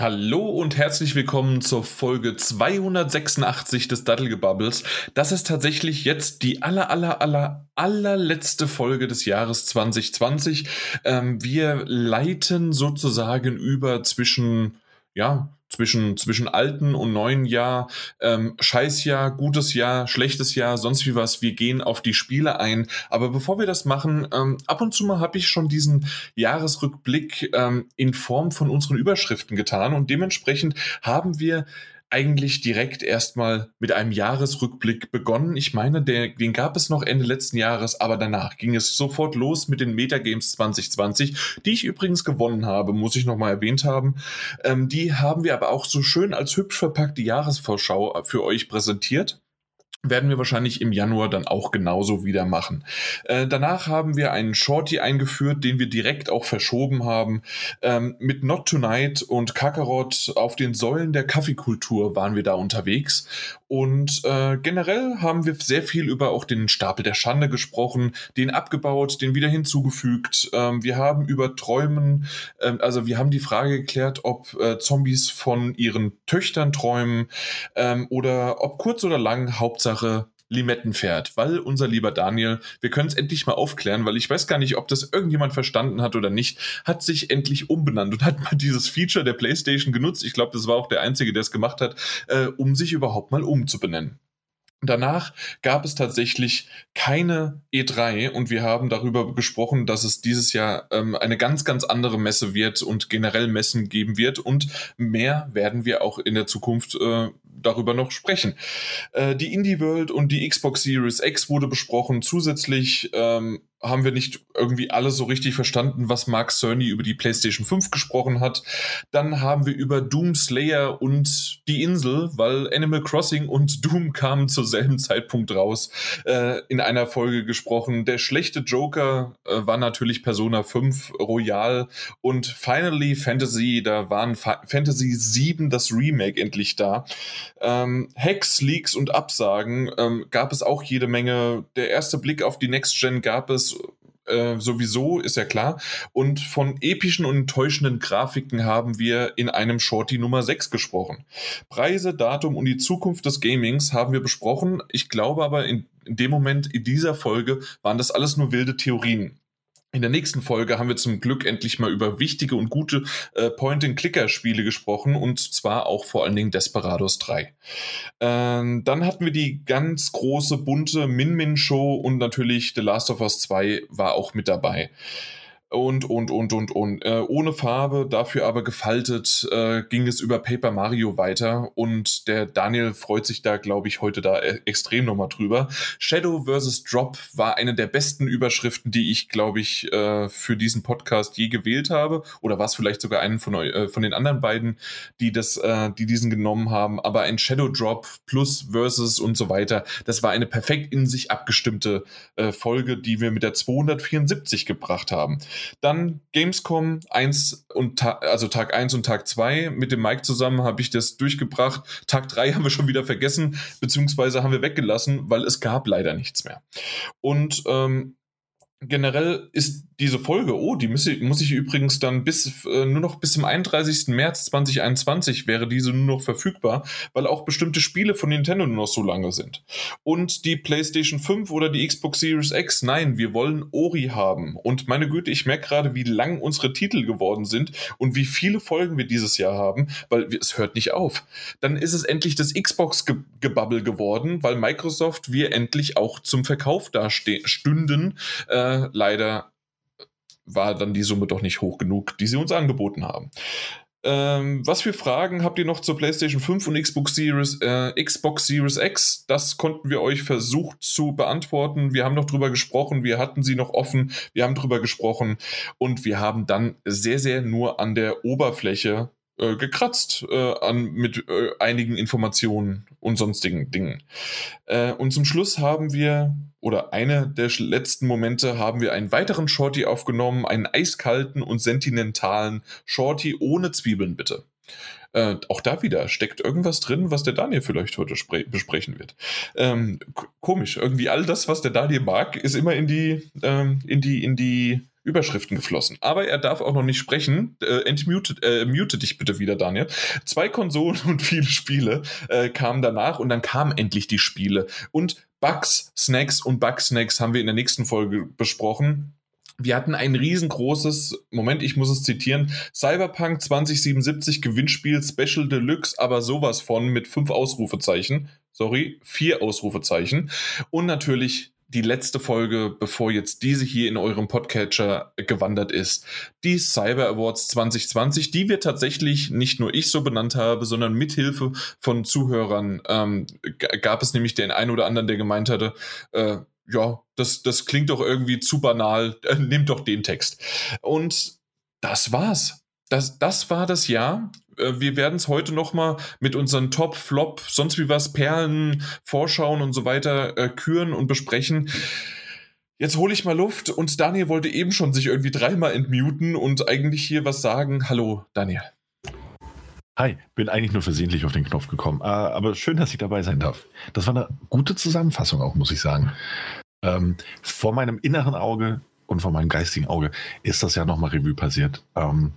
Hallo und herzlich willkommen zur Folge 286 des Dattelgebubbles. Das ist tatsächlich jetzt die aller, aller, aller, allerletzte Folge des Jahres 2020. Ähm, wir leiten sozusagen über zwischen, ja, zwischen, zwischen alten und neuen Jahr, ähm, Scheißjahr, gutes Jahr, schlechtes Jahr, sonst wie was. Wir gehen auf die Spiele ein. Aber bevor wir das machen, ähm, ab und zu mal habe ich schon diesen Jahresrückblick ähm, in Form von unseren Überschriften getan und dementsprechend haben wir eigentlich direkt erstmal mit einem Jahresrückblick begonnen. Ich meine, der, den gab es noch Ende letzten Jahres, aber danach ging es sofort los mit den Metagames 2020, die ich übrigens gewonnen habe, muss ich nochmal erwähnt haben. Ähm, die haben wir aber auch so schön als hübsch verpackte Jahresvorschau für euch präsentiert werden wir wahrscheinlich im Januar dann auch genauso wieder machen. Äh, danach haben wir einen Shorty eingeführt, den wir direkt auch verschoben haben. Ähm, mit Not Tonight und Kakarot auf den Säulen der Kaffeekultur waren wir da unterwegs. Und äh, generell haben wir sehr viel über auch den Stapel der Schande gesprochen, den abgebaut, den wieder hinzugefügt. Ähm, wir haben über Träumen, äh, also wir haben die Frage geklärt, ob äh, Zombies von ihren Töchtern träumen ähm, oder ob kurz oder lang Hauptsache Hauptsache Limettenpferd, weil unser lieber Daniel, wir können es endlich mal aufklären, weil ich weiß gar nicht, ob das irgendjemand verstanden hat oder nicht, hat sich endlich umbenannt und hat mal dieses Feature der PlayStation genutzt. Ich glaube, das war auch der Einzige, der es gemacht hat, äh, um sich überhaupt mal umzubenennen. Danach gab es tatsächlich keine E3 und wir haben darüber gesprochen, dass es dieses Jahr ähm, eine ganz, ganz andere Messe wird und generell Messen geben wird und mehr werden wir auch in der Zukunft äh, darüber noch sprechen. Äh, die Indie World und die Xbox Series X wurde besprochen. Zusätzlich ähm, haben wir nicht irgendwie alle so richtig verstanden, was Mark Cerny über die PlayStation 5 gesprochen hat. Dann haben wir über Doom Slayer und die Insel, weil Animal Crossing und Doom kamen zur selben Zeitpunkt raus, äh, in einer Folge gesprochen. Der schlechte Joker äh, war natürlich Persona 5 Royal und Finally Fantasy, da waren Fa Fantasy 7 das Remake endlich da. Ähm, Hacks, Leaks und Absagen ähm, gab es auch jede Menge. Der erste Blick auf die Next Gen gab es äh, sowieso, ist ja klar. Und von epischen und enttäuschenden Grafiken haben wir in einem Shorty Nummer 6 gesprochen. Preise, Datum und die Zukunft des Gamings haben wir besprochen. Ich glaube aber in, in dem Moment, in dieser Folge, waren das alles nur wilde Theorien. In der nächsten Folge haben wir zum Glück endlich mal über wichtige und gute äh, Point-and-Clicker-Spiele gesprochen und zwar auch vor allen Dingen Desperados 3. Ähm, dann hatten wir die ganz große, bunte Min-Min-Show und natürlich The Last of Us 2 war auch mit dabei und, und, und, und, und. Äh, ohne Farbe, dafür aber gefaltet, äh, ging es über Paper Mario weiter und der Daniel freut sich da, glaube ich, heute da e extrem nochmal drüber. Shadow vs. Drop war eine der besten Überschriften, die ich, glaube ich, äh, für diesen Podcast je gewählt habe. Oder war es vielleicht sogar einen von, äh, von den anderen beiden, die, das, äh, die diesen genommen haben. Aber ein Shadow Drop plus Versus und so weiter, das war eine perfekt in sich abgestimmte äh, Folge, die wir mit der 274 gebracht haben. Dann Gamescom 1 und Ta also Tag 1 und Tag 2. Mit dem Mike zusammen habe ich das durchgebracht. Tag 3 haben wir schon wieder vergessen, beziehungsweise haben wir weggelassen, weil es gab leider nichts mehr. Und ähm, generell ist diese Folge, oh, die muss ich, muss ich übrigens dann bis äh, nur noch bis zum 31. März 2021 wäre diese nur noch verfügbar, weil auch bestimmte Spiele von Nintendo nur noch so lange sind. Und die PlayStation 5 oder die Xbox Series X, nein, wir wollen Ori haben. Und meine Güte, ich merke gerade, wie lang unsere Titel geworden sind und wie viele Folgen wir dieses Jahr haben, weil es hört nicht auf. Dann ist es endlich das Xbox-Gebubble geworden, weil Microsoft wir endlich auch zum Verkauf da stünden. Leider war dann die Summe doch nicht hoch genug, die sie uns angeboten haben. Ähm, was für Fragen habt ihr noch zur PlayStation 5 und Xbox Series, äh, Xbox Series X? Das konnten wir euch versucht zu beantworten. Wir haben noch drüber gesprochen, wir hatten sie noch offen, wir haben drüber gesprochen und wir haben dann sehr, sehr nur an der Oberfläche äh, gekratzt äh, an, mit äh, einigen Informationen und sonstigen Dingen. Äh, und zum Schluss haben wir, oder eine der letzten Momente, haben wir einen weiteren Shorty aufgenommen, einen eiskalten und sentimentalen Shorty ohne Zwiebeln bitte. Äh, auch da wieder steckt irgendwas drin, was der Daniel vielleicht heute besprechen wird. Ähm, komisch, irgendwie all das, was der Daniel mag, ist immer in die, ähm, in die, in die Überschriften geflossen. Aber er darf auch noch nicht sprechen. Äh, entmute äh, mute dich bitte wieder, Daniel. Zwei Konsolen und viele Spiele äh, kamen danach und dann kamen endlich die Spiele. Und Bugs, Snacks und Bugsnacks haben wir in der nächsten Folge besprochen. Wir hatten ein riesengroßes, Moment, ich muss es zitieren, Cyberpunk 2077 Gewinnspiel Special Deluxe, aber sowas von mit fünf Ausrufezeichen. Sorry, vier Ausrufezeichen. Und natürlich die letzte Folge, bevor jetzt diese hier in eurem Podcatcher gewandert ist. Die Cyber Awards 2020, die wir tatsächlich nicht nur ich so benannt habe, sondern mithilfe von Zuhörern ähm, gab es nämlich den einen oder anderen, der gemeint hatte, äh, ja, das, das klingt doch irgendwie zu banal, äh, nehmt doch den Text. Und das war's. Das, das war das Jahr. Äh, wir werden es heute nochmal mit unseren Top, Flop, sonst wie was, Perlen, Vorschauen und so weiter äh, küren und besprechen. Jetzt hole ich mal Luft und Daniel wollte eben schon sich irgendwie dreimal entmuten und eigentlich hier was sagen. Hallo, Daniel. Hi, bin eigentlich nur versehentlich auf den Knopf gekommen, äh, aber schön, dass ich dabei sein darf. Das war eine gute Zusammenfassung auch, muss ich sagen. Ähm, vor meinem inneren Auge und vor meinem geistigen Auge ist das ja nochmal Revue passiert. Ähm,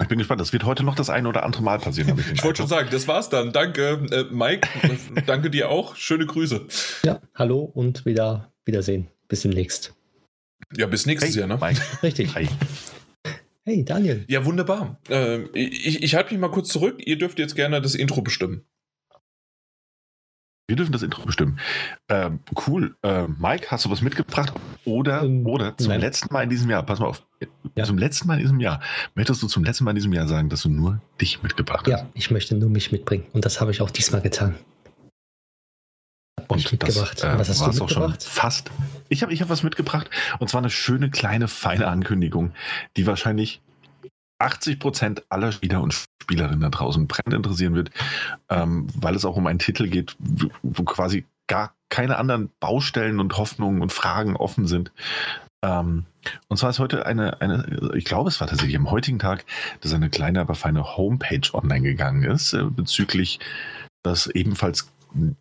ich bin gespannt, das wird heute noch das ein oder andere Mal passieren. Ich, ich wollte schon sagen, das war's dann. Danke, äh, Mike. danke dir auch. Schöne Grüße. Ja, hallo und wieder Wiedersehen. Bis demnächst. Ja, bis nächstes hey, Jahr, ne? Mike. Richtig. Hi. Hey, Daniel. Ja, wunderbar. Äh, ich ich halte mich mal kurz zurück. Ihr dürft jetzt gerne das Intro bestimmen. Wir dürfen das Intro bestimmen. Ähm, cool. Äh, Mike, hast du was mitgebracht? Oder, ähm, oder zum nein. letzten Mal in diesem Jahr, pass mal auf, ja. zum letzten Mal in diesem Jahr, möchtest du zum letzten Mal in diesem Jahr sagen, dass du nur dich mitgebracht hast? Ja, ich möchte nur mich mitbringen. Und das habe ich auch diesmal getan. Und mitgebracht. Das, äh, was hast du mitgebracht? Auch schon fast. Ich habe ich hab was mitgebracht. Und zwar eine schöne, kleine, feine Ankündigung, die wahrscheinlich 80 Prozent aller Spieler und Spielerinnen da draußen brennend interessieren wird, ähm, weil es auch um einen Titel geht, wo quasi gar keine anderen Baustellen und Hoffnungen und Fragen offen sind. Ähm, und zwar ist heute eine, eine, ich glaube, es war tatsächlich am heutigen Tag, dass eine kleine, aber feine Homepage online gegangen ist äh, bezüglich das ebenfalls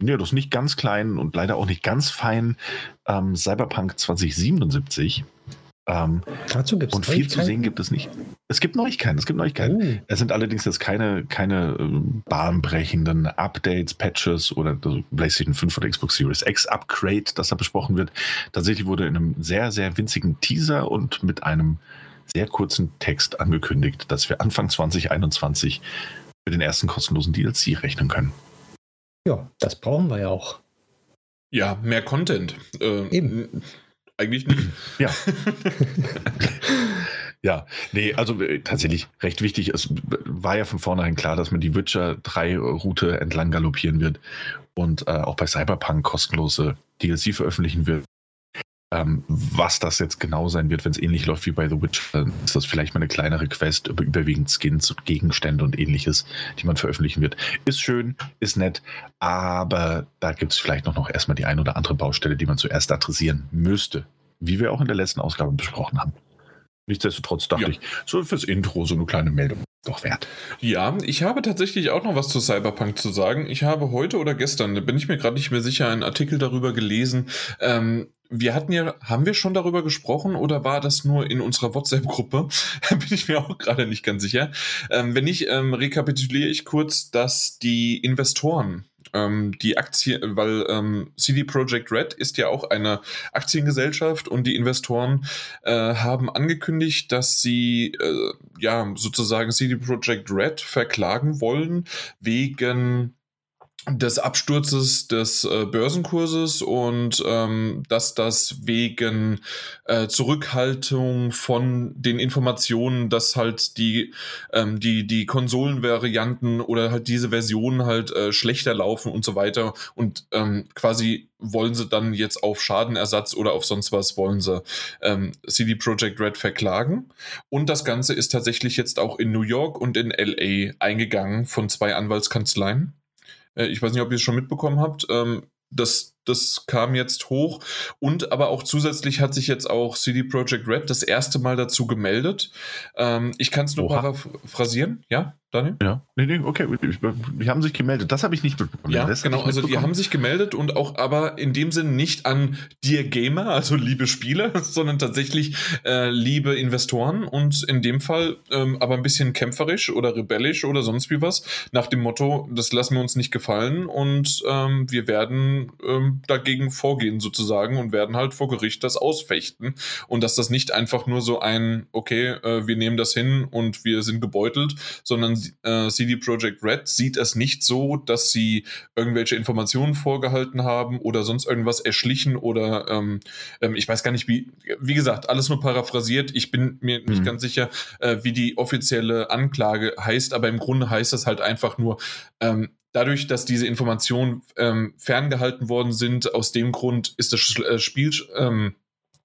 ja, das nicht ganz klein und leider auch nicht ganz fein ähm, Cyberpunk 2077 ähm, Dazu gibt's und viel zu sehen gibt es nicht. Es gibt Neuigkeiten, es gibt Neuigkeiten. Oh. Es sind allerdings jetzt keine, keine äh, bahnbrechenden Updates, Patches oder PlayStation 5 oder Xbox Series X Upgrade, das da besprochen wird. Tatsächlich wurde in einem sehr, sehr winzigen Teaser und mit einem sehr kurzen Text angekündigt, dass wir Anfang 2021 mit den ersten kostenlosen DLC rechnen können. Ja, das brauchen wir ja auch. Ja, mehr Content. Äh, Eben. Eigentlich nicht. Ja. ja, nee, also äh, tatsächlich recht wichtig. Es war ja von vornherein klar, dass man die Witcher 3 Route entlang galoppieren wird und äh, auch bei Cyberpunk kostenlose DLC veröffentlichen wird. Ähm, was das jetzt genau sein wird, wenn es ähnlich läuft wie bei The Witcher, ist das vielleicht mal eine kleinere Quest über überwiegend Skins und Gegenstände und ähnliches, die man veröffentlichen wird. Ist schön, ist nett, aber da gibt es vielleicht noch, noch erstmal die ein oder andere Baustelle, die man zuerst adressieren müsste, wie wir auch in der letzten Ausgabe besprochen haben. Nichtsdestotrotz dachte ja. ich, so fürs Intro so eine kleine Meldung doch wert. Ja, ich habe tatsächlich auch noch was zu Cyberpunk zu sagen. Ich habe heute oder gestern, da bin ich mir gerade nicht mehr sicher, einen Artikel darüber gelesen. Ähm, wir hatten ja, haben wir schon darüber gesprochen oder war das nur in unserer WhatsApp-Gruppe? Bin ich mir auch gerade nicht ganz sicher. Ähm, wenn nicht, ähm, rekapituliere ich kurz, dass die Investoren ähm, die Aktie, weil ähm, CD Projekt Red ist ja auch eine Aktiengesellschaft und die Investoren äh, haben angekündigt, dass sie äh, ja sozusagen CD Projekt Red verklagen wollen wegen des Absturzes des äh, Börsenkurses und ähm, dass das wegen äh, Zurückhaltung von den Informationen, dass halt die ähm, die die Konsolenvarianten oder halt diese Versionen halt äh, schlechter laufen und so weiter und ähm, quasi wollen sie dann jetzt auf Schadenersatz oder auf sonst was wollen sie ähm, CD Projekt Red verklagen. Und das Ganze ist tatsächlich jetzt auch in New York und in LA eingegangen von zwei Anwaltskanzleien ich weiß nicht, ob ihr es schon mitbekommen habt. Ähm, das das kam jetzt hoch. Und aber auch zusätzlich hat sich jetzt auch CD Projekt Red das erste Mal dazu gemeldet. Ähm, ich kann es nur paraphrasieren, ja? Daniel? Ja, nee, nee, okay. Die haben sich gemeldet. Das habe ich nicht mitbekommen. Ja, genau. Also die haben sich gemeldet und auch aber in dem Sinn nicht an Dear Gamer, also liebe Spieler, sondern tatsächlich äh, liebe Investoren und in dem Fall ähm, aber ein bisschen kämpferisch oder rebellisch oder sonst wie was. Nach dem Motto, das lassen wir uns nicht gefallen und ähm, wir werden ähm, dagegen vorgehen sozusagen und werden halt vor Gericht das ausfechten. Und dass das nicht einfach nur so ein, okay, äh, wir nehmen das hin und wir sind gebeutelt, sondern äh, CD Projekt Red sieht es nicht so, dass sie irgendwelche Informationen vorgehalten haben oder sonst irgendwas erschlichen oder ähm, ähm, ich weiß gar nicht, wie, wie gesagt, alles nur paraphrasiert. Ich bin mir nicht mhm. ganz sicher, äh, wie die offizielle Anklage heißt, aber im Grunde heißt das halt einfach nur, ähm, dadurch, dass diese Informationen ähm, ferngehalten worden sind, aus dem Grund ist das äh, Spiel ähm,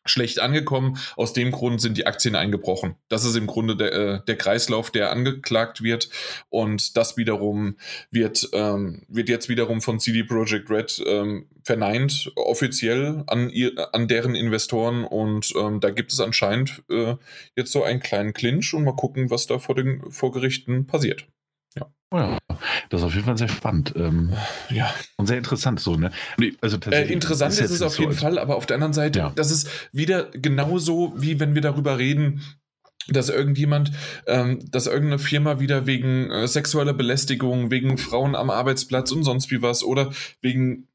schlecht angekommen. Aus dem Grund sind die Aktien eingebrochen. Das ist im Grunde der, äh, der Kreislauf, der angeklagt wird. Und das wiederum wird, ähm, wird jetzt wiederum von CD Projekt Red ähm, verneint, offiziell an, ihr, an deren Investoren. Und ähm, da gibt es anscheinend äh, jetzt so einen kleinen Clinch und mal gucken, was da vor den vor Gerichten passiert. Ja. Oh ja, das ist auf jeden Fall sehr spannend. Ähm, ja. Und sehr interessant so, ne? Also äh, interessant ist, ist es auf jeden so Fall, aber auf der anderen Seite, ja. das ist wieder genauso, wie wenn wir darüber reden, dass irgendjemand, ähm, dass irgendeine Firma wieder wegen äh, sexueller Belästigung, wegen Frauen am Arbeitsplatz und sonst wie was oder wegen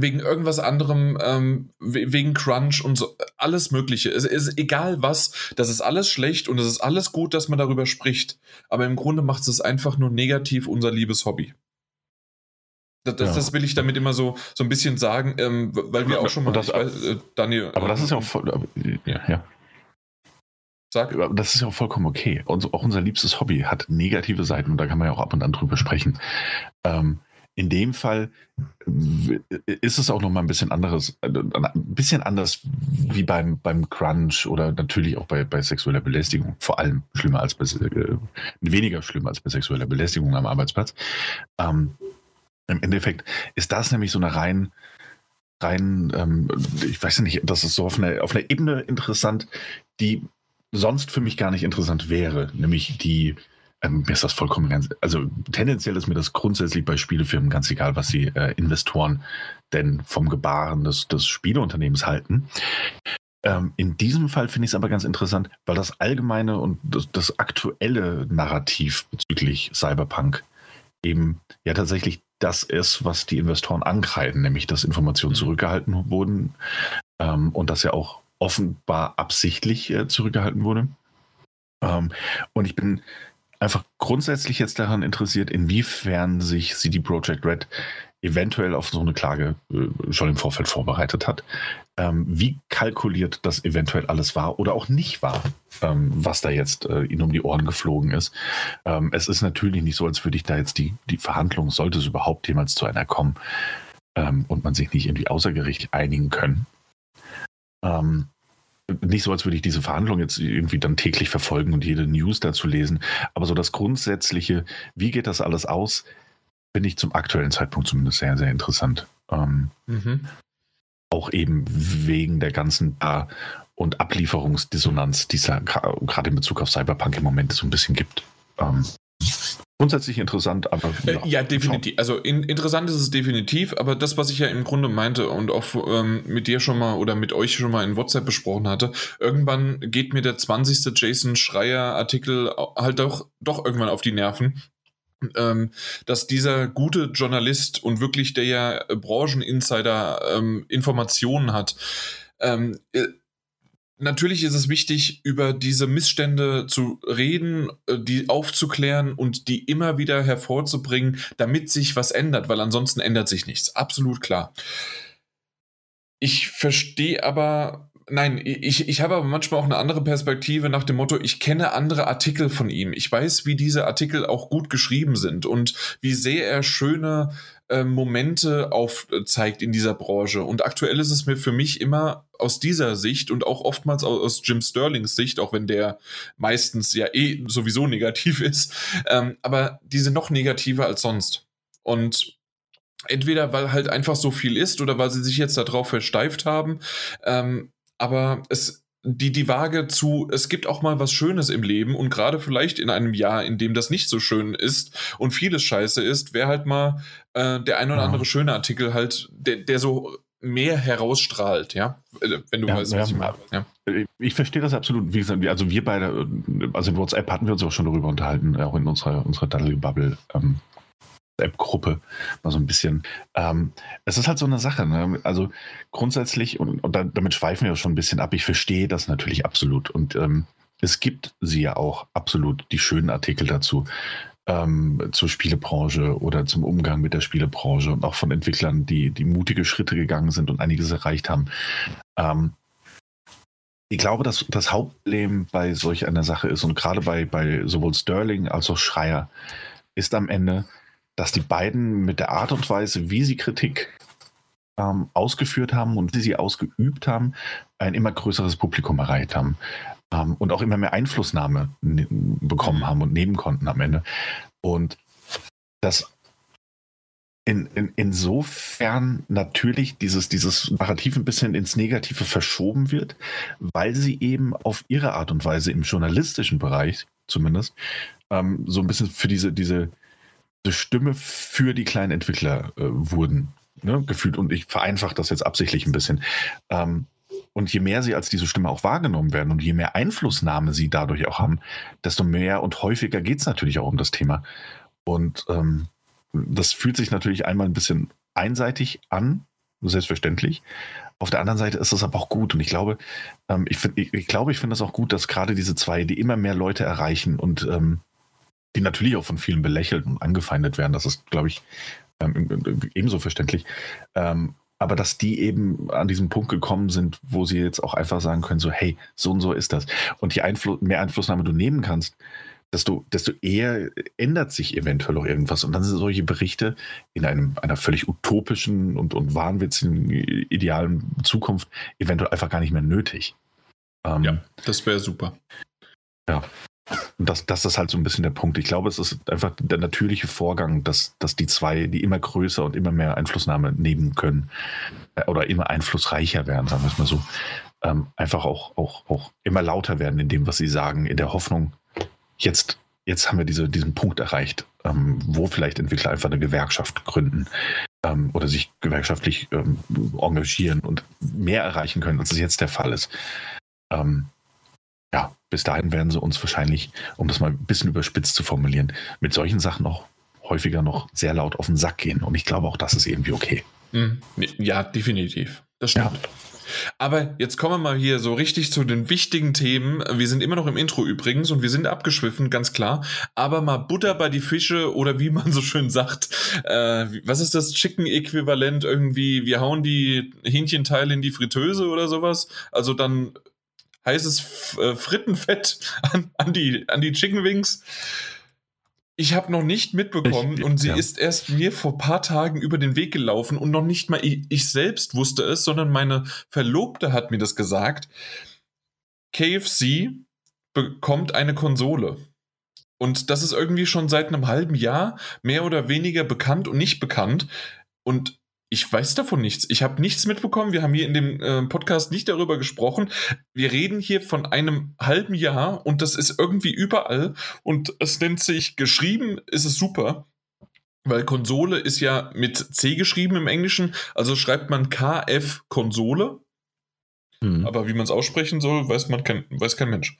wegen irgendwas anderem, ähm, wegen Crunch und so, alles Mögliche. Es ist egal was, das ist alles schlecht und es ist alles gut, dass man darüber spricht. Aber im Grunde macht es einfach nur negativ unser liebes Hobby. Das, das, ja. das will ich damit immer so, so ein bisschen sagen, ähm, weil wir auch schon mal, das, weiß, äh, Daniel. Aber das ist ja auch voll, ja, ja. Sag. Das ist ja auch vollkommen okay. Und auch unser liebstes Hobby hat negative Seiten und da kann man ja auch ab und an drüber sprechen. Ähm, in dem Fall ist es auch noch mal ein bisschen anderes, äh, ein bisschen anders wie beim, beim Crunch oder natürlich auch bei, bei sexueller Belästigung. Vor allem schlimmer als bei, äh, weniger schlimm als bei sexueller Belästigung am Arbeitsplatz. Ähm, Im Endeffekt ist das nämlich so eine rein, rein, ähm, ich weiß nicht, das ist so auf einer, auf einer Ebene interessant, die sonst für mich gar nicht interessant wäre, nämlich die ähm, mir ist das vollkommen ganz, also tendenziell ist mir das grundsätzlich bei Spielefirmen ganz egal, was die äh, Investoren denn vom Gebaren des, des Spieleunternehmens halten. Ähm, in diesem Fall finde ich es aber ganz interessant, weil das allgemeine und das, das aktuelle Narrativ bezüglich Cyberpunk eben ja tatsächlich das ist, was die Investoren ankreiden, nämlich dass Informationen mhm. zurückgehalten wurden ähm, und das ja auch offenbar absichtlich äh, zurückgehalten wurde. Ähm, und ich bin einfach grundsätzlich jetzt daran interessiert, inwiefern sich CD Projekt Red eventuell auf so eine Klage äh, schon im Vorfeld vorbereitet hat. Ähm, wie kalkuliert das eventuell alles war oder auch nicht war, ähm, was da jetzt äh, ihnen um die Ohren geflogen ist. Ähm, es ist natürlich nicht so, als würde ich da jetzt die, die Verhandlungen, sollte es überhaupt jemals zu einer kommen ähm, und man sich nicht irgendwie außergerichtlich einigen können. Ähm, nicht so, als würde ich diese Verhandlung jetzt irgendwie dann täglich verfolgen und jede News dazu lesen, aber so das Grundsätzliche, wie geht das alles aus, finde ich zum aktuellen Zeitpunkt zumindest sehr, sehr interessant. Ähm, mhm. Auch eben wegen der ganzen Bar- und Ablieferungsdissonanz, die es gerade in Bezug auf Cyberpunk im Moment so ein bisschen gibt. Ähm, grundsätzlich interessant, aber. Ja, äh, ja definitiv. Schauen. Also in, interessant ist es definitiv, aber das, was ich ja im Grunde meinte und auch ähm, mit dir schon mal oder mit euch schon mal in WhatsApp besprochen hatte, irgendwann geht mir der 20. Jason Schreier-Artikel halt doch, doch irgendwann auf die Nerven. Ähm, dass dieser gute Journalist und wirklich der ja Brancheninsider ähm, Informationen hat, ähm, äh, Natürlich ist es wichtig, über diese Missstände zu reden, äh, die aufzuklären und die immer wieder hervorzubringen, damit sich was ändert, weil ansonsten ändert sich nichts. Absolut klar. Ich verstehe aber, nein, ich, ich habe aber manchmal auch eine andere Perspektive nach dem Motto, ich kenne andere Artikel von ihm. Ich weiß, wie diese Artikel auch gut geschrieben sind und wie sehr er schöne äh, Momente aufzeigt in dieser Branche. Und aktuell ist es mir für mich immer aus dieser Sicht und auch oftmals aus Jim Sterlings Sicht, auch wenn der meistens ja eh sowieso negativ ist, ähm, aber diese noch negativer als sonst. Und Entweder weil halt einfach so viel ist oder weil sie sich jetzt darauf versteift haben. Ähm, aber es, die, die Waage zu, es gibt auch mal was Schönes im Leben und gerade vielleicht in einem Jahr, in dem das nicht so schön ist und vieles scheiße ist, wäre halt mal äh, der ein oder ja. andere schöne Artikel halt, der, der so mehr herausstrahlt, ja, äh, wenn du ja, weißt, was ja, ich meine. Ja. Ich verstehe das absolut. Wie gesagt, also wir beide, also in WhatsApp hatten wir uns auch schon darüber unterhalten, auch in unserer, unserer Daddle-Bubble. Ähm, App-Gruppe mal so ein bisschen. Ähm, es ist halt so eine Sache. Ne? Also grundsätzlich, und, und, damit schweifen wir schon ein bisschen ab, ich verstehe das natürlich absolut. Und ähm, es gibt sie ja auch absolut, die schönen Artikel dazu. Ähm, zur Spielebranche oder zum Umgang mit der Spielebranche und auch von Entwicklern, die, die mutige Schritte gegangen sind und einiges erreicht haben. Ähm, ich glaube, dass das Hauptproblem bei solch einer Sache ist und gerade bei, bei sowohl Sterling als auch Schreier ist am Ende, dass die beiden mit der Art und Weise, wie sie Kritik ähm, ausgeführt haben und wie sie ausgeübt haben, ein immer größeres Publikum erreicht haben ähm, und auch immer mehr Einflussnahme bekommen haben und nehmen konnten am Ende. Und das in, in, insofern natürlich dieses, dieses Narrativ ein bisschen ins Negative verschoben wird, weil sie eben auf ihre Art und Weise im journalistischen Bereich zumindest ähm, so ein bisschen für diese, diese, Stimme für die kleinen Entwickler äh, wurden, ne, gefühlt. Und ich vereinfache das jetzt absichtlich ein bisschen. Ähm, und je mehr sie als diese Stimme auch wahrgenommen werden und je mehr Einflussnahme sie dadurch auch haben, desto mehr und häufiger geht es natürlich auch um das Thema. Und ähm, das fühlt sich natürlich einmal ein bisschen einseitig an, selbstverständlich. Auf der anderen Seite ist das aber auch gut. Und ich glaube, ähm, ich, find, ich, ich, glaube, ich finde das auch gut, dass gerade diese zwei, die immer mehr Leute erreichen und ähm, die natürlich auch von vielen belächelt und angefeindet werden. Das ist, glaube ich, ähm, ebenso verständlich. Ähm, aber dass die eben an diesem Punkt gekommen sind, wo sie jetzt auch einfach sagen können, so, hey, so und so ist das. Und je Einfluss, mehr Einflussnahme du nehmen kannst, desto, desto eher ändert sich eventuell auch irgendwas. Und dann sind solche Berichte in einem, einer völlig utopischen und, und wahnwitzigen, idealen Zukunft eventuell einfach gar nicht mehr nötig. Ähm, ja, das wäre super. Ja, und das, das ist halt so ein bisschen der Punkt. Ich glaube, es ist einfach der natürliche Vorgang, dass, dass die zwei, die immer größer und immer mehr Einflussnahme nehmen können äh, oder immer einflussreicher werden, sagen wir es mal so, ähm, einfach auch, auch, auch immer lauter werden in dem, was sie sagen, in der Hoffnung, jetzt, jetzt haben wir diese, diesen Punkt erreicht, ähm, wo vielleicht Entwickler einfach eine Gewerkschaft gründen ähm, oder sich gewerkschaftlich ähm, engagieren und mehr erreichen können, als es jetzt der Fall ist. Ähm, ja, bis dahin werden sie uns wahrscheinlich, um das mal ein bisschen überspitzt zu formulieren, mit solchen Sachen auch häufiger noch sehr laut auf den Sack gehen. Und ich glaube auch, das ist irgendwie okay. Mhm. Ja, definitiv. Das stimmt. Ja. Aber jetzt kommen wir mal hier so richtig zu den wichtigen Themen. Wir sind immer noch im Intro übrigens und wir sind abgeschwiffen, ganz klar. Aber mal Butter bei die Fische oder wie man so schön sagt, äh, was ist das Chicken-Äquivalent irgendwie? Wir hauen die Hähnchenteile in die Fritteuse oder sowas. Also dann heißes äh, Frittenfett an, an, die, an die Chicken Wings. Ich habe noch nicht mitbekommen ich, und sie ja. ist erst mir vor ein paar Tagen über den Weg gelaufen und noch nicht mal ich, ich, selbst wusste es, sondern meine Verlobte hat mir das gesagt. KFC bekommt eine Konsole. Und das ist irgendwie schon seit einem halben Jahr mehr oder weniger bekannt und nicht bekannt. Und ich weiß davon nichts. Ich habe nichts mitbekommen. Wir haben hier in dem äh, Podcast nicht darüber gesprochen. Wir reden hier von einem halben Jahr und das ist irgendwie überall und es nennt sich geschrieben, ist es super. Weil Konsole ist ja mit C geschrieben im Englischen, also schreibt man KF Konsole. Mhm. Aber wie man es aussprechen soll, weiß man kein, weiß kein Mensch.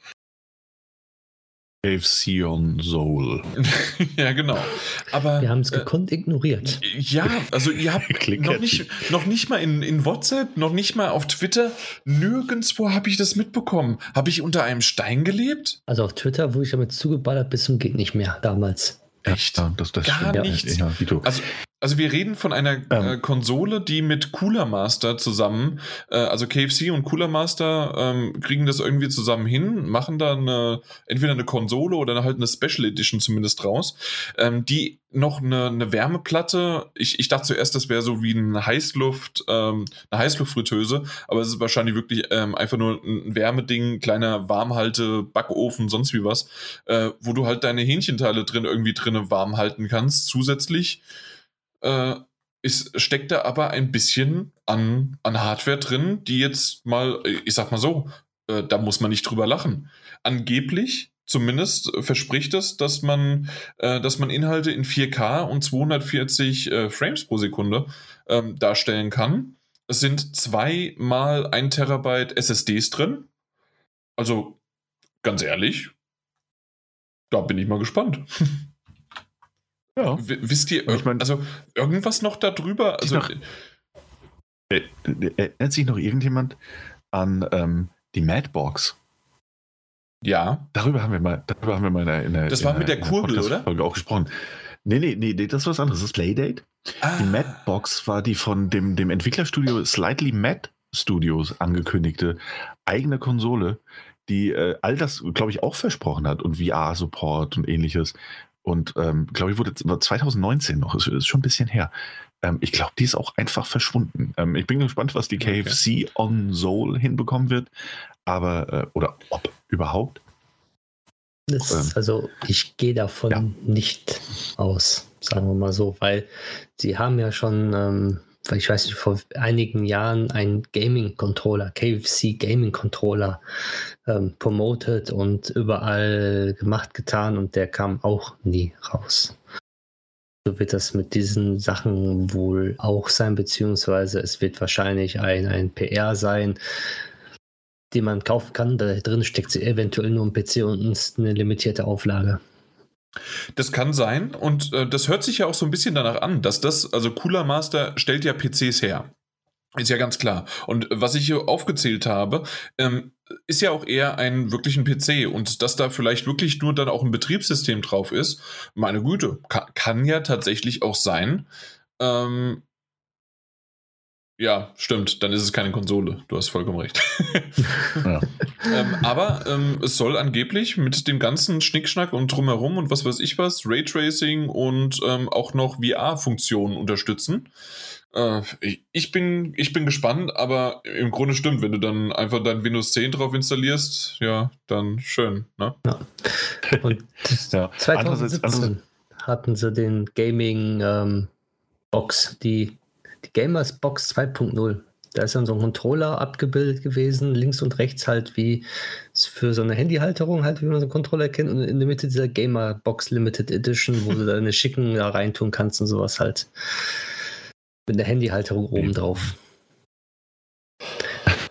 Sion Soul. ja, genau. Aber, Wir haben es äh, gekonnt äh, ignoriert. Ja, also ihr habt noch nicht, noch nicht mal in, in WhatsApp, noch nicht mal auf Twitter, nirgendwo habe ich das mitbekommen. Habe ich unter einem Stein gelebt? Also auf Twitter wurde ich damit zugeballert bis zum geht nicht mehr damals. Echt? Ja, das, das Gar nichts. Ja, also also wir reden von einer ähm. äh, Konsole, die mit Cooler Master zusammen, äh, also KFC und Cooler Master ähm, kriegen das irgendwie zusammen hin, machen da eine, entweder eine Konsole oder halt eine Special Edition zumindest raus, ähm, die noch eine, eine Wärmeplatte, ich, ich dachte zuerst, das wäre so wie ein Heißluft, ähm, eine Heißluftfritteuse, aber es ist wahrscheinlich wirklich ähm, einfach nur ein Wärmeding, kleiner Warmhalte, Backofen, sonst wie was, äh, wo du halt deine Hähnchenteile drin irgendwie drinne warm halten kannst, zusätzlich äh, ist, steckt da aber ein bisschen an, an Hardware drin, die jetzt mal, ich sag mal so, äh, da muss man nicht drüber lachen. Angeblich, zumindest verspricht es, dass man, äh, dass man Inhalte in 4K und 240 äh, Frames pro Sekunde ähm, darstellen kann. Es sind zweimal ein Terabyte SSDs drin. Also, ganz ehrlich, da bin ich mal gespannt. Ja. wisst ihr, ich mein, also irgendwas noch darüber? Also, noch, äh, äh, erinnert sich noch irgendjemand an ähm, die Madbox? Ja. Darüber haben wir mal, darüber haben wir mal in der, in der Das war mit der Kurbel, oder? Folge auch gesprochen. Nee, nee, nee, das ist was anderes. Das ist Playdate. Ah. Die Madbox war die von dem, dem Entwicklerstudio Slightly Mad Studios angekündigte eigene Konsole, die äh, all das, glaube ich, auch versprochen hat und VR-Support und ähnliches. Und ähm, glaube ich, wurde 2019 noch, ist, ist schon ein bisschen her. Ähm, ich glaube, die ist auch einfach verschwunden. Ähm, ich bin gespannt, was die KFC okay. on Soul hinbekommen wird. Aber, äh, oder ob überhaupt. Das, ähm, also ich gehe davon ja. nicht aus, sagen wir mal so, weil sie haben ja schon ähm, ich weiß nicht, vor einigen Jahren einen Gaming-Controller, KFC Gaming-Controller ähm, promoted und überall gemacht, getan und der kam auch nie raus. So wird das mit diesen Sachen wohl auch sein, beziehungsweise es wird wahrscheinlich ein, ein PR sein, den man kaufen kann. Da drin steckt sie eventuell nur ein PC und eine limitierte Auflage. Das kann sein und äh, das hört sich ja auch so ein bisschen danach an, dass das, also Cooler Master stellt ja PCs her. Ist ja ganz klar. Und was ich hier aufgezählt habe, ähm, ist ja auch eher ein wirklichen PC und dass da vielleicht wirklich nur dann auch ein Betriebssystem drauf ist, meine Güte, kann, kann ja tatsächlich auch sein. Ähm, ja, stimmt. Dann ist es keine Konsole. Du hast vollkommen recht. ja. ähm, aber ähm, es soll angeblich mit dem ganzen Schnickschnack und drumherum und was weiß ich was, Raytracing und ähm, auch noch VR-Funktionen unterstützen. Äh, ich, bin, ich bin gespannt, aber im Grunde stimmt, wenn du dann einfach dein Windows 10 drauf installierst, ja, dann schön. Ne? Ja. Und ja. 2017 hatten sie den Gaming ähm, Box, die die Gamers Box 2.0. Da ist dann so ein Controller abgebildet gewesen, links und rechts halt wie für so eine Handyhalterung, halt wie man so einen Controller kennt, und in der Mitte dieser Gamer Box Limited Edition, wo du deine Schicken da reintun kannst und sowas halt. Mit der Handyhalterung oben drauf.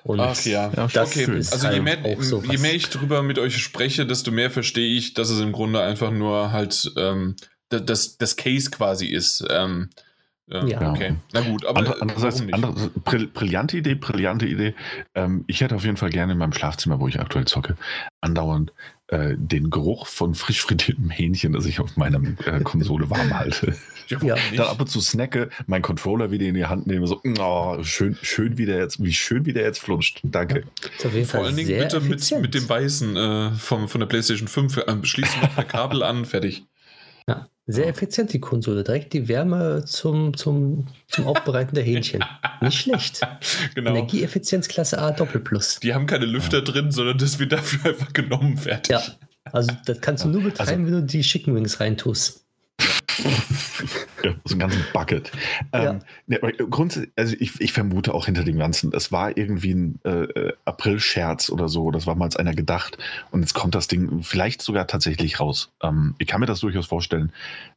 Und Ach ja, okay. Also je mehr, je mehr ich drüber mit euch spreche, desto mehr verstehe ich, dass es im Grunde einfach nur halt ähm, das, das Case quasi ist. Ähm, ja, ja, okay. Na gut, aber Andere, andererseits, andererseits brillante Idee, brillante Idee. Ähm, ich hätte auf jeden Fall gerne in meinem Schlafzimmer, wo ich aktuell zocke, andauernd äh, den Geruch von frisch frittiertem Hähnchen, das ich auf meiner äh, Konsole warm halte. Ja, Dann ab und zu snacke, meinen Controller wieder in die Hand nehme, so, oh, schön, schön wie der jetzt, wie schön wie der jetzt flutscht. Danke. Vor allen Dingen bitte mit, mit, dem Weißen äh, vom, von der PlayStation 5. Äh, schließt noch ein Kabel an, fertig. Ja, sehr effizient die Konsole. Direkt die Wärme zum, zum, zum Aufbereiten der Hähnchen. Nicht schlecht. Genau. Energieeffizienz Klasse A Doppelplus. Die haben keine Lüfter ja. drin, sondern das wird dafür einfach genommen fertig. Ja, also das kannst du nur betreiben, also, wenn du die Chicken Wings reintust ja, so einen ganzen Bucket. Ähm, ja. grundsätzlich, also ich, ich, vermute auch hinter dem Ganzen, es war irgendwie ein äh, äh, April-Scherz oder so, das war mal als einer gedacht und jetzt kommt das Ding vielleicht sogar tatsächlich raus. Ähm, ich kann mir das durchaus vorstellen,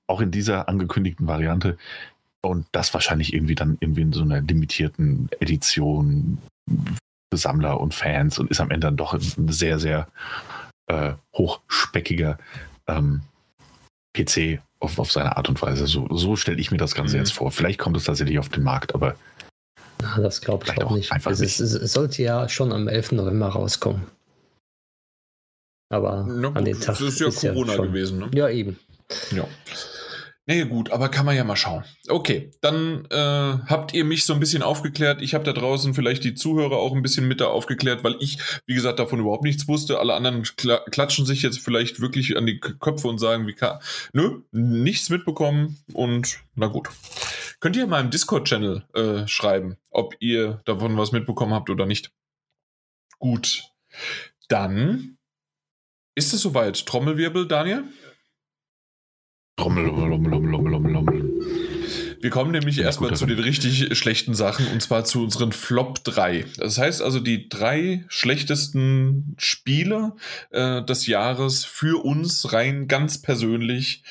auch in dieser angekündigten Variante und das wahrscheinlich irgendwie dann irgendwie in so einer limitierten Edition für Sammler und Fans und ist am Ende dann doch ein sehr, sehr äh, hochspeckiger ähm, PC auf, auf seine Art und Weise. So, so stelle ich mir das Ganze mhm. jetzt vor. Vielleicht kommt es tatsächlich auf den Markt, aber. Na, das glaube ich auch nicht. Einfach es, nicht. Es, es, sollte ja schon am 11. November rauskommen. Aber Na, an den Tag. Das ist ja ist Corona ja gewesen, ne? Ja, eben. Ja. Nee, gut, aber kann man ja mal schauen. Okay, dann äh, habt ihr mich so ein bisschen aufgeklärt. Ich habe da draußen vielleicht die Zuhörer auch ein bisschen mit da aufgeklärt, weil ich, wie gesagt, davon überhaupt nichts wusste. Alle anderen klatschen sich jetzt vielleicht wirklich an die Köpfe und sagen, wie kann. Nö, nichts mitbekommen und na gut. Könnt ihr mal im Discord-Channel äh, schreiben, ob ihr davon was mitbekommen habt oder nicht. Gut. Dann ist es soweit. Trommelwirbel, Daniel? Trommel, Trommel, Trommel, Trommel, Trommel. Wir kommen nämlich erstmal zu den richtig schlechten Sachen und zwar zu unseren Flop 3. Das heißt also die drei schlechtesten Spiele äh, des Jahres für uns rein ganz persönlich.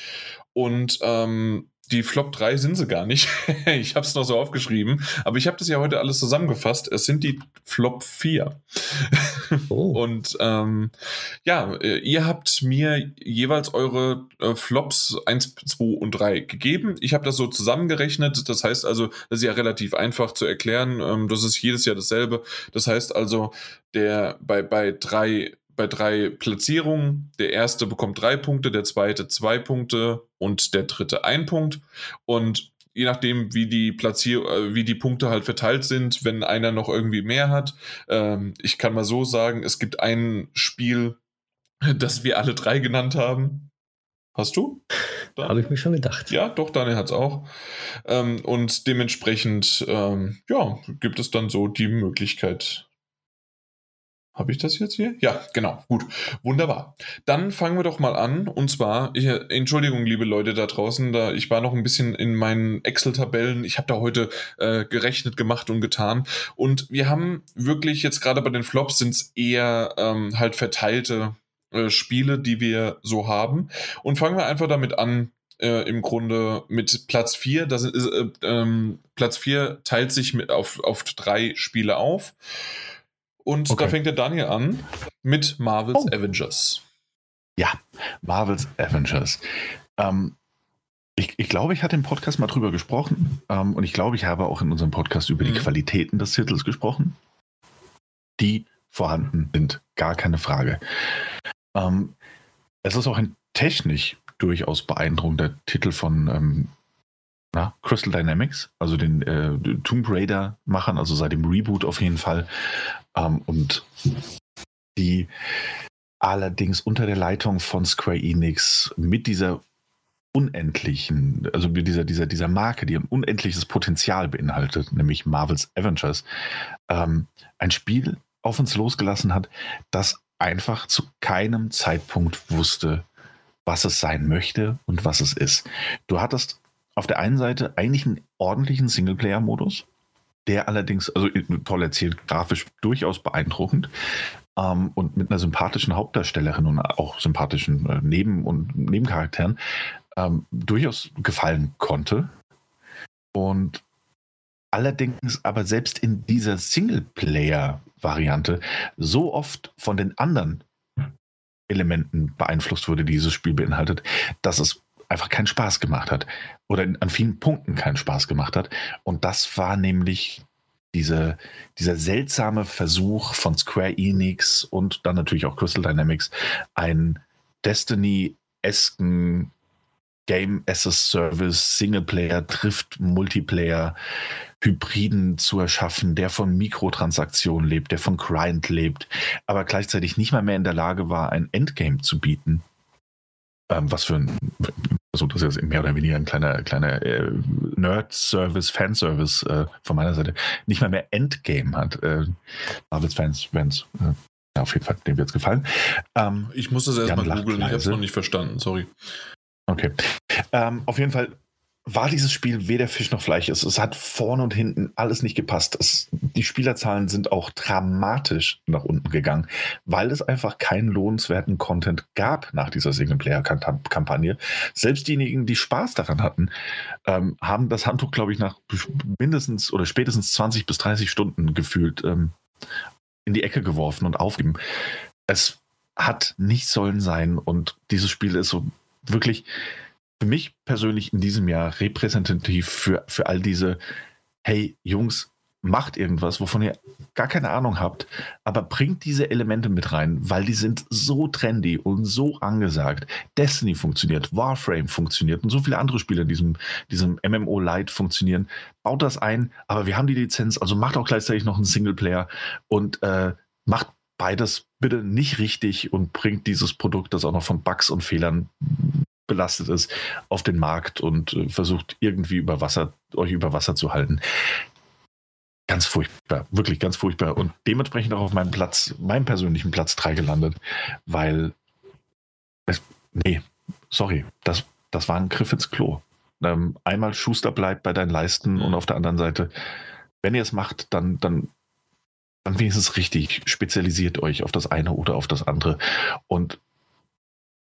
Und ähm, die Flop 3 sind sie gar nicht. ich habe es noch so aufgeschrieben, aber ich habe das ja heute alles zusammengefasst. Es sind die Flop 4. Oh. Und ähm, ja, äh, ihr habt mir jeweils eure äh, Flops 1, 2 und 3 gegeben. Ich habe das so zusammengerechnet. Das heißt also, das ist ja relativ einfach zu erklären. Ähm, das ist jedes Jahr dasselbe. Das heißt also, der bei, bei drei bei drei Platzierungen. Der erste bekommt drei Punkte, der zweite zwei Punkte und der dritte ein Punkt. Und je nachdem, wie die Platzier äh, wie die Punkte halt verteilt sind, wenn einer noch irgendwie mehr hat. Ähm, ich kann mal so sagen, es gibt ein Spiel, das wir alle drei genannt haben. Hast du? Habe ich mir schon gedacht. Ja, doch, Daniel hat es auch. Ähm, und dementsprechend, ähm, ja, gibt es dann so die Möglichkeit, habe ich das jetzt hier? Ja, genau. Gut. Wunderbar. Dann fangen wir doch mal an. Und zwar, ich, Entschuldigung, liebe Leute da draußen, da ich war noch ein bisschen in meinen Excel-Tabellen. Ich habe da heute äh, gerechnet, gemacht und getan. Und wir haben wirklich jetzt gerade bei den Flops sind es eher ähm, halt verteilte äh, Spiele, die wir so haben. Und fangen wir einfach damit an, äh, im Grunde mit Platz 4. Das ist, äh, ähm, Platz 4 teilt sich mit auf, auf drei Spiele auf. Und okay. da fängt der Daniel an mit Marvel's oh. Avengers. Ja, Marvel's Avengers. Ähm, ich, ich, glaube, ich hatte im Podcast mal drüber gesprochen ähm, und ich glaube, ich habe auch in unserem Podcast über mhm. die Qualitäten des Titels gesprochen. Die vorhanden sind, gar keine Frage. Ähm, es ist auch ein technisch durchaus beeindruckender Titel von ähm, na, Crystal Dynamics, also den äh, Tomb Raider-Machern, also seit dem Reboot auf jeden Fall. Ähm, und die allerdings unter der Leitung von Square Enix mit dieser unendlichen, also mit dieser, dieser, dieser Marke, die ein unendliches Potenzial beinhaltet, nämlich Marvel's Avengers, ähm, ein Spiel auf uns losgelassen hat, das einfach zu keinem Zeitpunkt wusste, was es sein möchte und was es ist. Du hattest auf der einen Seite eigentlich einen ordentlichen Singleplayer-Modus, der allerdings, also äh, toll erzählt, grafisch durchaus beeindruckend ähm, und mit einer sympathischen Hauptdarstellerin und auch sympathischen äh, Neben- und Nebencharakteren ähm, durchaus gefallen konnte. Und allerdings aber selbst in dieser Singleplayer-Variante so oft von den anderen Elementen beeinflusst wurde, die dieses Spiel beinhaltet, dass es einfach keinen Spaß gemacht hat oder an vielen Punkten keinen Spaß gemacht hat. Und das war nämlich diese, dieser seltsame Versuch von Square Enix und dann natürlich auch Crystal Dynamics, ein Destiny-esken Game as a Service, Singleplayer trifft Multiplayer, Hybriden zu erschaffen, der von Mikrotransaktionen lebt, der von Grind lebt, aber gleichzeitig nicht mal mehr in der Lage war, ein Endgame zu bieten. Ähm, was für ein also das ist mehr oder weniger ein kleiner, kleiner äh, Nerd-Service, Fanservice äh, von meiner Seite, nicht mal mehr Endgame hat. Äh, Marvels-Fans, Fans, äh, ja, auf jeden Fall, dem wird es gefallen. Ähm, ich muss das erstmal googeln, ich habe es noch nicht verstanden, sorry. Okay. Ähm, auf jeden Fall war dieses Spiel weder Fisch noch Fleisch. Es, es hat vorne und hinten alles nicht gepasst. Es, die Spielerzahlen sind auch dramatisch nach unten gegangen, weil es einfach keinen lohnenswerten Content gab nach dieser Singleplayer-Kampagne. Selbst diejenigen, die Spaß daran hatten, ähm, haben das Handtuch, glaube ich, nach mindestens oder spätestens 20 bis 30 Stunden gefühlt ähm, in die Ecke geworfen und aufgegeben. Es hat nicht sollen sein und dieses Spiel ist so wirklich für mich persönlich in diesem Jahr repräsentativ für, für all diese, hey Jungs, macht irgendwas, wovon ihr gar keine Ahnung habt, aber bringt diese Elemente mit rein, weil die sind so trendy und so angesagt. Destiny funktioniert, Warframe funktioniert und so viele andere Spiele in diesem, diesem MMO Lite funktionieren. Baut das ein, aber wir haben die Lizenz, also macht auch gleichzeitig noch einen Singleplayer und äh, macht beides bitte nicht richtig und bringt dieses Produkt, das auch noch von Bugs und Fehlern belastet ist, auf den Markt und äh, versucht irgendwie über Wasser, euch über Wasser zu halten. Ganz furchtbar, wirklich ganz furchtbar. Und dementsprechend auch auf meinem Platz, meinem persönlichen Platz 3 gelandet, weil es, nee, sorry, das, das war ein Griff ins Klo. Ähm, einmal Schuster bleibt bei deinen Leisten und auf der anderen Seite, wenn ihr es macht, dann, dann, dann wenigstens richtig. Spezialisiert euch auf das eine oder auf das andere. Und,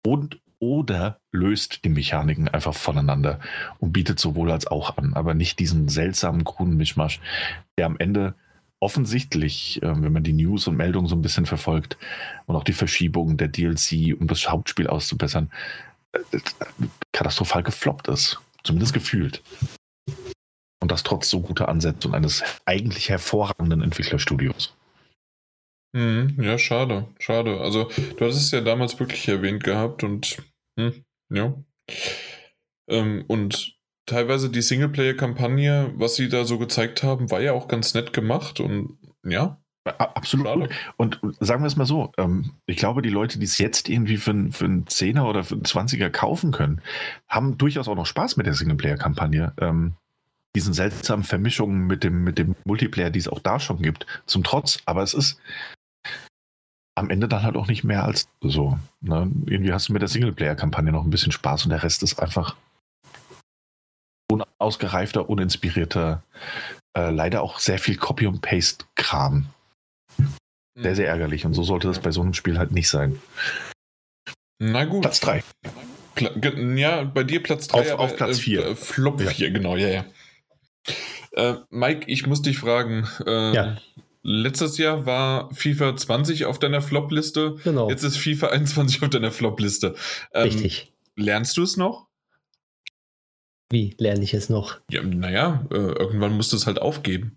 und oder löst die Mechaniken einfach voneinander und bietet sowohl als auch an, aber nicht diesen seltsamen grünen Mischmasch, der am Ende offensichtlich, äh, wenn man die News und Meldungen so ein bisschen verfolgt und auch die Verschiebungen der DLC, um das Hauptspiel auszubessern, äh, katastrophal gefloppt ist. Zumindest gefühlt. Und das trotz so guter Ansetzung eines eigentlich hervorragenden Entwicklerstudios. Mhm, ja, schade, schade. Also, du hattest es ja damals wirklich erwähnt gehabt und hm, ja. Ähm, und teilweise die Singleplayer-Kampagne, was sie da so gezeigt haben, war ja auch ganz nett gemacht und ja. Absolut. Schade. Und sagen wir es mal so, ähm, ich glaube, die Leute, die es jetzt irgendwie für, für einen Zehner oder für einen Zwanziger kaufen können, haben durchaus auch noch Spaß mit der Singleplayer-Kampagne. Ähm, diesen seltsamen Vermischungen mit dem, mit dem Multiplayer, die es auch da schon gibt, zum Trotz. Aber es ist am Ende dann halt auch nicht mehr als so. Ne? Irgendwie hast du mit der Singleplayer-Kampagne noch ein bisschen Spaß und der Rest ist einfach unausgereifter, uninspirierter, äh, leider auch sehr viel Copy- und Paste-Kram. Sehr, mhm. sehr ärgerlich. Und so sollte das bei so einem Spiel halt nicht sein. Na gut. Platz 3. Ja, bei dir Platz 3. Auf, auf Platz 4. Äh, Flop 4, ja. genau, ja, ja. Äh, Mike, ich muss dich fragen. Äh, ja. Letztes Jahr war FIFA 20 auf deiner Flop-Liste. Genau. Jetzt ist FIFA 21 auf deiner Flop-Liste. Ähm, Richtig. Lernst du es noch? Wie lerne ich es noch? Ja, naja, äh, irgendwann musst du es halt aufgeben.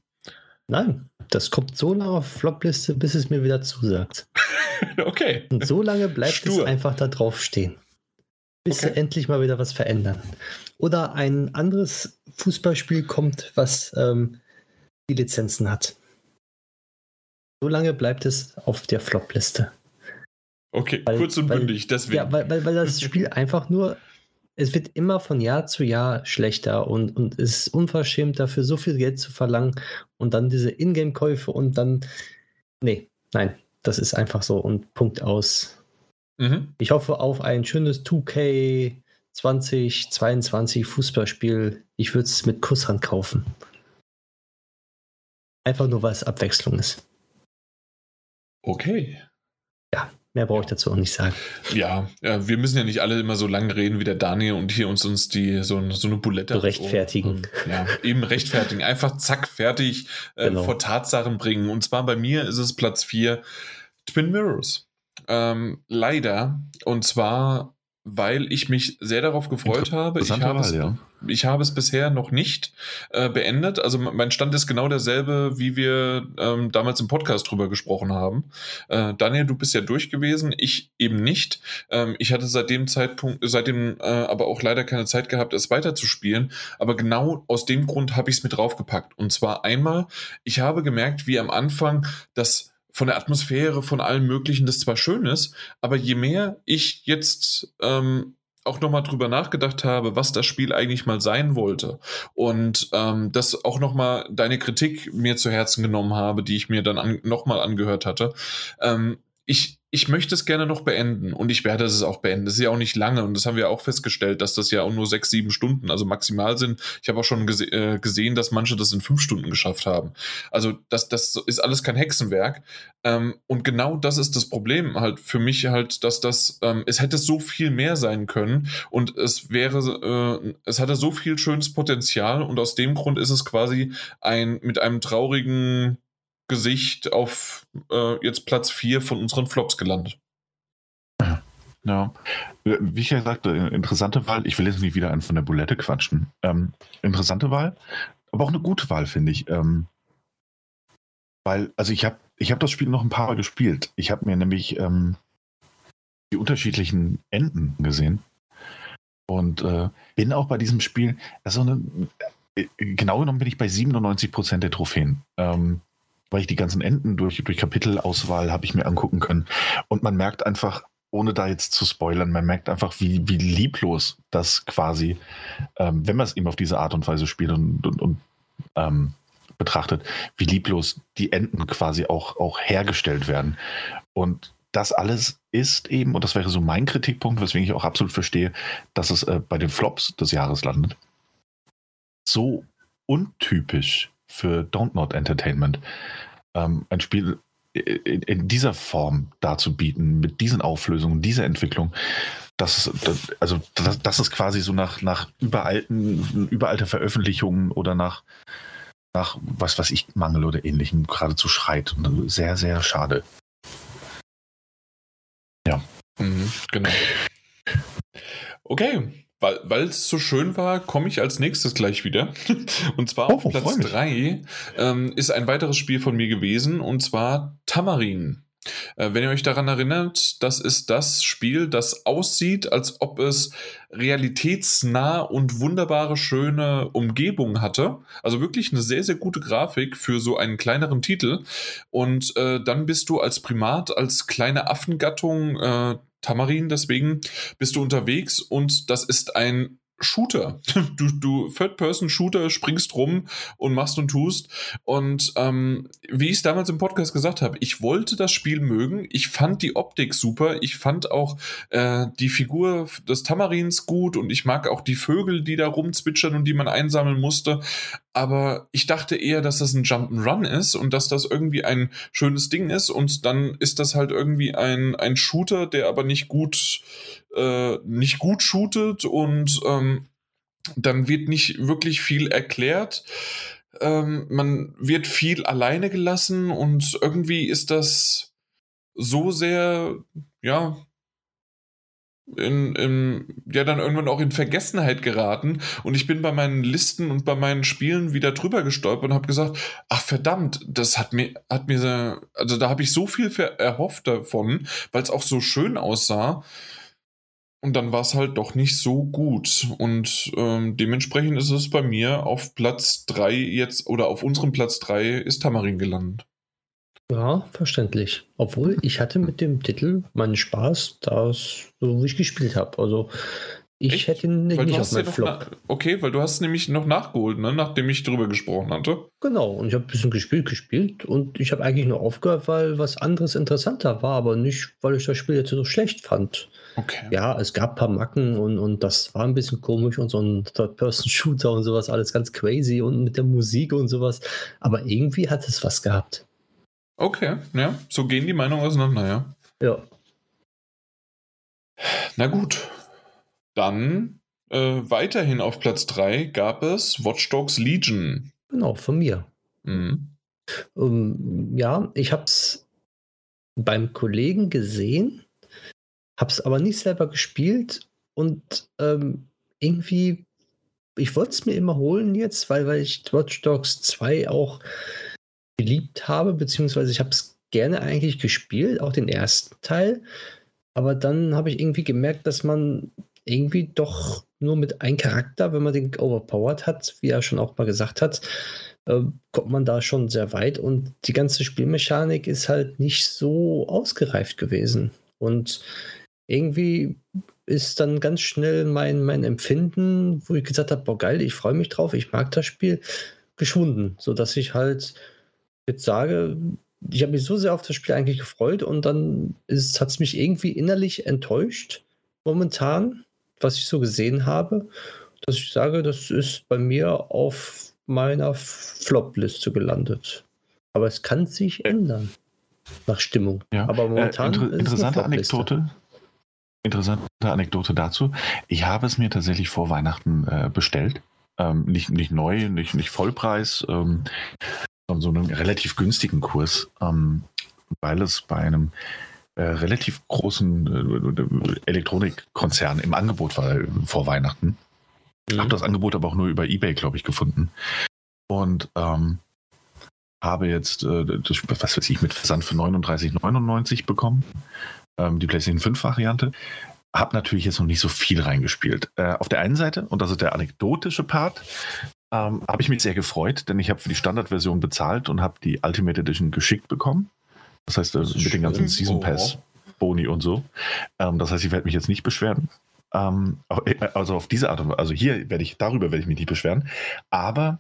Nein, das kommt so lange auf Flop-Liste, bis es mir wieder zusagt. okay. Und so lange bleibt Stur. es einfach da drauf stehen. Bis okay. sie endlich mal wieder was verändern. Oder ein anderes Fußballspiel kommt, was ähm, die Lizenzen hat. So lange bleibt es auf der Flop-Liste. Okay, weil, kurz und bündig, deswegen. Ja, weil, weil, weil das Spiel einfach nur, es wird immer von Jahr zu Jahr schlechter und, und es ist unverschämt dafür, so viel Geld zu verlangen und dann diese Ingame-Käufe und dann, nee, nein, das ist einfach so und Punkt aus. Mhm. Ich hoffe auf ein schönes 2K 2022 Fußballspiel. Ich würde es mit Kusshand kaufen. Einfach nur, weil es Abwechslung ist. Okay. Ja, mehr brauche ich dazu auch nicht sagen. Ja, ja, wir müssen ja nicht alle immer so lange reden wie der Daniel und hier uns, uns die so, so eine Bulette so rechtfertigen. So, ja, eben rechtfertigen. Einfach zack, fertig äh, genau. vor Tatsachen bringen. Und zwar bei mir ist es Platz 4 Twin Mirrors. Ähm, leider. Und zwar weil ich mich sehr darauf gefreut habe. Ich habe, es, ja. ich habe es bisher noch nicht äh, beendet. Also mein Stand ist genau derselbe, wie wir ähm, damals im Podcast drüber gesprochen haben. Äh, Daniel, du bist ja durch gewesen, ich eben nicht. Ähm, ich hatte seit dem Zeitpunkt, seitdem äh, aber auch leider keine Zeit gehabt, es weiterzuspielen. Aber genau aus dem Grund habe ich es mit draufgepackt. Und zwar einmal, ich habe gemerkt, wie am Anfang das von der Atmosphäre, von allem Möglichen, das zwar schön ist, aber je mehr ich jetzt ähm, auch nochmal drüber nachgedacht habe, was das Spiel eigentlich mal sein wollte und ähm, das auch nochmal deine Kritik mir zu Herzen genommen habe, die ich mir dann an, nochmal angehört hatte, ähm, ich, ich möchte es gerne noch beenden und ich werde es auch beenden. Das ist ja auch nicht lange und das haben wir auch festgestellt, dass das ja auch nur sechs, sieben Stunden, also maximal sind. Ich habe auch schon gese äh, gesehen, dass manche das in fünf Stunden geschafft haben. Also das, das ist alles kein Hexenwerk. Ähm, und genau das ist das Problem halt für mich halt, dass das, ähm, es hätte so viel mehr sein können und es wäre, äh, es hatte so viel schönes Potenzial und aus dem Grund ist es quasi ein mit einem traurigen Gesicht auf äh, jetzt Platz 4 von unseren Flops gelandet. Ja, wie ich ja sagte, interessante Wahl. Ich will jetzt nicht wieder einen von der Bulette quatschen. Ähm, interessante Wahl, aber auch eine gute Wahl, finde ich. Ähm, weil, also ich habe ich hab das Spiel noch ein paar Mal gespielt. Ich habe mir nämlich ähm, die unterschiedlichen Enden gesehen und äh, bin auch bei diesem Spiel, also eine, äh, genau genommen bin ich bei 97 Prozent der Trophäen. Ähm, weil ich die ganzen Enden durch, durch Kapitelauswahl habe ich mir angucken können. Und man merkt einfach, ohne da jetzt zu spoilern, man merkt einfach, wie, wie lieblos das quasi, ähm, wenn man es eben auf diese Art und Weise spielt und, und, und ähm, betrachtet, wie lieblos die Enden quasi auch, auch hergestellt werden. Und das alles ist eben, und das wäre so mein Kritikpunkt, weswegen ich auch absolut verstehe, dass es äh, bei den Flops des Jahres landet. so untypisch für Don't Not Entertainment, ähm, ein Spiel in, in, dieser Form darzubieten, mit diesen Auflösungen, dieser Entwicklung. Das ist, das, also das, das, ist quasi so nach, nach überalten, überalte Veröffentlichungen oder nach, nach was weiß ich, Mangel oder ähnlichem geradezu schreit. Und sehr, sehr schade. Ja. Mhm, genau. Okay, weil es so schön war, komme ich als nächstes gleich wieder. Und zwar oh, auf Platz 3 ähm, ist ein weiteres Spiel von mir gewesen, und zwar Tamarin. Äh, wenn ihr euch daran erinnert, das ist das Spiel, das aussieht, als ob es realitätsnah und wunderbare, schöne Umgebung hatte. Also wirklich eine sehr, sehr gute Grafik für so einen kleineren Titel. Und äh, dann bist du als Primat, als kleine Affengattung, äh, Tamarin, deswegen bist du unterwegs und das ist ein Shooter. Du, du Third-Person-Shooter, springst rum und machst und tust. Und ähm, wie ich es damals im Podcast gesagt habe, ich wollte das Spiel mögen. Ich fand die Optik super. Ich fand auch äh, die Figur des Tamarins gut und ich mag auch die Vögel, die da rumzwitschern und die man einsammeln musste. Aber ich dachte eher, dass das ein Jump'n'Run ist und dass das irgendwie ein schönes Ding ist. Und dann ist das halt irgendwie ein, ein Shooter, der aber nicht gut äh, nicht gut shootet und ähm, dann wird nicht wirklich viel erklärt. Ähm, man wird viel alleine gelassen und irgendwie ist das so sehr, ja, in, in, ja dann irgendwann auch in Vergessenheit geraten und ich bin bei meinen Listen und bei meinen Spielen wieder drüber gestolpert und habe gesagt, ach verdammt, das hat mir, hat mir, also da habe ich so viel erhofft davon, weil es auch so schön aussah und dann war es halt doch nicht so gut. Und ähm, dementsprechend ist es bei mir auf Platz 3 jetzt, oder auf unserem Platz 3 ist Tamarin gelandet. Ja, verständlich. Obwohl ich hatte mit dem Titel meinen Spaß, das so wie ich gespielt habe. Also ich Echt? hätte ihn nicht, nicht auf meinen Flop. okay, weil du hast nämlich noch nachgeholt, ne? nachdem ich drüber gesprochen hatte. Genau, und ich habe ein bisschen gespielt, gespielt und ich habe eigentlich nur aufgehört, weil was anderes interessanter war, aber nicht, weil ich das Spiel jetzt so schlecht fand. Okay. Ja, es gab ein paar Macken und, und das war ein bisschen komisch und so ein Third-Person-Shooter und sowas, alles ganz crazy und mit der Musik und sowas. Aber irgendwie hat es was gehabt. Okay, ja, so gehen die Meinungen auseinander, ja. Ja. Na gut, dann äh, weiterhin auf Platz 3 gab es Watch Dogs Legion. Genau, von mir. Mhm. Um, ähm, ja, ich habe es beim Kollegen gesehen, habe es aber nicht selber gespielt und ähm, irgendwie, ich wollte es mir immer holen jetzt, weil, weil ich Watch Dogs 2 auch geliebt habe, beziehungsweise ich habe es gerne eigentlich gespielt, auch den ersten Teil. Aber dann habe ich irgendwie gemerkt, dass man irgendwie doch nur mit einem Charakter, wenn man den overpowered hat, wie er schon auch mal gesagt hat, äh, kommt man da schon sehr weit und die ganze Spielmechanik ist halt nicht so ausgereift gewesen. Und irgendwie ist dann ganz schnell mein, mein Empfinden, wo ich gesagt habe, boah geil, ich freue mich drauf, ich mag das Spiel, geschwunden, sodass ich halt jetzt sage, ich habe mich so sehr auf das Spiel eigentlich gefreut und dann hat es mich irgendwie innerlich enttäuscht momentan, was ich so gesehen habe, dass ich sage, das ist bei mir auf meiner Flop-Liste gelandet. Aber es kann sich ändern nach Stimmung. Ja. Aber momentan äh, inter interessante Anekdote. Interessante Anekdote dazu. Ich habe es mir tatsächlich vor Weihnachten äh, bestellt. Ähm, nicht, nicht neu, nicht, nicht Vollpreis, ähm, sondern so einen relativ günstigen Kurs, ähm, weil es bei einem äh, relativ großen äh, Elektronikkonzern im Angebot war äh, vor Weihnachten. Mhm. Habe das Angebot aber auch nur über Ebay, glaube ich, gefunden. Und ähm, habe jetzt äh, das, was weiß ich, mit Versand für 39,99 bekommen. Ähm, die PlayStation 5 Variante. Habe natürlich jetzt noch nicht so viel reingespielt. Äh, auf der einen Seite, und das ist der anekdotische Part, ähm, habe ich mich sehr gefreut, denn ich habe für die Standardversion bezahlt und habe die Ultimate Edition geschickt bekommen. Das heißt, das mit den ganzen Season Pass, Boni und so. Ähm, das heißt, ich werde mich jetzt nicht beschweren. Ähm, äh, also auf diese Art und Weise, also hier werde ich, darüber werde ich mich nicht beschweren. Aber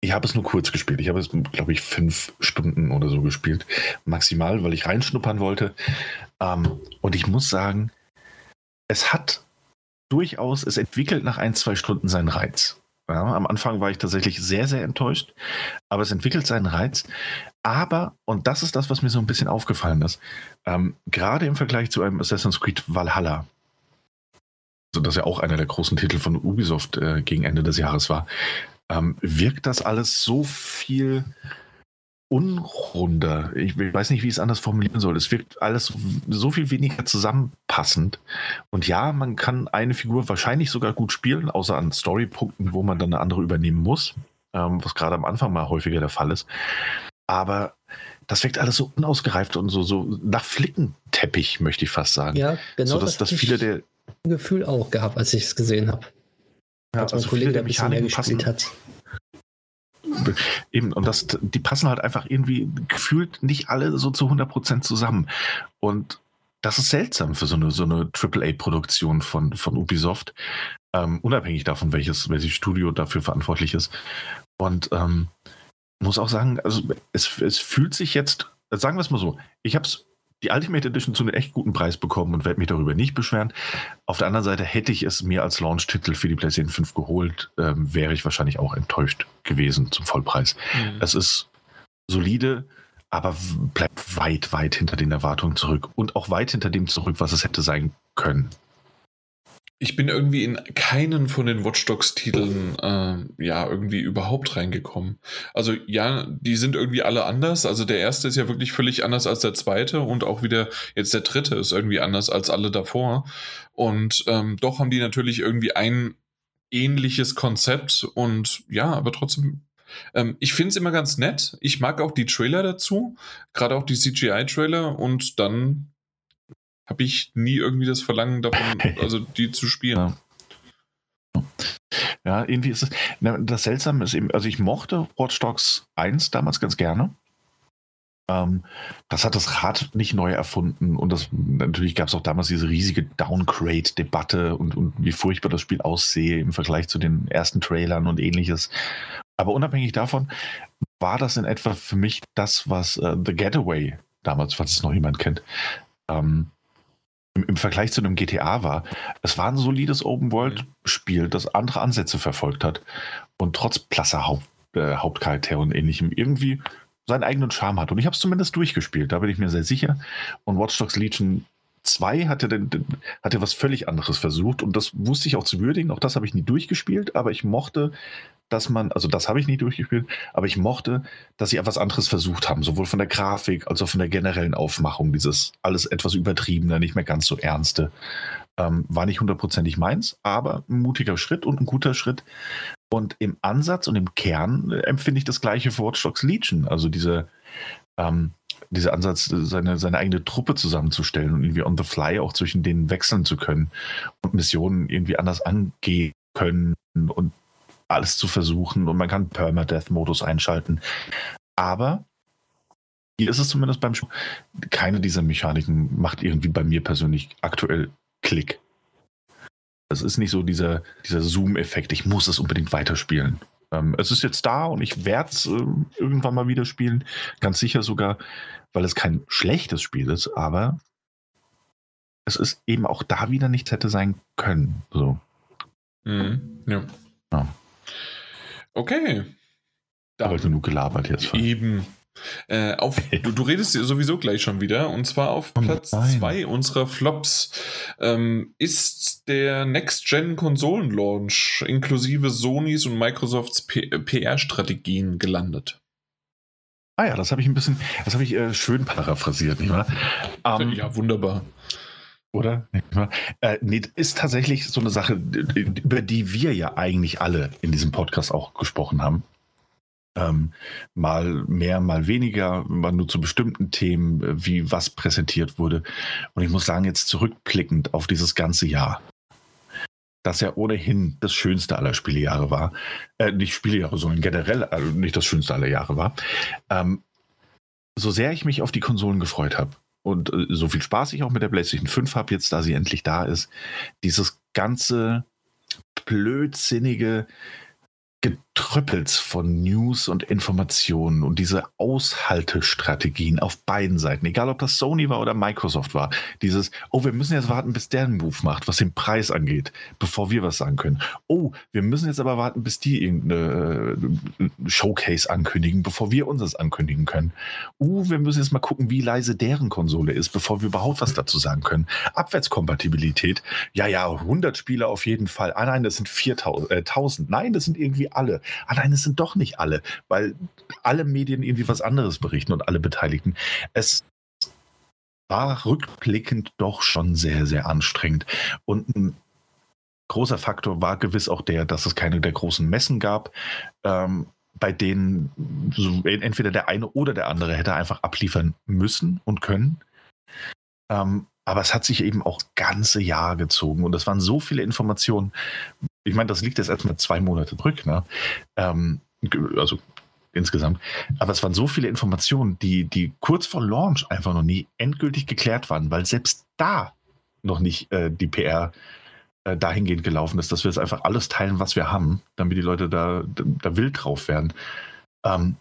ich habe es nur kurz gespielt. Ich habe es, glaube ich, fünf Stunden oder so gespielt. Maximal, weil ich reinschnuppern wollte. Ähm, und ich muss sagen, es hat durchaus, es entwickelt nach ein, zwei Stunden seinen Reiz. Ja, am Anfang war ich tatsächlich sehr, sehr enttäuscht, aber es entwickelt seinen Reiz. Aber, und das ist das, was mir so ein bisschen aufgefallen ist, ähm, gerade im Vergleich zu einem Assassin's Creed Valhalla, also das ja auch einer der großen Titel von Ubisoft äh, gegen Ende des Jahres war, ähm, wirkt das alles so viel unrunder. Ich weiß nicht, wie ich es anders formulieren soll. Es wirkt alles so viel weniger zusammenpassend. Und ja, man kann eine Figur wahrscheinlich sogar gut spielen, außer an Storypunkten, wo man dann eine andere übernehmen muss, ähm, was gerade am Anfang mal häufiger der Fall ist. Aber das wirkt alles so unausgereift und so, so nach Flickenteppich, möchte ich fast sagen. Ja, genau. So, dass, das dass viele der Gefühl auch gehabt, als ich es gesehen habe. Ja, als also Kollege, der gespielt passen, hat eben, und das, die passen halt einfach irgendwie gefühlt nicht alle so zu 100% zusammen. Und das ist seltsam für so eine, so eine AAA-Produktion von, von Ubisoft, ähm, unabhängig davon, welches, welches Studio dafür verantwortlich ist. Und ähm, muss auch sagen, also es, es fühlt sich jetzt, sagen wir es mal so, ich habe es die Ultimate Edition zu einem echt guten Preis bekommen und werde mich darüber nicht beschweren. Auf der anderen Seite hätte ich es mir als Launch-Titel für die PlayStation 5 geholt, ähm, wäre ich wahrscheinlich auch enttäuscht gewesen zum Vollpreis. Mhm. Es ist solide, aber bleibt weit, weit hinter den Erwartungen zurück und auch weit hinter dem zurück, was es hätte sein können ich bin irgendwie in keinen von den Watch Dogs-Titeln äh, ja irgendwie überhaupt reingekommen. Also ja, die sind irgendwie alle anders. Also der erste ist ja wirklich völlig anders als der zweite und auch wieder jetzt der dritte ist irgendwie anders als alle davor. Und ähm, doch haben die natürlich irgendwie ein ähnliches Konzept und ja, aber trotzdem ähm, ich finde es immer ganz nett. Ich mag auch die Trailer dazu, gerade auch die CGI-Trailer und dann habe ich nie irgendwie das Verlangen davon, also die zu spielen. Ja. Ja, irgendwie ist es. Das Seltsame ist eben, also ich mochte Watch Dogs 1 damals ganz gerne. Ähm, das hat das Rad nicht neu erfunden und das natürlich gab es auch damals diese riesige Downgrade-Debatte und, und wie furchtbar das Spiel aussehe im Vergleich zu den ersten Trailern und ähnliches. Aber unabhängig davon war das in etwa für mich das, was äh, The Getaway damals, falls es noch jemand kennt, ähm, im, Vergleich zu einem GTA war. Es war ein solides Open-World-Spiel, das andere Ansätze verfolgt hat und trotz blasser Haupt, äh, Hauptcharaktere und ähnlichem irgendwie seinen eigenen Charme hat. Und ich habe es zumindest durchgespielt, da bin ich mir sehr sicher. Und Watch Dogs Legion 2 hatte, den, den, hatte was völlig anderes versucht und das wusste ich auch zu würdigen. Auch das habe ich nie durchgespielt, aber ich mochte dass man, also das habe ich nie durchgespielt, aber ich mochte, dass sie etwas anderes versucht haben, sowohl von der Grafik als auch von der generellen Aufmachung, dieses alles etwas übertriebene, nicht mehr ganz so ernste. Ähm, war nicht hundertprozentig meins, aber ein mutiger Schritt und ein guter Schritt. Und im Ansatz und im Kern äh, empfinde ich das gleiche für Watch Dogs Legion, also diese, ähm, dieser Ansatz, seine, seine eigene Truppe zusammenzustellen und irgendwie on the fly auch zwischen denen wechseln zu können und Missionen irgendwie anders angehen können und alles zu versuchen und man kann Permadeath-Modus einschalten. Aber hier ist es zumindest beim Spiel, keine dieser Mechaniken macht irgendwie bei mir persönlich aktuell Klick. Es ist nicht so dieser, dieser Zoom-Effekt, ich muss es unbedingt weiterspielen. Ähm, es ist jetzt da und ich werde es äh, irgendwann mal wieder spielen. Ganz sicher sogar, weil es kein schlechtes Spiel ist, aber es ist eben auch da wieder nichts hätte sein können. So. Mhm, ja. ja. Okay. Da ich genug gelabert jetzt. Eben. Äh, auf, du, du, redest sowieso gleich schon wieder. Und zwar auf Platz 2 unserer Flops ähm, ist der Next-Gen-Konsolen-Launch inklusive Sonys und Microsofts PR-Strategien gelandet. Ah ja, das habe ich ein bisschen, das habe ich äh, schön paraphrasiert, nicht wahr? Um, ja, wunderbar. Oder? Äh, nee, ist tatsächlich so eine Sache, über die wir ja eigentlich alle in diesem Podcast auch gesprochen haben. Ähm, mal mehr, mal weniger, mal nur zu bestimmten Themen, äh, wie was präsentiert wurde. Und ich muss sagen, jetzt zurückblickend auf dieses ganze Jahr, das ja ohnehin das schönste aller Spielejahre war, äh, nicht Spielejahre, sondern generell also nicht das schönste aller Jahre war, ähm, so sehr ich mich auf die Konsolen gefreut habe, und äh, so viel Spaß ich auch mit der PlayStation 5 habe, jetzt da sie endlich da ist, dieses ganze blödsinnige Getröppels von News und Informationen und diese Aushaltestrategien auf beiden Seiten, egal ob das Sony war oder Microsoft war, dieses, oh, wir müssen jetzt warten, bis der einen Move macht, was den Preis angeht, bevor wir was sagen können. Oh, wir müssen jetzt aber warten, bis die irgendeine äh, Showcase ankündigen, bevor wir unseres ankündigen können. Uh, wir müssen jetzt mal gucken, wie leise deren Konsole ist, bevor wir überhaupt was dazu sagen können. Abwärtskompatibilität, ja, ja, 100 Spiele auf jeden Fall. Ah nein, das sind 4000, äh, 1000. Nein, das sind irgendwie alle. Ah nein, es sind doch nicht alle, weil alle Medien irgendwie was anderes berichten und alle Beteiligten. Es war rückblickend doch schon sehr, sehr anstrengend. Und ein großer Faktor war gewiss auch der, dass es keine der großen Messen gab, ähm, bei denen so entweder der eine oder der andere hätte einfach abliefern müssen und können. Ähm, aber es hat sich eben auch ganze Jahre gezogen und es waren so viele Informationen. Ich meine, das liegt jetzt erstmal zwei Monate zurück, ne? Ähm, also insgesamt. Aber es waren so viele Informationen, die, die kurz vor Launch einfach noch nie endgültig geklärt waren, weil selbst da noch nicht äh, die PR äh, dahingehend gelaufen ist, dass wir jetzt einfach alles teilen, was wir haben, damit die Leute da, da wild drauf werden. Ähm,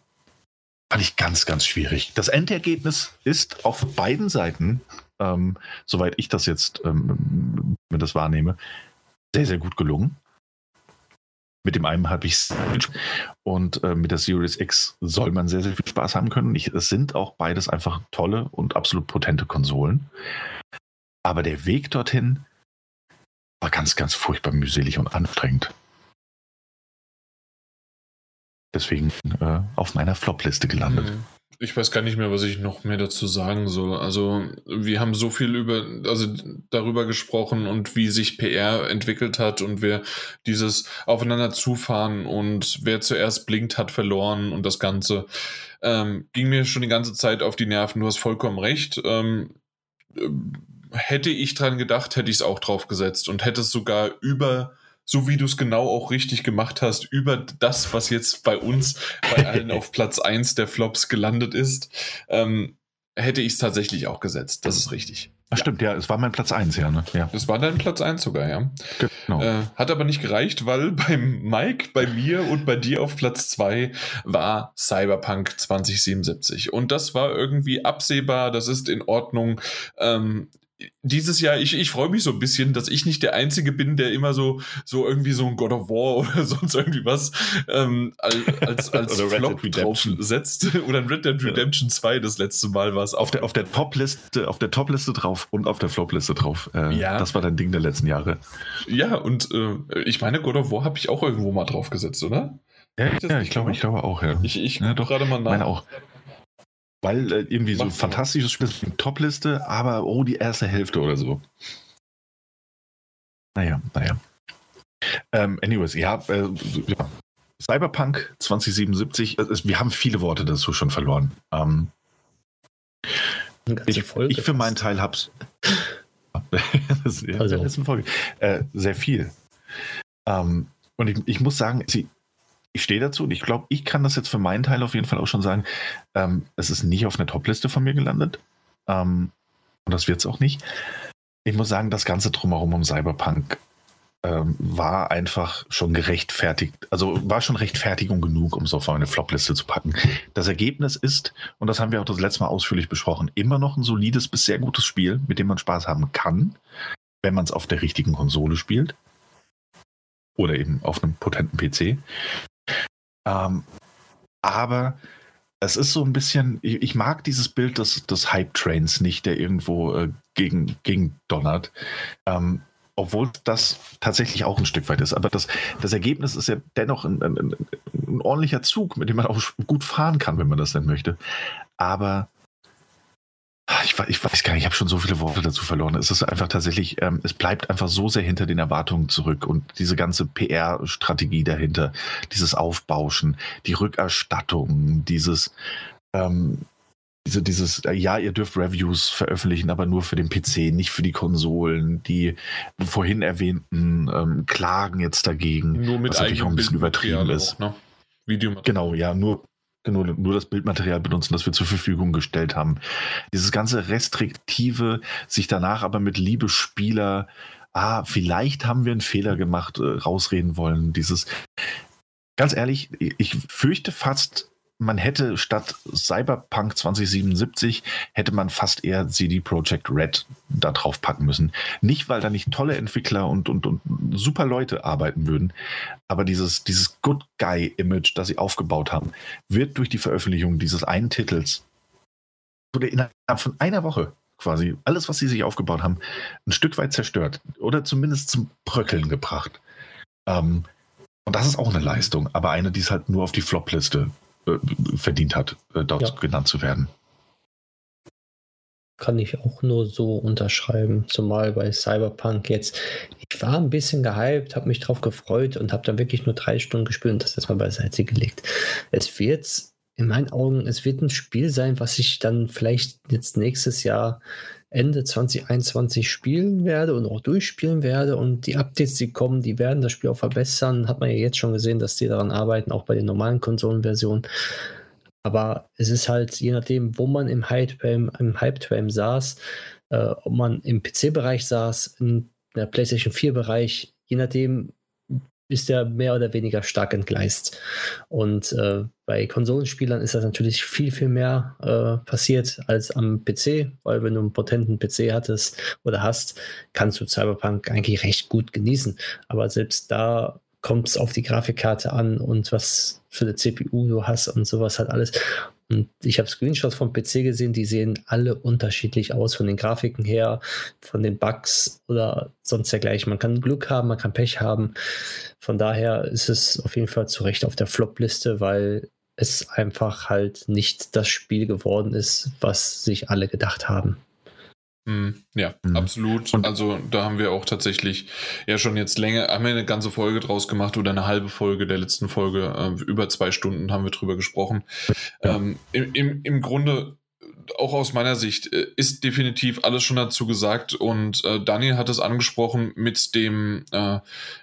fand ich ganz, ganz schwierig. Das Endergebnis ist auf beiden Seiten, ähm, soweit ich das jetzt ähm, das wahrnehme, sehr, sehr gut gelungen. Mit dem einen habe ich es und äh, mit der Series X soll man sehr, sehr viel Spaß haben können. Ich, es sind auch beides einfach tolle und absolut potente Konsolen. Aber der Weg dorthin war ganz, ganz furchtbar mühselig und anstrengend. Deswegen äh, auf meiner Flop-Liste gelandet. Mhm. Ich weiß gar nicht mehr, was ich noch mehr dazu sagen soll. Also, wir haben so viel über, also darüber gesprochen und wie sich PR entwickelt hat und wer dieses Aufeinander zufahren und wer zuerst blinkt, hat verloren und das Ganze ähm, ging mir schon die ganze Zeit auf die Nerven. Du hast vollkommen recht. Ähm, äh, hätte ich dran gedacht, hätte ich es auch drauf gesetzt und hätte es sogar über so wie du es genau auch richtig gemacht hast, über das, was jetzt bei uns, bei allen auf Platz 1 der Flops gelandet ist, ähm, hätte ich es tatsächlich auch gesetzt. Das ist richtig. Ach, ja. stimmt, ja, es war mein Platz 1, ja, ne? Ja. Das war dein Platz 1 sogar, ja. Genau. Äh, hat aber nicht gereicht, weil beim Mike, bei mir und bei dir auf Platz 2 war Cyberpunk 2077. Und das war irgendwie absehbar, das ist in Ordnung. Ähm, dieses Jahr, ich, ich freue mich so ein bisschen, dass ich nicht der Einzige bin, der immer so, so irgendwie so ein God of War oder sonst irgendwie was ähm, als, als Flop draufsetzt. Oder ein Red Dead Redemption ja. 2 das letzte Mal war es. Auf der, auf der Top-Liste, auf der Top-Liste drauf und auf der Flop-Liste drauf. Äh, ja. Das war dein Ding der letzten Jahre. Ja, und äh, ich meine, God of War habe ich auch irgendwo mal draufgesetzt, oder? Ja, ich, ja, ich glaube, ich glaube auch, ja. Ich, ich ja, doch gerade mal nach. Meine auch. Weil äh, irgendwie so ein fantastisches Spiel ist Top-Liste, aber oh, die erste Hälfte oder so. Naja, naja. Ähm, anyways, ja, äh, ja, Cyberpunk 2077, äh, wir haben viele Worte dazu schon verloren. Ähm, ich, ich, für meinen Teil hab's. das, also. Folge, äh, sehr viel. Ähm, und ich, ich, muss sagen, sie, ich stehe dazu und ich glaube, ich kann das jetzt für meinen Teil auf jeden Fall auch schon sagen. Ähm, es ist nicht auf einer Top-Liste von mir gelandet. Ähm, und das wird es auch nicht. Ich muss sagen, das Ganze drumherum um Cyberpunk ähm, war einfach schon gerechtfertigt, also war schon Rechtfertigung genug, um es auf eine Flop-Liste zu packen. Das Ergebnis ist, und das haben wir auch das letzte Mal ausführlich besprochen, immer noch ein solides bis sehr gutes Spiel, mit dem man Spaß haben kann, wenn man es auf der richtigen Konsole spielt. Oder eben auf einem potenten PC. Ähm, aber es ist so ein bisschen, ich, ich, mag dieses Bild des, des Hype-Trains nicht, der irgendwo äh, gegen, gegen donnert. Ähm, obwohl das tatsächlich auch ein Stück weit ist. Aber das, das Ergebnis ist ja dennoch ein, ein, ein ordentlicher Zug, mit dem man auch gut fahren kann, wenn man das denn möchte. Aber ich, ich, weiß gar nicht, ich habe schon so viele Worte dazu verloren. Es ist einfach tatsächlich, ähm, es bleibt einfach so sehr hinter den Erwartungen zurück und diese ganze PR-Strategie dahinter, dieses Aufbauschen, die Rückerstattung, dieses, ähm, diese, dieses, äh, ja, ihr dürft Reviews veröffentlichen, aber nur für den PC, nicht für die Konsolen, die vorhin erwähnten ähm, Klagen jetzt dagegen, nur mit was natürlich auch ein bisschen übertrieben ist. Auch, ne? Genau, ja, nur nur, nur das Bildmaterial benutzen, das wir zur Verfügung gestellt haben. Dieses ganze restriktive, sich danach aber mit Liebe Spieler, ah, vielleicht haben wir einen Fehler gemacht, äh, rausreden wollen. Dieses, ganz ehrlich, ich fürchte fast, man hätte statt Cyberpunk 2077 hätte man fast eher CD Projekt Red da drauf packen müssen. Nicht, weil da nicht tolle Entwickler und, und, und super Leute arbeiten würden, aber dieses, dieses Good Guy-Image, das sie aufgebaut haben, wird durch die Veröffentlichung dieses einen Titels wurde innerhalb von einer Woche quasi alles, was sie sich aufgebaut haben, ein Stück weit zerstört oder zumindest zum Bröckeln gebracht. Ähm, und das ist auch eine Leistung, aber eine, die es halt nur auf die Flop-Liste verdient hat, äh, dort ja. genannt zu werden. Kann ich auch nur so unterschreiben, zumal bei Cyberpunk jetzt. Ich war ein bisschen gehypt, habe mich drauf gefreut und habe dann wirklich nur drei Stunden gespielt und das erstmal beiseite gelegt. Es wird in meinen Augen, es wird ein Spiel sein, was ich dann vielleicht jetzt nächstes Jahr Ende 2021 spielen werde und auch durchspielen werde. Und die Updates, die kommen, die werden das Spiel auch verbessern. Hat man ja jetzt schon gesehen, dass die daran arbeiten, auch bei den normalen Konsolenversionen. Aber es ist halt, je nachdem, wo man im Hype-Train Hype saß, äh, ob man im PC-Bereich saß, in der PlayStation 4-Bereich, je nachdem, ist der mehr oder weniger stark entgleist. Und äh, bei Konsolenspielern ist das natürlich viel, viel mehr äh, passiert als am PC, weil wenn du einen potenten PC hattest oder hast, kannst du Cyberpunk eigentlich recht gut genießen. Aber selbst da kommt es auf die Grafikkarte an und was für eine CPU du hast und sowas hat alles. Und ich habe Screenshots vom PC gesehen, die sehen alle unterschiedlich aus von den Grafiken her, von den Bugs oder sonst dergleichen. Man kann Glück haben, man kann Pech haben. Von daher ist es auf jeden Fall zu Recht auf der Flop-Liste, weil es einfach halt nicht das Spiel geworden ist, was sich alle gedacht haben. Hm, ja, mhm. absolut. Und also da haben wir auch tatsächlich ja schon jetzt länger, haben wir eine ganze Folge draus gemacht oder eine halbe Folge der letzten Folge, äh, über zwei Stunden haben wir drüber gesprochen. Ja. Ähm, im, im, Im Grunde auch aus meiner Sicht äh, ist definitiv alles schon dazu gesagt und äh, Daniel hat es angesprochen mit dem äh,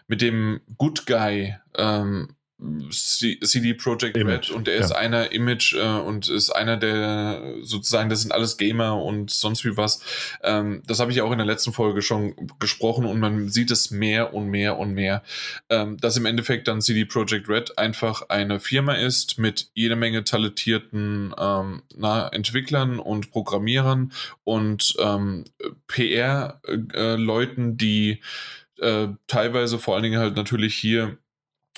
mit dem Good Guy ähm, CD Projekt Red und er ja. ist einer Image äh, und ist einer der sozusagen, das sind alles Gamer und sonst wie was. Ähm, das habe ich auch in der letzten Folge schon gesprochen und man sieht es mehr und mehr und mehr, ähm, dass im Endeffekt dann CD Projekt Red einfach eine Firma ist mit jede Menge talentierten ähm, na, Entwicklern und Programmierern und ähm, PR-Leuten, äh, die äh, teilweise vor allen Dingen halt natürlich hier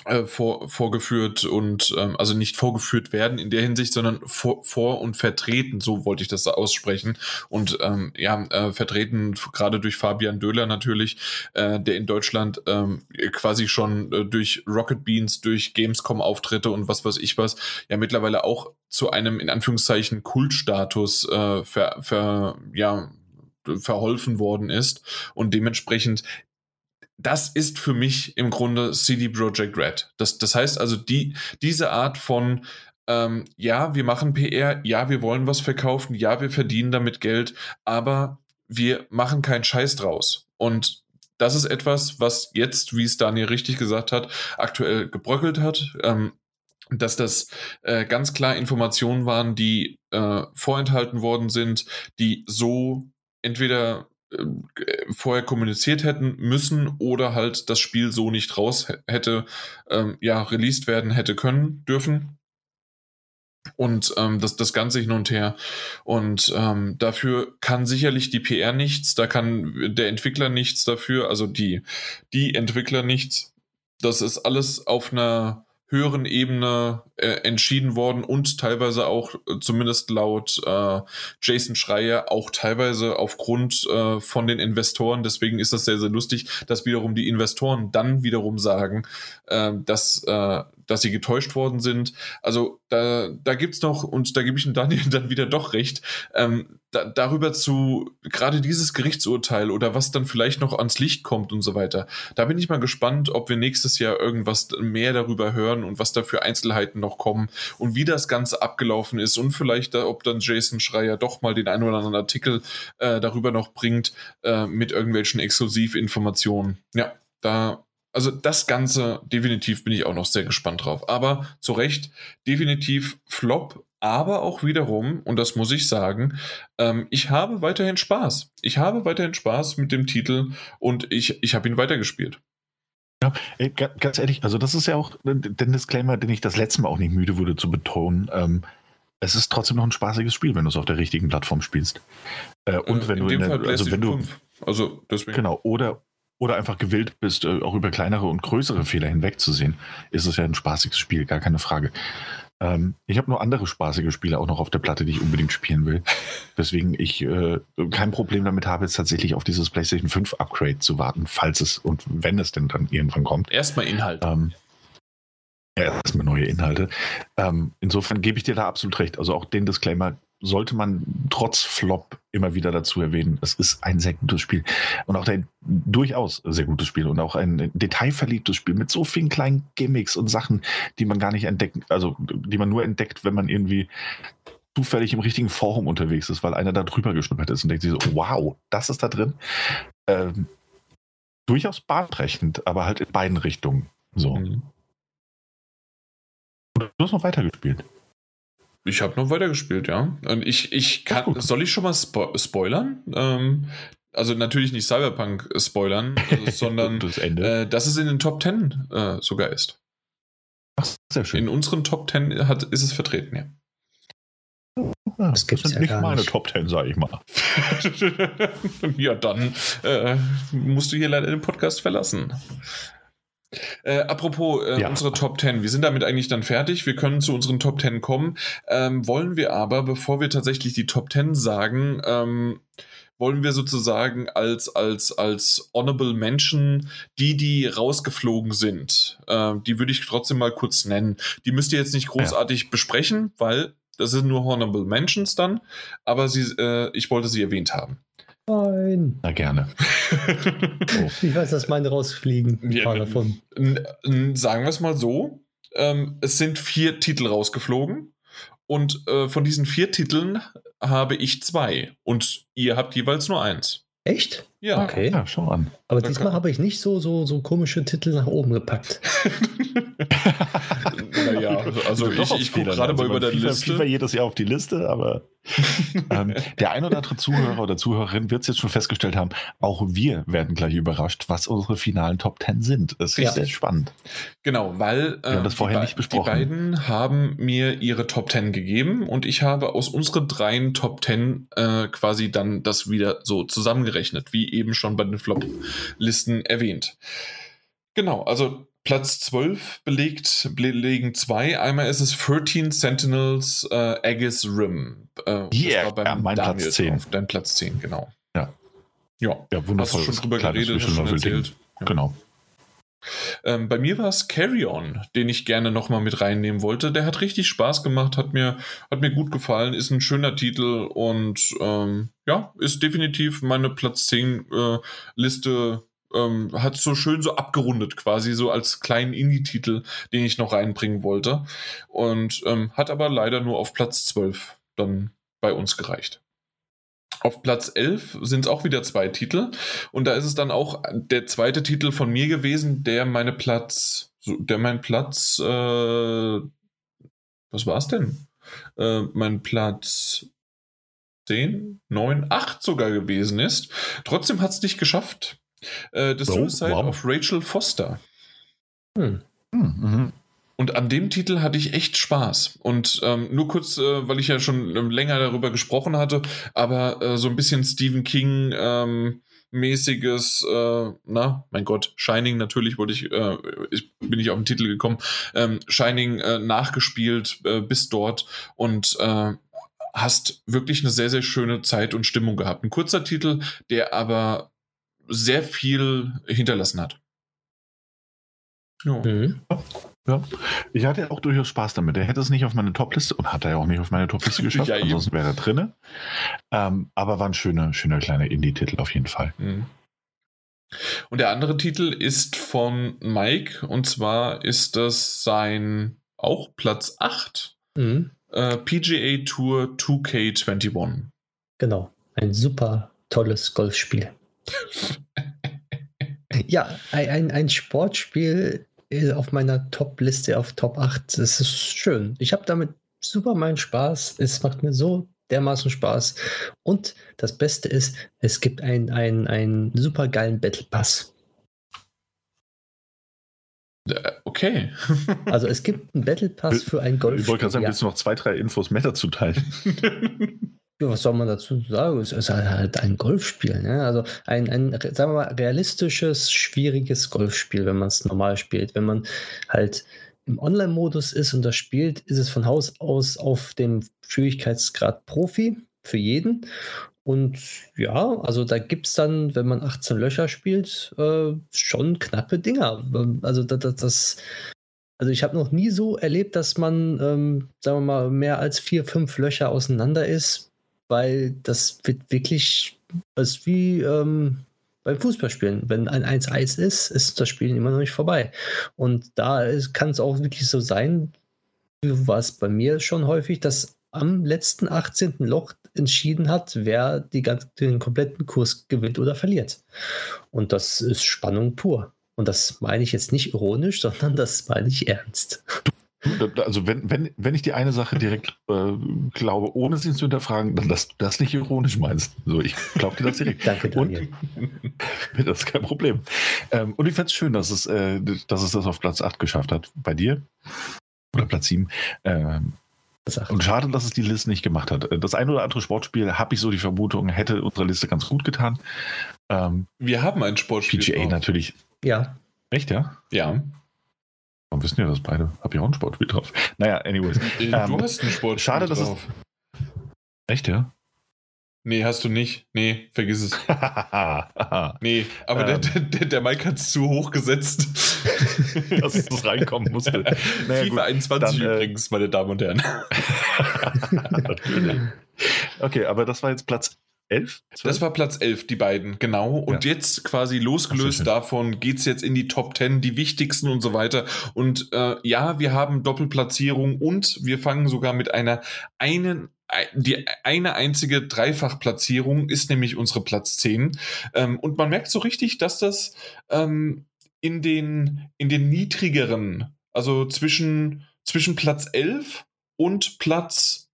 äh, vor, vorgeführt und ähm, also nicht vorgeführt werden in der Hinsicht, sondern vor, vor und vertreten, so wollte ich das aussprechen. Und ähm, ja, äh, vertreten gerade durch Fabian Döhler natürlich, äh, der in Deutschland ähm, quasi schon äh, durch Rocket Beans, durch Gamescom-Auftritte und was weiß ich was, ja mittlerweile auch zu einem in Anführungszeichen Kultstatus äh, ver, ver, ja, verholfen worden ist und dementsprechend das ist für mich im Grunde CD Projekt Red. Das, das heißt also, die, diese Art von, ähm, ja, wir machen PR, ja, wir wollen was verkaufen, ja, wir verdienen damit Geld, aber wir machen keinen Scheiß draus. Und das ist etwas, was jetzt, wie es Daniel richtig gesagt hat, aktuell gebröckelt hat. Ähm, dass das äh, ganz klar Informationen waren, die äh, vorenthalten worden sind, die so entweder vorher kommuniziert hätten müssen oder halt das Spiel so nicht raus hätte, ähm, ja, released werden hätte können, dürfen. Und ähm, das, das Ganze hin und her. Und ähm, dafür kann sicherlich die PR nichts, da kann der Entwickler nichts dafür, also die, die Entwickler nichts. Das ist alles auf einer höheren Ebene äh, entschieden worden und teilweise auch, äh, zumindest laut äh, Jason Schreier, auch teilweise aufgrund äh, von den Investoren. Deswegen ist das sehr, sehr lustig, dass wiederum die Investoren dann wiederum sagen, äh, dass, äh, dass sie getäuscht worden sind. Also da, da gibt es noch, und da gebe ich dem Daniel dann wieder doch recht, ähm, da, darüber zu, gerade dieses Gerichtsurteil oder was dann vielleicht noch ans Licht kommt und so weiter. Da bin ich mal gespannt, ob wir nächstes Jahr irgendwas mehr darüber hören und was da für Einzelheiten noch kommen und wie das Ganze abgelaufen ist und vielleicht, ob dann Jason Schreier doch mal den einen oder anderen Artikel äh, darüber noch bringt äh, mit irgendwelchen Exklusivinformationen. Ja, da also das Ganze, definitiv bin ich auch noch sehr gespannt drauf. Aber zu Recht, definitiv Flop, aber auch wiederum, und das muss ich sagen, ähm, ich habe weiterhin Spaß. Ich habe weiterhin Spaß mit dem Titel und ich, ich habe ihn weitergespielt. Ja, ey, ganz ehrlich, also das ist ja auch der Disclaimer, den ich das letzte Mal auch nicht müde wurde zu betonen. Ähm, es ist trotzdem noch ein spaßiges Spiel, wenn du es auf der richtigen Plattform spielst. Äh, und äh, wenn in du in der, Fall also wenn du, 5. also deswegen. Genau, oder, oder einfach gewillt bist, äh, auch über kleinere und größere Fehler hinwegzusehen, ist es ja ein spaßiges Spiel, gar keine Frage. Ähm, ich habe nur andere spaßige Spiele auch noch auf der Platte, die ich unbedingt spielen will. Weswegen ich äh, kein Problem damit habe, jetzt tatsächlich auf dieses PlayStation 5 Upgrade zu warten, falls es und wenn es denn dann irgendwann kommt. Erstmal Inhalt. Ähm, erstmal neue Inhalte. Ähm, insofern gebe ich dir da absolut recht. Also auch den Disclaimer sollte man trotz Flop immer wieder dazu erwähnen. Es ist ein sehr gutes Spiel und auch ein durchaus sehr gutes Spiel und auch ein detailverliebtes Spiel mit so vielen kleinen Gimmicks und Sachen, die man gar nicht entdecken, also die man nur entdeckt, wenn man irgendwie zufällig im richtigen Forum unterwegs ist, weil einer da drüber geschnuppert ist und denkt sich so, wow, das ist da drin. Ähm, durchaus bahnbrechend, aber halt in beiden Richtungen. So. Mhm. Du hast noch weitergespielt. Ich habe noch weitergespielt, ja. Und ich, ich kann, soll ich schon mal spo spoilern? Ähm, also natürlich nicht Cyberpunk spoilern, also, sondern das äh, dass es in den Top 10 äh, sogar ist. Ach, sehr schön. In unseren Top 10 hat, ist es vertreten, ja. Ja, das, das sind ja nicht meine nicht. Top 10, sage ich mal. ja, dann äh, musst du hier leider den Podcast verlassen. Äh, apropos äh, ja. unsere Top 10, wir sind damit eigentlich dann fertig. Wir können zu unseren Top 10 kommen. Ähm, wollen wir aber, bevor wir tatsächlich die Top 10 sagen, ähm, wollen wir sozusagen als, als, als Honorable Mention die, die rausgeflogen sind, äh, die würde ich trotzdem mal kurz nennen. Die müsst ihr jetzt nicht großartig ja. besprechen, weil das sind nur Honorable Mentions dann, aber sie, äh, ich wollte sie erwähnt haben. Nein. Na gerne. oh. Ich weiß, dass meine rausfliegen. Ein paar davon. Sagen wir es mal so: ähm, Es sind vier Titel rausgeflogen. Und äh, von diesen vier Titeln habe ich zwei. Und ihr habt jeweils nur eins. Echt? Ja. Okay. Ja, schau an. Aber da diesmal habe ich nicht so, so, so komische Titel nach oben gepackt. naja, also ich, ich gucke gerade mal über der FIFA, Liste. FIFA jedes Jahr auf die Liste, aber ähm, der ein oder andere Zuhörer oder Zuhörerin wird es jetzt schon festgestellt haben, auch wir werden gleich überrascht, was unsere finalen Top Ten sind. Das ist ja. sehr spannend. Genau, weil äh, wir haben das vorher nicht besprochen. die beiden haben mir ihre Top Ten gegeben und ich habe aus unseren dreien Top Ten äh, quasi dann das wieder so zusammengerechnet, wie eben schon bei den Flop-Listen erwähnt. Genau, also Platz 12 belegt, belegen zwei. Einmal ist es 13 Sentinels äh, Aegis Rim. Äh, yeah, ja, mein Daniel Platz 10. Drauf. Dein Platz 10, genau. Ja. Ja, ja wundervoll. Hast du schon drüber geredet, hast schon erzählt. Ja. Genau. Ähm, bei mir war es Carry On, den ich gerne nochmal mit reinnehmen wollte. Der hat richtig Spaß gemacht, hat mir, hat mir gut gefallen, ist ein schöner Titel und ähm, ja, ist definitiv meine Platz 10 äh, Liste ähm, hat so schön so abgerundet, quasi so als kleinen Indie-Titel, den ich noch reinbringen wollte. Und ähm, hat aber leider nur auf Platz 12 dann bei uns gereicht. Auf Platz 11 sind es auch wieder zwei Titel. Und da ist es dann auch der zweite Titel von mir gewesen, der meine Platz, der mein Platz, äh, was war es denn? Äh, mein Platz 10, 9, 8 sogar gewesen ist. Trotzdem hat es nicht geschafft. Äh, The Suicide oh, wow. of Rachel Foster. Hm. Hm, mhm. Und an dem Titel hatte ich echt Spaß. Und ähm, nur kurz, äh, weil ich ja schon ähm, länger darüber gesprochen hatte, aber äh, so ein bisschen Stephen King ähm, mäßiges, äh, na, mein Gott, Shining natürlich wollte ich, äh, ich bin ich auf den Titel gekommen, ähm, Shining äh, nachgespielt äh, bis dort und hast wirklich eine sehr, sehr schöne Zeit und Stimmung gehabt. Ein kurzer Titel, der aber sehr viel hinterlassen hat. Ja. Mhm. Ja, ich hatte auch durchaus Spaß damit. Er hätte es nicht auf meine Topliste und hat er ja auch nicht auf meine Topliste geschafft, ja, ansonsten wäre er drin. Ähm, aber war ein schöner, schöner kleiner Indie-Titel auf jeden Fall. Mhm. Und der andere Titel ist von Mike und zwar ist das sein auch Platz 8 mhm. äh, PGA Tour 2K21. Genau, ein super tolles Golfspiel. ja, ein, ein Sportspiel auf meiner Top-Liste auf Top 8. Das ist schön. Ich habe damit super meinen Spaß. Es macht mir so dermaßen Spaß. Und das Beste ist, es gibt einen, einen, einen super geilen Battle Pass. Okay. also es gibt einen Battle Pass für ein Golfspiel. Ich wollte gerade sagen, ja. willst du noch zwei, drei Infos mehr dazu teilen? Ja, was soll man dazu sagen? Es ist halt ein Golfspiel. Ne? Also ein, ein, sagen wir mal, realistisches, schwieriges Golfspiel, wenn man es normal spielt. Wenn man halt im Online-Modus ist und das spielt, ist es von Haus aus auf dem Schwierigkeitsgrad Profi für jeden. Und ja, also da gibt es dann, wenn man 18 Löcher spielt, äh, schon knappe Dinger. Also das, das also ich habe noch nie so erlebt, dass man, ähm, sagen wir mal, mehr als vier, fünf Löcher auseinander ist weil das wird wirklich, das wie ähm, beim Fußballspielen. Wenn ein 1-1 ist, ist das Spiel immer noch nicht vorbei. Und da kann es auch wirklich so sein, war es bei mir schon häufig, dass am letzten 18. Loch entschieden hat, wer die, den kompletten Kurs gewinnt oder verliert. Und das ist Spannung pur. Und das meine ich jetzt nicht ironisch, sondern das meine ich ernst. Also wenn, wenn, wenn ich die eine Sache direkt äh, glaube, ohne sie zu hinterfragen, dann dass du das nicht ironisch meinst. So, ich glaube dir das direkt. Danke, Daniel. Und, das ist kein Problem. Ähm, und ich fände es schön, dass es, äh, dass es das auf Platz 8 geschafft hat. Bei dir? Oder Platz 7. Ähm, und schade, dass es die Liste nicht gemacht hat. Das ein oder andere Sportspiel, habe ich so die Vermutung, hätte unsere Liste ganz gut getan. Ähm, Wir haben ein Sportspiel. PGA drauf. natürlich. Ja. Echt, ja? Ja. Warum wissen wir das beide? Hab ich auch ein Sportspiel drauf? Naja, anyways. Äh, du ähm, hast ein Sportspiel schade, dass drauf. Es... Echt, ja? Nee, hast du nicht. Nee, vergiss es. nee, aber ähm. der, der, der Mike hat es zu hoch gesetzt. dass es reinkommen musste. Naja, FIFA gut, 21 dann, äh, übrigens, meine Damen und Herren. okay, aber das war jetzt Platz 11? 12? Das war Platz 11, die beiden, genau. Und ja. jetzt quasi losgelöst davon geht es jetzt in die Top 10, die wichtigsten und so weiter. Und äh, ja, wir haben Doppelplatzierung und wir fangen sogar mit einer einen die eine einzige Dreifachplatzierung ist nämlich unsere Platz 10. Ähm, und man merkt so richtig, dass das ähm, in, den, in den niedrigeren, also zwischen, zwischen Platz 11 und Platz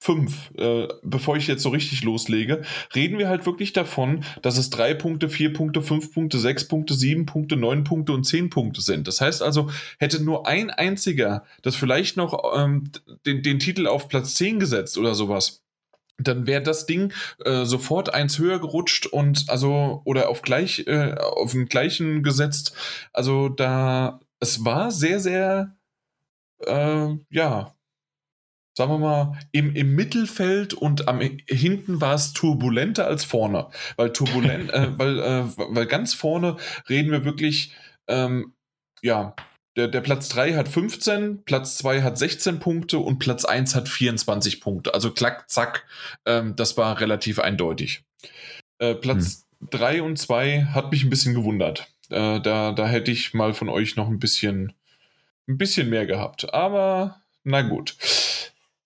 fünf, äh, bevor ich jetzt so richtig loslege, reden wir halt wirklich davon, dass es drei Punkte, vier Punkte, fünf Punkte, sechs Punkte, sieben Punkte, neun Punkte und zehn Punkte sind. Das heißt also, hätte nur ein einziger das vielleicht noch ähm, den, den Titel auf Platz zehn gesetzt oder sowas, dann wäre das Ding äh, sofort eins höher gerutscht und also oder auf gleich äh, auf den gleichen gesetzt. Also da es war sehr sehr äh, ja sagen wir mal, im, im Mittelfeld und am hinten war es turbulenter als vorne. Weil turbulent, äh, weil, äh, weil ganz vorne reden wir wirklich, ähm, ja, der, der Platz 3 hat 15, Platz 2 hat 16 Punkte und Platz 1 hat 24 Punkte. Also klack, zack, ähm, das war relativ eindeutig. Äh, Platz hm. 3 und 2 hat mich ein bisschen gewundert. Äh, da, da hätte ich mal von euch noch ein bisschen, ein bisschen mehr gehabt. Aber na gut.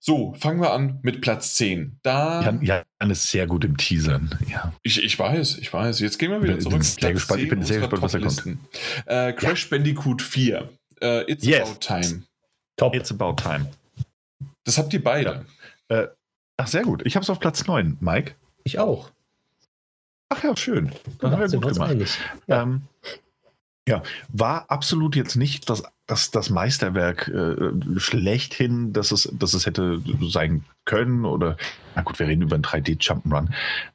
So, fangen wir an mit Platz 10. Da Jan, Jan ist sehr gut im Teasern. Ja. Ich, ich weiß, ich weiß. Jetzt gehen wir wieder zurück. Ich bin, gespannt, ich bin sehr gespannt, was da kommt. Äh, Crash ja. Bandicoot 4. Äh, It's yes. About Time. Top. It's About Time. Das habt ihr beide. Ja. Äh, ach, sehr gut. Ich habe es auf Platz 9. Mike? Ich auch. Ach ja, schön. Ja, haben wir gut gemacht. Ja. Ähm, ja, war absolut jetzt nicht das, das, das Meisterwerk äh, schlechthin, dass es, dass es hätte sein können oder, na gut, wir reden über ein 3D-Jump'n'Run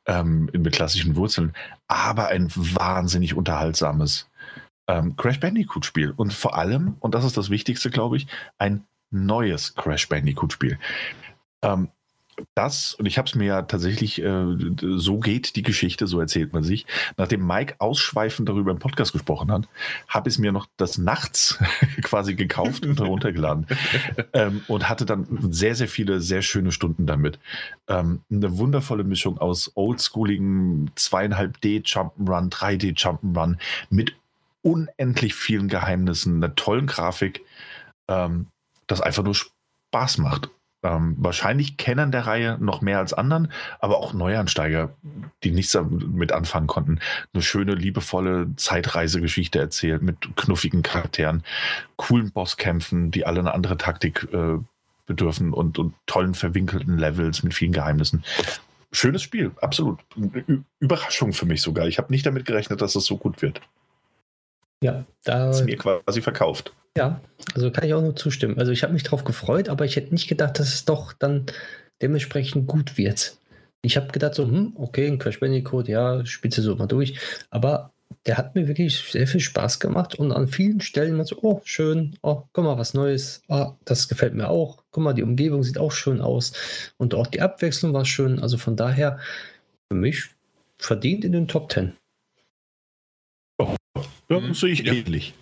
ähm, mit klassischen Wurzeln, aber ein wahnsinnig unterhaltsames ähm, Crash Bandicoot-Spiel und vor allem, und das ist das Wichtigste, glaube ich, ein neues Crash Bandicoot-Spiel. Ähm, das, und ich habe es mir ja tatsächlich, äh, so geht die Geschichte, so erzählt man sich. Nachdem Mike ausschweifend darüber im Podcast gesprochen hat, habe ich es mir noch das nachts quasi gekauft und heruntergeladen. ähm, und hatte dann sehr, sehr viele, sehr schöne Stunden damit. Ähm, eine wundervolle Mischung aus oldschooligen 2,5D Jump'n'Run, 3D Jump'n'Run mit unendlich vielen Geheimnissen, einer tollen Grafik, ähm, das einfach nur Spaß macht ähm, wahrscheinlich kennen der Reihe noch mehr als anderen, aber auch Neuansteiger, die nichts damit anfangen konnten. Eine schöne, liebevolle Zeitreisegeschichte erzählt mit knuffigen Charakteren, coolen Bosskämpfen, die alle eine andere Taktik äh, bedürfen und, und tollen verwinkelten Levels mit vielen Geheimnissen. Schönes Spiel, absolut. Überraschung für mich sogar. Ich habe nicht damit gerechnet, dass es so gut wird. Ja, da. Ist mir quasi verkauft. Ja, also kann ich auch nur zustimmen. Also ich habe mich darauf gefreut, aber ich hätte nicht gedacht, dass es doch dann dementsprechend gut wird. Ich habe gedacht so, hm, okay, ein Crash Bandicoot, ja, spitze so mal durch. Aber der hat mir wirklich sehr viel Spaß gemacht und an vielen Stellen man so, oh, schön, oh, guck mal, was Neues, oh, das gefällt mir auch. Guck mal, die Umgebung sieht auch schön aus und auch die Abwechslung war schön. Also von daher, für mich verdient in den Top Ten. Ja, mhm. sehe ich ja. ähnlich.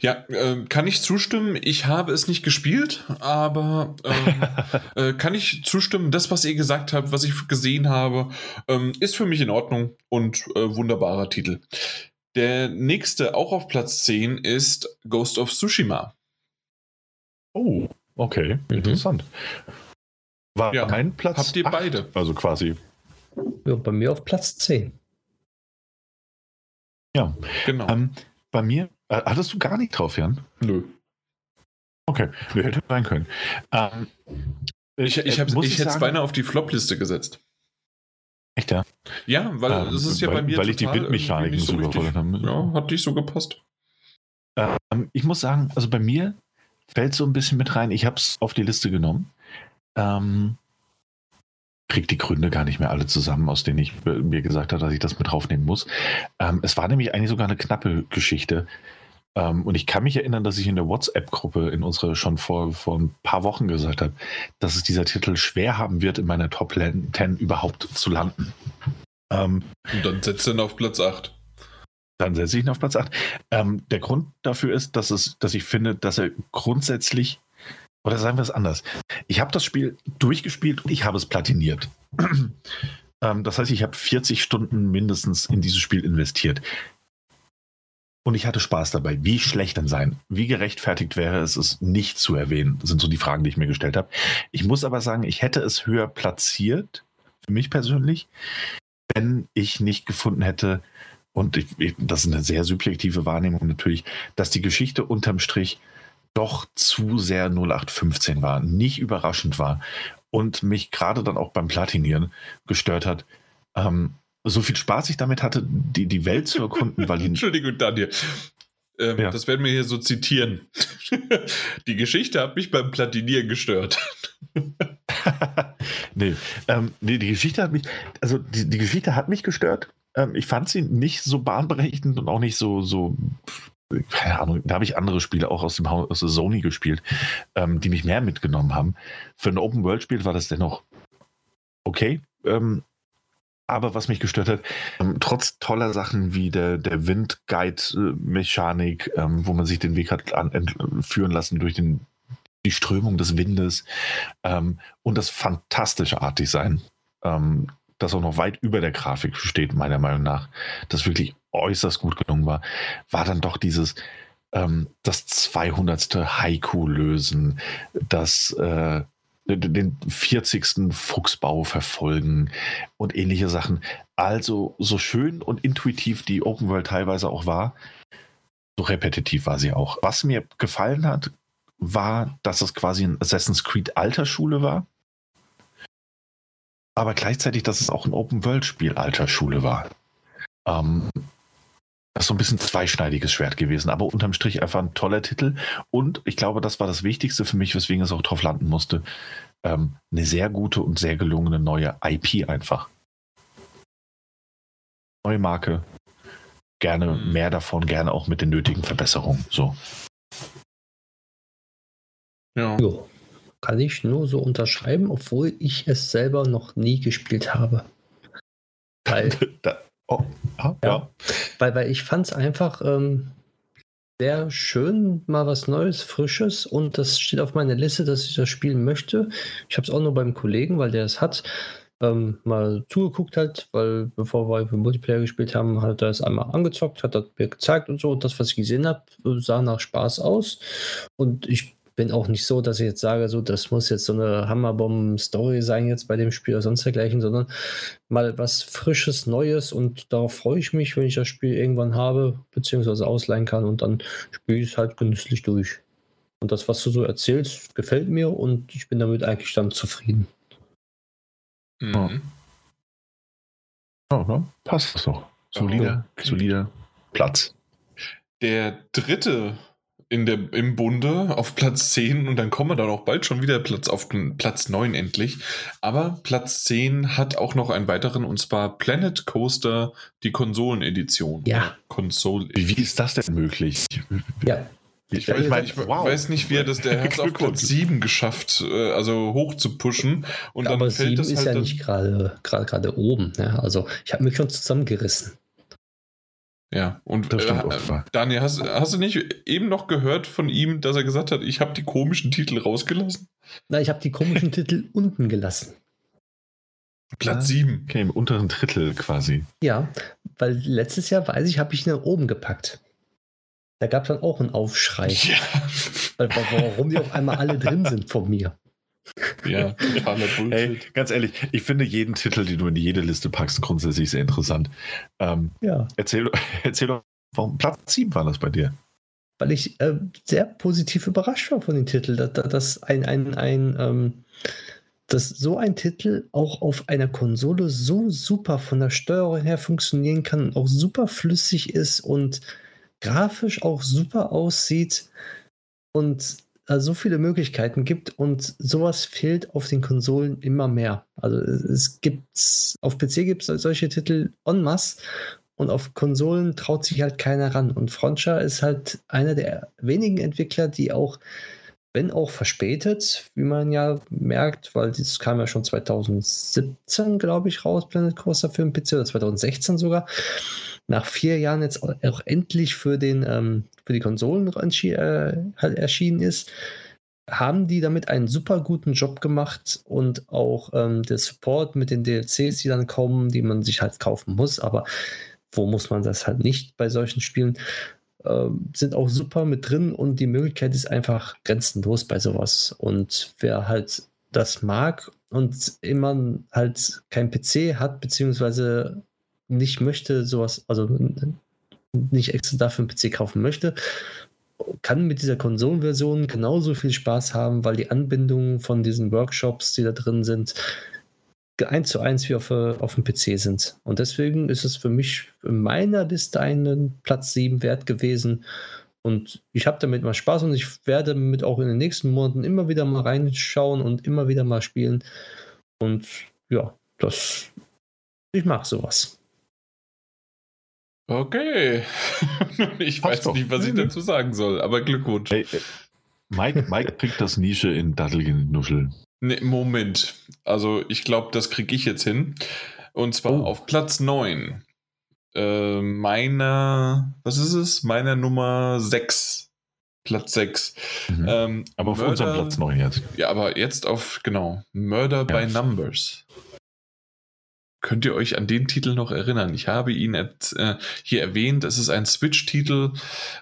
Ja, äh, kann ich zustimmen. Ich habe es nicht gespielt, aber äh, äh, kann ich zustimmen. Das, was ihr gesagt habt, was ich gesehen habe, ähm, ist für mich in Ordnung und äh, wunderbarer Titel. Der nächste, auch auf Platz 10, ist Ghost of Tsushima. Oh, okay, mhm. interessant. War ja, ein Platz. Habt ihr 8, beide? Also quasi. Ja, bei mir auf Platz 10. Ja, genau. Ähm, bei mir äh, hattest du gar nicht drauf, Jan? Nö. Okay, Nö, hätte sein können. Ähm, ich ich, ich, ich hätte es beinahe auf die Flop-Liste gesetzt. Echt, ja? Ja, weil ähm, das ist ja weil, bei mir Weil ich die Bildmechaniken so überrollt habe. Ja, hat nicht so gepasst. Ähm, ich muss sagen, also bei mir fällt so ein bisschen mit rein. Ich habe es auf die Liste genommen. Ähm, kriege die Gründe gar nicht mehr alle zusammen, aus denen ich mir gesagt habe, dass ich das mit draufnehmen muss. Ähm, es war nämlich eigentlich sogar eine knappe Geschichte. Ähm, und ich kann mich erinnern, dass ich in der WhatsApp-Gruppe in unserer schon vor, vor ein paar Wochen gesagt habe, dass es dieser Titel schwer haben wird, in meiner Top 10 überhaupt zu landen. Ähm, und dann setzt er ihn auf Platz 8. Dann setze ich ihn auf Platz 8. Ähm, der Grund dafür ist, dass, es, dass ich finde, dass er grundsätzlich oder sagen wir es anders. Ich habe das Spiel durchgespielt und ich habe es platiniert. ähm, das heißt, ich habe 40 Stunden mindestens in dieses Spiel investiert. Und ich hatte Spaß dabei. Wie schlecht denn sein? Wie gerechtfertigt wäre es, es nicht zu erwähnen? Das sind so die Fragen, die ich mir gestellt habe. Ich muss aber sagen, ich hätte es höher platziert, für mich persönlich, wenn ich nicht gefunden hätte, und ich, das ist eine sehr subjektive Wahrnehmung natürlich, dass die Geschichte unterm Strich doch zu sehr 0815 war, nicht überraschend war und mich gerade dann auch beim Platinieren gestört hat. Ähm, so viel Spaß ich damit hatte, die, die Welt zu erkunden, weil Entschuldigung, Daniel. Ähm, ja. Das werden wir hier so zitieren. die Geschichte hat mich beim Platinieren gestört. nee, ähm, nee, die Geschichte hat mich, also die, die Geschichte hat mich gestört. Ähm, ich fand sie nicht so bahnbrechend und auch nicht so, so keine Ahnung, da habe ich andere Spiele auch aus dem Haus, aus der Sony gespielt, ähm, die mich mehr mitgenommen haben. Für ein Open-World-Spiel war das dennoch okay. Ähm, aber was mich gestört hat, ähm, trotz toller Sachen wie der, der Wind-Guide-Mechanik, ähm, wo man sich den Weg hat an, führen lassen durch den, die Strömung des Windes ähm, und das fantastische Art-Design, ähm, das auch noch weit über der Grafik steht, meiner Meinung nach, das wirklich äußerst gut gelungen war, war dann doch dieses ähm, das 200. Haiku lösen, das äh, den 40. Fuchsbau verfolgen und ähnliche Sachen. Also so schön und intuitiv die Open World teilweise auch war, so repetitiv war sie auch. Was mir gefallen hat, war, dass es quasi ein Assassin's Creed Altersschule war aber gleichzeitig, dass es auch ein Open-World-Spiel alter Schule war. Ähm, das ist so ein bisschen zweischneidiges Schwert gewesen, aber unterm Strich einfach ein toller Titel. Und ich glaube, das war das Wichtigste für mich, weswegen es auch drauf landen musste. Ähm, eine sehr gute und sehr gelungene neue IP einfach. Neue Marke. Gerne mhm. mehr davon, gerne auch mit den nötigen Verbesserungen. So. Ja. Jo kann ich nur so unterschreiben, obwohl ich es selber noch nie gespielt habe. Weil, da, oh, ah, ja, ja. Weil, weil ich fand es einfach ähm, sehr schön, mal was Neues, Frisches und das steht auf meiner Liste, dass ich das spielen möchte. Ich habe es auch nur beim Kollegen, weil der es hat, ähm, mal zugeguckt hat, weil bevor wir für Multiplayer gespielt haben, hat er es einmal angezockt, hat das mir gezeigt und so. Und das, was ich gesehen habe, sah nach Spaß aus. Und ich bin auch nicht so, dass ich jetzt sage, so, das muss jetzt so eine Hammerbomben-Story sein jetzt bei dem Spiel oder sonst dergleichen, sondern mal was Frisches, Neues und darauf freue ich mich, wenn ich das Spiel irgendwann habe, beziehungsweise ausleihen kann und dann spiele ich es halt genüsslich durch. Und das, was du so erzählst, gefällt mir und ich bin damit eigentlich dann zufrieden. Mhm. Ja, ne? passt so. Solider, solider Platz. Der dritte in der, im Bunde auf Platz 10 und dann kommen wir dann auch bald schon wieder Platz auf Platz 9 endlich. Aber Platz 10 hat auch noch einen weiteren und zwar Planet Coaster, die Konsolenedition. Ja. Konsole. Wie, wie ist das denn möglich? Ja. Ich, ich, mein, ich wow. weiß nicht, wie er das, der hat es auf Platz 7 geschafft, äh, also hoch zu pushen. Und Aber dann fällt 7 das ist halt ja nicht gerade oben. Ne? Also ich habe mich schon zusammengerissen. Ja, und äh, Daniel, hast, hast du nicht eben noch gehört von ihm, dass er gesagt hat, ich habe die komischen Titel rausgelassen? Nein, ich habe die komischen Titel unten gelassen. Platz 7. Okay, im unteren Drittel quasi. Ja, weil letztes Jahr, weiß ich, habe ich nach oben gepackt. Da gab es dann auch einen Aufschrei. Ja. Weil, warum die auf einmal alle drin sind von mir. Ja, totaler Bullshit. Hey, ganz ehrlich, ich finde jeden Titel, den du in jede Liste packst, grundsätzlich sehr interessant. Ähm, ja. Erzähl, erzähl doch, warum Platz 7 war das bei dir? Weil ich äh, sehr positiv überrascht war von dem Titel, dass, dass ein, ein, ein ähm, dass so ein Titel auch auf einer Konsole so super von der Steuerung her funktionieren kann und auch super flüssig ist und grafisch auch super aussieht und äh, so viele Möglichkeiten gibt und sowas fehlt auf den Konsolen immer mehr. Also es gibt auf PC gibt es solche Titel en masse und auf Konsolen traut sich halt keiner ran. Und Frontier ist halt einer der wenigen Entwickler, die auch, wenn auch verspätet, wie man ja merkt, weil das kam ja schon 2017, glaube ich, raus, Planet Coaster für den PC oder 2016 sogar, nach vier Jahren jetzt auch endlich für, den, ähm, für die Konsolen äh, erschienen ist, haben die damit einen super guten Job gemacht und auch ähm, der Support mit den DLCs, die dann kommen, die man sich halt kaufen muss, aber wo muss man das halt nicht bei solchen Spielen, äh, sind auch super mit drin und die Möglichkeit ist einfach grenzenlos bei sowas. Und wer halt das mag und immer halt kein PC hat, beziehungsweise nicht möchte, sowas, also nicht extra dafür einen PC kaufen möchte, kann mit dieser Konsolenversion genauso viel Spaß haben, weil die Anbindungen von diesen Workshops, die da drin sind, eins zu eins wie auf, äh, auf dem PC sind. Und deswegen ist es für mich in meiner Liste einen Platz 7 wert gewesen. Und ich habe damit mal Spaß und ich werde damit auch in den nächsten Monaten immer wieder mal reinschauen und immer wieder mal spielen. Und ja, das, ich mag sowas. Okay. ich Passt weiß doch. nicht, was ich dazu sagen soll, aber Glückwunsch. Hey, Mike, Mike kriegt das Nische in Dattelgenuschel. Nee, Moment. Also, ich glaube, das kriege ich jetzt hin. Und zwar oh. auf Platz 9. Äh, meiner, was ist es? Meiner Nummer 6. Platz 6. Mhm. Ähm, aber auf Murder, unserem Platz 9 jetzt. Ja, aber jetzt auf, genau, Murder ja. by Numbers. Könnt ihr euch an den Titel noch erinnern? Ich habe ihn et, äh, hier erwähnt. Es ist ein Switch-Titel.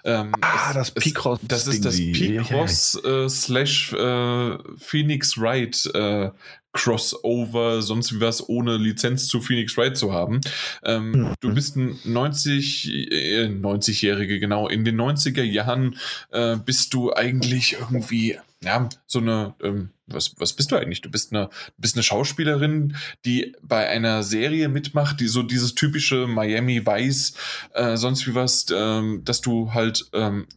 Ähm, ah, es, das Picross. Das ist das Picross äh, slash äh, Phoenix Wright äh, Crossover, sonst wie was, ohne Lizenz zu Phoenix Wright zu haben. Ähm, mhm. Du bist ein 90, äh, 90-Jährige, genau. In den 90er Jahren äh, bist du eigentlich irgendwie, ja, so eine, ähm, was, was bist du eigentlich? Du bist eine, bist eine Schauspielerin, die bei einer Serie mitmacht, die so dieses typische Miami Vice, äh, sonst wie was, ähm, dass du halt ähm,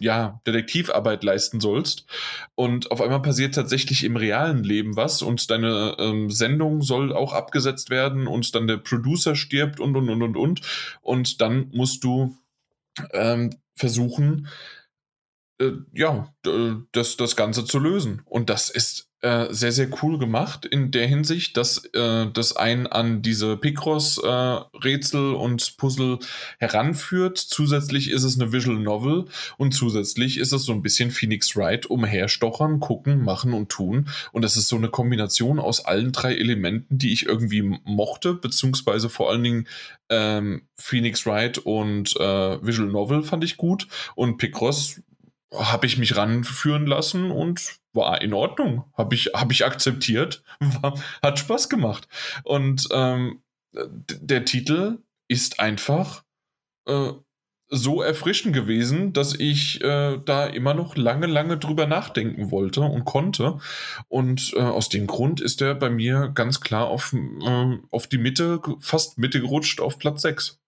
ja, Detektivarbeit leisten sollst. Und auf einmal passiert tatsächlich im realen Leben was und deine ähm, Sendung soll auch abgesetzt werden und dann der Producer stirbt und und und und und. Und dann musst du ähm, versuchen, äh, ja, das, das Ganze zu lösen. Und das ist äh, sehr, sehr cool gemacht in der Hinsicht, dass äh, das einen an diese Picross-Rätsel äh, und Puzzle heranführt. Zusätzlich ist es eine Visual Novel und zusätzlich ist es so ein bisschen Phoenix Wright umherstochern, gucken, machen und tun. Und das ist so eine Kombination aus allen drei Elementen, die ich irgendwie mochte, beziehungsweise vor allen Dingen ähm, Phoenix Wright und äh, Visual Novel fand ich gut und Picross habe ich mich ranführen lassen und war in Ordnung. Habe ich, hab ich akzeptiert. War, hat Spaß gemacht. Und ähm, der Titel ist einfach äh, so erfrischend gewesen, dass ich äh, da immer noch lange, lange drüber nachdenken wollte und konnte. Und äh, aus dem Grund ist er bei mir ganz klar auf, äh, auf die Mitte, fast Mitte gerutscht auf Platz 6.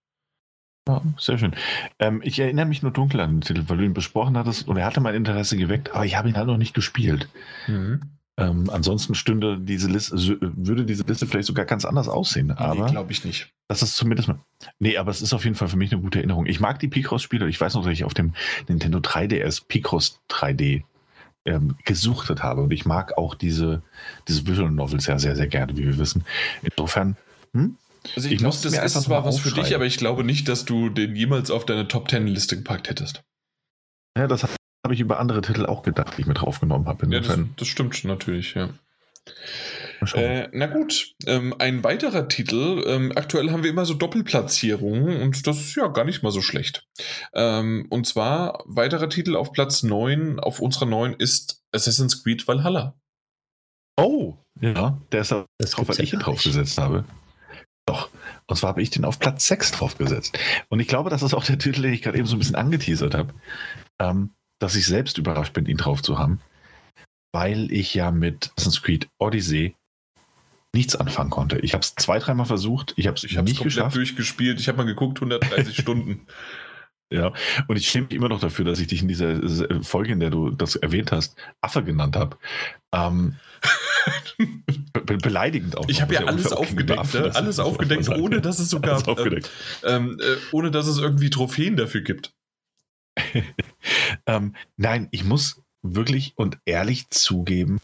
Ja, sehr schön. Ähm, ich erinnere mich nur dunkel an den Titel, weil du ihn besprochen hattest und er hatte mein Interesse geweckt, aber ich habe ihn halt noch nicht gespielt. Mhm. Ähm, ansonsten stünde diese Liste, würde diese Liste vielleicht sogar ganz anders aussehen. Aber nee, glaube ich nicht. Das ist zumindest mal. Nee, aber es ist auf jeden Fall für mich eine gute Erinnerung. Ich mag die Picross-Spiele. Ich weiß noch, dass ich auf dem Nintendo 3DS Picross 3D ähm, gesuchtet habe. Und ich mag auch diese, diese Visual Novels ja sehr, sehr gerne, wie wir wissen. Insofern, hm? Also ich, ich glaube, das ist zwar was für dich, aber ich glaube nicht, dass du den jemals auf deine Top Ten Liste gepackt hättest. Ja, das habe ich über andere Titel auch gedacht, die ich mit draufgenommen habe. Ja, das, das, stimmt natürlich, ja. Äh, na gut, ähm, ein weiterer Titel. Ähm, aktuell haben wir immer so Doppelplatzierungen und das ist ja gar nicht mal so schlecht. Ähm, und zwar, weiterer Titel auf Platz 9 auf unserer 9 ist Assassin's Creed Valhalla. Oh, ja, der ist das drauf, weil ich ihn draufgesetzt habe. Doch. Und zwar habe ich den auf Platz 6 draufgesetzt. Und ich glaube, das ist auch der Titel, den ich gerade eben so ein bisschen angeteasert habe. Ähm, dass ich selbst überrascht bin, ihn drauf zu haben. Weil ich ja mit Assassin's Creed Odyssey nichts anfangen konnte. Ich habe es zwei, dreimal versucht. Ich habe es nicht komplett geschafft. durchgespielt. Ich habe mal geguckt, 130 Stunden. Ja, und ich schäme mich immer noch dafür, dass ich dich in dieser Folge, in der du das erwähnt hast, Affe genannt habe. Ähm, be beleidigend auch. Ich habe ja alles aufgedeckt, ne? alles aufgedeckt, ohne dass es sogar, äh, ähm, äh, ohne dass es irgendwie Trophäen dafür gibt. ähm, nein, ich muss wirklich und ehrlich zugeben,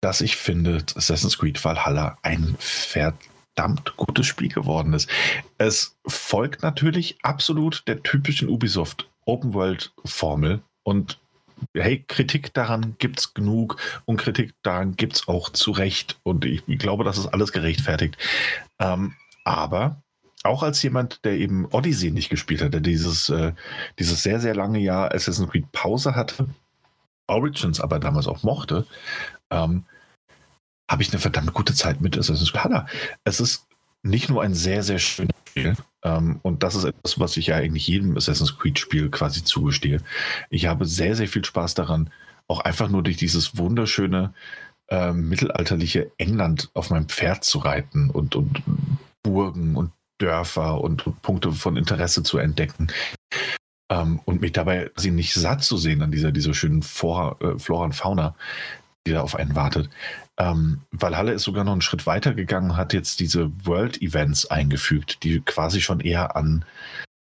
dass ich finde, Assassin's Creed Valhalla ein verdammt gutes Spiel geworden ist. Es folgt natürlich absolut der typischen Ubisoft Open World Formel und hey, Kritik daran gibt es genug und Kritik daran gibt es auch zu Recht und ich glaube, das ist alles gerechtfertigt. Ähm, aber auch als jemand, der eben Odyssey nicht gespielt hat, der dieses, äh, dieses sehr, sehr lange Jahr Assassin's Creed Pause hatte, Origins aber damals auch mochte, ähm, habe ich eine verdammt gute Zeit mit Assassin's Creed. Es ist nicht nur ein sehr, sehr schönes Spiel, ähm, und das ist etwas, was ich ja eigentlich jedem Assassin's Creed-Spiel quasi zugestehe. Ich habe sehr, sehr viel Spaß daran, auch einfach nur durch dieses wunderschöne äh, mittelalterliche England auf meinem Pferd zu reiten und, und Burgen und Dörfer und, und Punkte von Interesse zu entdecken. Ähm, und mich dabei sie nicht satt zu sehen an dieser, dieser schönen Flora, äh, Flora und Fauna, die da auf einen wartet. Ähm, Valhalla ist sogar noch einen Schritt weiter gegangen, hat jetzt diese World Events eingefügt, die quasi schon eher an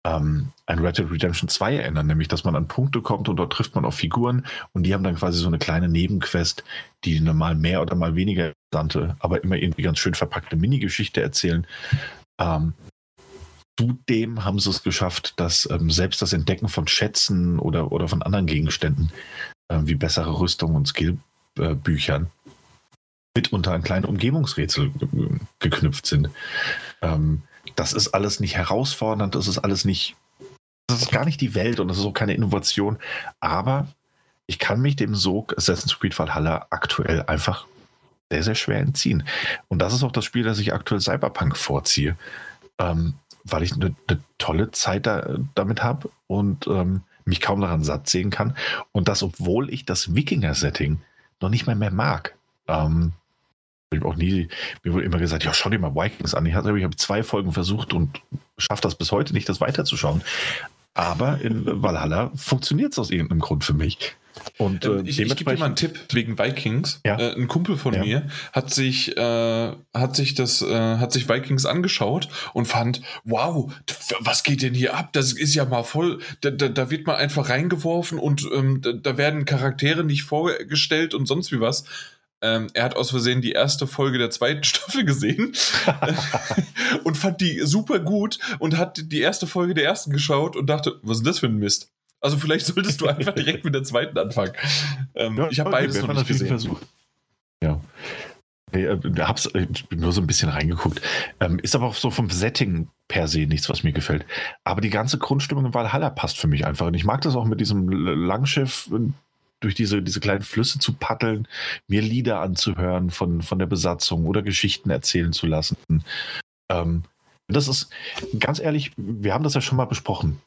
ähm, ein Red Dead Redemption 2 erinnern, nämlich dass man an Punkte kommt und dort trifft man auf Figuren und die haben dann quasi so eine kleine Nebenquest, die mal mehr oder mal weniger interessante, aber immer irgendwie ganz schön verpackte Minigeschichte erzählen. Ähm, Zudem haben sie es geschafft, dass ähm, selbst das Entdecken von Schätzen oder, oder von anderen Gegenständen äh, wie bessere Rüstung und Skillbüchern äh, mitunter an kleine Umgebungsrätsel geknüpft sind. Ähm, das ist alles nicht herausfordernd, das ist alles nicht, das ist gar nicht die Welt und das ist auch keine Innovation, aber ich kann mich dem Sog Assassin's Creed Valhalla aktuell einfach sehr, sehr schwer entziehen. Und das ist auch das Spiel, das ich aktuell Cyberpunk vorziehe, ähm, weil ich eine, eine, tolle Zeit da, damit habe und ähm, mich kaum daran satt sehen kann. Und das, obwohl ich das Wikinger-Setting noch nicht mal mehr mag. Ähm, ich habe auch nie, mir wurde immer gesagt, ja, schau dir mal Vikings an. Ich habe hab zwei Folgen versucht und schaffe das bis heute nicht, das weiterzuschauen. Aber in Valhalla funktioniert es aus irgendeinem Grund für mich. Und, äh, ich, ich gebe dir mal einen Tipp wegen Vikings. Ja. Äh, ein Kumpel von ja. mir hat sich, äh, hat sich das, äh, hat sich Vikings angeschaut und fand, wow, was geht denn hier ab? Das ist ja mal voll, da, da, da wird man einfach reingeworfen und ähm, da, da werden Charaktere nicht vorgestellt und sonst wie was. Ähm, er hat aus Versehen die erste Folge der zweiten Staffel gesehen und fand die super gut und hat die erste Folge der ersten geschaut und dachte, was ist das für ein Mist? Also vielleicht solltest du einfach direkt mit der zweiten anfangen. Ähm, ja, ich habe beides noch nicht gesehen. Versucht. Ja. Ich äh, hab's äh, nur so ein bisschen reingeguckt. Ähm, ist aber auch so vom Setting per se nichts, was mir gefällt. Aber die ganze Grundstimmung in Valhalla passt für mich einfach. Und ich mag das auch mit diesem Langschiff durch diese, diese kleinen Flüsse zu paddeln, mir Lieder anzuhören von, von der Besatzung oder Geschichten erzählen zu lassen. Ähm, das ist, ganz ehrlich, wir haben das ja schon mal besprochen.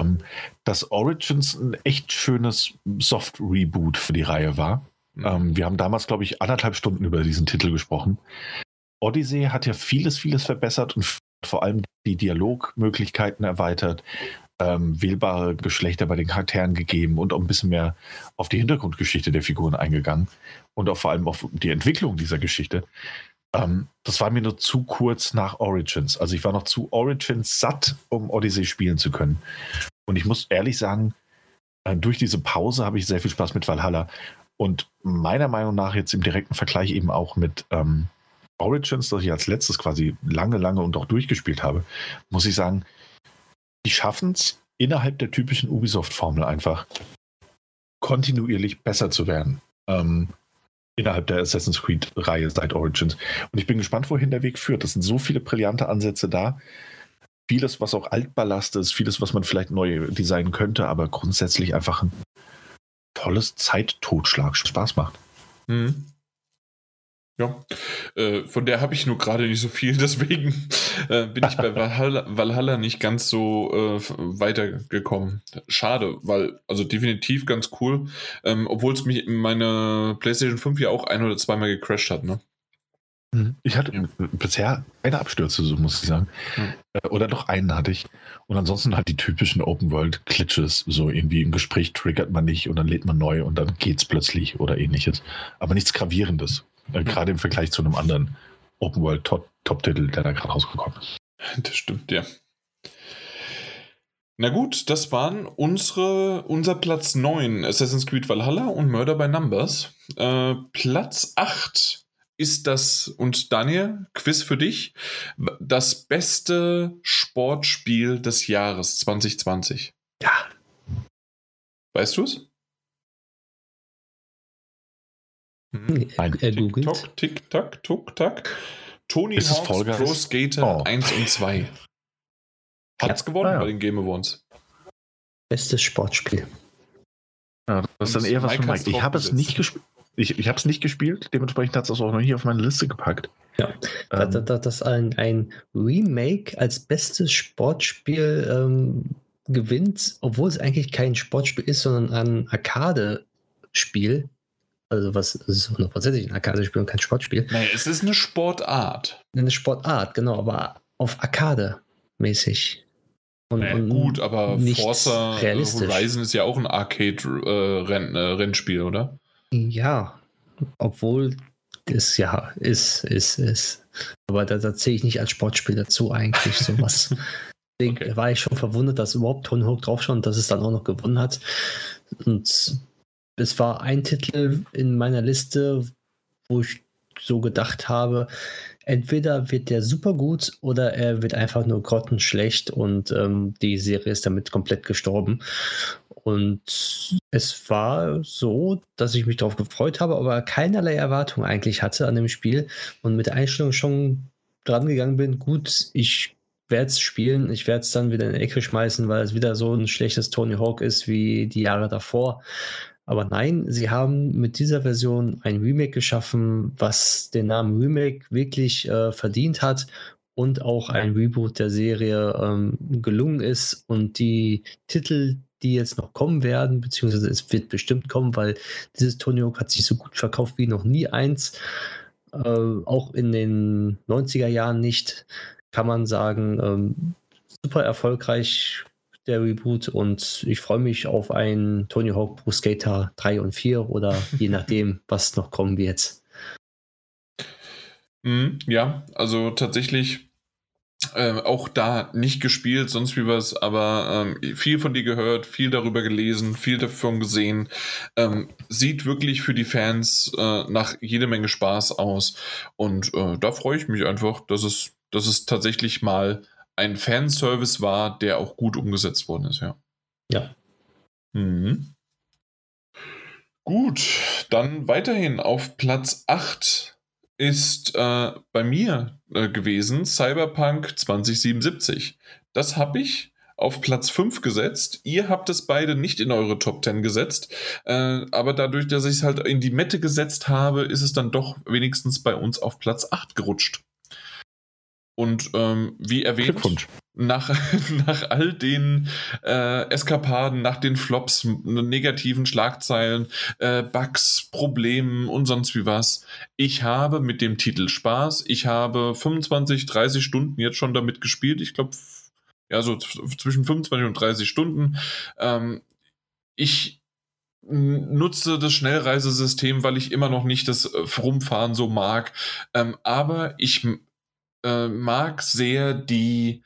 Ähm, dass Origins ein echt schönes Soft-Reboot für die Reihe war. Mhm. Ähm, wir haben damals, glaube ich, anderthalb Stunden über diesen Titel gesprochen. Odyssey hat ja vieles, vieles verbessert und vor allem die Dialogmöglichkeiten erweitert, ähm, wählbare Geschlechter bei den Charakteren gegeben und auch ein bisschen mehr auf die Hintergrundgeschichte der Figuren eingegangen und auch vor allem auf die Entwicklung dieser Geschichte. Ähm, das war mir nur zu kurz nach Origins. Also ich war noch zu Origins satt, um Odyssey spielen zu können. Und ich muss ehrlich sagen, äh, durch diese Pause habe ich sehr viel Spaß mit Valhalla. Und meiner Meinung nach jetzt im direkten Vergleich eben auch mit ähm, Origins, das ich als letztes quasi lange, lange und auch durchgespielt habe, muss ich sagen, die schaffen es innerhalb der typischen Ubisoft-Formel einfach kontinuierlich besser zu werden. Ähm, innerhalb der Assassin's Creed-Reihe seit Origins. Und ich bin gespannt, wohin der Weg führt. Es sind so viele brillante Ansätze da. Vieles, was auch Altballast ist, vieles, was man vielleicht neu designen könnte, aber grundsätzlich einfach ein tolles Zeittotschlag Spaß macht. Mhm. Ja, äh, von der habe ich nur gerade nicht so viel, deswegen äh, bin ich bei Valhalla, Valhalla, nicht ganz so äh, weitergekommen. Schade, weil, also definitiv ganz cool, ähm, obwohl es mich in meiner PlayStation 5 ja auch ein oder zweimal gecrashed hat, ne? Mhm. Ich hatte ja. bisher keine Abstürze, so muss ich sagen. Ja. Äh, oder doch einen hatte ich. Und ansonsten halt die typischen Open-World-Glitches. So irgendwie im Gespräch triggert man nicht und dann lädt man neu und dann geht's plötzlich oder ähnliches. Aber nichts Gravierendes. Äh, gerade im Vergleich zu einem anderen Open World Top-Titel, der da gerade rausgekommen ist. Das stimmt, ja. Na gut, das waren unsere, unser Platz 9, Assassin's Creed Valhalla und Murder by Numbers. Äh, Platz 8 ist das, und Daniel, Quiz für dich, das beste Sportspiel des Jahres 2020. Ja. Weißt du es? Hm. Er googelt. Tick, tick, tack, tuck, tack. Tony Ist Hawk's Pro Skater oh. 1 und 2. Hat's ja. gewonnen ah, ja. bei den Game Awards. Bestes Sportspiel. Ja, das ist dann eher was von Mike. Ich habe es nicht gespielt. Ich, ich habe es nicht gespielt, dementsprechend hat es auch noch hier auf meine Liste gepackt. Ja, ähm, dass, dass, dass ein, ein Remake als bestes Sportspiel ähm, gewinnt, obwohl es eigentlich kein Sportspiel ist, sondern ein Arcade-Spiel, also was ist hundertprozentig ein Arcade-Spiel und kein Sportspiel. Naja, es ist eine Sportart. Eine Sportart, genau, aber auf Arcade-mäßig. Und, naja, und gut, aber Forza Horizon ist ja auch ein Arcade-Rennspiel, äh, oder? Ja, obwohl das ja ist, ist, ist. Aber da, da zähle ich nicht als Sportspiel dazu eigentlich sowas. Deswegen okay. war ich schon verwundert, dass überhaupt Tony Hawk draufschaut und dass es dann auch noch gewonnen hat. Und es war ein Titel in meiner Liste, wo ich so gedacht habe, entweder wird der super gut oder er wird einfach nur grottenschlecht und ähm, die Serie ist damit komplett gestorben. Und es war so, dass ich mich darauf gefreut habe, aber keinerlei Erwartung eigentlich hatte an dem Spiel und mit der Einstellung schon dran gegangen bin, gut, ich werde es spielen, ich werde es dann wieder in die Ecke schmeißen, weil es wieder so ein schlechtes Tony Hawk ist wie die Jahre davor. Aber nein, sie haben mit dieser Version ein Remake geschaffen, was den Namen Remake wirklich äh, verdient hat und auch ein Reboot der Serie ähm, gelungen ist. Und die Titel, die jetzt noch kommen werden, beziehungsweise es wird bestimmt kommen, weil dieses Tony Hawk hat sich so gut verkauft wie noch nie eins. Äh, auch in den 90er Jahren nicht, kann man sagen, ähm, super erfolgreich der Reboot und ich freue mich auf ein Tony Hawk Pro Skater 3 und 4 oder je nachdem, was noch kommen wird. Mm, ja, also tatsächlich äh, auch da nicht gespielt, sonst wie was, aber ähm, viel von dir gehört, viel darüber gelesen, viel davon gesehen. Ähm, sieht wirklich für die Fans äh, nach jede Menge Spaß aus. Und äh, da freue ich mich einfach, dass es, dass es tatsächlich mal ein Fanservice war, der auch gut umgesetzt worden ist, ja. Ja. Mhm. Gut, dann weiterhin auf Platz 8 ist äh, bei mir äh, gewesen Cyberpunk 2077. Das habe ich auf Platz 5 gesetzt. Ihr habt es beide nicht in eure Top 10 gesetzt. Äh, aber dadurch, dass ich es halt in die Mette gesetzt habe, ist es dann doch wenigstens bei uns auf Platz 8 gerutscht. Und ähm, wie erwähnt, nach, nach all den äh, Eskapaden, nach den Flops, negativen Schlagzeilen, äh, Bugs, Problemen und sonst wie was, ich habe mit dem Titel Spaß. Ich habe 25, 30 Stunden jetzt schon damit gespielt. Ich glaube, ja, so zwischen 25 und 30 Stunden. Ähm, ich nutze das Schnellreisesystem, weil ich immer noch nicht das äh, Rumfahren so mag. Ähm, aber ich äh, mag sehr die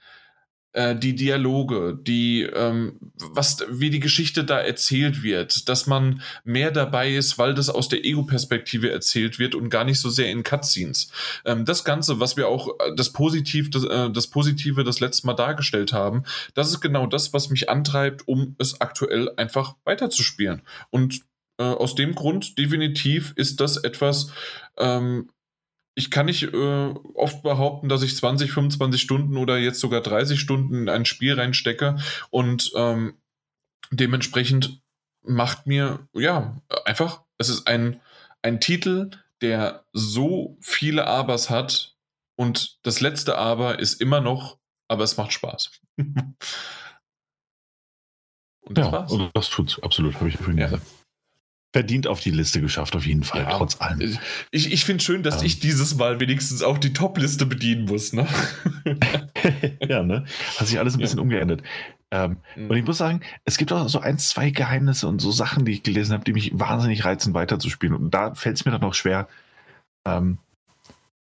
äh, die Dialoge, die, ähm, was, wie die Geschichte da erzählt wird, dass man mehr dabei ist, weil das aus der Ego-Perspektive erzählt wird und gar nicht so sehr in Cutscenes. Ähm, das Ganze, was wir auch, äh, das Positiv, das, äh, das Positive das letzte Mal dargestellt haben, das ist genau das, was mich antreibt, um es aktuell einfach weiterzuspielen. Und äh, aus dem Grund definitiv ist das etwas, ähm, ich kann nicht äh, oft behaupten, dass ich 20, 25 Stunden oder jetzt sogar 30 Stunden in ein Spiel reinstecke und ähm, dementsprechend macht mir, ja, einfach, es ist ein, ein Titel, der so viele Abers hat und das letzte Aber ist immer noch, aber es macht Spaß. und das ja, war's. Und das tut's, absolut, habe ich vorhin ja. gesagt verdient auf die Liste geschafft, auf jeden Fall, ja, trotz allem. Ich, ich finde schön, dass ähm. ich dieses Mal wenigstens auch die Top-Liste bedienen muss. Ne? ja, ne? Hat sich alles ein bisschen ja. umgeändert. Ähm, mhm. Und ich muss sagen, es gibt auch so ein, zwei Geheimnisse und so Sachen, die ich gelesen habe, die mich wahnsinnig reizen, weiterzuspielen. Und da fällt es mir dann auch schwer, ähm,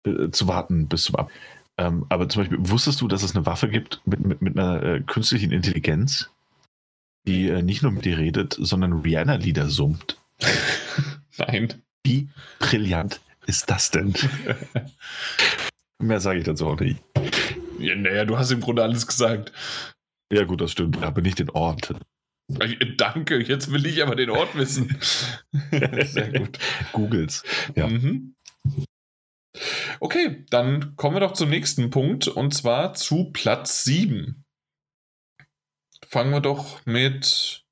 äh, zu warten bis zum Ab. Ähm, aber zum Beispiel, wusstest du, dass es eine Waffe gibt mit, mit, mit einer äh, künstlichen Intelligenz, die äh, nicht nur mit dir redet, sondern Rihanna-Lieder summt? Nein. Wie brillant ist das denn? Mehr sage ich dazu auch nicht. Ja, naja, du hast im Grunde alles gesagt. Ja, gut, das stimmt. Aber nicht den Ort. Danke, jetzt will ich aber den Ort wissen. Sehr gut. Googles. Ja. Mhm. Okay, dann kommen wir doch zum nächsten Punkt und zwar zu Platz 7. Fangen wir doch mit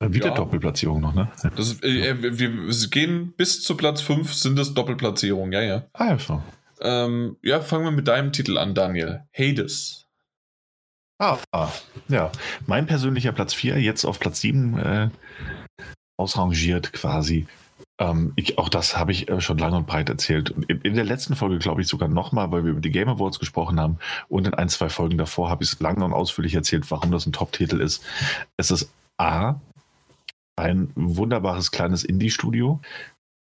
wieder ja. Doppelplatzierung noch, ne? Das, äh, wir, wir, gehen bis zu Platz 5 sind das Doppelplatzierungen, ja, ja. Ah, ja, schon. Ähm, ja, fangen wir mit deinem Titel an, Daniel. Hades. Ah, ja. Mein persönlicher Platz 4, jetzt auf Platz 7 äh, ausrangiert quasi. Ähm, ich, auch das habe ich äh, schon lang und breit erzählt. In, in der letzten Folge, glaube ich, sogar nochmal, weil wir über die Game Awards gesprochen haben. Und in ein, zwei Folgen davor habe ich es lang und ausführlich erzählt, warum das ein Top-Titel ist. Es ist A, ein wunderbares kleines Indie-Studio.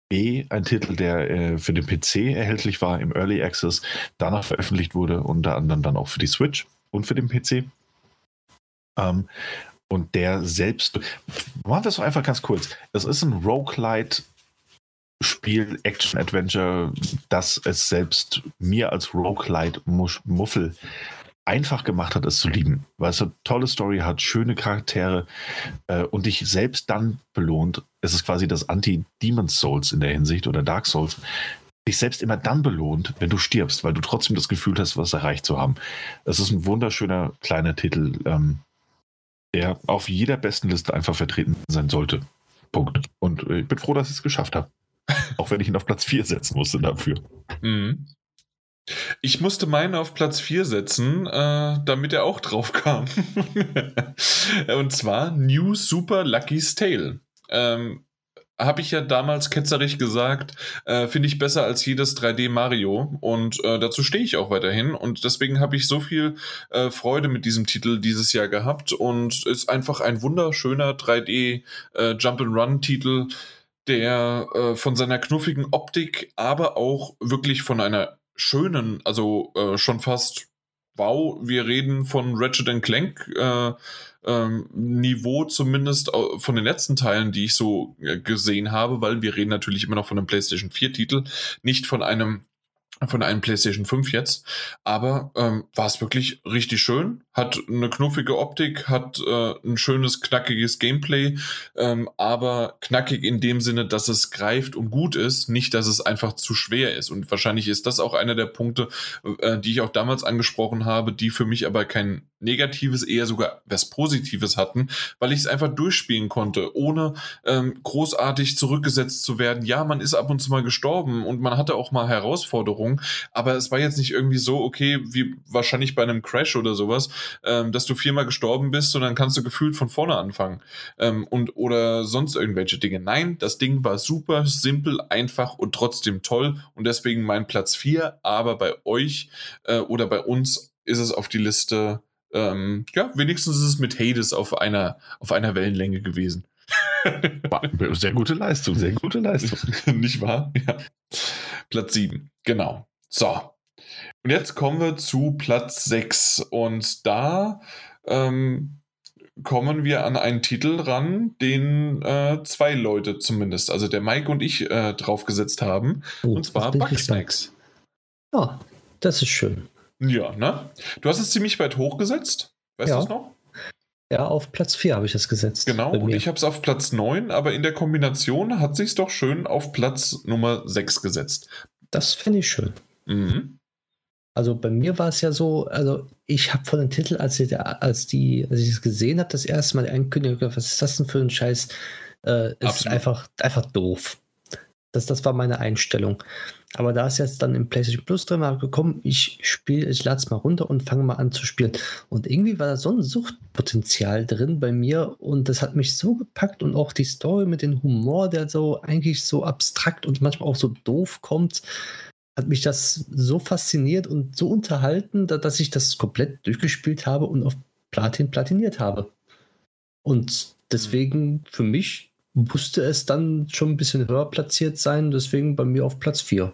B, ein Titel, der äh, für den PC erhältlich war im Early Access, danach veröffentlicht wurde, unter anderem dann auch für die Switch und für den PC. Ähm, und der selbst, machen wir es einfach ganz kurz. Es ist ein Roguelite Spiel, Action Adventure, das es selbst mir als Roguelite Muffel einfach gemacht hat, es zu lieben, weil es eine tolle Story hat, schöne Charaktere äh, und dich selbst dann belohnt. Es ist quasi das Anti-Demon's Souls in der Hinsicht oder Dark Souls. Dich selbst immer dann belohnt, wenn du stirbst, weil du trotzdem das Gefühl hast, was erreicht zu haben. Es ist ein wunderschöner kleiner Titel, ähm, der auf jeder besten Liste einfach vertreten sein sollte. Punkt. Und äh, ich bin froh, dass ich es geschafft habe. Auch wenn ich ihn auf Platz 4 setzen musste dafür. Mhm. Ich musste meinen auf Platz 4 setzen, äh, damit er auch drauf kam. Und zwar New Super Lucky's Tale. Ähm, habe ich ja damals ketzerisch gesagt, äh, finde ich besser als jedes 3D Mario und äh, dazu stehe ich auch weiterhin und deswegen habe ich so viel äh, Freude mit diesem Titel dieses Jahr gehabt und ist einfach ein wunderschöner 3D äh, Jump'n'Run Titel, der äh, von seiner knuffigen Optik, aber auch wirklich von einer schönen, also äh, schon fast, wow, wir reden von Ratchet Clank äh, ähm, Niveau zumindest von den letzten Teilen, die ich so äh, gesehen habe, weil wir reden natürlich immer noch von einem PlayStation 4 Titel, nicht von einem von einem PlayStation 5 jetzt. Aber ähm, war es wirklich richtig schön. Hat eine knuffige Optik, hat äh, ein schönes, knackiges Gameplay, ähm, aber knackig in dem Sinne, dass es greift und gut ist, nicht, dass es einfach zu schwer ist. Und wahrscheinlich ist das auch einer der Punkte, äh, die ich auch damals angesprochen habe, die für mich aber kein negatives, eher sogar was Positives hatten, weil ich es einfach durchspielen konnte, ohne ähm, großartig zurückgesetzt zu werden. Ja, man ist ab und zu mal gestorben und man hatte auch mal Herausforderungen Erinnerung. Aber es war jetzt nicht irgendwie so, okay, wie wahrscheinlich bei einem Crash oder sowas, ähm, dass du viermal gestorben bist und dann kannst du gefühlt von vorne anfangen. Ähm, und oder sonst irgendwelche Dinge. Nein, das Ding war super, simpel, einfach und trotzdem toll. Und deswegen mein Platz 4. Aber bei euch äh, oder bei uns ist es auf die Liste ähm, ja, wenigstens ist es mit Hades auf einer, auf einer Wellenlänge gewesen. sehr gute Leistung, sehr gute Leistung. Nicht wahr? Ja. Platz 7, genau. So. Und jetzt kommen wir zu Platz 6. Und da ähm, kommen wir an einen Titel ran, den äh, zwei Leute zumindest, also der Mike und ich, äh, draufgesetzt haben. Oh, und zwar Bugsnacks. Ja, das ist schön. Ja, ne? Du hast es ziemlich weit hochgesetzt. Weißt ja. du es noch? Ja, auf Platz 4 habe ich es gesetzt. Genau, und ich habe es auf Platz 9, aber in der Kombination hat sich doch schön auf Platz Nummer 6 gesetzt. Das finde ich schön. Mhm. Also bei mir war es ja so, also ich habe von dem Titel, als ich, als die, als ich es gesehen habe, das erste Mal die Ankündigung, was ist das denn für ein Scheiß? Äh, ist einfach, einfach doof. Das, das war meine Einstellung. Aber da ist jetzt dann im PlayStation Plus drin, habe gekommen, ich spiele, ich lade es mal runter und fange mal an zu spielen. Und irgendwie war da so ein Suchtpotenzial drin bei mir und das hat mich so gepackt und auch die Story mit dem Humor, der so eigentlich so abstrakt und manchmal auch so doof kommt, hat mich das so fasziniert und so unterhalten, dass ich das komplett durchgespielt habe und auf Platin platiniert habe. Und deswegen für mich musste es dann schon ein bisschen höher platziert sein, deswegen bei mir auf Platz 4.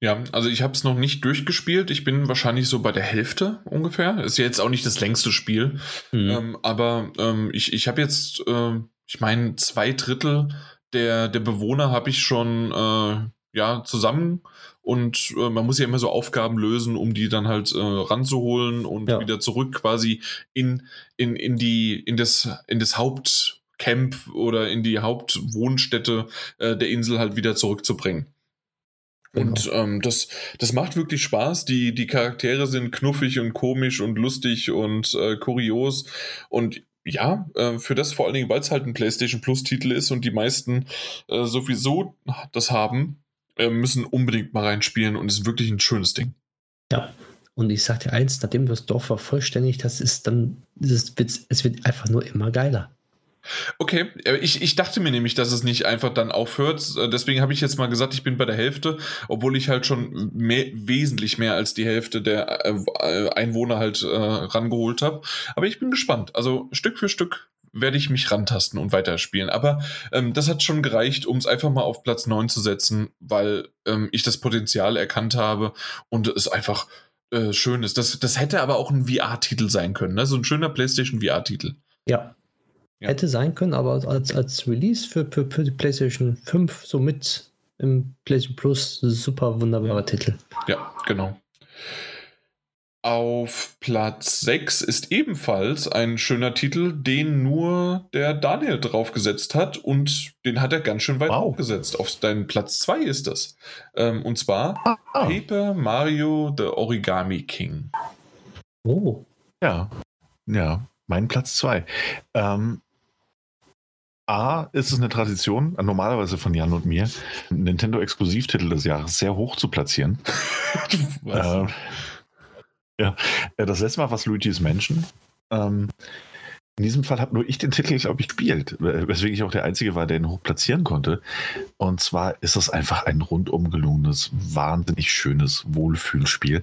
Ja, also ich habe es noch nicht durchgespielt. Ich bin wahrscheinlich so bei der Hälfte ungefähr. Ist ja jetzt auch nicht das längste Spiel. Mhm. Ähm, aber ähm, ich, ich habe jetzt, äh, ich meine, zwei Drittel der, der Bewohner habe ich schon äh, ja, zusammen. Und äh, man muss ja immer so Aufgaben lösen, um die dann halt äh, ranzuholen und ja. wieder zurück quasi in, in, in, die, in, das, in das Hauptcamp oder in die Hauptwohnstätte äh, der Insel halt wieder zurückzubringen. Genau. Und ähm, das, das macht wirklich Spaß. Die, die Charaktere sind knuffig und komisch und lustig und äh, kurios. Und ja, äh, für das vor allen Dingen, weil es halt ein PlayStation Plus-Titel ist und die meisten äh, sowieso das haben, äh, müssen unbedingt mal reinspielen und ist wirklich ein schönes Ding. Ja, und ich sag dir eins, nachdem du das Dorf vervollständigt hast, ist dann, es wird, es wird einfach nur immer geiler. Okay, äh, ich, ich dachte mir nämlich, dass es nicht einfach dann aufhört. Äh, deswegen habe ich jetzt mal gesagt, ich bin bei der Hälfte, obwohl ich halt schon mehr, wesentlich mehr als die Hälfte der äh, Einwohner halt äh, rangeholt habe. Aber ich bin gespannt. Also Stück für Stück werde ich mich rantasten und weiterspielen. Aber ähm, das hat schon gereicht, um es einfach mal auf Platz 9 zu setzen, weil ähm, ich das Potenzial erkannt habe und es einfach äh, schön ist. Das, das hätte aber auch ein VR-Titel sein können, ne? so ein schöner PlayStation VR-Titel. Ja, ja. Hätte sein können, aber als, als Release für, für, für die PlayStation 5, so mit im PlayStation Plus, super wunderbarer ja. Titel. Ja, genau. Auf Platz 6 ist ebenfalls ein schöner Titel, den nur der Daniel draufgesetzt hat und den hat er ganz schön weit wow. aufgesetzt. Auf deinen Platz 2 ist das. Ähm, und zwar ah, ah. Paper Mario The Origami King. Oh. Ja, ja, mein Platz 2. Ähm, A, ist es eine Tradition, normalerweise von Jan und mir, Nintendo-Exklusivtitel des Jahres sehr hoch zu platzieren. äh, ja, äh, das letzte Mal war es Luigi's Mansion. Ähm, in diesem Fall habe nur ich den Titel, glaube ich, gespielt, weswegen ich auch der Einzige war, der ihn hoch platzieren konnte. Und zwar ist es einfach ein rundum gelungenes, wahnsinnig schönes Wohlfühlspiel.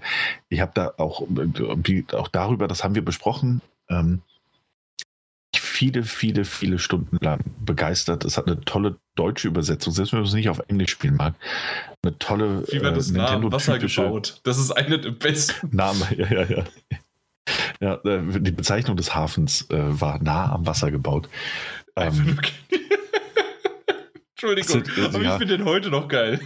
Ich habe da auch, äh, auch darüber, das haben wir besprochen, ähm, viele, viele, viele Stunden lang begeistert. Es hat eine tolle deutsche Übersetzung, selbst wenn man es nicht auf Englisch spielen mag. Eine tolle Wie wird das äh, Nintendo Wasser gebaut? Das ist eine der besten. Name, ja, ja, ja. Ja, äh, die Bezeichnung des Hafens äh, war nah am Wasser gebaut. Ähm, Entschuldigung, sind, aber ja. ich finde den heute noch geil.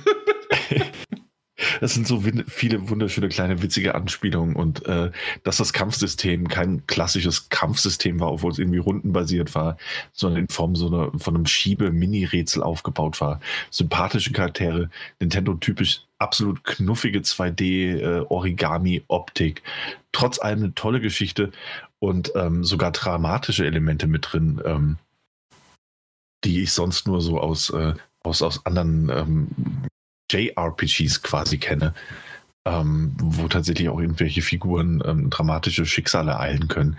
Das sind so viele wunderschöne kleine witzige Anspielungen und äh, dass das Kampfsystem kein klassisches Kampfsystem war, obwohl es irgendwie rundenbasiert war, sondern in Form so eine, von einem Schiebe-Mini-Rätsel aufgebaut war. Sympathische Charaktere, Nintendo-typisch absolut knuffige 2D-Origami-Optik. Äh, Trotz allem eine tolle Geschichte und ähm, sogar dramatische Elemente mit drin, ähm, die ich sonst nur so aus, äh, aus, aus anderen ähm, JRPGs quasi kenne, ähm, wo tatsächlich auch irgendwelche Figuren ähm, dramatische Schicksale ereilen können.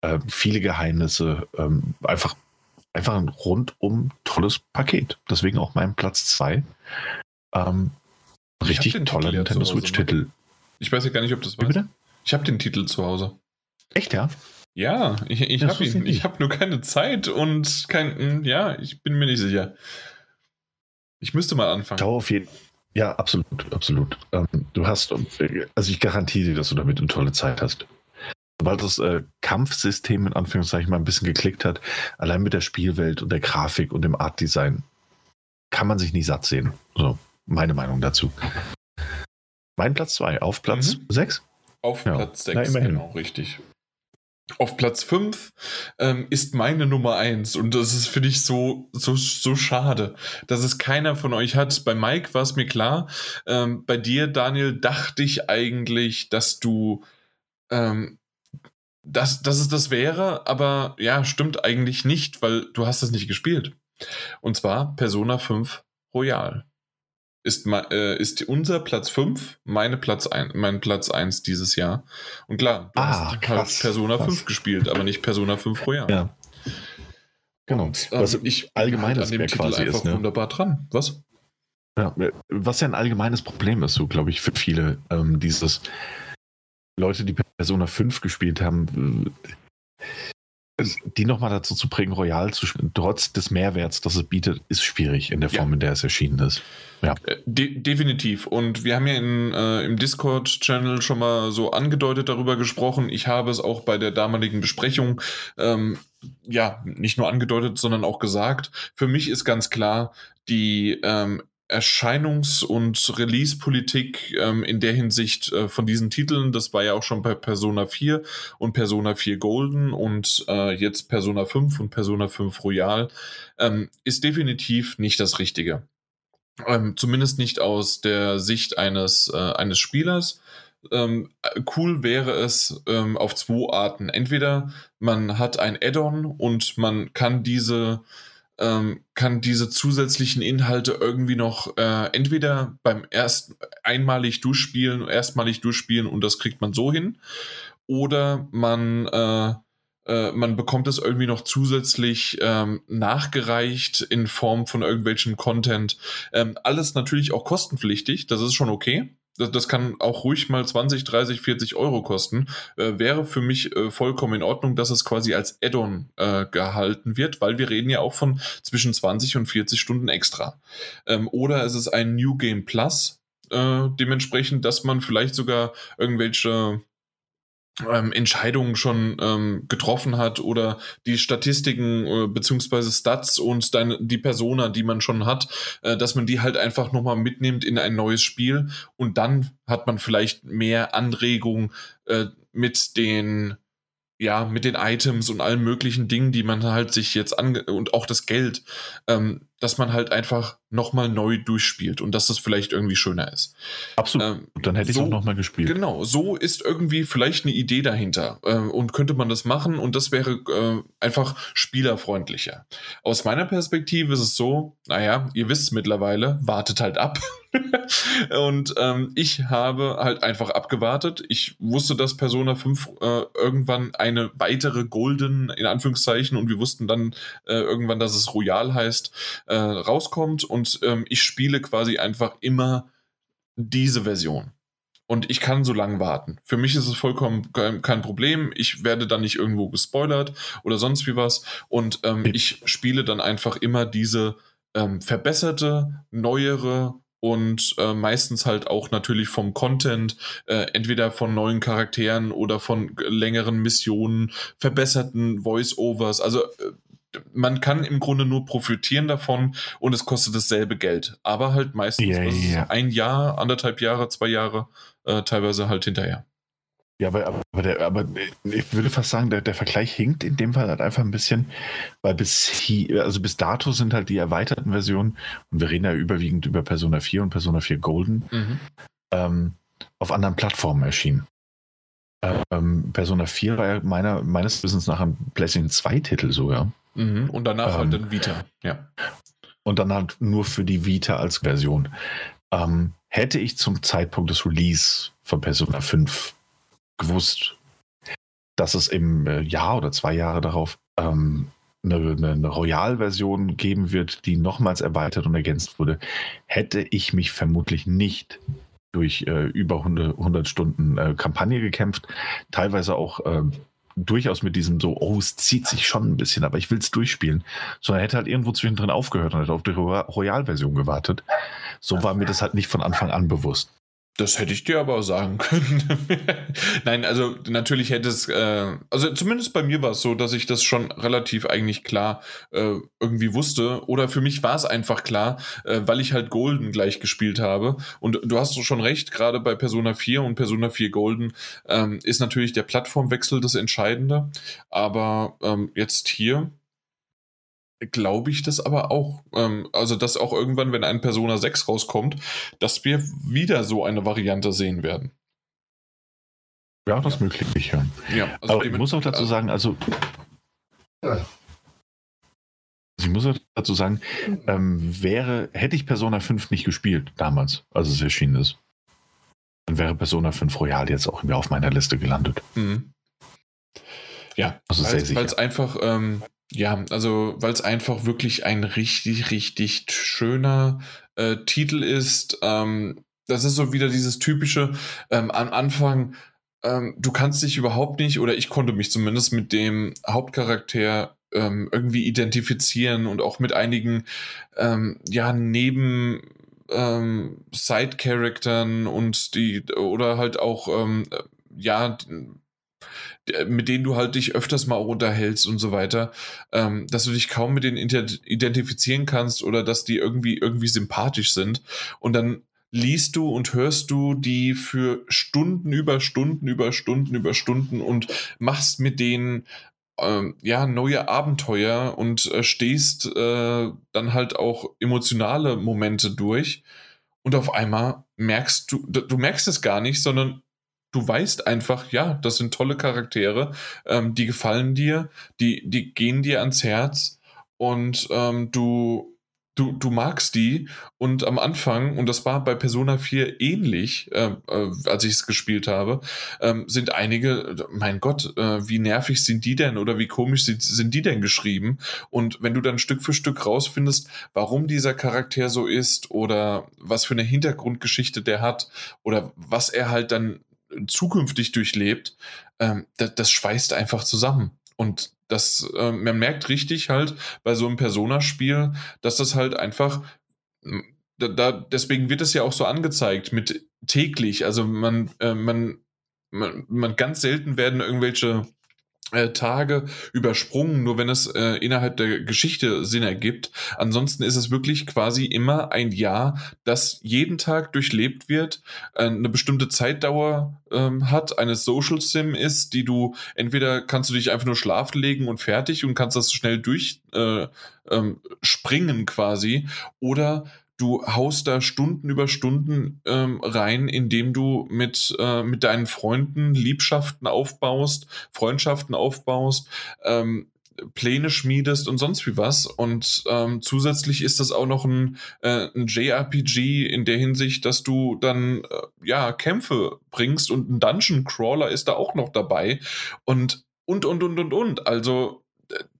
Äh, viele Geheimnisse, ähm, einfach, einfach ein rundum tolles Paket. Deswegen auch mein Platz 2. Ähm, richtig toller Nintendo Switch-Titel. Ich weiß ja gar nicht, ob das war. Ich habe den Titel zu Hause. Echt, ja? Ja, ich, ich habe ihn. Ich habe nur keine Zeit und kein. Ja, ich bin mir nicht sicher. Ich müsste mal anfangen. Schau auf jeden Ja, absolut, absolut. Ähm, du hast, also ich garantiere dir, dass du damit eine tolle Zeit hast. Sobald das äh, Kampfsystem in Anführungszeichen mal ein bisschen geklickt hat, allein mit der Spielwelt und der Grafik und dem Artdesign, kann man sich nicht satt sehen. So, meine Meinung dazu. Mein Platz 2, auf Platz 6? Mhm. Auf ja. Platz 6, genau, richtig. Auf Platz 5 ähm, ist meine Nummer 1 und das ist, finde ich, so, so, so schade, dass es keiner von euch hat. Bei Mike war es mir klar. Ähm, bei dir, Daniel, dachte ich eigentlich, dass du, ähm, dass, dass es das wäre, aber ja, stimmt eigentlich nicht, weil du hast es nicht gespielt. Und zwar Persona 5 Royal ist, äh, ist unser Platz 5 meine Platz ein, mein Platz 1 dieses Jahr. Und klar, du ah, hast krass, Persona krass. 5 gespielt, aber nicht Persona 5 Royal. Ja. Genau. Und, ähm, was ich allgemeines halt an dem Titel quasi einfach ist, ne? wunderbar dran. Was? Ja, was ja ein allgemeines Problem ist, so glaube ich, für viele, ähm, dieses Leute, die Persona 5 gespielt haben, die nochmal dazu zu bringen, Royal zu spielen, trotz des Mehrwerts, das es bietet, ist schwierig in der Form, ja. in der es erschienen ist. Ja. Äh, de definitiv. Und wir haben ja in, äh, im Discord-Channel schon mal so angedeutet darüber gesprochen. Ich habe es auch bei der damaligen Besprechung ähm, ja nicht nur angedeutet, sondern auch gesagt. Für mich ist ganz klar, die ähm, Erscheinungs- und Release-Politik ähm, in der Hinsicht äh, von diesen Titeln, das war ja auch schon bei Persona 4 und Persona 4 Golden und äh, jetzt Persona 5 und Persona 5 Royal, ähm, ist definitiv nicht das Richtige. Ähm, zumindest nicht aus der Sicht eines, äh, eines Spielers. Ähm, cool wäre es ähm, auf zwei Arten. Entweder man hat ein Add-on und man kann diese ähm, kann diese zusätzlichen Inhalte irgendwie noch äh, entweder beim erst einmalig durchspielen, erstmalig durchspielen und das kriegt man so hin, oder man äh, äh, man bekommt es irgendwie noch zusätzlich ähm, nachgereicht in Form von irgendwelchen Content. Ähm, alles natürlich auch kostenpflichtig, das ist schon okay das, das kann auch ruhig mal 20, 30, 40 Euro kosten, äh, wäre für mich äh, vollkommen in Ordnung, dass es quasi als Add-on äh, gehalten wird, weil wir reden ja auch von zwischen 20 und 40 Stunden extra. Ähm, oder es ist ein New Game Plus, äh, dementsprechend, dass man vielleicht sogar irgendwelche ähm, Entscheidungen schon ähm, getroffen hat oder die Statistiken äh, beziehungsweise Stats und deine, die Persona, die man schon hat, äh, dass man die halt einfach nochmal mitnimmt in ein neues Spiel. Und dann hat man vielleicht mehr Anregung äh, mit den ja, mit den Items und allen möglichen Dingen, die man halt sich jetzt ange und auch das Geld, ähm, dass man halt einfach nochmal neu durchspielt und dass das vielleicht irgendwie schöner ist. Absolut. Ähm, Dann hätte so, ich auch nochmal gespielt. Genau, so ist irgendwie vielleicht eine Idee dahinter äh, und könnte man das machen und das wäre äh, einfach spielerfreundlicher. Aus meiner Perspektive ist es so, naja, ihr wisst es mittlerweile, wartet halt ab. und ähm, ich habe halt einfach abgewartet. Ich wusste, dass Persona 5 äh, irgendwann eine weitere Golden, in Anführungszeichen, und wir wussten dann äh, irgendwann, dass es Royal heißt, äh, rauskommt und ähm, ich spiele quasi einfach immer diese Version. Und ich kann so lange warten. Für mich ist es vollkommen kein Problem. Ich werde dann nicht irgendwo gespoilert oder sonst wie was. Und ähm, ich spiele dann einfach immer diese ähm, verbesserte, neuere und äh, meistens halt auch natürlich vom Content, äh, entweder von neuen Charakteren oder von längeren Missionen, verbesserten Voice-Overs. Also äh, man kann im Grunde nur profitieren davon und es kostet dasselbe Geld. Aber halt meistens yeah, yeah. ein Jahr, anderthalb Jahre, zwei Jahre, äh, teilweise halt hinterher. Ja, aber, aber, der, aber ich würde fast sagen, der, der Vergleich hinkt in dem Fall halt einfach ein bisschen, weil bis hier, also bis dato sind halt die erweiterten Versionen, und wir reden ja überwiegend über Persona 4 und Persona 4 Golden, mhm. ähm, auf anderen Plattformen erschienen. Ähm, Persona 4 war ja meiner, meines Wissens nach ein PlayStation 2-Titel sogar. Mhm. Und danach halt ähm, halt dann Vita, ja. Und dann halt nur für die Vita als Version. Ähm, hätte ich zum Zeitpunkt des Release von Persona 5 gewusst, dass es im äh, Jahr oder zwei Jahre darauf ähm, eine, eine Royal-Version geben wird, die nochmals erweitert und ergänzt wurde, hätte ich mich vermutlich nicht durch äh, über 100, 100 Stunden äh, Kampagne gekämpft, teilweise auch äh, durchaus mit diesem so, oh, es zieht sich schon ein bisschen, aber ich will es durchspielen, sondern hätte halt irgendwo zwischendrin aufgehört und hätte auf die Royal-Version gewartet. So war mir das halt nicht von Anfang an bewusst. Das hätte ich dir aber auch sagen können. Nein, also natürlich hätte es, äh, also zumindest bei mir war es so, dass ich das schon relativ eigentlich klar äh, irgendwie wusste. Oder für mich war es einfach klar, äh, weil ich halt Golden gleich gespielt habe. Und du hast schon recht, gerade bei Persona 4 und Persona 4 Golden ähm, ist natürlich der Plattformwechsel das Entscheidende. Aber ähm, jetzt hier glaube ich das aber auch. Ähm, also, dass auch irgendwann, wenn ein Persona 6 rauskommt, dass wir wieder so eine Variante sehen werden. Ja, das ja. möglich, ja. ja also aber ich muss auch dazu sagen, also. Ich muss auch dazu sagen, ähm, wäre, hätte ich Persona 5 nicht gespielt damals, als es erschienen ist, dann wäre Persona 5 Royal jetzt auch auf meiner Liste gelandet. Mhm. Ja, also weil es einfach, ähm, ja, also weil es einfach wirklich ein richtig, richtig schöner äh, Titel ist. Ähm, das ist so wieder dieses typische ähm, am Anfang. Ähm, du kannst dich überhaupt nicht, oder ich konnte mich zumindest mit dem Hauptcharakter ähm, irgendwie identifizieren und auch mit einigen, ähm, ja, neben ähm, Side-Charaktern und die, oder halt auch, ja, mit denen du halt dich öfters mal unterhältst und so weiter, ähm, dass du dich kaum mit denen identifizieren kannst oder dass die irgendwie irgendwie sympathisch sind. Und dann liest du und hörst du die für Stunden über Stunden über Stunden über Stunden und machst mit denen ähm, ja neue Abenteuer und äh, stehst äh, dann halt auch emotionale Momente durch. Und auf einmal merkst du du merkst es gar nicht, sondern du weißt einfach, ja, das sind tolle Charaktere, ähm, die gefallen dir, die, die gehen dir ans Herz und ähm, du, du, du magst die. Und am Anfang, und das war bei Persona 4 ähnlich, äh, äh, als ich es gespielt habe, ähm, sind einige, mein Gott, äh, wie nervig sind die denn oder wie komisch sind, sind die denn geschrieben? Und wenn du dann Stück für Stück rausfindest, warum dieser Charakter so ist oder was für eine Hintergrundgeschichte der hat oder was er halt dann zukünftig durchlebt, ähm, das, das, schweißt einfach zusammen. Und das, äh, man merkt richtig halt bei so einem Persona-Spiel, dass das halt einfach, da, da, deswegen wird es ja auch so angezeigt mit täglich. Also man, äh, man, man, man ganz selten werden irgendwelche Tage übersprungen, nur wenn es äh, innerhalb der Geschichte Sinn ergibt. Ansonsten ist es wirklich quasi immer ein Jahr, das jeden Tag durchlebt wird, äh, eine bestimmte Zeitdauer ähm, hat, eine Social Sim ist, die du entweder kannst du dich einfach nur schlafen legen und fertig und kannst das schnell durchspringen äh, ähm, quasi, oder du haust da Stunden über Stunden ähm, rein, indem du mit, äh, mit deinen Freunden Liebschaften aufbaust, Freundschaften aufbaust, ähm, Pläne schmiedest und sonst wie was. Und ähm, zusätzlich ist das auch noch ein, äh, ein JRPG in der Hinsicht, dass du dann äh, ja Kämpfe bringst und ein Dungeon Crawler ist da auch noch dabei. Und und und und und und. Also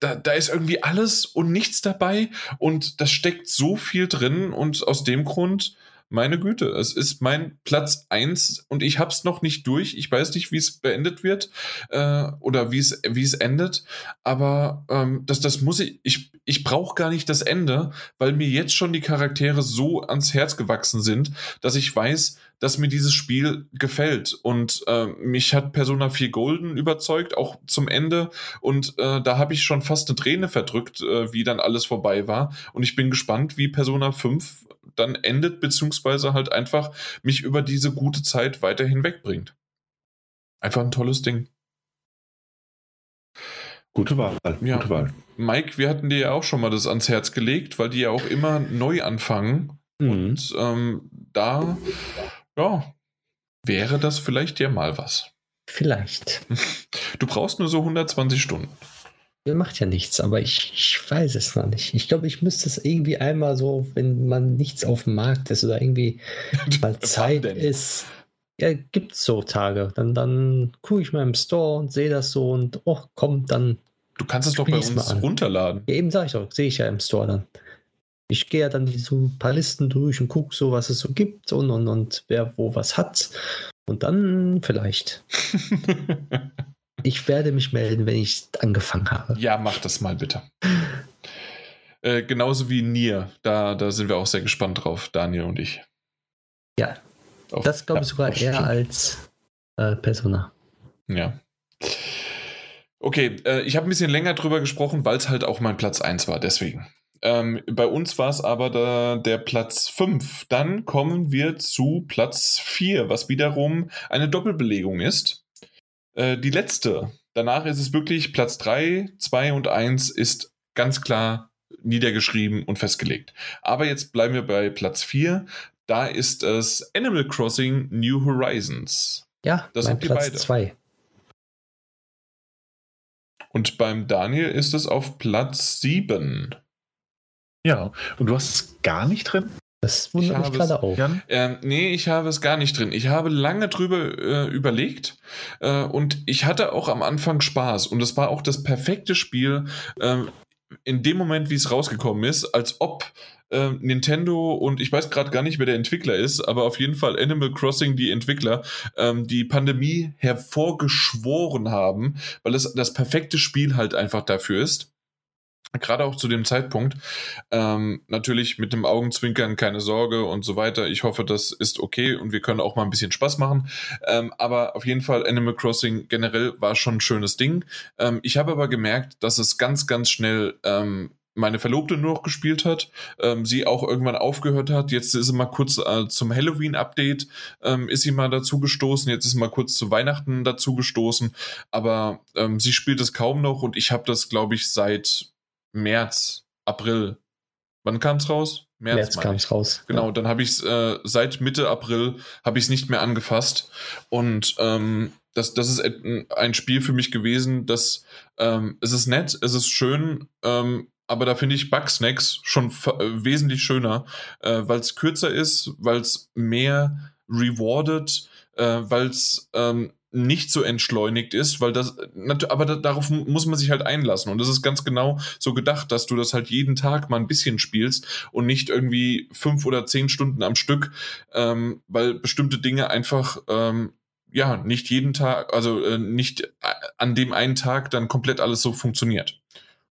da, da ist irgendwie alles und nichts dabei und das steckt so viel drin und aus dem Grund, meine Güte, es ist mein Platz 1 und ich hab's noch nicht durch. Ich weiß nicht, wie es beendet wird äh, oder wie es, wie es endet, aber ähm, das, das muss ich, ich, ich brauche gar nicht das Ende, weil mir jetzt schon die Charaktere so ans Herz gewachsen sind, dass ich weiß, dass mir dieses Spiel gefällt. Und äh, mich hat Persona 4 Golden überzeugt, auch zum Ende. Und äh, da habe ich schon fast eine Träne verdrückt, äh, wie dann alles vorbei war. Und ich bin gespannt, wie Persona 5 dann endet, beziehungsweise halt einfach mich über diese gute Zeit weiter hinwegbringt. Einfach ein tolles Ding. Gute Wahl. Ja. Gute Wahl. Mike, wir hatten dir ja auch schon mal das ans Herz gelegt, weil die ja auch immer neu anfangen. Mhm. Und ähm, da ja, wäre das vielleicht ja mal was. Vielleicht. Du brauchst nur so 120 Stunden. Der macht ja nichts, aber ich, ich weiß es noch nicht. Ich glaube, ich müsste es irgendwie einmal so, wenn man nichts auf dem Markt ist oder irgendwie mal Zeit ist. Ja, gibt es so Tage. Dann, dann gucke ich mal im Store und sehe das so und oh, komm, dann. Du kannst es doch bei uns runterladen. Ja, eben sage ich doch, sehe ich ja im Store dann. Ich gehe ja dann so ein paar Listen durch und gucke so, was es so gibt und, und, und wer wo was hat. Und dann vielleicht. ich werde mich melden, wenn ich angefangen habe. Ja, mach das mal bitte. äh, genauso wie Nier. Da, da sind wir auch sehr gespannt drauf, Daniel und ich. Ja. Auf, das glaube ich sogar eher als äh, Persona. Ja. Okay, äh, ich habe ein bisschen länger drüber gesprochen, weil es halt auch mein Platz 1 war, deswegen. Ähm, bei uns war es aber der, der Platz 5. Dann kommen wir zu Platz 4, was wiederum eine Doppelbelegung ist. Äh, die letzte. Danach ist es wirklich Platz 3, 2 und 1 ist ganz klar niedergeschrieben und festgelegt. Aber jetzt bleiben wir bei Platz 4. Da ist es Animal Crossing New Horizons. Ja, das sind die Platz beide. Zwei. Und beim Daniel ist es auf Platz 7. Ja, und du hast es gar nicht drin? Das wundert mich gerade auch. Ähm, nee, ich habe es gar nicht drin. Ich habe lange drüber äh, überlegt äh, und ich hatte auch am Anfang Spaß. Und es war auch das perfekte Spiel äh, in dem Moment, wie es rausgekommen ist, als ob äh, Nintendo und ich weiß gerade gar nicht, wer der Entwickler ist, aber auf jeden Fall Animal Crossing, die Entwickler, ähm, die Pandemie hervorgeschworen haben, weil es das perfekte Spiel halt einfach dafür ist gerade auch zu dem Zeitpunkt. Ähm, natürlich mit dem Augenzwinkern, keine Sorge und so weiter. Ich hoffe, das ist okay und wir können auch mal ein bisschen Spaß machen. Ähm, aber auf jeden Fall, Animal Crossing generell war schon ein schönes Ding. Ähm, ich habe aber gemerkt, dass es ganz, ganz schnell ähm, meine Verlobte nur noch gespielt hat, ähm, sie auch irgendwann aufgehört hat. Jetzt ist sie mal kurz äh, zum Halloween-Update, ähm, ist sie mal dazu gestoßen. Jetzt ist sie mal kurz zu Weihnachten dazu gestoßen. Aber ähm, sie spielt es kaum noch und ich habe das, glaube ich, seit März, April. Wann kam es raus? März, März kam es raus. Genau, ja. dann habe ich es äh, seit Mitte April habe ich es nicht mehr angefasst. Und ähm, das, das ist ein Spiel für mich gewesen, das ähm, es ist nett, es ist schön, ähm, aber da finde ich Bugsnacks schon äh, wesentlich schöner, äh, weil es kürzer ist, weil es mehr rewardet, äh, weil es ähm, nicht so entschleunigt ist, weil das, aber darauf muss man sich halt einlassen. Und das ist ganz genau so gedacht, dass du das halt jeden Tag mal ein bisschen spielst und nicht irgendwie fünf oder zehn Stunden am Stück, ähm, weil bestimmte Dinge einfach, ähm, ja, nicht jeden Tag, also äh, nicht äh, an dem einen Tag dann komplett alles so funktioniert.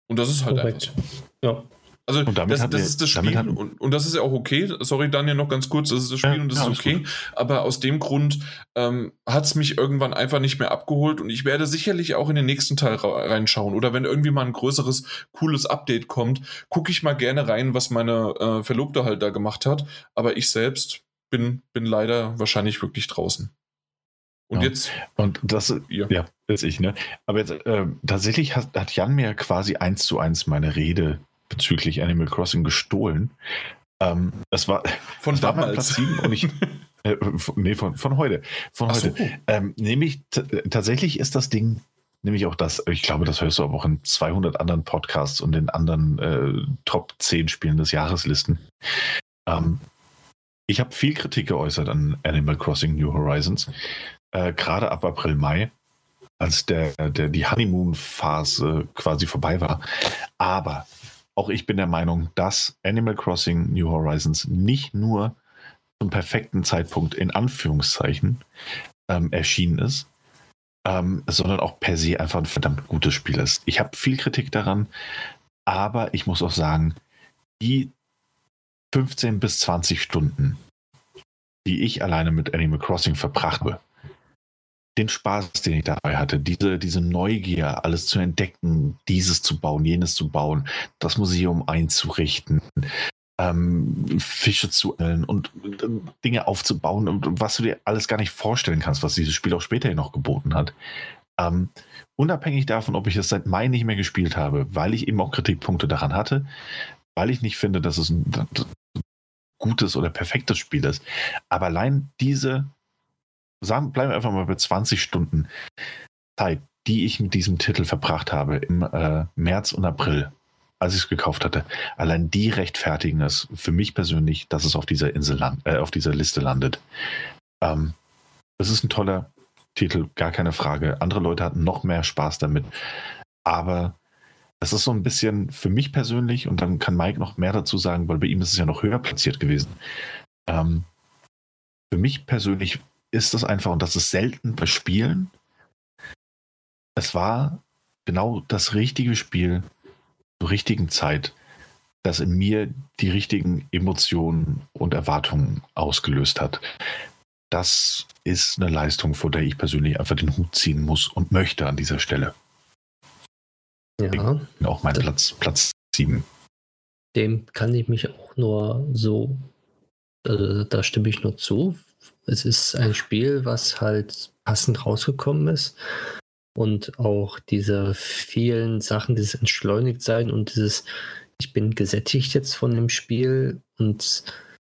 Und das ist halt Korrekt. einfach so. Ja. Also das, das ist das Spiel und, und, das ist ja auch okay. Sorry, Daniel, noch ganz kurz, das ist das Spiel ja, und das ja, ist okay. Aber aus dem Grund ähm, hat es mich irgendwann einfach nicht mehr abgeholt und ich werde sicherlich auch in den nächsten Teil reinschauen. Oder wenn irgendwie mal ein größeres, cooles Update kommt, gucke ich mal gerne rein, was meine äh, Verlobte halt da gemacht hat. Aber ich selbst bin, bin leider wahrscheinlich wirklich draußen. Und ja. jetzt. Und das, ja, ja ist ich, ne? Aber jetzt, äh, tatsächlich hat, hat Jan mir quasi eins zu eins meine Rede bezüglich Animal Crossing gestohlen. Ähm, das war von das damals. Platz 7 und ich. Äh, nee, von, von heute. Von Ach heute. So. Ähm, nämlich tatsächlich ist das Ding, nämlich auch das, ich glaube, das hörst du aber auch in 200 anderen Podcasts und in anderen äh, Top 10 Spielen des Jahreslisten. Ähm, ich habe viel Kritik geäußert an Animal Crossing New Horizons, äh, gerade ab April, Mai, als der, der die Honeymoon-Phase quasi vorbei war. Aber auch ich bin der Meinung, dass Animal Crossing New Horizons nicht nur zum perfekten Zeitpunkt in Anführungszeichen ähm, erschienen ist, ähm, sondern auch per se einfach ein verdammt gutes Spiel ist. Ich habe viel Kritik daran, aber ich muss auch sagen, die 15 bis 20 Stunden, die ich alleine mit Animal Crossing verbracht habe, den Spaß, den ich dabei hatte, diese, diese Neugier, alles zu entdecken, dieses zu bauen, jenes zu bauen, das Museum einzurichten, ähm, Fische zu angeln und, und, Dinge aufzubauen was du dir alles gar nicht vorstellen kannst, was dieses Spiel auch später noch geboten hat. Ähm, unabhängig davon, ob ich es seit Mai nicht mehr gespielt habe, weil ich eben auch Kritikpunkte daran hatte, weil ich nicht finde, dass es ein gutes oder perfektes Spiel ist. Aber allein diese sagen, bleiben wir einfach mal bei 20 Stunden Zeit, die ich mit diesem Titel verbracht habe im äh, März und April, als ich es gekauft hatte, allein die rechtfertigen es für mich persönlich, dass es auf dieser Insel land, äh, auf dieser Liste landet. Ähm, das ist ein toller Titel, gar keine Frage. Andere Leute hatten noch mehr Spaß damit. Aber das ist so ein bisschen für mich persönlich, und dann kann Mike noch mehr dazu sagen, weil bei ihm ist es ja noch höher platziert gewesen. Ähm, für mich persönlich ist das einfach, und das ist selten bei Spielen, es war genau das richtige Spiel zur richtigen Zeit, das in mir die richtigen Emotionen und Erwartungen ausgelöst hat. Das ist eine Leistung, vor der ich persönlich einfach den Hut ziehen muss und möchte an dieser Stelle. Ja. Auch mein Platz, Platz 7. Dem kann ich mich auch nur so, also da stimme ich nur zu. Es ist ein Spiel, was halt passend rausgekommen ist. Und auch diese vielen Sachen, dieses Entschleunigtsein und dieses, ich bin gesättigt jetzt von dem Spiel und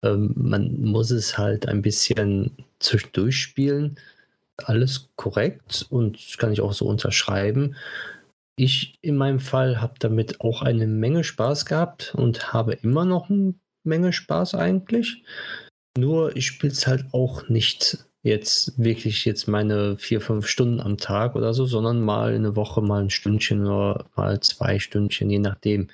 ähm, man muss es halt ein bisschen zwischendurch spielen. Alles korrekt und kann ich auch so unterschreiben. Ich in meinem Fall habe damit auch eine Menge Spaß gehabt und habe immer noch eine Menge Spaß eigentlich. Nur ich spiele es halt auch nicht jetzt wirklich jetzt meine vier, fünf Stunden am Tag oder so, sondern mal eine Woche mal ein Stündchen oder mal zwei Stündchen, je nachdem.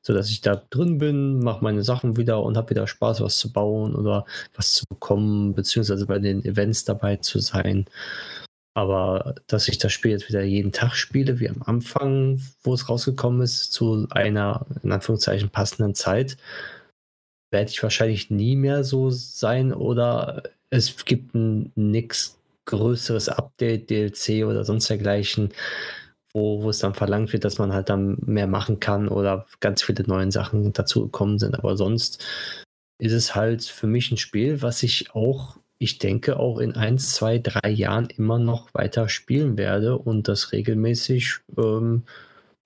So dass ich da drin bin, mache meine Sachen wieder und habe wieder Spaß, was zu bauen oder was zu bekommen, beziehungsweise bei den Events dabei zu sein. Aber dass ich das Spiel jetzt wieder jeden Tag spiele, wie am Anfang, wo es rausgekommen ist, zu einer in Anführungszeichen passenden Zeit, werde ich wahrscheinlich nie mehr so sein oder es gibt ein nichts größeres Update, DLC oder sonst dergleichen, wo, wo es dann verlangt wird, dass man halt dann mehr machen kann oder ganz viele neue Sachen dazu gekommen sind. Aber sonst ist es halt für mich ein Spiel, was ich auch, ich denke, auch in ein, zwei, drei Jahren immer noch weiter spielen werde und das regelmäßig ähm,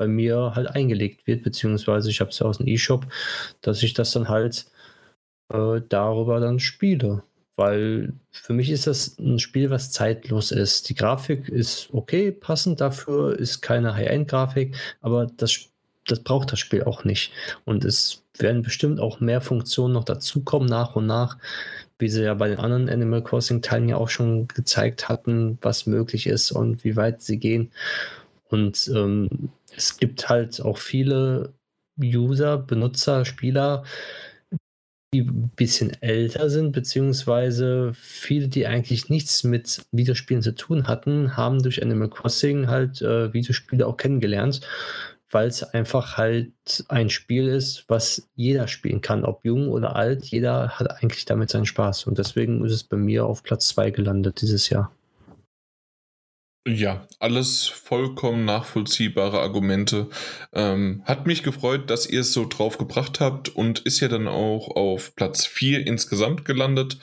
bei mir halt eingelegt wird, beziehungsweise ich habe es ja aus dem E-Shop, dass ich das dann halt äh, darüber dann spiele weil für mich ist das ein Spiel, was zeitlos ist. Die Grafik ist okay, passend dafür, ist keine High-End-Grafik, aber das, das braucht das Spiel auch nicht. Und es werden bestimmt auch mehr Funktionen noch dazukommen nach und nach, wie sie ja bei den anderen Animal Crossing-Teilen ja auch schon gezeigt hatten, was möglich ist und wie weit sie gehen. Und ähm, es gibt halt auch viele User, Benutzer, Spieler, die ein bisschen älter sind, beziehungsweise viele, die eigentlich nichts mit Videospielen zu tun hatten, haben durch Animal Crossing halt äh, Videospiele auch kennengelernt, weil es einfach halt ein Spiel ist, was jeder spielen kann, ob jung oder alt, jeder hat eigentlich damit seinen Spaß. Und deswegen ist es bei mir auf Platz 2 gelandet dieses Jahr. Ja, alles vollkommen nachvollziehbare Argumente. Ähm, hat mich gefreut, dass ihr es so drauf gebracht habt und ist ja dann auch auf Platz 4 insgesamt gelandet.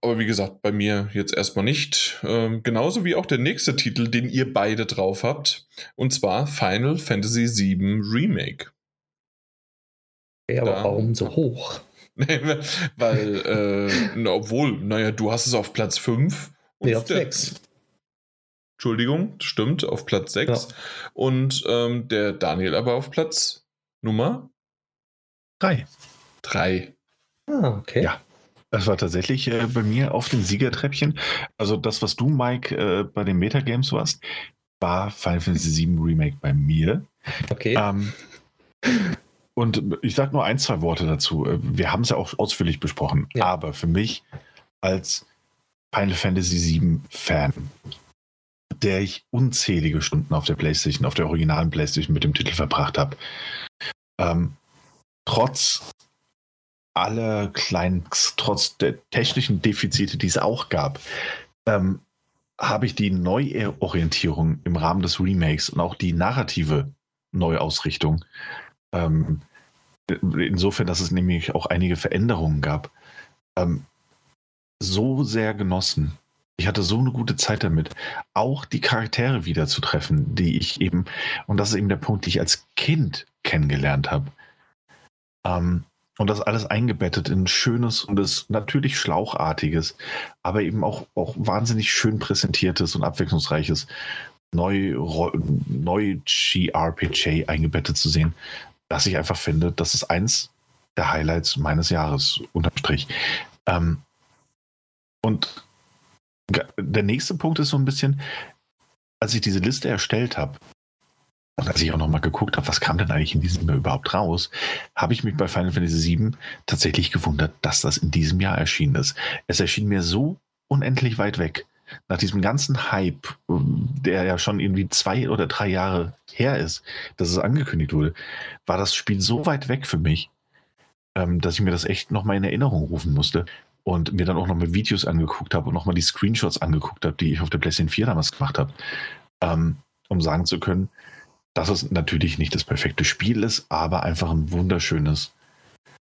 Aber wie gesagt, bei mir jetzt erstmal nicht. Ähm, genauso wie auch der nächste Titel, den ihr beide drauf habt. Und zwar Final Fantasy VII Remake. Ja, aber da, warum so hoch? Weil, äh, obwohl, naja, du hast es auf Platz 5 und nee, auf 6. Entschuldigung, stimmt, auf Platz 6. Ja. Und ähm, der Daniel aber auf Platz Nummer 3. 3. Ah, okay. Ja. Das war tatsächlich äh, bei mir auf dem Siegertreppchen. Also das, was du, Mike, äh, bei den Metagames warst, war Final Fantasy VII Remake bei mir. Okay. Ähm, und ich sage nur ein, zwei Worte dazu. Äh, wir haben es ja auch ausführlich besprochen. Ja. Aber für mich als Final Fantasy VII Fan, der ich unzählige Stunden auf der PlayStation, auf der originalen PlayStation mit dem Titel verbracht habe. Ähm, trotz aller kleinen, trotz der technischen Defizite, die es auch gab, ähm, habe ich die Neuorientierung im Rahmen des Remakes und auch die narrative Neuausrichtung, ähm, insofern, dass es nämlich auch einige Veränderungen gab, ähm, so sehr genossen. Ich hatte so eine gute Zeit damit, auch die Charaktere wieder zu treffen, die ich eben, und das ist eben der Punkt, die ich als Kind kennengelernt habe. Ähm, Und das alles eingebettet in schönes und das natürlich schlauchartiges, aber eben auch, auch wahnsinnig schön präsentiertes und abwechslungsreiches neu, neu GRPG eingebettet zu sehen, dass ich einfach finde, das ist eins der Highlights meines Jahres unterm Strich. Ähm, und der nächste Punkt ist so ein bisschen, als ich diese Liste erstellt habe, und als ich auch nochmal geguckt habe, was kam denn eigentlich in diesem Jahr überhaupt raus, habe ich mich bei Final Fantasy VII tatsächlich gewundert, dass das in diesem Jahr erschienen ist. Es erschien mir so unendlich weit weg. Nach diesem ganzen Hype, der ja schon irgendwie zwei oder drei Jahre her ist, dass es angekündigt wurde, war das Spiel so weit weg für mich, ähm, dass ich mir das echt nochmal in Erinnerung rufen musste und mir dann auch nochmal Videos angeguckt habe und nochmal die Screenshots angeguckt habe, die ich auf der PlayStation 4 damals gemacht habe, ähm, um sagen zu können, dass es natürlich nicht das perfekte Spiel ist, aber einfach ein wunderschönes,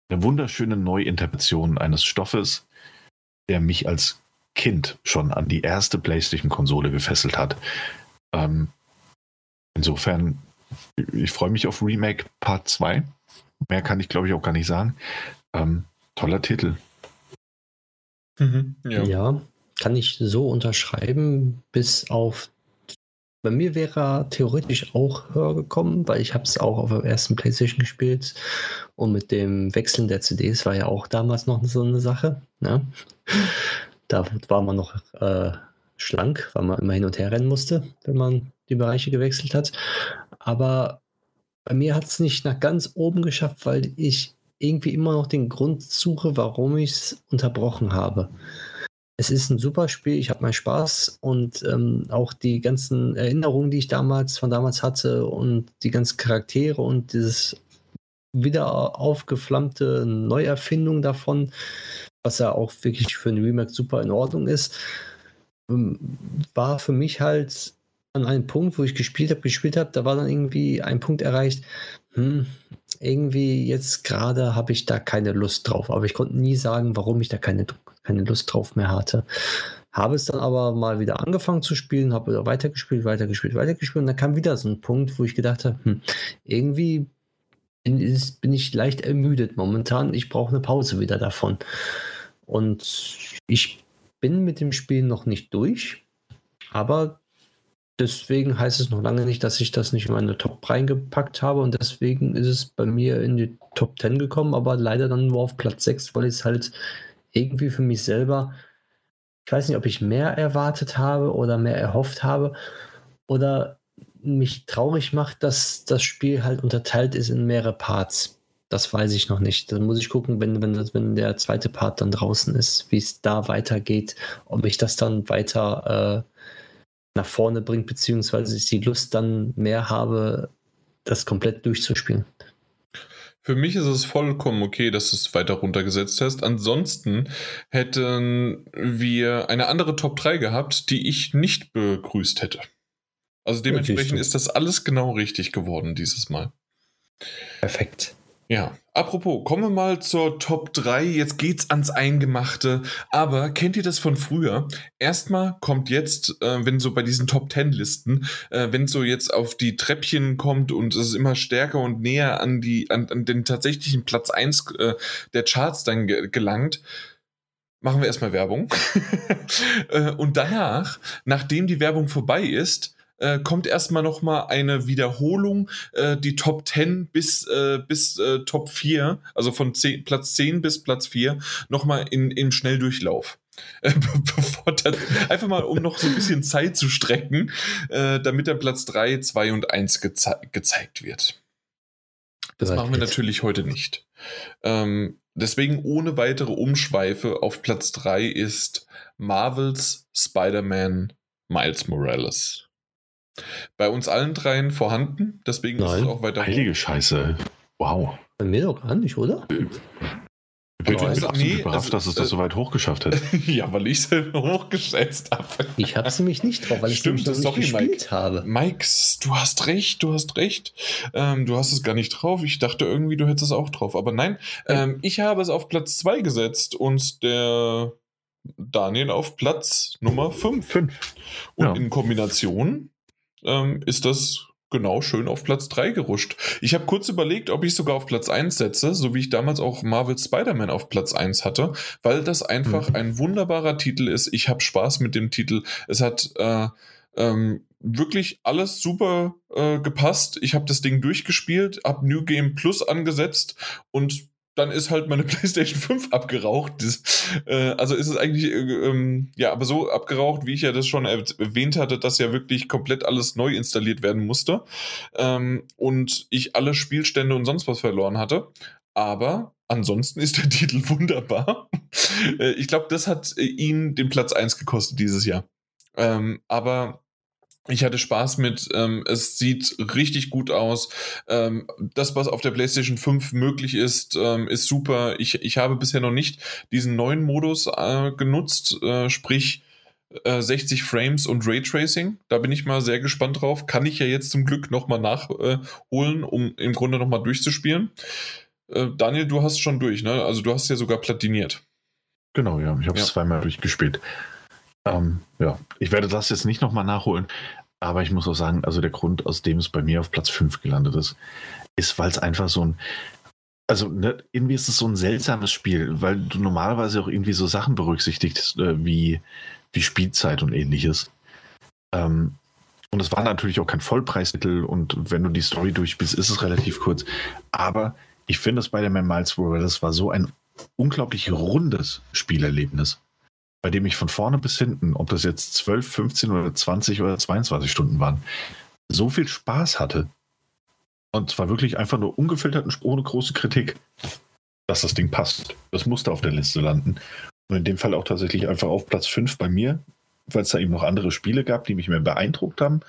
eine wunderschöne Neuinterpretation eines Stoffes, der mich als Kind schon an die erste PlayStation-Konsole gefesselt hat. Ähm, insofern, ich freue mich auf Remake Part 2. Mehr kann ich, glaube ich, auch gar nicht sagen. Ähm, toller Titel. Mhm, ja. ja, kann ich so unterschreiben, bis auf bei mir wäre er theoretisch auch höher gekommen, weil ich habe es auch auf der ersten Playstation gespielt und mit dem Wechseln der CDs war ja auch damals noch so eine Sache. Ne? Da war man noch äh, schlank, weil man immer hin und her rennen musste, wenn man die Bereiche gewechselt hat. Aber bei mir hat es nicht nach ganz oben geschafft, weil ich irgendwie immer noch den Grund suche, warum ich es unterbrochen habe. Es ist ein super Spiel, ich habe meinen Spaß und ähm, auch die ganzen Erinnerungen, die ich damals von damals hatte und die ganzen Charaktere und dieses wieder aufgeflammte Neuerfindung davon, was ja auch wirklich für ein Remake super in Ordnung ist, ähm, war für mich halt an einem Punkt, wo ich gespielt habe, gespielt habe, da war dann irgendwie ein Punkt erreicht, hm, irgendwie jetzt gerade habe ich da keine Lust drauf, aber ich konnte nie sagen, warum ich da keine keine Lust drauf mehr hatte. Habe es dann aber mal wieder angefangen zu spielen, habe wieder weitergespielt, weitergespielt, weitergespielt und dann kam wieder so ein Punkt, wo ich gedacht habe, hm, irgendwie bin, bin ich leicht ermüdet momentan. Ich brauche eine Pause wieder davon. Und ich bin mit dem Spiel noch nicht durch, aber deswegen heißt es noch lange nicht, dass ich das nicht in meine Top reingepackt habe und deswegen ist es bei mir in die Top 10 gekommen, aber leider dann nur auf Platz 6, weil es halt irgendwie für mich selber, ich weiß nicht, ob ich mehr erwartet habe oder mehr erhofft habe oder mich traurig macht, dass das Spiel halt unterteilt ist in mehrere Parts. Das weiß ich noch nicht. Dann muss ich gucken, wenn, wenn, wenn der zweite Part dann draußen ist, wie es da weitergeht, ob ich das dann weiter äh, nach vorne bringt, beziehungsweise ich die Lust dann mehr habe, das komplett durchzuspielen. Für mich ist es vollkommen okay, dass du es weiter runtergesetzt hast. Ansonsten hätten wir eine andere Top 3 gehabt, die ich nicht begrüßt hätte. Also dementsprechend ist das alles genau richtig geworden dieses Mal. Perfekt. Ja, apropos, kommen wir mal zur Top 3. Jetzt geht's ans Eingemachte. Aber kennt ihr das von früher? Erstmal kommt jetzt, äh, wenn so bei diesen Top 10 Listen, äh, wenn so jetzt auf die Treppchen kommt und es ist immer stärker und näher an, die, an, an den tatsächlichen Platz 1 äh, der Charts dann ge gelangt, machen wir erstmal Werbung. Äh, und danach, nachdem die Werbung vorbei ist, äh, kommt erstmal nochmal eine Wiederholung, äh, die Top 10 bis, äh, bis äh, Top 4, also von 10, Platz 10 bis Platz 4, nochmal in, im Schnelldurchlauf. Dann, einfach mal, um noch so ein bisschen Zeit zu strecken, äh, damit dann Platz 3, 2 und 1 geze gezeigt wird. Das machen wir natürlich heute nicht. Ähm, deswegen ohne weitere Umschweife auf Platz 3 ist Marvels Spider-Man Miles Morales. Bei uns allen dreien vorhanden, deswegen Nein. ist es auch weiter. Heilige Scheiße. Wow. Bei mir doch gar nicht, oder? Äh, ich bin absolut nee, überrascht, also, dass es das äh, so weit hochgeschafft hat. ja, weil ich es hochgesetzt habe. Ich habe es nämlich nicht drauf, weil ich es nicht sorry, gespielt Mike. habe. Mike, du hast recht, du hast recht. Ähm, du hast es gar nicht drauf. Ich dachte irgendwie, du hättest es auch drauf. Aber nein, ähm, ich habe es auf Platz 2 gesetzt und der Daniel auf Platz Nummer 5. Und ja. in Kombination ähm, ist das genau schön auf Platz 3 geruscht. Ich habe kurz überlegt, ob ich sogar auf Platz 1 setze, so wie ich damals auch Marvel Spider-Man auf Platz 1 hatte, weil das einfach mhm. ein wunderbarer Titel ist. Ich habe Spaß mit dem Titel. Es hat äh, ähm, wirklich alles super äh, gepasst. Ich habe das Ding durchgespielt, habe New Game Plus angesetzt und dann ist halt meine PlayStation 5 abgeraucht. Das, äh, also ist es eigentlich, äh, ähm, ja, aber so abgeraucht, wie ich ja das schon erwähnt hatte, dass ja wirklich komplett alles neu installiert werden musste ähm, und ich alle Spielstände und sonst was verloren hatte. Aber ansonsten ist der Titel wunderbar. äh, ich glaube, das hat äh, ihn den Platz 1 gekostet dieses Jahr. Ähm, aber ich hatte Spaß mit, ähm, es sieht richtig gut aus. Ähm, das, was auf der PlayStation 5 möglich ist, ähm, ist super. Ich, ich habe bisher noch nicht diesen neuen Modus äh, genutzt, äh, sprich äh, 60 Frames und Raytracing. Da bin ich mal sehr gespannt drauf. Kann ich ja jetzt zum Glück nochmal nachholen, um im Grunde nochmal durchzuspielen. Äh, Daniel, du hast schon durch, ne? Also du hast ja sogar platiniert. Genau, ja. Ich habe es ja. zweimal durchgespielt. Ähm, ja, ich werde das jetzt nicht nochmal nachholen, aber ich muss auch sagen, also der Grund, aus dem es bei mir auf Platz 5 gelandet ist, ist, weil es einfach so ein, also ne, irgendwie ist es so ein seltsames Spiel, weil du normalerweise auch irgendwie so Sachen berücksichtigst, äh, wie, wie Spielzeit und ähnliches. Ähm, und es war natürlich auch kein Vollpreistitel und wenn du die Story durchspielst, ist es relativ kurz. Aber ich finde, Spider-Man Miles Morales war so ein unglaublich rundes Spielerlebnis bei dem ich von vorne bis hinten, ob das jetzt 12, 15 oder 20 oder 22 Stunden waren, so viel Spaß hatte. Und zwar wirklich einfach nur ungefiltert und ohne große Kritik, dass das Ding passt. Das musste auf der Liste landen. Und in dem Fall auch tatsächlich einfach auf Platz 5 bei mir, weil es da eben noch andere Spiele gab, die mich mehr beeindruckt haben.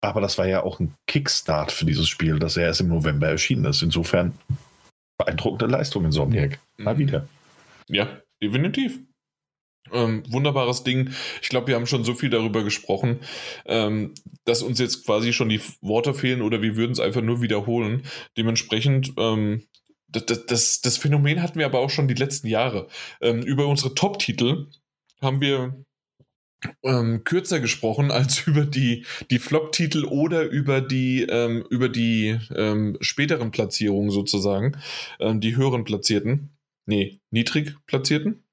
Aber das war ja auch ein Kickstart für dieses Spiel, das ja erst im November erschienen ist. Insofern beeindruckende Leistung in Somniac. Mal mhm. wieder. Ja, definitiv. Ähm, wunderbares Ding. Ich glaube, wir haben schon so viel darüber gesprochen, ähm, dass uns jetzt quasi schon die Worte fehlen oder wir würden es einfach nur wiederholen. Dementsprechend, ähm, das, das, das, Phänomen hatten wir aber auch schon die letzten Jahre. Ähm, über unsere Top-Titel haben wir ähm, kürzer gesprochen als über die, die Flop-Titel oder über die, ähm, über die späteren Platzierungen sozusagen, die höheren Platzierten. Nee, niedrig Platzierten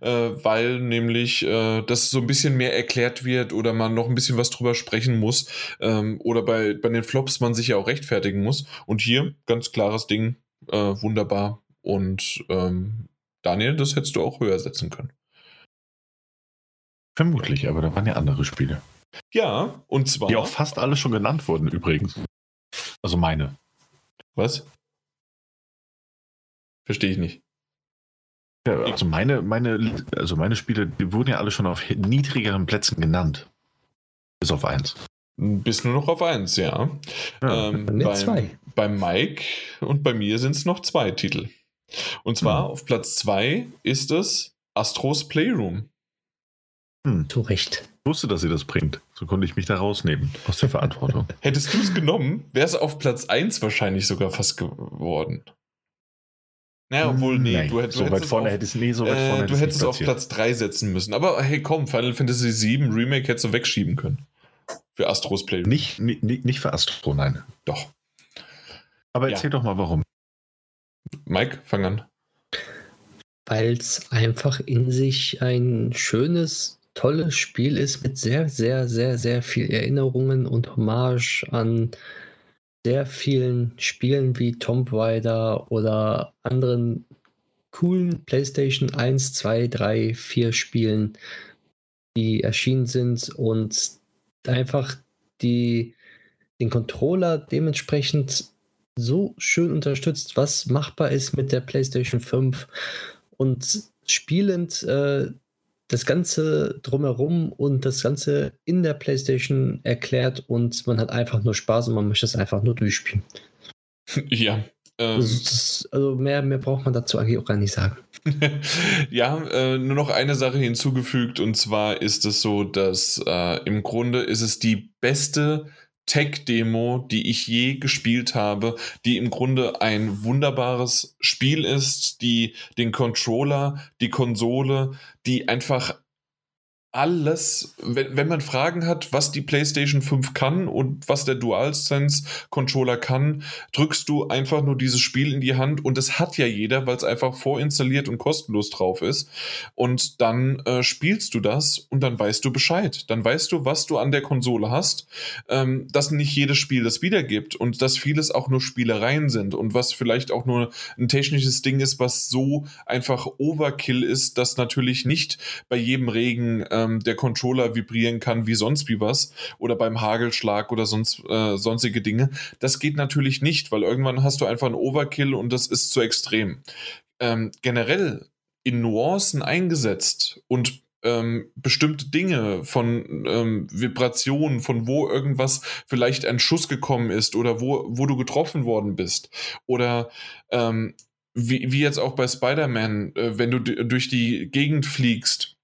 äh, weil nämlich äh, das so ein bisschen mehr erklärt wird oder man noch ein bisschen was drüber sprechen muss ähm, oder bei, bei den Flops man sich ja auch rechtfertigen muss. Und hier ganz klares Ding, äh, wunderbar. Und ähm, Daniel, das hättest du auch höher setzen können. Vermutlich, aber da waren ja andere Spiele. Ja, und zwar. Die auch fast alle schon genannt wurden, übrigens. Also meine. Was? Verstehe ich nicht. Ja, also meine, meine, also meine Spiele, die wurden ja alle schon auf niedrigeren Plätzen genannt. Bis auf eins. Bis nur noch auf eins, ja. ja ähm, bei zwei. Bei Mike und bei mir sind es noch zwei Titel. Und zwar hm. auf Platz zwei ist es Astros Playroom. Hm. Zu Recht. Ich wusste, dass sie das bringt. So konnte ich mich da rausnehmen aus der Verantwortung. Hättest du es genommen, wäre es auf Platz 1 wahrscheinlich sogar fast geworden. Naja, obwohl, nee, Nein, du, du so weit vorne hättest nee, so weit äh, vorne Du hättest es auf Platz 3 setzen müssen. Aber hey, komm, Final Fantasy 7 Remake hättest du wegschieben können. Für Astros Play. Nicht, nicht, nicht für Astro, nein. Doch. Aber erzähl ja. doch mal, warum. Mike, fang an. Weil es einfach in sich ein schönes, tolles Spiel ist mit sehr, sehr, sehr, sehr viel Erinnerungen und Hommage an sehr vielen Spielen wie Tomb Raider oder anderen coolen PlayStation 1, 2, 3, 4 Spielen, die erschienen sind und einfach die, den Controller dementsprechend so schön unterstützt, was machbar ist mit der PlayStation 5 und spielend äh, das Ganze drumherum und das Ganze in der PlayStation erklärt und man hat einfach nur Spaß und man möchte es einfach nur durchspielen. Ja. Ähm, das, also mehr, mehr braucht man dazu eigentlich auch gar nicht sagen. ja, äh, nur noch eine Sache hinzugefügt und zwar ist es so, dass äh, im Grunde ist es die beste Tech-Demo, die ich je gespielt habe, die im Grunde ein wunderbares Spiel ist, die den Controller, die Konsole, die einfach alles, wenn, wenn man Fragen hat, was die PlayStation 5 kann und was der DualSense Controller kann, drückst du einfach nur dieses Spiel in die Hand und es hat ja jeder, weil es einfach vorinstalliert und kostenlos drauf ist. Und dann äh, spielst du das und dann weißt du Bescheid. Dann weißt du, was du an der Konsole hast, ähm, dass nicht jedes Spiel das wiedergibt und dass vieles auch nur Spielereien sind und was vielleicht auch nur ein technisches Ding ist, was so einfach Overkill ist, dass natürlich nicht bei jedem Regen äh, ähm, der Controller vibrieren kann wie sonst wie was oder beim Hagelschlag oder sonst äh, sonstige Dinge. Das geht natürlich nicht, weil irgendwann hast du einfach einen Overkill und das ist zu extrem. Ähm, generell in Nuancen eingesetzt und ähm, bestimmte Dinge von ähm, Vibrationen, von wo irgendwas vielleicht ein Schuss gekommen ist oder wo, wo du getroffen worden bist oder ähm, wie, wie jetzt auch bei Spider-Man, äh, wenn du durch die Gegend fliegst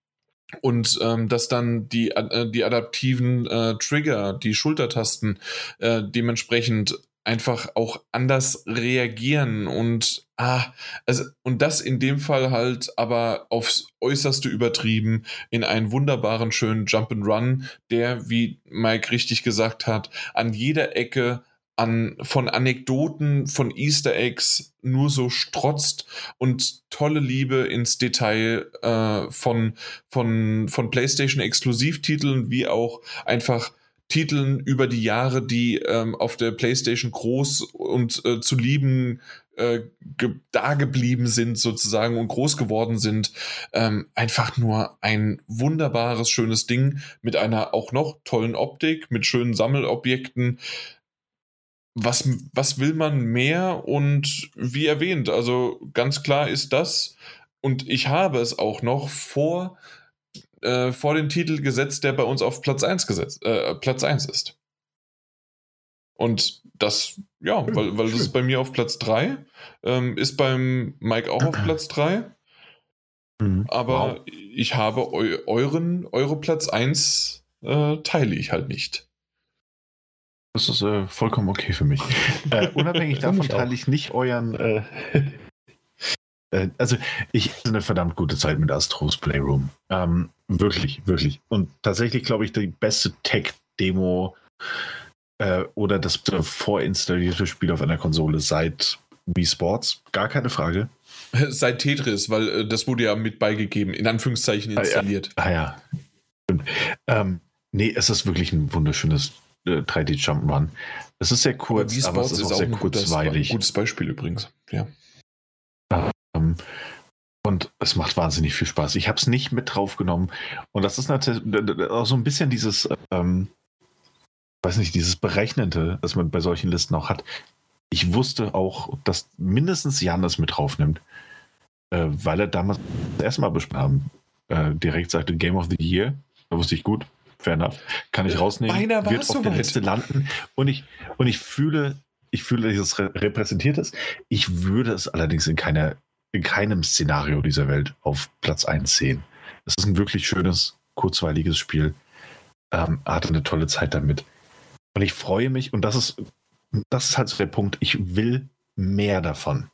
und ähm, dass dann die, äh, die adaptiven äh, Trigger, die Schultertasten äh, dementsprechend einfach auch anders reagieren und ah, also und das in dem Fall halt aber aufs äußerste übertrieben in einen wunderbaren schönen Jump and Run, der wie Mike richtig gesagt hat, an jeder Ecke an, von Anekdoten, von Easter Eggs nur so strotzt und tolle Liebe ins Detail äh, von, von, von PlayStation Exklusivtiteln wie auch einfach Titeln über die Jahre, die ähm, auf der PlayStation groß und äh, zu lieben äh, da geblieben sind sozusagen und groß geworden sind. Ähm, einfach nur ein wunderbares, schönes Ding mit einer auch noch tollen Optik, mit schönen Sammelobjekten was, was will man mehr? Und wie erwähnt, also ganz klar ist das, und ich habe es auch noch vor, äh, vor den Titel gesetzt, der bei uns auf Platz 1 gesetzt, äh, Platz 1 ist. Und das, ja, schön, weil, weil das ist bei mir auf Platz 3, ähm, ist beim Mike auch auf Platz 3. Mhm, aber wow. ich habe eu euren, eure Platz 1 äh, teile ich halt nicht. Das ist äh, vollkommen okay für mich. Äh, unabhängig davon teile ich nicht euren. Äh, äh, also, ich hatte eine verdammt gute Zeit mit Astros Playroom. Ähm, wirklich, wirklich. Und tatsächlich glaube ich, die beste Tech-Demo äh, oder das vorinstallierte Spiel auf einer Konsole seit Wii Sports. Gar keine Frage. Seit Tetris, weil äh, das wurde ja mit beigegeben, in Anführungszeichen installiert. Ah ja. Ah, ja. Ähm, nee, es ist wirklich ein wunderschönes 3D äh, Jump'n'Run. Es ist sehr kurz, aber, aber es ist, ist auch sehr kurzweilig. Ein gutes Beispiel übrigens, ja. Ähm, und es macht wahnsinnig viel Spaß. Ich habe es nicht mit draufgenommen. Und das ist natürlich auch so ein bisschen dieses, ähm, weiß nicht, dieses Berechnende, das man bei solchen Listen auch hat. Ich wusste auch, dass mindestens Jan das mit draufnimmt, äh, weil er damals das erste Mal besprochen haben, äh, direkt sagte Game of the Year. Da wusste ich gut, fair enough. Kann ich rausnehmen. War wird auf der Liste landen. Und ich, und ich fühle, ich fühle, dass es repräsentiert ist. Ich würde es allerdings in keiner, in keinem Szenario dieser Welt auf Platz 1 sehen. Es ist ein wirklich schönes, kurzweiliges Spiel. Ähm, hatte eine tolle Zeit damit. Und ich freue mich, und das ist, das ist halt so der Punkt, ich will mehr davon.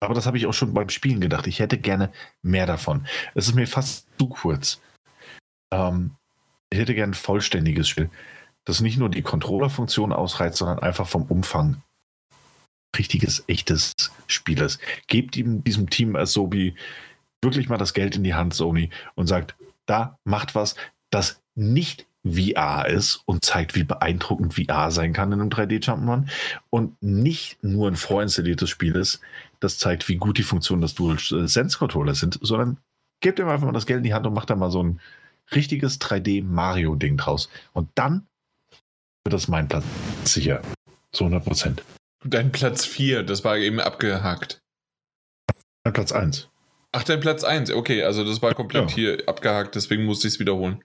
Aber das habe ich auch schon beim Spielen gedacht. Ich hätte gerne mehr davon. Es ist mir fast zu kurz. Ähm, ich hätte gern ein vollständiges Spiel, das nicht nur die Controller-Funktion ausreizt, sondern einfach vom Umfang richtiges, echtes Spieles. Gebt ihm diesem Team Asobi wirklich mal das Geld in die Hand, Sony, und sagt, da macht was, das nicht VR ist und zeigt, wie beeindruckend VR sein kann in einem 3D-Jump'n'Run und nicht nur ein vorinstalliertes Spiel ist, das zeigt, wie gut die Funktionen des Dual-Sense-Controllers sind, sondern gebt ihm einfach mal das Geld in die Hand und macht da mal so ein richtiges 3D-Mario-Ding draus. Und dann wird das mein Platz sicher. Zu 100 Prozent. Dein Platz 4, das war eben abgehakt. Mein Platz 1. Ach, dein Platz 1, okay, also das war komplett ja. hier abgehakt, deswegen musste ich es wiederholen.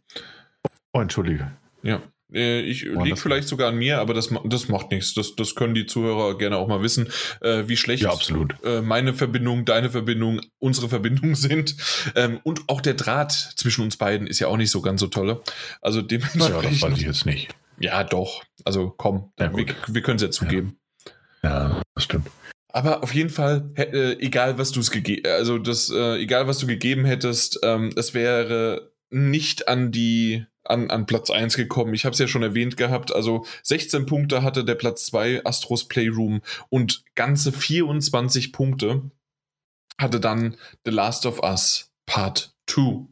Oh, entschuldige. Ja. Äh, ich oh, liegt vielleicht sogar an mir, aber das, das macht nichts. Das, das können die Zuhörer gerne auch mal wissen, äh, wie schlecht ja, absolut. Äh, meine Verbindung, deine Verbindung, unsere Verbindung sind. Ähm, und auch der Draht zwischen uns beiden ist ja auch nicht so ganz so toll. Also dementsprechend. Ja, das weiß ich jetzt nicht. Ja, doch. Also komm, ja, wir, wir können es ja zugeben. Ja. ja, das stimmt. Aber auf jeden Fall, äh, egal was du es gegeben, also das, äh, egal was du gegeben hättest, ähm, es wäre nicht an die an, an Platz 1 gekommen. Ich habe es ja schon erwähnt gehabt. Also 16 Punkte hatte der Platz 2 Astros Playroom und ganze 24 Punkte hatte dann The Last of Us Part 2.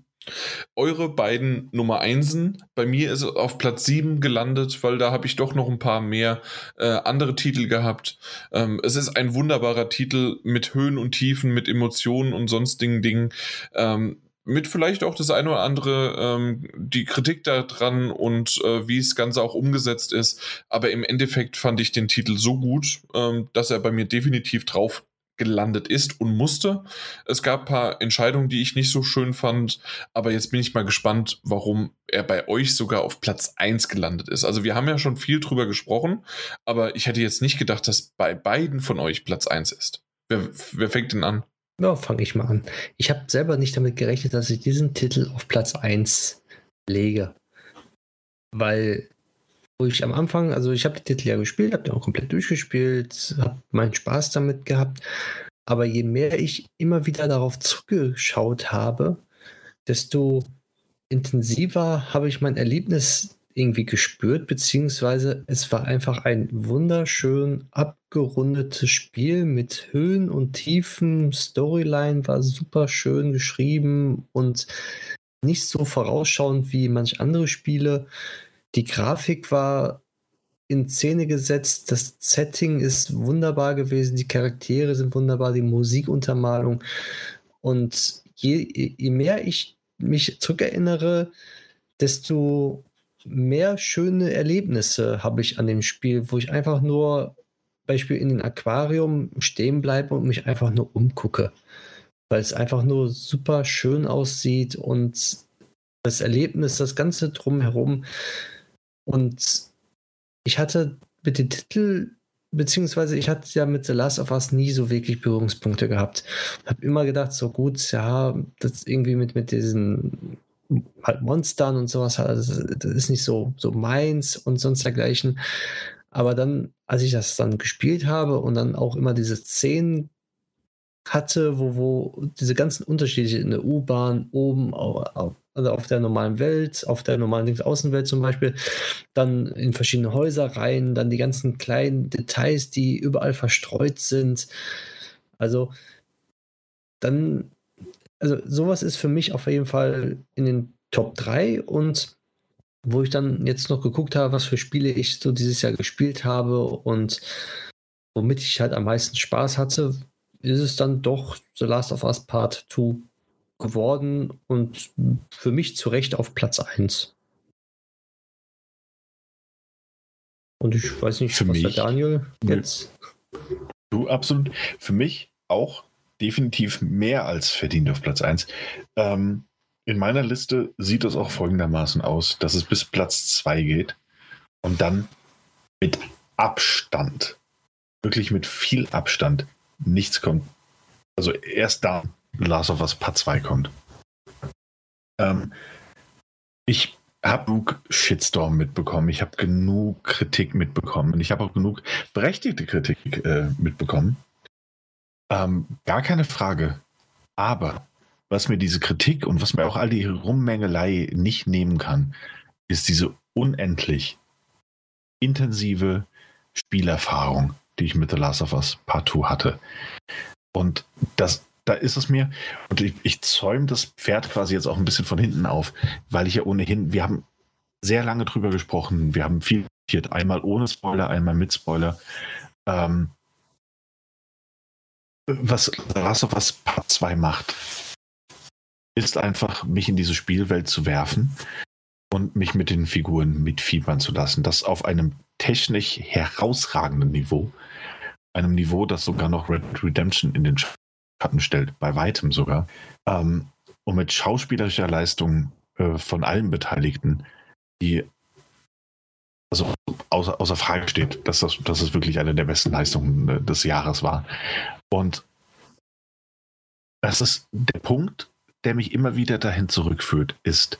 Eure beiden Nummer 1 bei mir ist auf Platz 7 gelandet, weil da habe ich doch noch ein paar mehr äh, andere Titel gehabt. Ähm, es ist ein wunderbarer Titel mit Höhen und Tiefen, mit Emotionen und sonstigen Dingen. Ähm, mit vielleicht auch das eine oder andere, ähm, die Kritik daran und äh, wie es Ganze auch umgesetzt ist. Aber im Endeffekt fand ich den Titel so gut, ähm, dass er bei mir definitiv drauf gelandet ist und musste. Es gab ein paar Entscheidungen, die ich nicht so schön fand, aber jetzt bin ich mal gespannt, warum er bei euch sogar auf Platz 1 gelandet ist. Also wir haben ja schon viel drüber gesprochen, aber ich hätte jetzt nicht gedacht, dass bei beiden von euch Platz 1 ist. Wer, wer fängt denn an? Ja, fange ich mal an. Ich habe selber nicht damit gerechnet, dass ich diesen Titel auf Platz 1 lege. Weil, wo ich am Anfang, also ich habe die Titel ja gespielt, habe den auch komplett durchgespielt, habe meinen Spaß damit gehabt. Aber je mehr ich immer wieder darauf zurückgeschaut habe, desto intensiver habe ich mein Erlebnis irgendwie gespürt, beziehungsweise es war einfach ein wunderschön abgerundetes Spiel mit Höhen und Tiefen. Storyline war super schön geschrieben und nicht so vorausschauend wie manch andere Spiele. Die Grafik war in Szene gesetzt, das Setting ist wunderbar gewesen, die Charaktere sind wunderbar, die Musikuntermalung. Und je, je mehr ich mich zurückerinnere, desto mehr schöne Erlebnisse habe ich an dem Spiel, wo ich einfach nur Beispiel in den Aquarium stehen bleibe und mich einfach nur umgucke. Weil es einfach nur super schön aussieht und das Erlebnis, das Ganze drumherum. Und ich hatte mit dem Titel, beziehungsweise ich hatte ja mit The Last of Us nie so wirklich Berührungspunkte gehabt. Habe immer gedacht, so gut, ja, das irgendwie mit, mit diesen halt Monstern und sowas, also das ist nicht so, so meins und sonst dergleichen. Aber dann, als ich das dann gespielt habe und dann auch immer diese Szenen hatte, wo, wo diese ganzen Unterschiede in der U-Bahn, oben auf, also auf der normalen Welt, auf der normalen Außenwelt zum Beispiel, dann in verschiedene Häuser rein, dann die ganzen kleinen Details, die überall verstreut sind. Also dann also sowas ist für mich auf jeden Fall in den Top 3 und wo ich dann jetzt noch geguckt habe, was für Spiele ich so dieses Jahr gespielt habe und womit ich halt am meisten Spaß hatte, ist es dann doch The Last of Us Part 2 geworden und für mich zu Recht auf Platz 1. Und ich weiß nicht, für was mich, Daniel jetzt. Du, absolut. Für mich auch definitiv mehr als verdient auf Platz 1. Ähm, in meiner Liste sieht es auch folgendermaßen aus, dass es bis Platz 2 geht und dann mit Abstand, wirklich mit viel Abstand, nichts kommt. Also erst da Last of Us Part 2 kommt. Ähm, ich habe genug Shitstorm mitbekommen, ich habe genug Kritik mitbekommen und ich habe auch genug berechtigte Kritik äh, mitbekommen. Ähm, gar keine Frage. Aber was mir diese Kritik und was mir auch all die Rummängelei nicht nehmen kann, ist diese unendlich intensive Spielerfahrung, die ich mit The Last of Us Part 2 hatte. Und das, da ist es mir, und ich, ich zäume das Pferd quasi jetzt auch ein bisschen von hinten auf, weil ich ja ohnehin, wir haben sehr lange drüber gesprochen, wir haben viel, einmal ohne Spoiler, einmal mit Spoiler. Ähm, was Last of Us Part 2 macht, ist einfach, mich in diese Spielwelt zu werfen und mich mit den Figuren mitfiebern zu lassen. Das auf einem technisch herausragenden Niveau. Einem Niveau, das sogar noch Red Redemption in den Schatten stellt, bei weitem sogar. Ähm, und mit schauspielerischer Leistung äh, von allen Beteiligten, die also außer, außer Frage steht, dass das, dass das wirklich eine der besten Leistungen äh, des Jahres war. Und das ist der Punkt, der mich immer wieder dahin zurückführt, ist,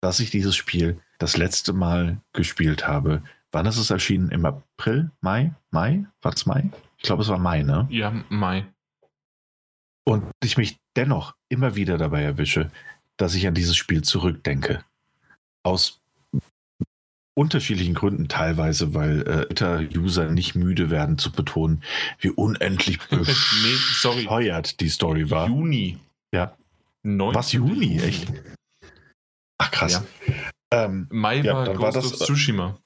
dass ich dieses Spiel das letzte Mal gespielt habe. Wann ist es erschienen? Im April? Mai? Mai? War es Mai? Ich glaube, es war Mai, ne? Ja, Mai. Und ich mich dennoch immer wieder dabei erwische, dass ich an dieses Spiel zurückdenke. Aus unterschiedlichen Gründen teilweise, weil äh, User nicht müde werden zu betonen, wie unendlich bescheuert nee, die Story war. Juni. Ja. Was Juni, echt? Ach krass. Ja. Ähm, Mai ja, war Ghost war das, Tsushima.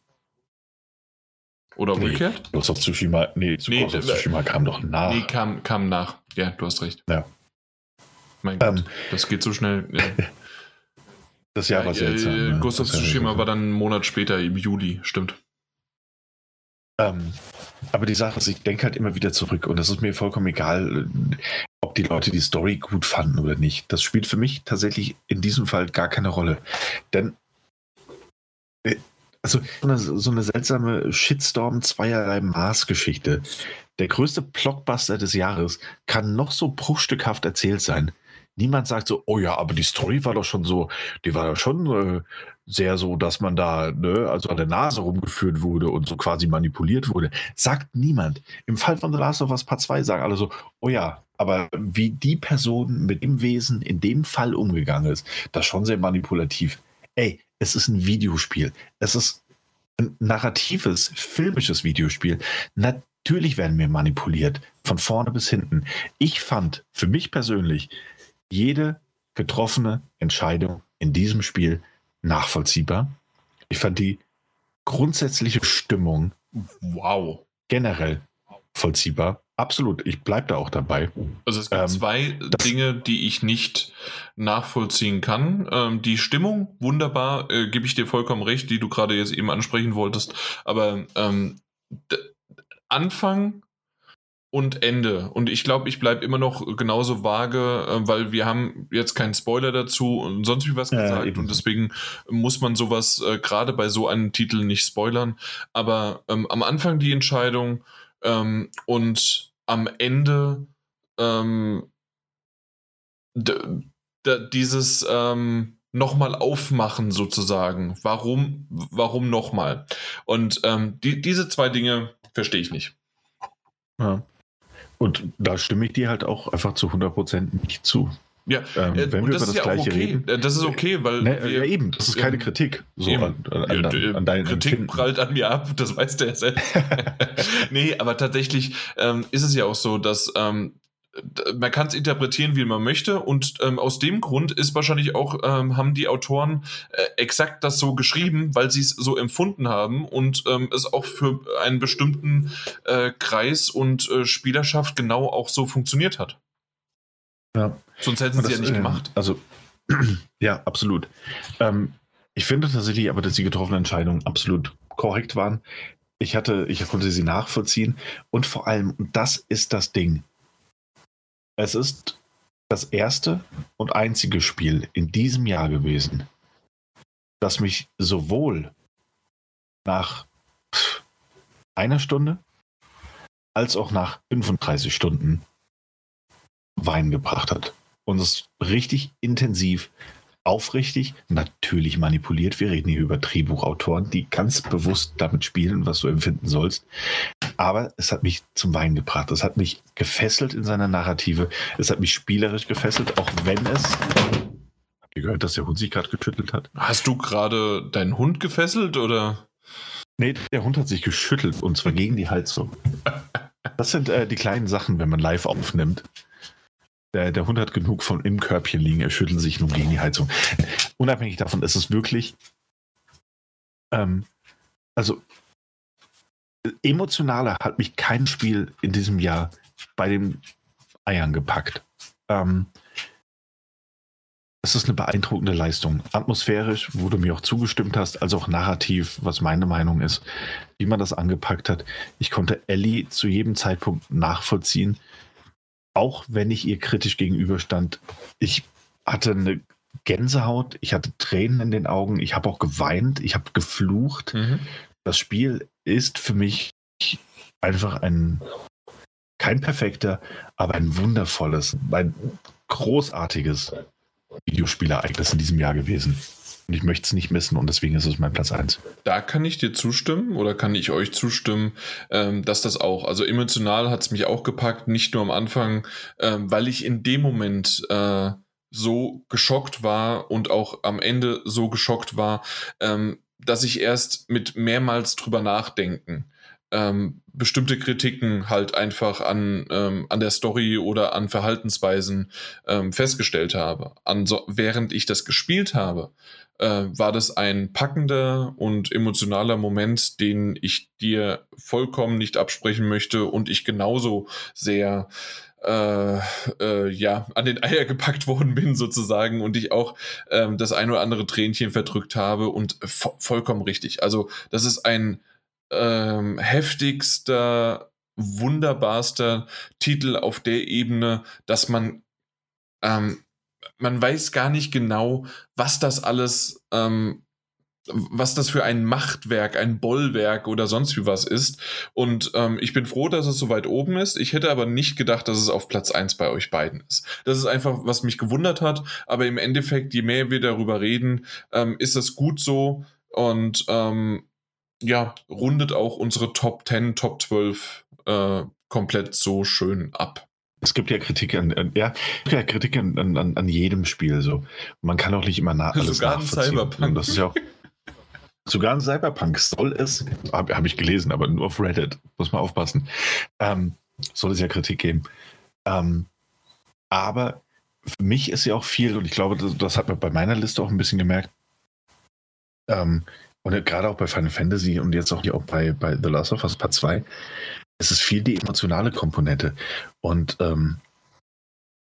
Oder umgekehrt? Nee, Ghost of Tsushima, nee, nee Ghost of Tsushima kam doch nach. Nee, kam, kam nach. Ja, du hast recht. Ja. Mein Gott, ähm, das geht so schnell. Ja. Das Jahr war seltsam. Äh, ne? Ghost of Tsushima war dann einen Monat später im Juli, stimmt. Ähm, aber die Sache ist, ich denke halt immer wieder zurück und es ist mir vollkommen egal, ob die Leute die Story gut fanden oder nicht. Das spielt für mich tatsächlich in diesem Fall gar keine Rolle. Denn äh, also so eine, so eine seltsame Shitstorm zweierlei Maßgeschichte. Der größte Blockbuster des Jahres kann noch so bruchstückhaft erzählt sein niemand sagt so, oh ja, aber die Story war doch schon so, die war doch schon äh, sehr so, dass man da ne, also an der Nase rumgeführt wurde und so quasi manipuliert wurde. Sagt niemand. Im Fall von The Last of Us Part 2 sagen alle so, oh ja, aber wie die Person mit dem Wesen in dem Fall umgegangen ist, das ist schon sehr manipulativ. Ey, es ist ein Videospiel. Es ist ein narratives, filmisches Videospiel. Natürlich werden wir manipuliert, von vorne bis hinten. Ich fand, für mich persönlich, jede getroffene Entscheidung in diesem Spiel nachvollziehbar. Ich fand die grundsätzliche Stimmung wow generell vollziehbar. Absolut, ich bleibe da auch dabei. Also es gibt ähm, zwei Dinge, die ich nicht nachvollziehen kann. Ähm, die Stimmung, wunderbar, äh, gebe ich dir vollkommen recht, die du gerade jetzt eben ansprechen wolltest. Aber ähm, Anfang und Ende. Und ich glaube, ich bleibe immer noch genauso vage, äh, weil wir haben jetzt keinen Spoiler dazu und sonst wie was gesagt. Ja, und deswegen muss man sowas äh, gerade bei so einem Titel nicht spoilern. Aber ähm, am Anfang die Entscheidung ähm, und am Ende ähm, dieses ähm, nochmal aufmachen sozusagen. Warum, warum nochmal? Und ähm, die, diese zwei Dinge verstehe ich nicht. Ja. Und da stimme ich dir halt auch einfach zu 100% nicht zu. Ja, ähm, äh, wenn wir über das, das Gleiche okay. reden. Äh, das ist okay, weil. Ne, wir, ja, eben, das ist keine Kritik. So an, an, an, an deinen Kritik Empfinden. prallt an mir ab, das weißt du ja selbst. nee, aber tatsächlich ähm, ist es ja auch so, dass ähm, man kann es interpretieren, wie man möchte. Und ähm, aus dem Grund ist wahrscheinlich auch, ähm, haben die Autoren äh, exakt das so geschrieben, weil sie es so empfunden haben und ähm, es auch für einen bestimmten äh, Kreis und äh, Spielerschaft genau auch so funktioniert hat. Ja. Sonst hätten sie ja nicht gemacht. Also, ja, absolut. Ähm, ich finde tatsächlich aber, dass die getroffenen Entscheidungen absolut korrekt waren. Ich hatte, ich konnte sie nachvollziehen und vor allem, das ist das Ding, es ist das erste und einzige Spiel in diesem Jahr gewesen, das mich sowohl nach einer Stunde als auch nach 35 Stunden Wein gebracht hat. Und es richtig intensiv aufrichtig, natürlich manipuliert. Wir reden hier über Drehbuchautoren, die ganz bewusst damit spielen, was du empfinden sollst. Aber es hat mich zum Weinen gebracht. Es hat mich gefesselt in seiner Narrative. Es hat mich spielerisch gefesselt, auch wenn es. Habt ihr gehört, dass der Hund sich gerade geschüttelt hat? Hast du gerade deinen Hund gefesselt oder? Nee, der Hund hat sich geschüttelt und zwar gegen die Heizung. Das sind äh, die kleinen Sachen, wenn man live aufnimmt. Der, der Hund hat genug von im Körbchen liegen, er schüttelt sich nur gegen die Heizung. Unabhängig davon ist es wirklich, ähm, also emotionaler hat mich kein Spiel in diesem Jahr bei den Eiern gepackt. Ähm, es ist eine beeindruckende Leistung. Atmosphärisch, wo du mir auch zugestimmt hast, als auch narrativ, was meine Meinung ist, wie man das angepackt hat. Ich konnte Ellie zu jedem Zeitpunkt nachvollziehen auch wenn ich ihr kritisch gegenüberstand, ich hatte eine Gänsehaut, ich hatte Tränen in den Augen, ich habe auch geweint, ich habe geflucht. Mhm. Das Spiel ist für mich einfach ein kein perfekter, aber ein wundervolles, ein großartiges Videospielereignis in diesem Jahr gewesen. Und ich möchte es nicht missen und deswegen ist es mein Platz 1. Da kann ich dir zustimmen oder kann ich euch zustimmen, ähm, dass das auch, also emotional hat es mich auch gepackt, nicht nur am Anfang, ähm, weil ich in dem Moment äh, so geschockt war und auch am Ende so geschockt war, ähm, dass ich erst mit mehrmals drüber nachdenken ähm, bestimmte Kritiken halt einfach an, ähm, an der Story oder an Verhaltensweisen ähm, festgestellt habe. So, während ich das gespielt habe, äh, war das ein packender und emotionaler Moment, den ich dir vollkommen nicht absprechen möchte und ich genauso sehr äh, äh, ja, an den Eier gepackt worden bin, sozusagen, und ich auch ähm, das ein oder andere Tränchen verdrückt habe und vo vollkommen richtig. Also, das ist ein ähm, heftigster, wunderbarster Titel auf der Ebene, dass man ähm, man weiß gar nicht genau, was das alles, ähm, was das für ein Machtwerk, ein Bollwerk oder sonst wie was ist. Und ähm, ich bin froh, dass es so weit oben ist. Ich hätte aber nicht gedacht, dass es auf Platz 1 bei euch beiden ist. Das ist einfach, was mich gewundert hat. Aber im Endeffekt, je mehr wir darüber reden, ähm, ist es gut so. Und ähm, ja, rundet auch unsere Top 10, Top 12 äh, komplett so schön ab. Es gibt ja Kritik an, an ja, ja, Kritik an, an, an jedem Spiel so. Man kann auch nicht immer nach alles Sogar nachvollziehen. Cyberpunk. Und das ist ja auch, sogar ein Cyberpunk soll es, habe hab ich gelesen, aber nur auf Reddit, muss man aufpassen, ähm, soll es ja Kritik geben. Ähm, aber für mich ist ja auch viel, und ich glaube, das, das hat man bei meiner Liste auch ein bisschen gemerkt, ähm, und gerade auch bei Final Fantasy und jetzt auch hier auch bei, bei The Last of Us Part 2, es ist viel die emotionale Komponente. Und ähm,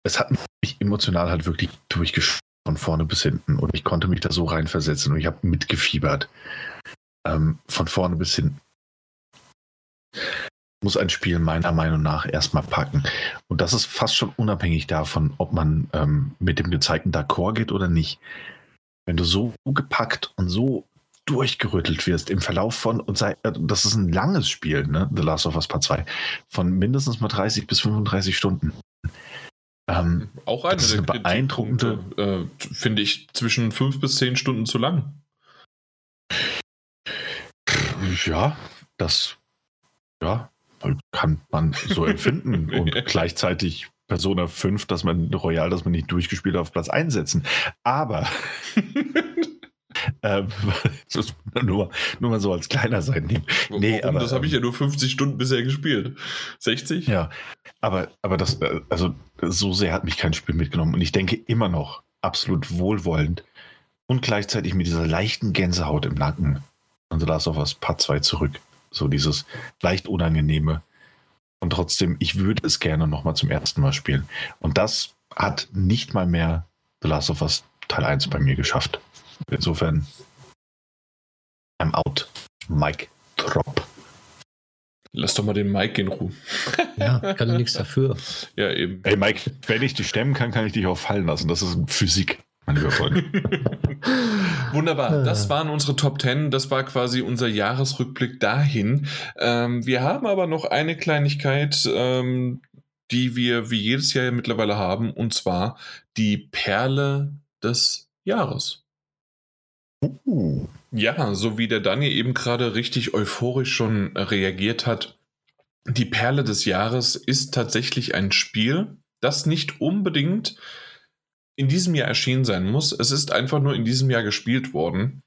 es hat mich emotional halt wirklich durchgeschüttelt von vorne bis hinten. Und ich konnte mich da so reinversetzen und ich habe mitgefiebert. Ähm, von vorne bis hinten. Muss ein Spiel meiner Meinung nach erstmal packen. Und das ist fast schon unabhängig davon, ob man ähm, mit dem gezeigten D'accord geht oder nicht. Wenn du so gepackt und so durchgerüttelt wirst im Verlauf von, und sei, äh, das ist ein langes Spiel, ne? The Last of Us Part 2, von mindestens mal 30 bis 35 Stunden. Ähm, Auch eine, eine beeindruckende, äh, finde ich, zwischen 5 bis 10 Stunden zu lang. Ja, das ja, kann man so empfinden und gleichzeitig Persona 5, dass man Royal, dass man nicht durchgespielt auf Platz einsetzen. Aber Ähm, nur, nur mal so als kleiner sein nehmen. Nee, aber, das habe ich ja ähm, nur 50 Stunden bisher gespielt. 60? Ja, aber, aber das, äh, also so sehr hat mich kein Spiel mitgenommen. Und ich denke immer noch absolut wohlwollend und gleichzeitig mit dieser leichten Gänsehaut im Nacken und The Last of Us Part 2 zurück. So dieses leicht unangenehme. Und trotzdem, ich würde es gerne nochmal zum ersten Mal spielen. Und das hat nicht mal mehr The Last of Us Teil 1 bei mir geschafft. Insofern, I'm out. Mike Drop. Lass doch mal den Mike in Ruhe. Ja, kann ich nichts dafür. Ja, eben. Ey, Mike, wenn ich dich stemmen kann, kann ich dich auch fallen lassen. Das ist Physik, mein lieber Freund. Wunderbar. Das waren unsere Top 10. Das war quasi unser Jahresrückblick dahin. Ähm, wir haben aber noch eine Kleinigkeit, ähm, die wir wie jedes Jahr mittlerweile haben, und zwar die Perle des Jahres. Ja, so wie der Daniel eben gerade richtig euphorisch schon reagiert hat. Die Perle des Jahres ist tatsächlich ein Spiel, das nicht unbedingt in diesem Jahr erschienen sein muss. Es ist einfach nur in diesem Jahr gespielt worden.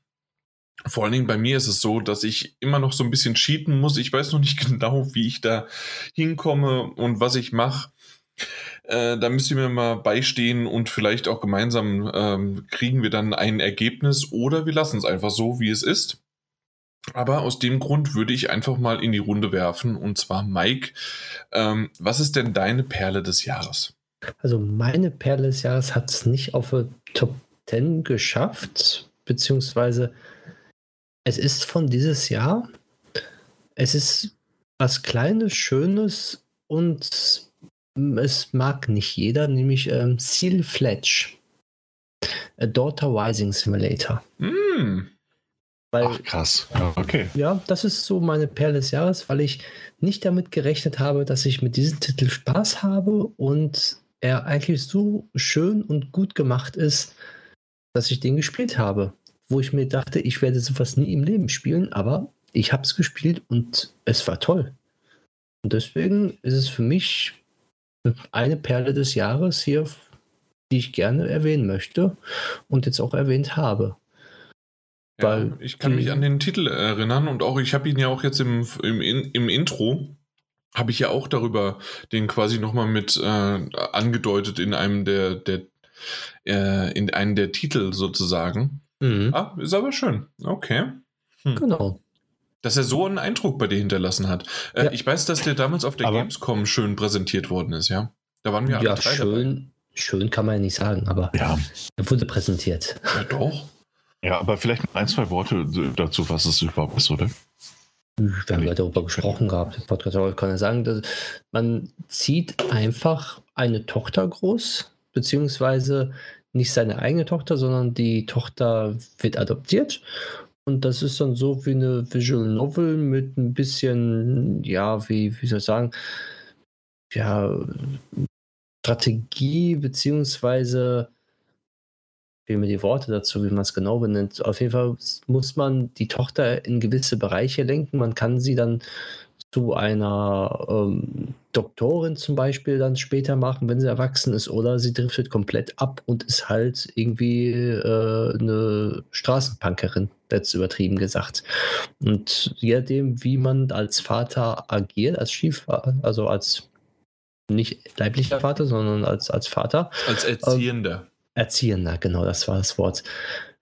Vor allen Dingen bei mir ist es so, dass ich immer noch so ein bisschen cheaten muss. Ich weiß noch nicht genau, wie ich da hinkomme und was ich mache. Äh, da müsst ihr mir mal beistehen und vielleicht auch gemeinsam ähm, kriegen wir dann ein Ergebnis oder wir lassen es einfach so, wie es ist. Aber aus dem Grund würde ich einfach mal in die Runde werfen und zwar Mike, ähm, was ist denn deine Perle des Jahres? Also meine Perle des Jahres hat es nicht auf Top 10 geschafft, beziehungsweise es ist von dieses Jahr. Es ist was Kleines, Schönes und es mag nicht jeder, nämlich ähm, Seal Fletch. A Daughter Rising Simulator. Mm. Weil, Ach krass, ja, okay. Ja, das ist so meine Perle des Jahres, weil ich nicht damit gerechnet habe, dass ich mit diesem Titel Spaß habe und er eigentlich so schön und gut gemacht ist, dass ich den gespielt habe. Wo ich mir dachte, ich werde sowas nie im Leben spielen, aber ich habe es gespielt und es war toll. Und deswegen ist es für mich eine Perle des Jahres hier die ich gerne erwähnen möchte und jetzt auch erwähnt habe. Ja, ich kann mich an den Titel erinnern und auch ich habe ihn ja auch jetzt im, im, im Intro habe ich ja auch darüber den quasi nochmal mit äh, angedeutet in einem der, der äh, in einem der Titel sozusagen. Mhm. Ah, ist aber schön. Okay. Hm. Genau. Dass er so einen Eindruck bei dir hinterlassen hat. Äh, ja. Ich weiß, dass der damals auf der aber Gamescom schön präsentiert worden ist, ja. Da waren wir alle ja, drei schön, dabei. Schön kann man ja nicht sagen, aber ja. er wurde präsentiert. Ja, doch. Ja, aber vielleicht ein, zwei Worte dazu, was es überhaupt ist, oder? Wir haben ja darüber gesprochen gehabt. Podcast aber ich kann ja sagen, dass man zieht einfach eine Tochter groß, beziehungsweise nicht seine eigene Tochter, sondern die Tochter wird adoptiert. Und das ist dann so wie eine Visual Novel mit ein bisschen, ja, wie, wie soll ich sagen, ja, Strategie, beziehungsweise fehlen mir die Worte dazu, wie man es genau benennt. Auf jeden Fall muss man die Tochter in gewisse Bereiche lenken. Man kann sie dann zu einer ähm, Doktorin zum Beispiel dann später machen, wenn sie erwachsen ist, oder sie driftet komplett ab und ist halt irgendwie äh, eine Straßenpunkerin, jetzt übertrieben gesagt. Und je nachdem, wie man als Vater agiert, als Stiefvater, also als nicht leiblicher Vater, sondern als, als Vater. Als Erziehender. Ähm, Erziehender, genau, das war das Wort.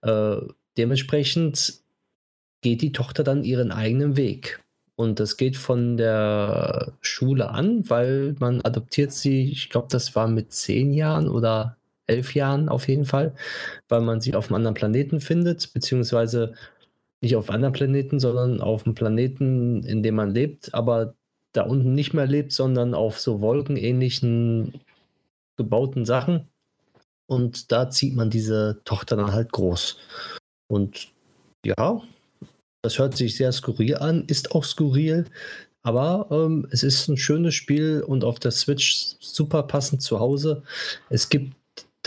Äh, dementsprechend geht die Tochter dann ihren eigenen Weg. Und das geht von der Schule an, weil man adoptiert sie, ich glaube, das war mit zehn Jahren oder elf Jahren auf jeden Fall, weil man sie auf einem anderen Planeten findet, beziehungsweise nicht auf anderen Planeten, sondern auf einem Planeten, in dem man lebt, aber da unten nicht mehr lebt, sondern auf so wolkenähnlichen gebauten Sachen. Und da zieht man diese Tochter dann halt groß. Und ja, das hört sich sehr skurril an, ist auch skurril, aber ähm, es ist ein schönes Spiel und auf der Switch super passend zu Hause. Es gibt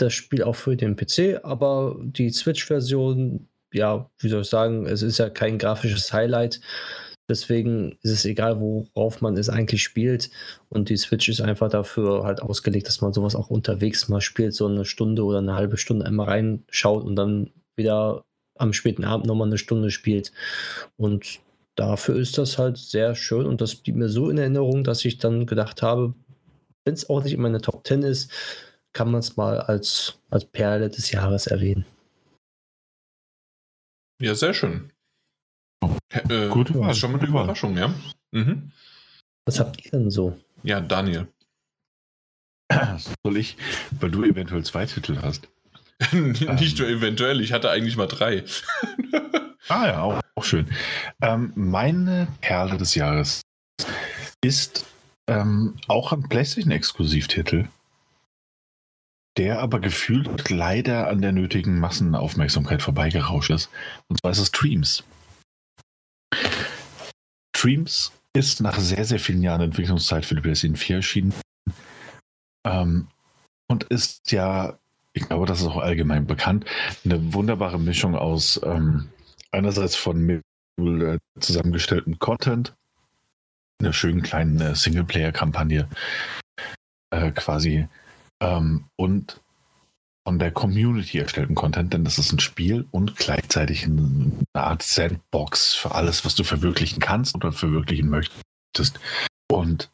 das Spiel auch für den PC, aber die Switch-Version, ja, wie soll ich sagen, es ist ja kein grafisches Highlight. Deswegen ist es egal, worauf man es eigentlich spielt. Und die Switch ist einfach dafür halt ausgelegt, dass man sowas auch unterwegs mal spielt, so eine Stunde oder eine halbe Stunde einmal reinschaut und dann wieder am späten Abend nochmal eine Stunde spielt. Und dafür ist das halt sehr schön und das blieb mir so in Erinnerung, dass ich dann gedacht habe, wenn es auch nicht in meiner Top 10 ist, kann man es mal als, als Perle des Jahres erwähnen. Ja, sehr schön. Äh, Gut, das ist schon mal eine Überraschung, ja. Mhm. Was habt ihr denn so? Ja, Daniel. Soll ich, weil du eventuell zwei Titel hast. Nicht nur eventuell, ich hatte eigentlich mal drei. ah ja, auch, auch schön. Ähm, meine Perle des Jahres ist ähm, auch ein PlayStation-Exklusivtitel, der aber gefühlt leider an der nötigen Massenaufmerksamkeit vorbeigerauscht ist. Und zwar ist es Dreams. Dreams ist nach sehr, sehr vielen Jahren Entwicklungszeit für die PlayStation 4 erschienen. Ähm, und ist ja, ich glaube, das ist auch allgemein bekannt, eine wunderbare Mischung aus ähm, einerseits von äh, zusammengestelltem Content, einer schönen kleinen äh, Singleplayer-Kampagne äh, quasi ähm, und von der Community erstellten Content, denn das ist ein Spiel und gleichzeitig eine Art Sandbox für alles, was du verwirklichen kannst oder verwirklichen möchtest. Und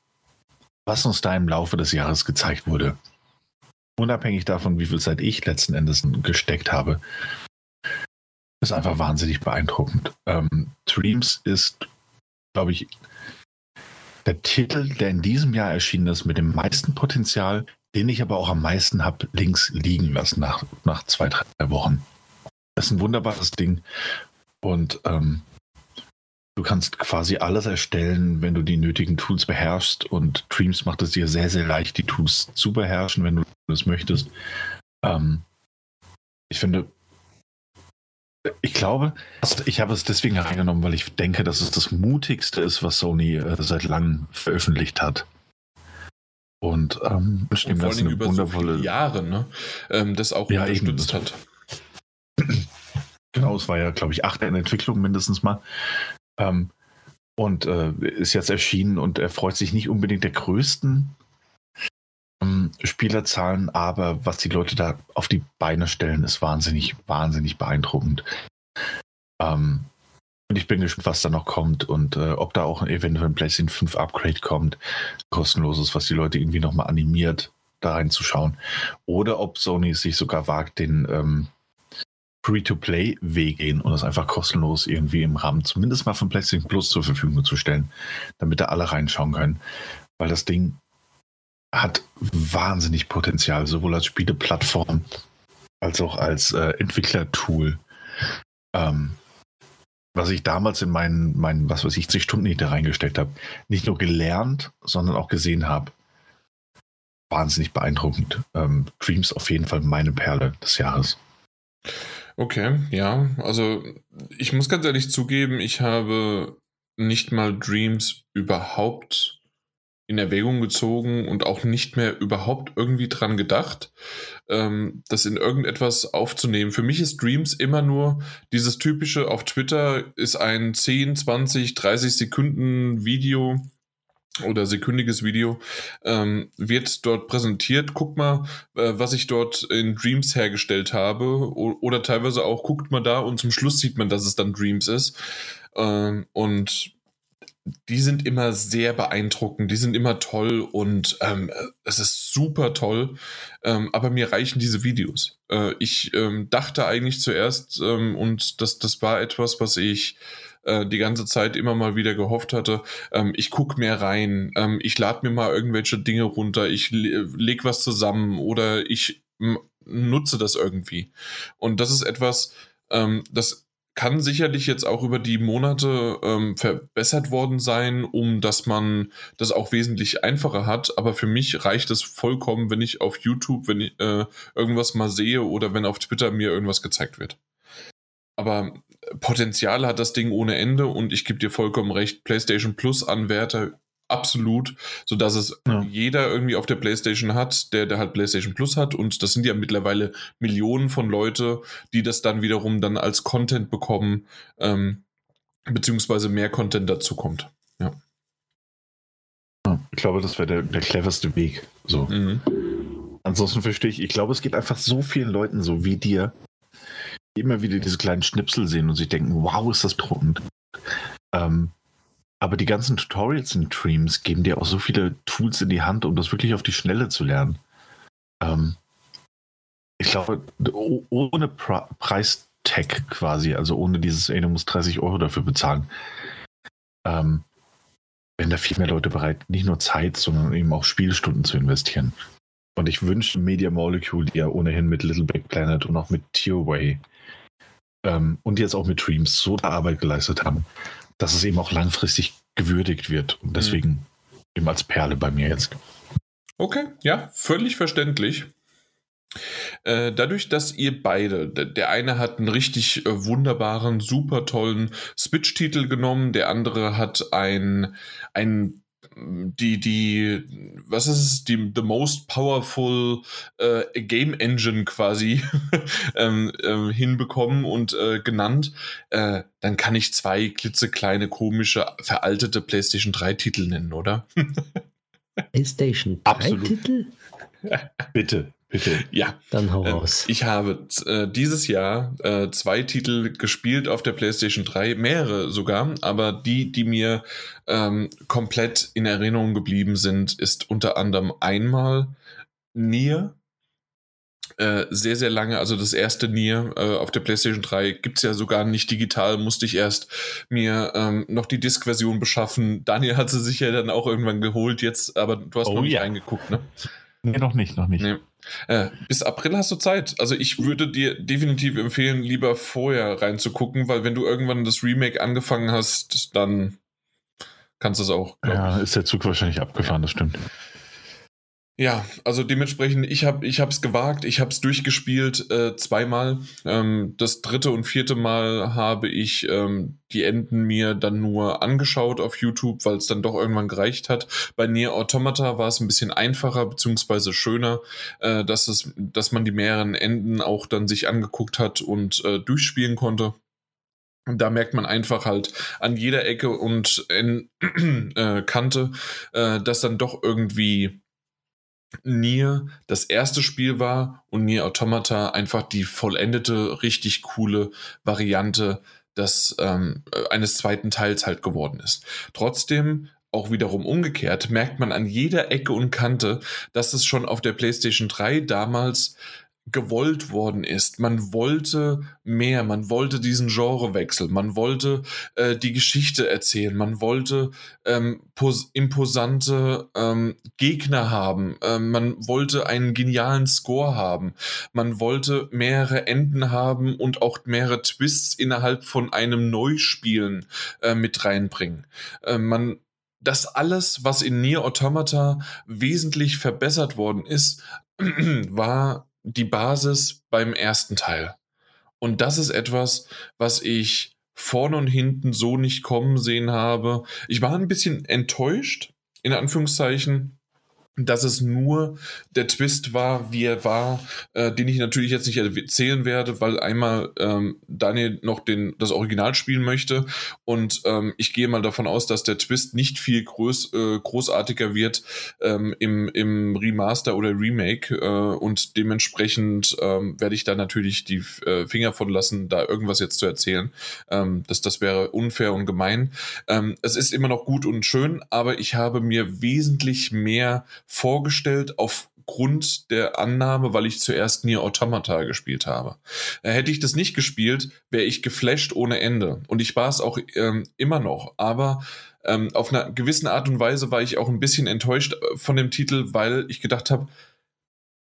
was uns da im Laufe des Jahres gezeigt wurde, unabhängig davon, wie viel Zeit ich letzten Endes gesteckt habe, ist einfach wahnsinnig beeindruckend. Ähm, Dreams ist, glaube ich, der Titel, der in diesem Jahr erschienen ist, mit dem meisten Potenzial, den ich aber auch am meisten habe links liegen lassen nach, nach zwei, drei Wochen. Das ist ein wunderbares Ding. Und ähm, du kannst quasi alles erstellen, wenn du die nötigen Tools beherrschst. Und Dreams macht es dir sehr, sehr leicht, die Tools zu beherrschen, wenn du das möchtest. Ähm, ich finde, ich glaube, ich habe es deswegen reingenommen, weil ich denke, dass es das mutigste ist, was Sony äh, seit langem veröffentlicht hat. Und ähm, und vor allem über wundervolle so Jahre, ne? Ähm, das auch ja, unterstützt eben. hat. Genau, es war ja, glaube ich, acht in Entwicklung mindestens mal. Ähm, und äh, ist jetzt erschienen und er freut sich nicht unbedingt der größten ähm, Spielerzahlen, aber was die Leute da auf die Beine stellen, ist wahnsinnig, wahnsinnig beeindruckend. Ähm, und ich bin gespannt, was da noch kommt und äh, ob da auch eventuell ein PlayStation 5 Upgrade kommt, kostenloses, was die Leute irgendwie nochmal animiert, da reinzuschauen. Oder ob Sony sich sogar wagt, den ähm, Free-to-Play-Weg gehen und das einfach kostenlos irgendwie im Rahmen zumindest mal von PlayStation Plus zur Verfügung zu stellen, damit da alle reinschauen können. Weil das Ding hat wahnsinnig Potenzial, sowohl als Spieleplattform als auch als äh, Entwicklertool. Ähm, was ich damals in meinen, meinen, was weiß ich, 10 Stunden hinter reingesteckt habe, nicht nur gelernt, sondern auch gesehen habe. Wahnsinnig beeindruckend. Ähm, Dreams auf jeden Fall meine Perle des Jahres. Okay, ja. Also ich muss ganz ehrlich zugeben, ich habe nicht mal Dreams überhaupt in Erwägung gezogen und auch nicht mehr überhaupt irgendwie dran gedacht, ähm, das in irgendetwas aufzunehmen. Für mich ist Dreams immer nur dieses typische auf Twitter ist ein 10, 20, 30 Sekunden Video oder sekündiges Video ähm, wird dort präsentiert. Guck mal, äh, was ich dort in Dreams hergestellt habe. O oder teilweise auch, guckt mal da und zum Schluss sieht man, dass es dann Dreams ist. Ähm, und die sind immer sehr beeindruckend, die sind immer toll und ähm, es ist super toll, ähm, aber mir reichen diese Videos. Äh, ich ähm, dachte eigentlich zuerst, ähm, und das, das war etwas, was ich äh, die ganze Zeit immer mal wieder gehofft hatte, ähm, ich gucke mehr rein, ähm, ich lade mir mal irgendwelche Dinge runter, ich le leg was zusammen oder ich nutze das irgendwie. Und das ist etwas, ähm, das kann sicherlich jetzt auch über die Monate ähm, verbessert worden sein, um dass man das auch wesentlich einfacher hat. Aber für mich reicht es vollkommen, wenn ich auf YouTube, wenn ich äh, irgendwas mal sehe oder wenn auf Twitter mir irgendwas gezeigt wird. Aber Potenzial hat das Ding ohne Ende und ich gebe dir vollkommen recht, PlayStation Plus Anwärter absolut, sodass es ja. jeder irgendwie auf der PlayStation hat, der, der halt PlayStation Plus hat und das sind ja mittlerweile Millionen von Leute, die das dann wiederum dann als Content bekommen, ähm, beziehungsweise mehr Content dazu kommt. Ja. Ich glaube, das wäre der, der cleverste Weg. So. Mhm. Ansonsten verstehe ich, ich glaube, es geht einfach so vielen Leuten so wie dir, immer wieder diese kleinen Schnipsel sehen und sich denken, wow, ist das druckend. Ähm, aber die ganzen Tutorials in Dreams geben dir auch so viele Tools in die Hand, um das wirklich auf die Schnelle zu lernen. Ähm, ich glaube, ohne Pre Preistag quasi, also ohne dieses, ey, du musst 30 Euro dafür bezahlen, ähm, wären da viel mehr Leute bereit, nicht nur Zeit, sondern eben auch Spielstunden zu investieren. Und ich wünsche Media Molecule, die ja ohnehin mit Little Big Planet und auch mit Tearway ähm, und jetzt auch mit Dreams so eine Arbeit geleistet haben, dass es eben auch langfristig gewürdigt wird. Und mhm. deswegen mhm. eben als Perle bei mir jetzt. Okay, ja, völlig verständlich. Äh, dadurch, dass ihr beide, der eine hat einen richtig äh, wunderbaren, super tollen Switch-Titel genommen, der andere hat ein, ein die, die, was ist es, die the most powerful äh, Game Engine quasi ähm, ähm, hinbekommen und äh, genannt, äh, dann kann ich zwei klitzekleine, komische, veraltete PlayStation 3 Titel nennen, oder? PlayStation 3 Titel? Bitte. Bitte. Ja. Dann hau ähm, raus. Ich habe äh, dieses Jahr äh, zwei Titel gespielt auf der PlayStation 3, mehrere sogar, aber die, die mir ähm, komplett in Erinnerung geblieben sind, ist unter anderem einmal Nier. Äh, sehr, sehr lange, also das erste Nier äh, auf der PlayStation 3 gibt es ja sogar nicht digital, musste ich erst mir ähm, noch die Disk-Version beschaffen. Daniel hat sie sich ja dann auch irgendwann geholt jetzt, aber du hast oh, noch nicht ja. reingeguckt, ne? Nee, noch nicht, noch nicht. Nee. Äh, bis April hast du Zeit. Also ich würde dir definitiv empfehlen, lieber vorher reinzugucken, weil wenn du irgendwann das Remake angefangen hast, dann kannst du es auch. Ja, ist der Zug wahrscheinlich abgefahren, ja. das stimmt. Ja, also dementsprechend, ich habe ich es gewagt, ich habe es durchgespielt äh, zweimal. Ähm, das dritte und vierte Mal habe ich ähm, die Enden mir dann nur angeschaut auf YouTube, weil es dann doch irgendwann gereicht hat. Bei Nier Automata war es ein bisschen einfacher beziehungsweise schöner, äh, dass, es, dass man die mehreren Enden auch dann sich angeguckt hat und äh, durchspielen konnte. Und da merkt man einfach halt an jeder Ecke und in, äh, Kante, äh, dass dann doch irgendwie Nier das erste Spiel war und Nier Automata einfach die vollendete, richtig coole Variante des, ähm, eines zweiten Teils halt geworden ist. Trotzdem auch wiederum umgekehrt merkt man an jeder Ecke und Kante, dass es schon auf der PlayStation 3 damals gewollt worden ist. Man wollte mehr, man wollte diesen Genrewechsel, man wollte äh, die Geschichte erzählen, man wollte ähm, imposante ähm, Gegner haben, ähm, man wollte einen genialen Score haben, man wollte mehrere Enden haben und auch mehrere Twists innerhalb von einem Neuspielen äh, mit reinbringen. Äh, man das alles, was in Nier Automata wesentlich verbessert worden ist, war die Basis beim ersten Teil. Und das ist etwas, was ich vorne und hinten so nicht kommen sehen habe. Ich war ein bisschen enttäuscht, in Anführungszeichen, dass es nur der Twist war, wie er war, äh, den ich natürlich jetzt nicht erzählen werde, weil einmal ähm, Daniel noch den, das Original spielen möchte und ähm, ich gehe mal davon aus, dass der Twist nicht viel groß, äh, großartiger wird ähm, im, im Remaster oder Remake äh, und dementsprechend ähm, werde ich da natürlich die äh, Finger von lassen, da irgendwas jetzt zu erzählen. Ähm, das, das wäre unfair und gemein. Ähm, es ist immer noch gut und schön, aber ich habe mir wesentlich mehr vorgestellt aufgrund der Annahme, weil ich zuerst Nier Automata gespielt habe. Äh, hätte ich das nicht gespielt, wäre ich geflasht ohne Ende. Und ich war es auch ähm, immer noch. Aber ähm, auf einer gewissen Art und Weise war ich auch ein bisschen enttäuscht äh, von dem Titel, weil ich gedacht habe,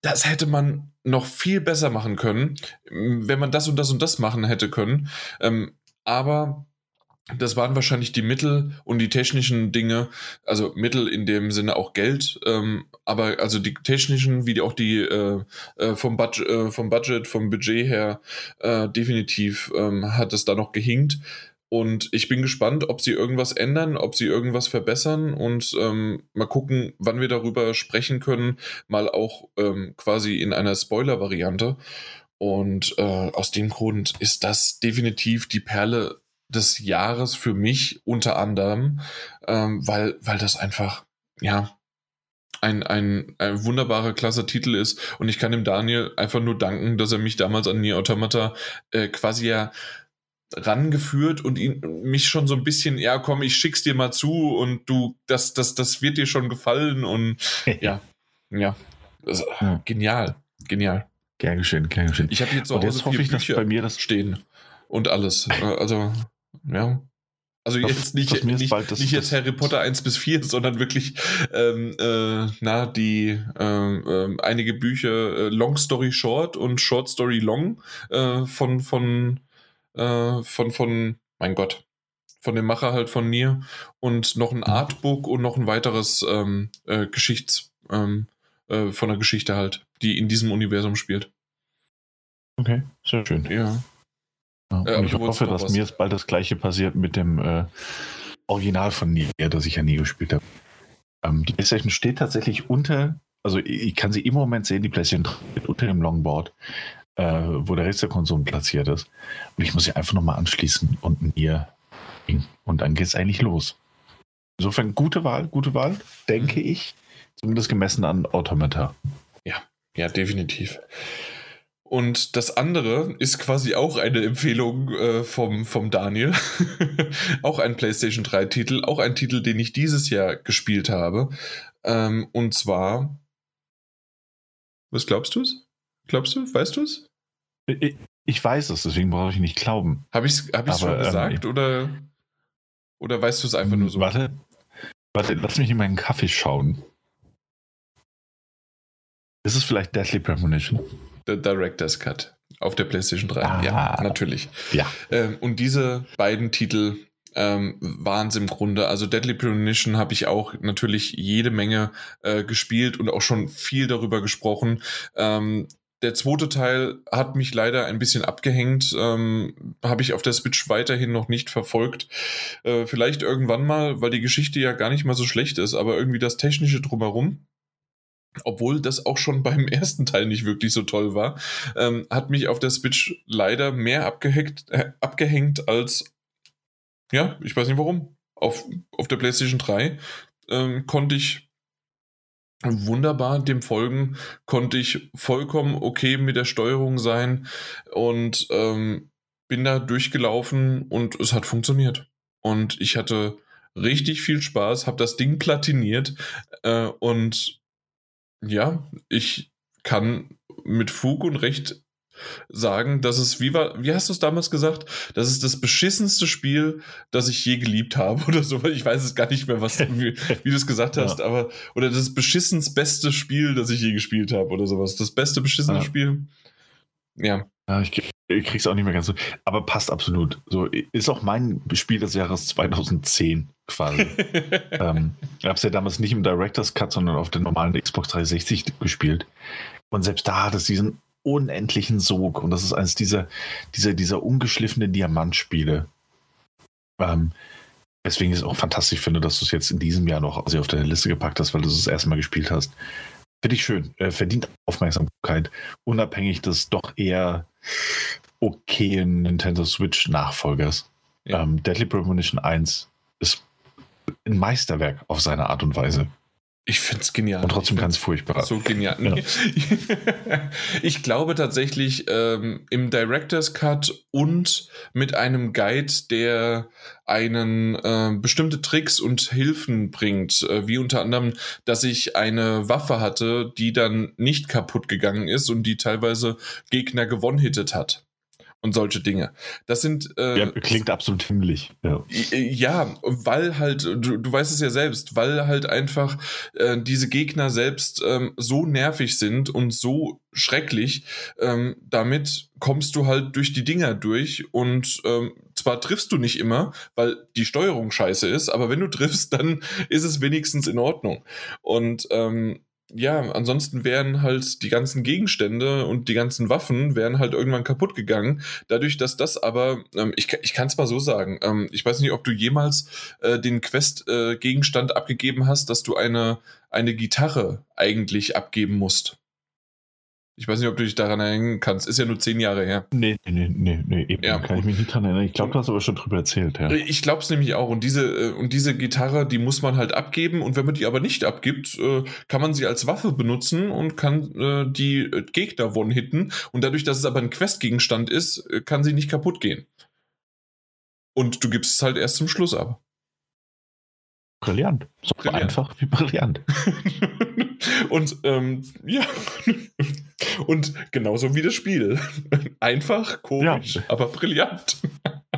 das hätte man noch viel besser machen können, wenn man das und das und das machen hätte können. Ähm, aber das waren wahrscheinlich die Mittel und die technischen Dinge, also Mittel in dem Sinne auch Geld, ähm, aber also die technischen wie auch die äh, äh, vom, Budget, äh, vom Budget, vom Budget her äh, definitiv ähm, hat es da noch gehinkt. Und ich bin gespannt, ob sie irgendwas ändern, ob sie irgendwas verbessern und ähm, mal gucken, wann wir darüber sprechen können, mal auch ähm, quasi in einer Spoiler-Variante. Und äh, aus dem Grund ist das definitiv die Perle des Jahres für mich unter anderem, ähm, weil, weil das einfach, ja, ein, ein, ein wunderbarer, klasse Titel ist. Und ich kann dem Daniel einfach nur danken, dass er mich damals an Nier Automata äh, quasi ja rangeführt und ihn, mich schon so ein bisschen, ja komm, ich schick's dir mal zu und du, das, das, das wird dir schon gefallen und ja, ja, das, ja. genial, genial. Gern geschehen, gern geschehen. Ich habe jetzt jetzt hoffe ich, dass bei mir das stehen und alles. Äh, also ja. Also jetzt nicht, nicht, nicht, nicht jetzt Harry Potter 1 bis 4, sondern wirklich ähm, äh, na, die äh, äh, einige Bücher äh, Long Story Short und Short Story Long äh, von, von, äh, von, von, mein Gott, von dem Macher halt von Nier und noch ein mhm. Artbook und noch ein weiteres ähm, Geschichts, ähm, von der Geschichte halt, die in diesem Universum spielt. Okay, sehr schön. Ja. Ja, äh, ich hoffe, dass was? mir jetzt bald das gleiche passiert mit dem äh, Original von Nier, das ich ja nie gespielt habe. Ähm, die PlayStation steht tatsächlich unter, also ich kann sie im Moment sehen, die PlayStation unter dem Longboard, äh, wo der Rest der Konsolen platziert ist. Und ich muss sie einfach nochmal anschließen und Nier. Und dann geht es eigentlich los. Insofern gute Wahl, gute Wahl, denke mhm. ich. Zumindest gemessen an Automata. Ja, ja, definitiv. Und das andere ist quasi auch eine Empfehlung äh, vom, vom Daniel. auch ein PlayStation 3-Titel, auch ein Titel, den ich dieses Jahr gespielt habe. Ähm, und zwar. Was glaubst du es? Glaubst du? Weißt du es? Ich, ich, weiß es, deswegen brauche ich nicht glauben. Habe ich es hab schon ähm, gesagt ähm, oder, oder weißt du es einfach nur so? Warte, warte, lass mich in meinen Kaffee schauen. Ist es vielleicht Deadly Premonition? The Director's Cut auf der PlayStation 3. Ah, ja, natürlich. Ja. Ähm, und diese beiden Titel ähm, waren es im Grunde. Also Deadly Premonition habe ich auch natürlich jede Menge äh, gespielt und auch schon viel darüber gesprochen. Ähm, der zweite Teil hat mich leider ein bisschen abgehängt, ähm, habe ich auf der Switch weiterhin noch nicht verfolgt. Äh, vielleicht irgendwann mal, weil die Geschichte ja gar nicht mal so schlecht ist, aber irgendwie das Technische drumherum obwohl das auch schon beim ersten Teil nicht wirklich so toll war, ähm, hat mich auf der Switch leider mehr abgehängt, äh, abgehängt als, ja, ich weiß nicht warum. Auf, auf der PlayStation 3 ähm, konnte ich wunderbar dem folgen, konnte ich vollkommen okay mit der Steuerung sein und ähm, bin da durchgelaufen und es hat funktioniert. Und ich hatte richtig viel Spaß, habe das Ding platiniert äh, und ja, ich kann mit Fug und Recht sagen, dass es, wie war, wie hast du es damals gesagt? Das ist das beschissenste Spiel, das ich je geliebt habe oder so. Ich weiß es gar nicht mehr, was, wie, wie du es gesagt hast, ja. aber, oder das beschissens beste Spiel, das ich je gespielt habe oder sowas. Das beste beschissene ja. Spiel. Ja. Ja, ich, ich krieg's auch nicht mehr ganz so. Aber passt absolut. So ist auch mein Spiel des Jahres 2010 quasi. ähm, ich habe es ja damals nicht im Director's Cut, sondern auf der normalen Xbox 360 gespielt. Und selbst da hat es diesen unendlichen Sog. Und das ist eines dieser, dieser, dieser ungeschliffenen Diamantspiele. Ähm, weswegen ich es auch fantastisch finde, dass du es jetzt in diesem Jahr noch also auf deine Liste gepackt hast, weil du es das erste Mal gespielt hast. Finde ich schön. Äh, verdient Aufmerksamkeit. Unabhängig des doch eher okayen Nintendo Switch Nachfolgers. Ja. Ähm, Deadly Premonition 1 ist ein Meisterwerk auf seine Art und Weise. Ich finde es genial. Und trotzdem ganz furchtbar. So genial. Ja. ich glaube tatsächlich ähm, im Director's Cut und mit einem Guide, der einen äh, bestimmte Tricks und Hilfen bringt, äh, wie unter anderem, dass ich eine Waffe hatte, die dann nicht kaputt gegangen ist und die teilweise Gegner gewonnen-hittet hat und solche Dinge. Das sind. Äh, ja, klingt absolut himmlisch. Ja. ja, weil halt, du, du weißt es ja selbst, weil halt einfach äh, diese Gegner selbst ähm, so nervig sind und so schrecklich, ähm, damit kommst du halt durch die Dinger durch und ähm, zwar triffst du nicht immer, weil die Steuerung scheiße ist, aber wenn du triffst, dann ist es wenigstens in Ordnung. Und ähm, ja, ansonsten wären halt die ganzen Gegenstände und die ganzen Waffen wären halt irgendwann kaputt gegangen. Dadurch, dass das aber, ähm, ich, ich kann es mal so sagen, ähm, ich weiß nicht, ob du jemals äh, den Quest-Gegenstand äh, abgegeben hast, dass du eine, eine Gitarre eigentlich abgeben musst. Ich weiß nicht, ob du dich daran erinnern kannst. Ist ja nur zehn Jahre her. Nee, nee, nee, nee, eben. Ja. Kann ich mich nicht daran erinnern. Ich glaube, du hast aber schon drüber erzählt, ja. Ich glaube es nämlich auch. Und diese, äh, und diese Gitarre, die muss man halt abgeben. Und wenn man die aber nicht abgibt, äh, kann man sie als Waffe benutzen und kann äh, die Gegner one-hitten. Und dadurch, dass es aber ein Questgegenstand ist, kann sie nicht kaputt gehen. Und du gibst es halt erst zum Schluss ab. Brillant. So brillant. einfach wie brillant. und ähm, ja. und genauso wie das Spiel. Einfach, komisch, ja. aber brillant.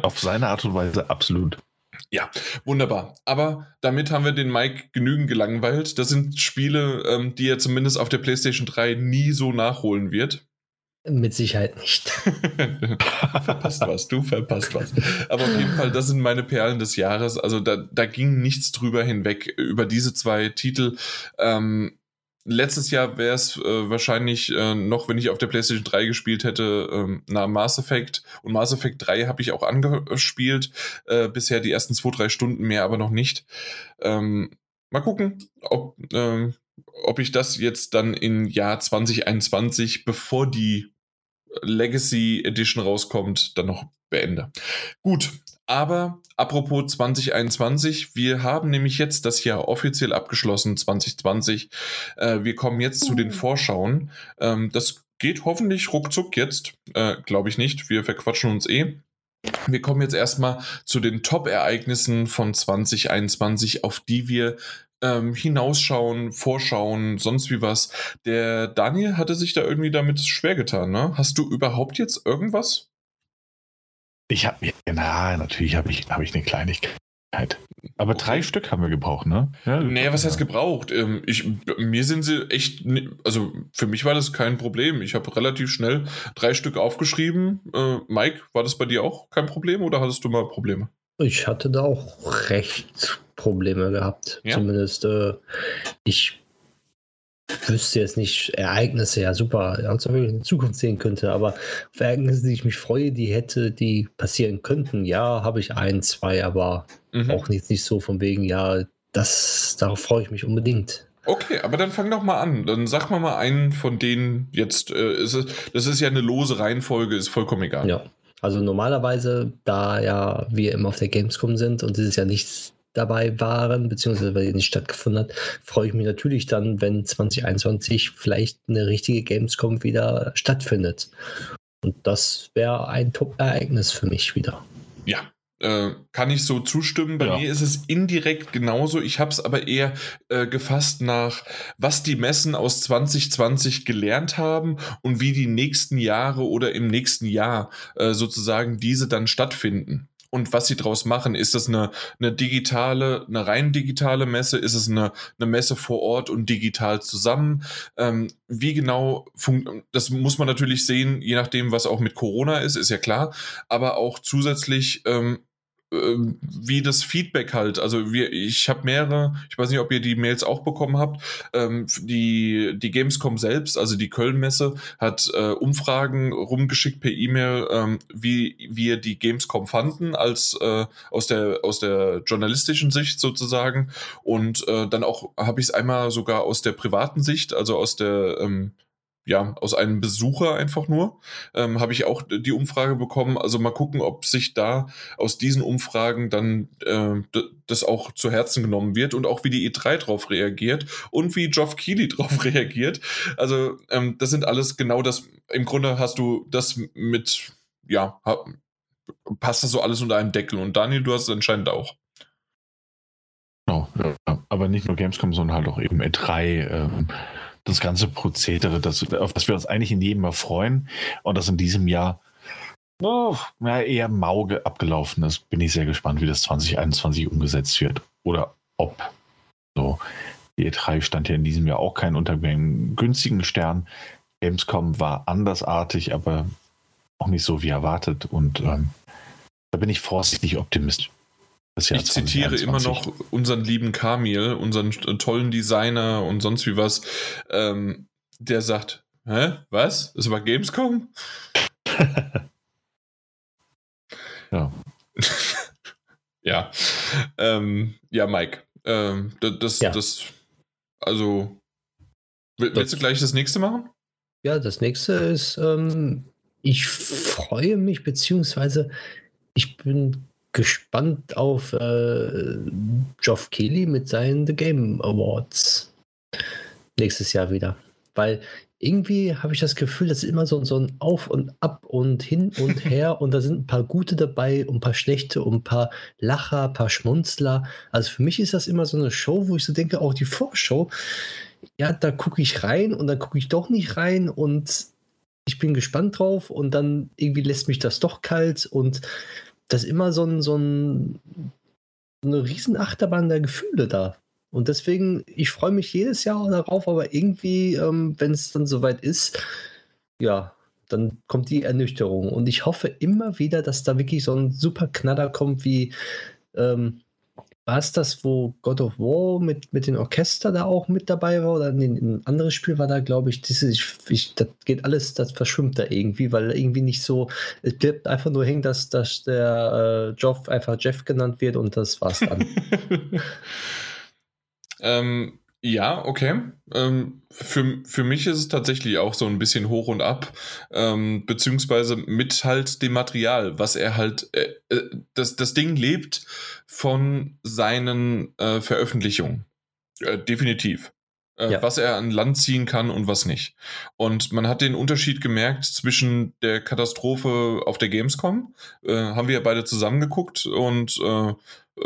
Auf seine Art und Weise absolut. Ja, wunderbar. Aber damit haben wir den Mike genügend gelangweilt. Das sind Spiele, ähm, die er zumindest auf der PlayStation 3 nie so nachholen wird. Mit Sicherheit nicht. verpasst was, du verpasst was. Aber auf jeden Fall, das sind meine Perlen des Jahres. Also da, da ging nichts drüber hinweg über diese zwei Titel. Ähm, letztes Jahr wäre es äh, wahrscheinlich äh, noch, wenn ich auf der PlayStation 3 gespielt hätte, ähm, na Mass Effect. Und Mass Effect 3 habe ich auch angespielt. Äh, bisher die ersten zwei, drei Stunden mehr, aber noch nicht. Ähm, mal gucken, ob, ähm, ob ich das jetzt dann im Jahr 2021, bevor die Legacy Edition rauskommt, dann noch beende. Gut, aber apropos 2021, wir haben nämlich jetzt das Jahr offiziell abgeschlossen, 2020. Äh, wir kommen jetzt zu den uh. Vorschauen. Ähm, das geht hoffentlich ruckzuck jetzt. Äh, Glaube ich nicht. Wir verquatschen uns eh. Wir kommen jetzt erstmal zu den Top-Ereignissen von 2021, auf die wir ähm, hinausschauen, vorschauen, sonst wie was. Der Daniel hatte sich da irgendwie damit schwer getan, ne? Hast du überhaupt jetzt irgendwas? Ich habe, na, natürlich habe ich, hab ich eine Kleinigkeit. Aber okay. drei Stück haben wir gebraucht, ne? Ja, naja, was heißt gebraucht? Ähm, ich, mir sind sie echt, also für mich war das kein Problem. Ich habe relativ schnell drei Stück aufgeschrieben. Äh, Mike, war das bei dir auch kein Problem oder hattest du mal Probleme? Ich hatte da auch recht Probleme gehabt. Ja? Zumindest äh, ich wüsste jetzt nicht Ereignisse, ja super, als ob ich in Zukunft sehen könnte, aber auf Ereignisse, die ich mich freue, die hätte, die passieren könnten, ja, habe ich ein, zwei, aber mhm. auch nicht, nicht so von wegen, ja, das, darauf freue ich mich unbedingt. Okay, aber dann fang doch mal an. Dann sag mal mal einen von denen jetzt. Äh, ist es, das ist ja eine lose Reihenfolge, ist vollkommen egal. Ja. Also normalerweise, da ja wir immer auf der Gamescom sind und es ist ja nicht dabei waren, beziehungsweise weil die nicht stattgefunden hat, freue ich mich natürlich dann, wenn 2021 vielleicht eine richtige Gamescom wieder stattfindet. Und das wäre ein Top-Ereignis für mich wieder. Ja, äh, kann ich so zustimmen. Bei ja. mir ist es indirekt genauso. Ich habe es aber eher äh, gefasst nach, was die Messen aus 2020 gelernt haben und wie die nächsten Jahre oder im nächsten Jahr äh, sozusagen diese dann stattfinden und was sie draus machen. Ist das eine, eine digitale, eine rein digitale Messe? Ist es eine, eine Messe vor Ort und digital zusammen? Ähm, wie genau, das muss man natürlich sehen, je nachdem, was auch mit Corona ist, ist ja klar. Aber auch zusätzlich, ähm, ähm, wie das Feedback halt, also wir, ich habe mehrere, ich weiß nicht, ob ihr die Mails auch bekommen habt, ähm, die, die Gamescom selbst, also die Köln-Messe, hat äh, Umfragen rumgeschickt per E-Mail, ähm, wie wir die Gamescom fanden, als äh, aus, der, aus der journalistischen Sicht sozusagen. Und äh, dann auch habe ich es einmal sogar aus der privaten Sicht, also aus der ähm, ja, aus einem Besucher einfach nur, ähm, habe ich auch die Umfrage bekommen. Also mal gucken, ob sich da aus diesen Umfragen dann äh, das auch zu Herzen genommen wird und auch wie die E3 drauf reagiert und wie Geoff Keighley drauf reagiert. Also ähm, das sind alles genau das, im Grunde hast du das mit, ja, passt das so alles unter einen Deckel und Daniel, du hast es anscheinend auch. Genau, ja, aber nicht nur Gamescom, sondern halt auch eben E3, ähm, das ganze Prozedere, das, auf das wir uns eigentlich in jedem Jahr freuen und das in diesem Jahr oh, na, eher Mauge abgelaufen ist, bin ich sehr gespannt, wie das 2021 umgesetzt wird oder ob. So, die E3 stand ja in diesem Jahr auch kein unter einem günstigen Stern. Gamescom war andersartig, aber auch nicht so wie erwartet und ähm, da bin ich vorsichtig optimistisch ich zitiere immer noch unseren lieben Kamil, unseren tollen Designer und sonst wie was. Ähm, der sagt, hä, was? Das war Gamescom? ja. ja. Ähm, ja, Mike. Ähm, das, ja. das, also, willst das, du gleich das nächste machen? Ja, das nächste ist, ähm, ich freue mich, beziehungsweise ich bin gespannt auf äh, Geoff Keighley mit seinen The Game Awards nächstes Jahr wieder. Weil irgendwie habe ich das Gefühl, das ist immer so, so ein Auf und Ab und hin und her und da sind ein paar gute dabei und ein paar schlechte und ein paar Lacher, ein paar Schmunzler. Also für mich ist das immer so eine Show, wo ich so denke, auch die Vorschau, ja, da gucke ich rein und dann gucke ich doch nicht rein und ich bin gespannt drauf und dann irgendwie lässt mich das doch kalt und das ist immer so ein, so ein eine riesen Achterbahn der Gefühle da. Und deswegen, ich freue mich jedes Jahr darauf, aber irgendwie, ähm, wenn es dann soweit ist, ja, dann kommt die Ernüchterung. Und ich hoffe immer wieder, dass da wirklich so ein super Knaller kommt wie ähm, war es das, wo God of War mit, mit dem Orchester da auch mit dabei war? Oder ein, ein anderes Spiel war da, glaube ich, ich, ich, das geht alles, das verschwimmt da irgendwie, weil irgendwie nicht so, es bleibt einfach nur hängen, dass, dass der äh, Joff einfach Jeff genannt wird und das war's dann. ähm, ja, okay. Ähm, für, für mich ist es tatsächlich auch so ein bisschen hoch und ab, ähm, beziehungsweise mit halt dem Material, was er halt, äh, äh, das, das Ding lebt von seinen äh, Veröffentlichungen. Äh, definitiv. Äh, ja. Was er an Land ziehen kann und was nicht. Und man hat den Unterschied gemerkt zwischen der Katastrophe auf der Gamescom, äh, haben wir ja beide zusammengeguckt und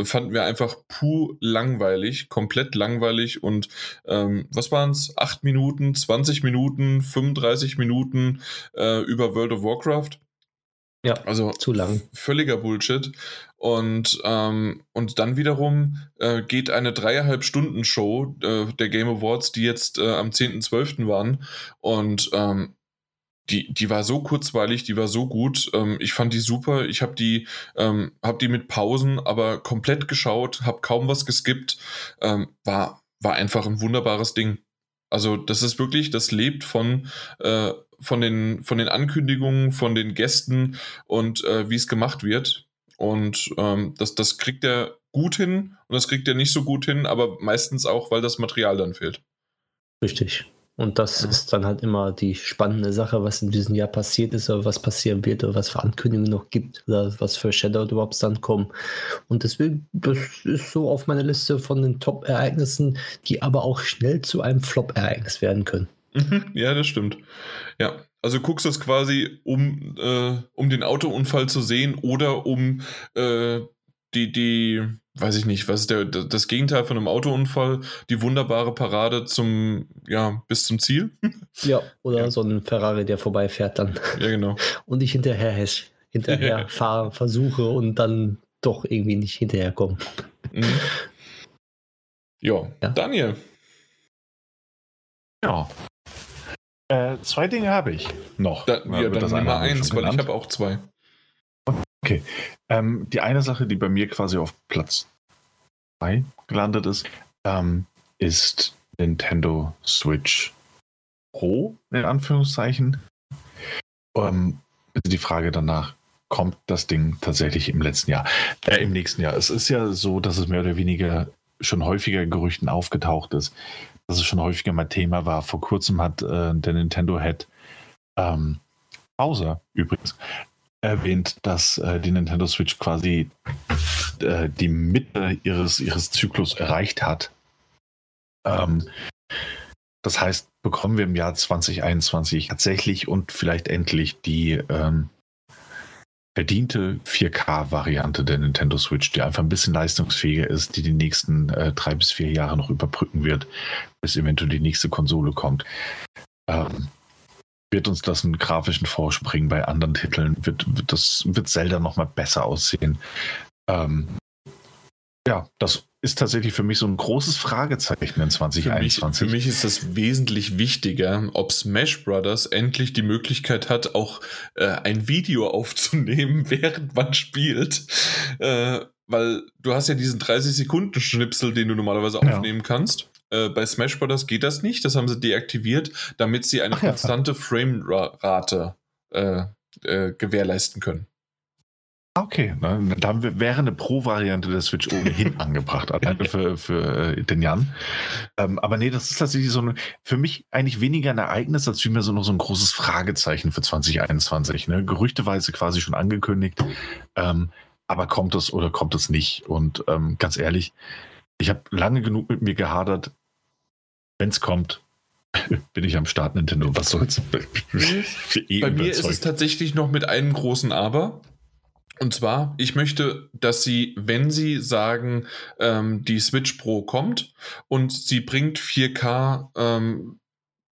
fanden wir einfach pur langweilig, komplett langweilig und ähm, was waren es? 8 Minuten, 20 Minuten, 35 Minuten äh, über World of Warcraft. Ja, also zu lang. Völliger Bullshit. Und, ähm, und dann wiederum äh, geht eine dreieinhalb Stunden Show äh, der Game Awards, die jetzt äh, am 10.12. waren. Und ähm, die, die war so kurzweilig, die war so gut. Ähm, ich fand die super. Ich habe die, ähm, hab die mit Pausen aber komplett geschaut, habe kaum was geskippt. Ähm, war, war einfach ein wunderbares Ding. Also das ist wirklich, das lebt von, äh, von, den, von den Ankündigungen, von den Gästen und äh, wie es gemacht wird. Und ähm, das, das kriegt er gut hin und das kriegt er nicht so gut hin, aber meistens auch, weil das Material dann fehlt. Richtig. Und das ja. ist dann halt immer die spannende Sache, was in diesem Jahr passiert ist oder was passieren wird oder was für Ankündigungen noch gibt oder was für Shadow Drops dann kommen. Und deswegen, das ist so auf meiner Liste von den Top-Ereignissen, die aber auch schnell zu einem Flop-Ereignis werden können. Mhm, ja, das stimmt. Ja, also guckst du es quasi, um, äh, um den Autounfall zu sehen oder um äh, die, die, weiß ich nicht, was ist der, das Gegenteil von einem Autounfall, die wunderbare Parade zum, ja, bis zum Ziel. Ja, oder ja. so ein Ferrari, der vorbeifährt dann. Ja, genau. Und ich hinterher, hinterher fahre, versuche und dann doch irgendwie nicht hinterherkomme. Mhm. Ja, Daniel. Ja. Äh, zwei Dinge habe ich noch. Da, ja, dann Nummer eins, weil ich habe auch zwei. Okay. Ähm, die eine Sache, die bei mir quasi auf Platz 2 gelandet ist, ähm, ist Nintendo Switch Pro, in Anführungszeichen. Ähm, also die Frage danach, kommt das Ding tatsächlich im letzten Jahr, äh, im nächsten Jahr? Es ist ja so, dass es mehr oder weniger schon häufiger Gerüchten aufgetaucht ist, dass es schon häufiger mal Thema war. Vor kurzem hat äh, der Nintendo Head ähm, Bowser übrigens erwähnt, dass äh, die Nintendo Switch quasi äh, die Mitte ihres, ihres Zyklus erreicht hat. Ähm, das heißt, bekommen wir im Jahr 2021 tatsächlich und vielleicht endlich die ähm, verdiente 4K-Variante der Nintendo Switch, die einfach ein bisschen leistungsfähiger ist, die die nächsten äh, drei bis vier Jahre noch überbrücken wird, bis eventuell die nächste Konsole kommt. Ähm, wird uns das einen grafischen Vorsprung bei anderen Titeln, wird, wird, das, wird Zelda nochmal besser aussehen. Ähm, ja, das ist tatsächlich für mich so ein großes Fragezeichen in 2021. Für mich, für mich ist das wesentlich wichtiger, ob Smash Brothers endlich die Möglichkeit hat, auch äh, ein Video aufzunehmen, während man spielt. Äh, weil du hast ja diesen 30-Sekunden-Schnipsel, den du normalerweise aufnehmen ja. kannst. Äh, bei Smash Bros. geht das nicht, das haben sie deaktiviert, damit sie eine Ach, konstante ja. Framerate äh, äh, gewährleisten können. Okay, ne, dann wäre eine Pro-Variante der Switch ohnehin angebracht, alleine für, für äh, den Jan. Ähm, aber nee, das ist tatsächlich so ein, für mich eigentlich weniger ein Ereignis, als vielmehr so noch so ein großes Fragezeichen für 2021. Ne? Gerüchteweise quasi schon angekündigt. Ähm, aber kommt es oder kommt es nicht? Und ähm, ganz ehrlich, ich habe lange genug mit mir gehadert. Wenn es kommt, bin ich am Start Nintendo. Was soll's? eh Bei mir ist es tatsächlich noch mit einem großen Aber. Und zwar, ich möchte, dass sie, wenn sie sagen, ähm, die Switch Pro kommt und sie bringt 4K, ähm,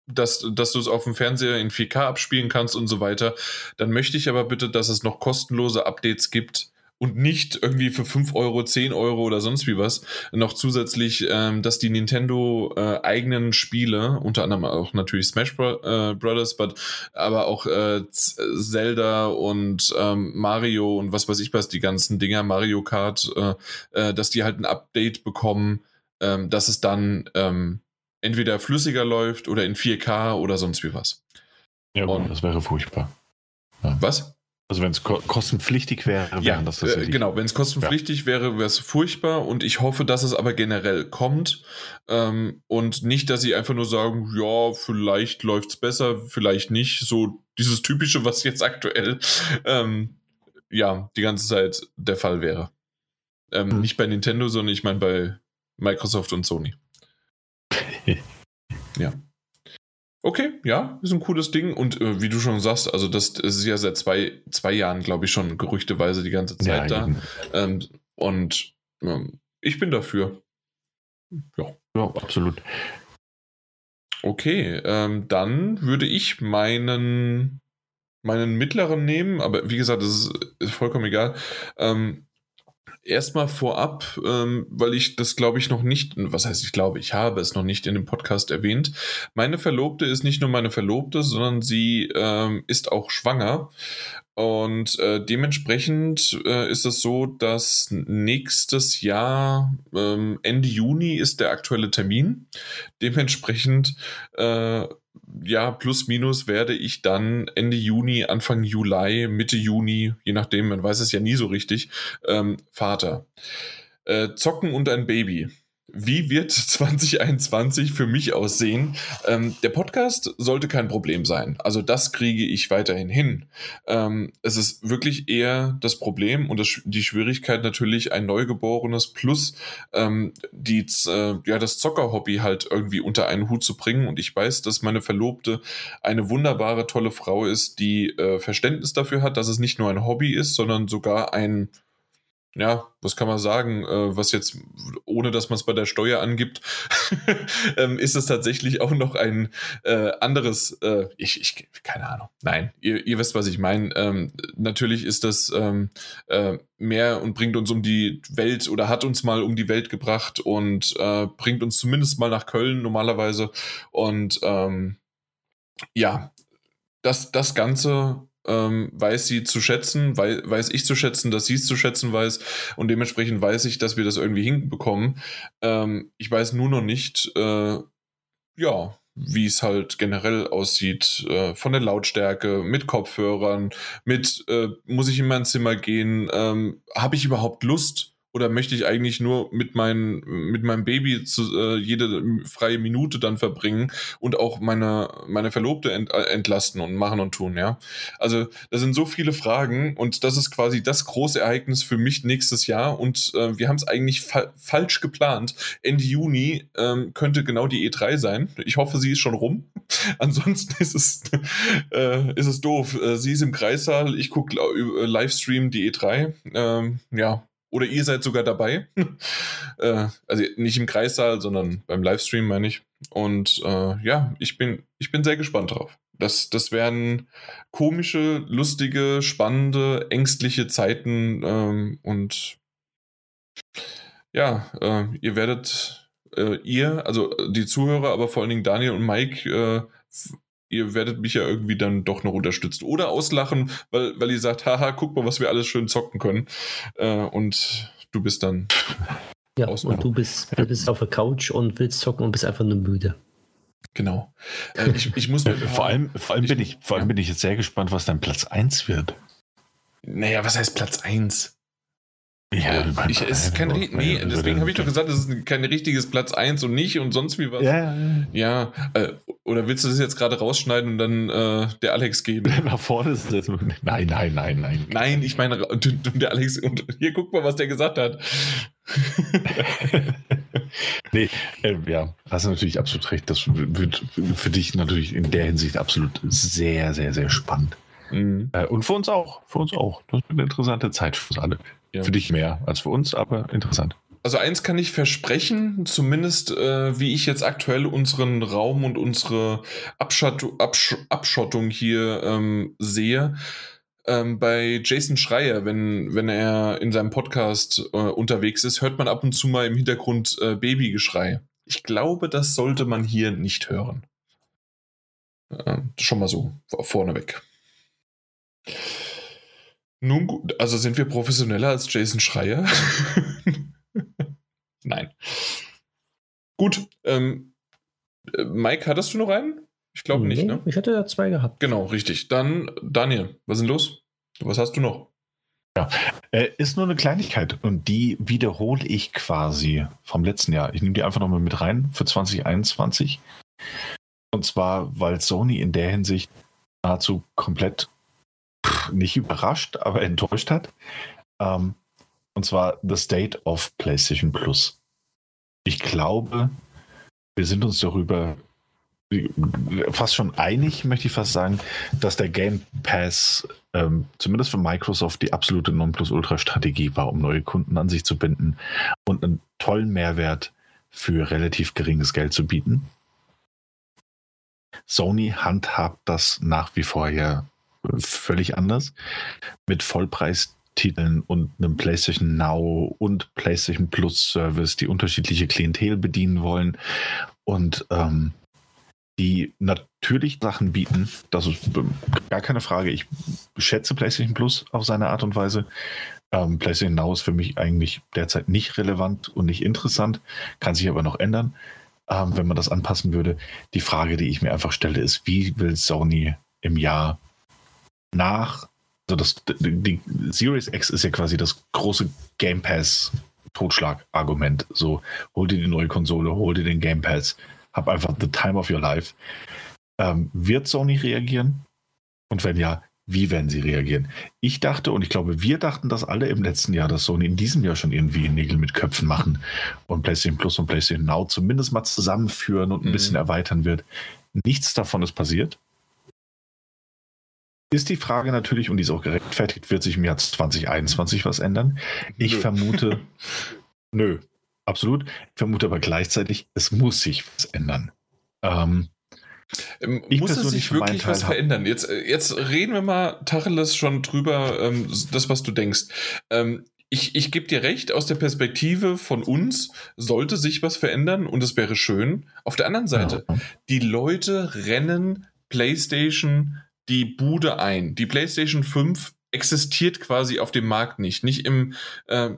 dass, dass du es auf dem Fernseher in 4K abspielen kannst und so weiter, dann möchte ich aber bitte, dass es noch kostenlose Updates gibt, und nicht irgendwie für 5 Euro, 10 Euro oder sonst wie was noch zusätzlich, ähm, dass die Nintendo äh, eigenen Spiele, unter anderem auch natürlich Smash Bro äh, Brothers, but, aber auch äh, Zelda und ähm, Mario und was weiß ich was, die ganzen Dinger, Mario Kart, äh, äh, dass die halt ein Update bekommen, ähm, dass es dann ähm, entweder flüssiger läuft oder in 4K oder sonst wie was. Ja, und, das wäre furchtbar. Ja. Was? Also wenn es ko kostenpflichtig wäre, ja, das äh, genau, wenn es kostenpflichtig ja. wäre, wäre es furchtbar und ich hoffe, dass es aber generell kommt ähm, und nicht, dass sie einfach nur sagen, ja, vielleicht läuft es besser, vielleicht nicht, so dieses typische, was jetzt aktuell ähm, ja die ganze Zeit der Fall wäre. Ähm, hm. Nicht bei Nintendo, sondern ich meine bei Microsoft und Sony. ja. Okay, ja, ist ein cooles Ding. Und äh, wie du schon sagst, also das, das, ist ja seit zwei, zwei Jahren, glaube ich, schon gerüchteweise die ganze Zeit ja, da. Ähm, und ähm, ich bin dafür. Ja, ja absolut. Okay, ähm, dann würde ich meinen, meinen mittleren nehmen, aber wie gesagt, das ist, ist vollkommen egal. Ähm, erstmal vorab, ähm, weil ich das glaube ich noch nicht, was heißt ich glaube, ich habe es noch nicht in dem Podcast erwähnt. Meine Verlobte ist nicht nur meine Verlobte, sondern sie ähm, ist auch schwanger. Und äh, dementsprechend äh, ist es so, dass nächstes Jahr, ähm, Ende Juni ist der aktuelle Termin. Dementsprechend äh, ja, plus minus werde ich dann Ende Juni, Anfang Juli, Mitte Juni, je nachdem, man weiß es ja nie so richtig, ähm, Vater. Äh, zocken und ein Baby. Wie wird 2021 für mich aussehen? Ähm, der Podcast sollte kein Problem sein. Also das kriege ich weiterhin hin. Ähm, es ist wirklich eher das Problem und das, die Schwierigkeit natürlich ein Neugeborenes plus ähm, die, äh, ja, das Zockerhobby halt irgendwie unter einen Hut zu bringen. Und ich weiß, dass meine Verlobte eine wunderbare, tolle Frau ist, die äh, Verständnis dafür hat, dass es nicht nur ein Hobby ist, sondern sogar ein ja, was kann man sagen, äh, was jetzt, ohne dass man es bei der Steuer angibt, ähm, ist es tatsächlich auch noch ein äh, anderes, äh, ich, ich, keine Ahnung, nein, ihr, ihr wisst, was ich meine. Ähm, natürlich ist das ähm, äh, mehr und bringt uns um die Welt oder hat uns mal um die Welt gebracht und äh, bringt uns zumindest mal nach Köln normalerweise. Und ähm, ja, das, das Ganze ähm, weiß sie zu schätzen, weiß, weiß ich zu schätzen, dass sie es zu schätzen weiß und dementsprechend weiß ich, dass wir das irgendwie hinbekommen. Ähm, ich weiß nur noch nicht, äh, ja, wie es halt generell aussieht, äh, von der Lautstärke, mit Kopfhörern, mit, äh, muss ich in mein Zimmer gehen, ähm, habe ich überhaupt Lust? Oder möchte ich eigentlich nur mit, mein, mit meinem Baby zu, äh, jede freie Minute dann verbringen und auch meine, meine Verlobte ent, äh, entlasten und machen und tun, ja? Also, das sind so viele Fragen und das ist quasi das große Ereignis für mich nächstes Jahr und äh, wir haben es eigentlich fa falsch geplant. Ende Juni ähm, könnte genau die E3 sein. Ich hoffe, sie ist schon rum. Ansonsten ist es, äh, ist es doof. Äh, sie ist im Kreissaal, ich gucke äh, Livestream die E3. Ähm, ja, oder ihr seid sogar dabei. äh, also nicht im Kreissaal, sondern beim Livestream, meine ich. Und äh, ja, ich bin, ich bin sehr gespannt drauf. Das, das werden komische, lustige, spannende, ängstliche Zeiten. Ähm, und ja, äh, ihr werdet, äh, ihr, also die Zuhörer, aber vor allen Dingen Daniel und Mike, äh, ihr werdet mich ja irgendwie dann doch noch unterstützen. Oder auslachen, weil, weil ihr sagt, haha, guck mal, was wir alles schön zocken können. Äh, und du bist dann. Ja, und du bist, du bist auf der Couch und willst zocken und bist einfach nur müde. Genau. Äh, ich, ich muss vor allem, vor allem, bin ich, vor allem bin ich jetzt sehr gespannt, was dein Platz 1 wird. Naja, was heißt Platz 1? Ja, äh, ich, es ist kein, nee, deswegen habe ich doch gesagt, es ist kein richtiges Platz 1 und nicht und sonst wie was. Ja, ja. Äh, oder willst du das jetzt gerade rausschneiden und dann äh, der Alex geben? Nach vorne ist das. Nein, nein, nein, nein. Nein, ich meine, der Alex, und hier guck mal, was der gesagt hat. nee, äh, ja, hast du natürlich absolut recht. Das wird für dich natürlich in der Hinsicht absolut sehr, sehr, sehr spannend. Mhm. Äh, und für uns auch. Für uns auch. Das wird eine interessante Zeit für uns alle. Ja. Für dich mehr als für uns, aber interessant. Also eins kann ich versprechen, zumindest äh, wie ich jetzt aktuell unseren Raum und unsere Abschott Absch Abschottung hier ähm, sehe. Ähm, bei Jason Schreier, wenn, wenn er in seinem Podcast äh, unterwegs ist, hört man ab und zu mal im Hintergrund äh, Babygeschrei. Ich glaube, das sollte man hier nicht hören. Ähm, schon mal so vorneweg. Nun gut, also sind wir professioneller als Jason Schreier? Nein. Gut, ähm, äh, Mike, hattest du noch einen? Ich glaube nee, nicht, ne? Ich hatte ja zwei gehabt. Genau, richtig. Dann, Daniel, was ist denn los? Was hast du noch? Ja, äh, ist nur eine Kleinigkeit und die wiederhole ich quasi vom letzten Jahr. Ich nehme die einfach nochmal mit rein für 2021. Und zwar, weil Sony in der Hinsicht nahezu komplett nicht überrascht, aber enttäuscht hat. Ähm, und zwar The State of PlayStation Plus. Ich glaube, wir sind uns darüber fast schon einig, möchte ich fast sagen, dass der Game Pass ähm, zumindest für Microsoft die absolute Nonplusultra-Strategie war, um neue Kunden an sich zu binden und einen tollen Mehrwert für relativ geringes Geld zu bieten. Sony handhabt das nach wie vor ja völlig anders. Mit Vollpreistiteln und einem PlayStation Now und PlayStation Plus Service, die unterschiedliche Klientel bedienen wollen und ähm, die natürlich Sachen bieten. Das ist gar keine Frage. Ich schätze PlayStation Plus auf seine Art und Weise. Ähm, PlayStation Now ist für mich eigentlich derzeit nicht relevant und nicht interessant, kann sich aber noch ändern, ähm, wenn man das anpassen würde. Die Frage, die ich mir einfach stelle, ist, wie will Sony im Jahr nach, also das, die Series X ist ja quasi das große Game Pass Totschlagargument. So, hol dir die neue Konsole, hol dir den Game Pass, hab einfach the time of your life. Ähm, wird Sony reagieren? Und wenn ja, wie werden sie reagieren? Ich dachte und ich glaube, wir dachten das alle im letzten Jahr, dass Sony in diesem Jahr schon irgendwie Nägel mit Köpfen machen und PlayStation Plus und PlayStation Now zumindest mal zusammenführen und ein mhm. bisschen erweitern wird. Nichts davon ist passiert. Ist die Frage natürlich, und die ist auch gerechtfertigt, wird sich im Jahr 2021 was ändern? Ich nö. vermute, nö, absolut. Ich vermute aber gleichzeitig, es muss sich was ändern. Ähm, ähm, muss es sich wirklich was verändern? Jetzt, äh, jetzt reden wir mal Tacheles schon drüber, ähm, das, was du denkst. Ähm, ich, ich gebe dir recht, aus der Perspektive von uns sollte sich was verändern und es wäre schön. Auf der anderen Seite, ja. die Leute rennen PlayStation die Bude ein. Die PlayStation 5 existiert quasi auf dem Markt nicht. Nicht im, äh,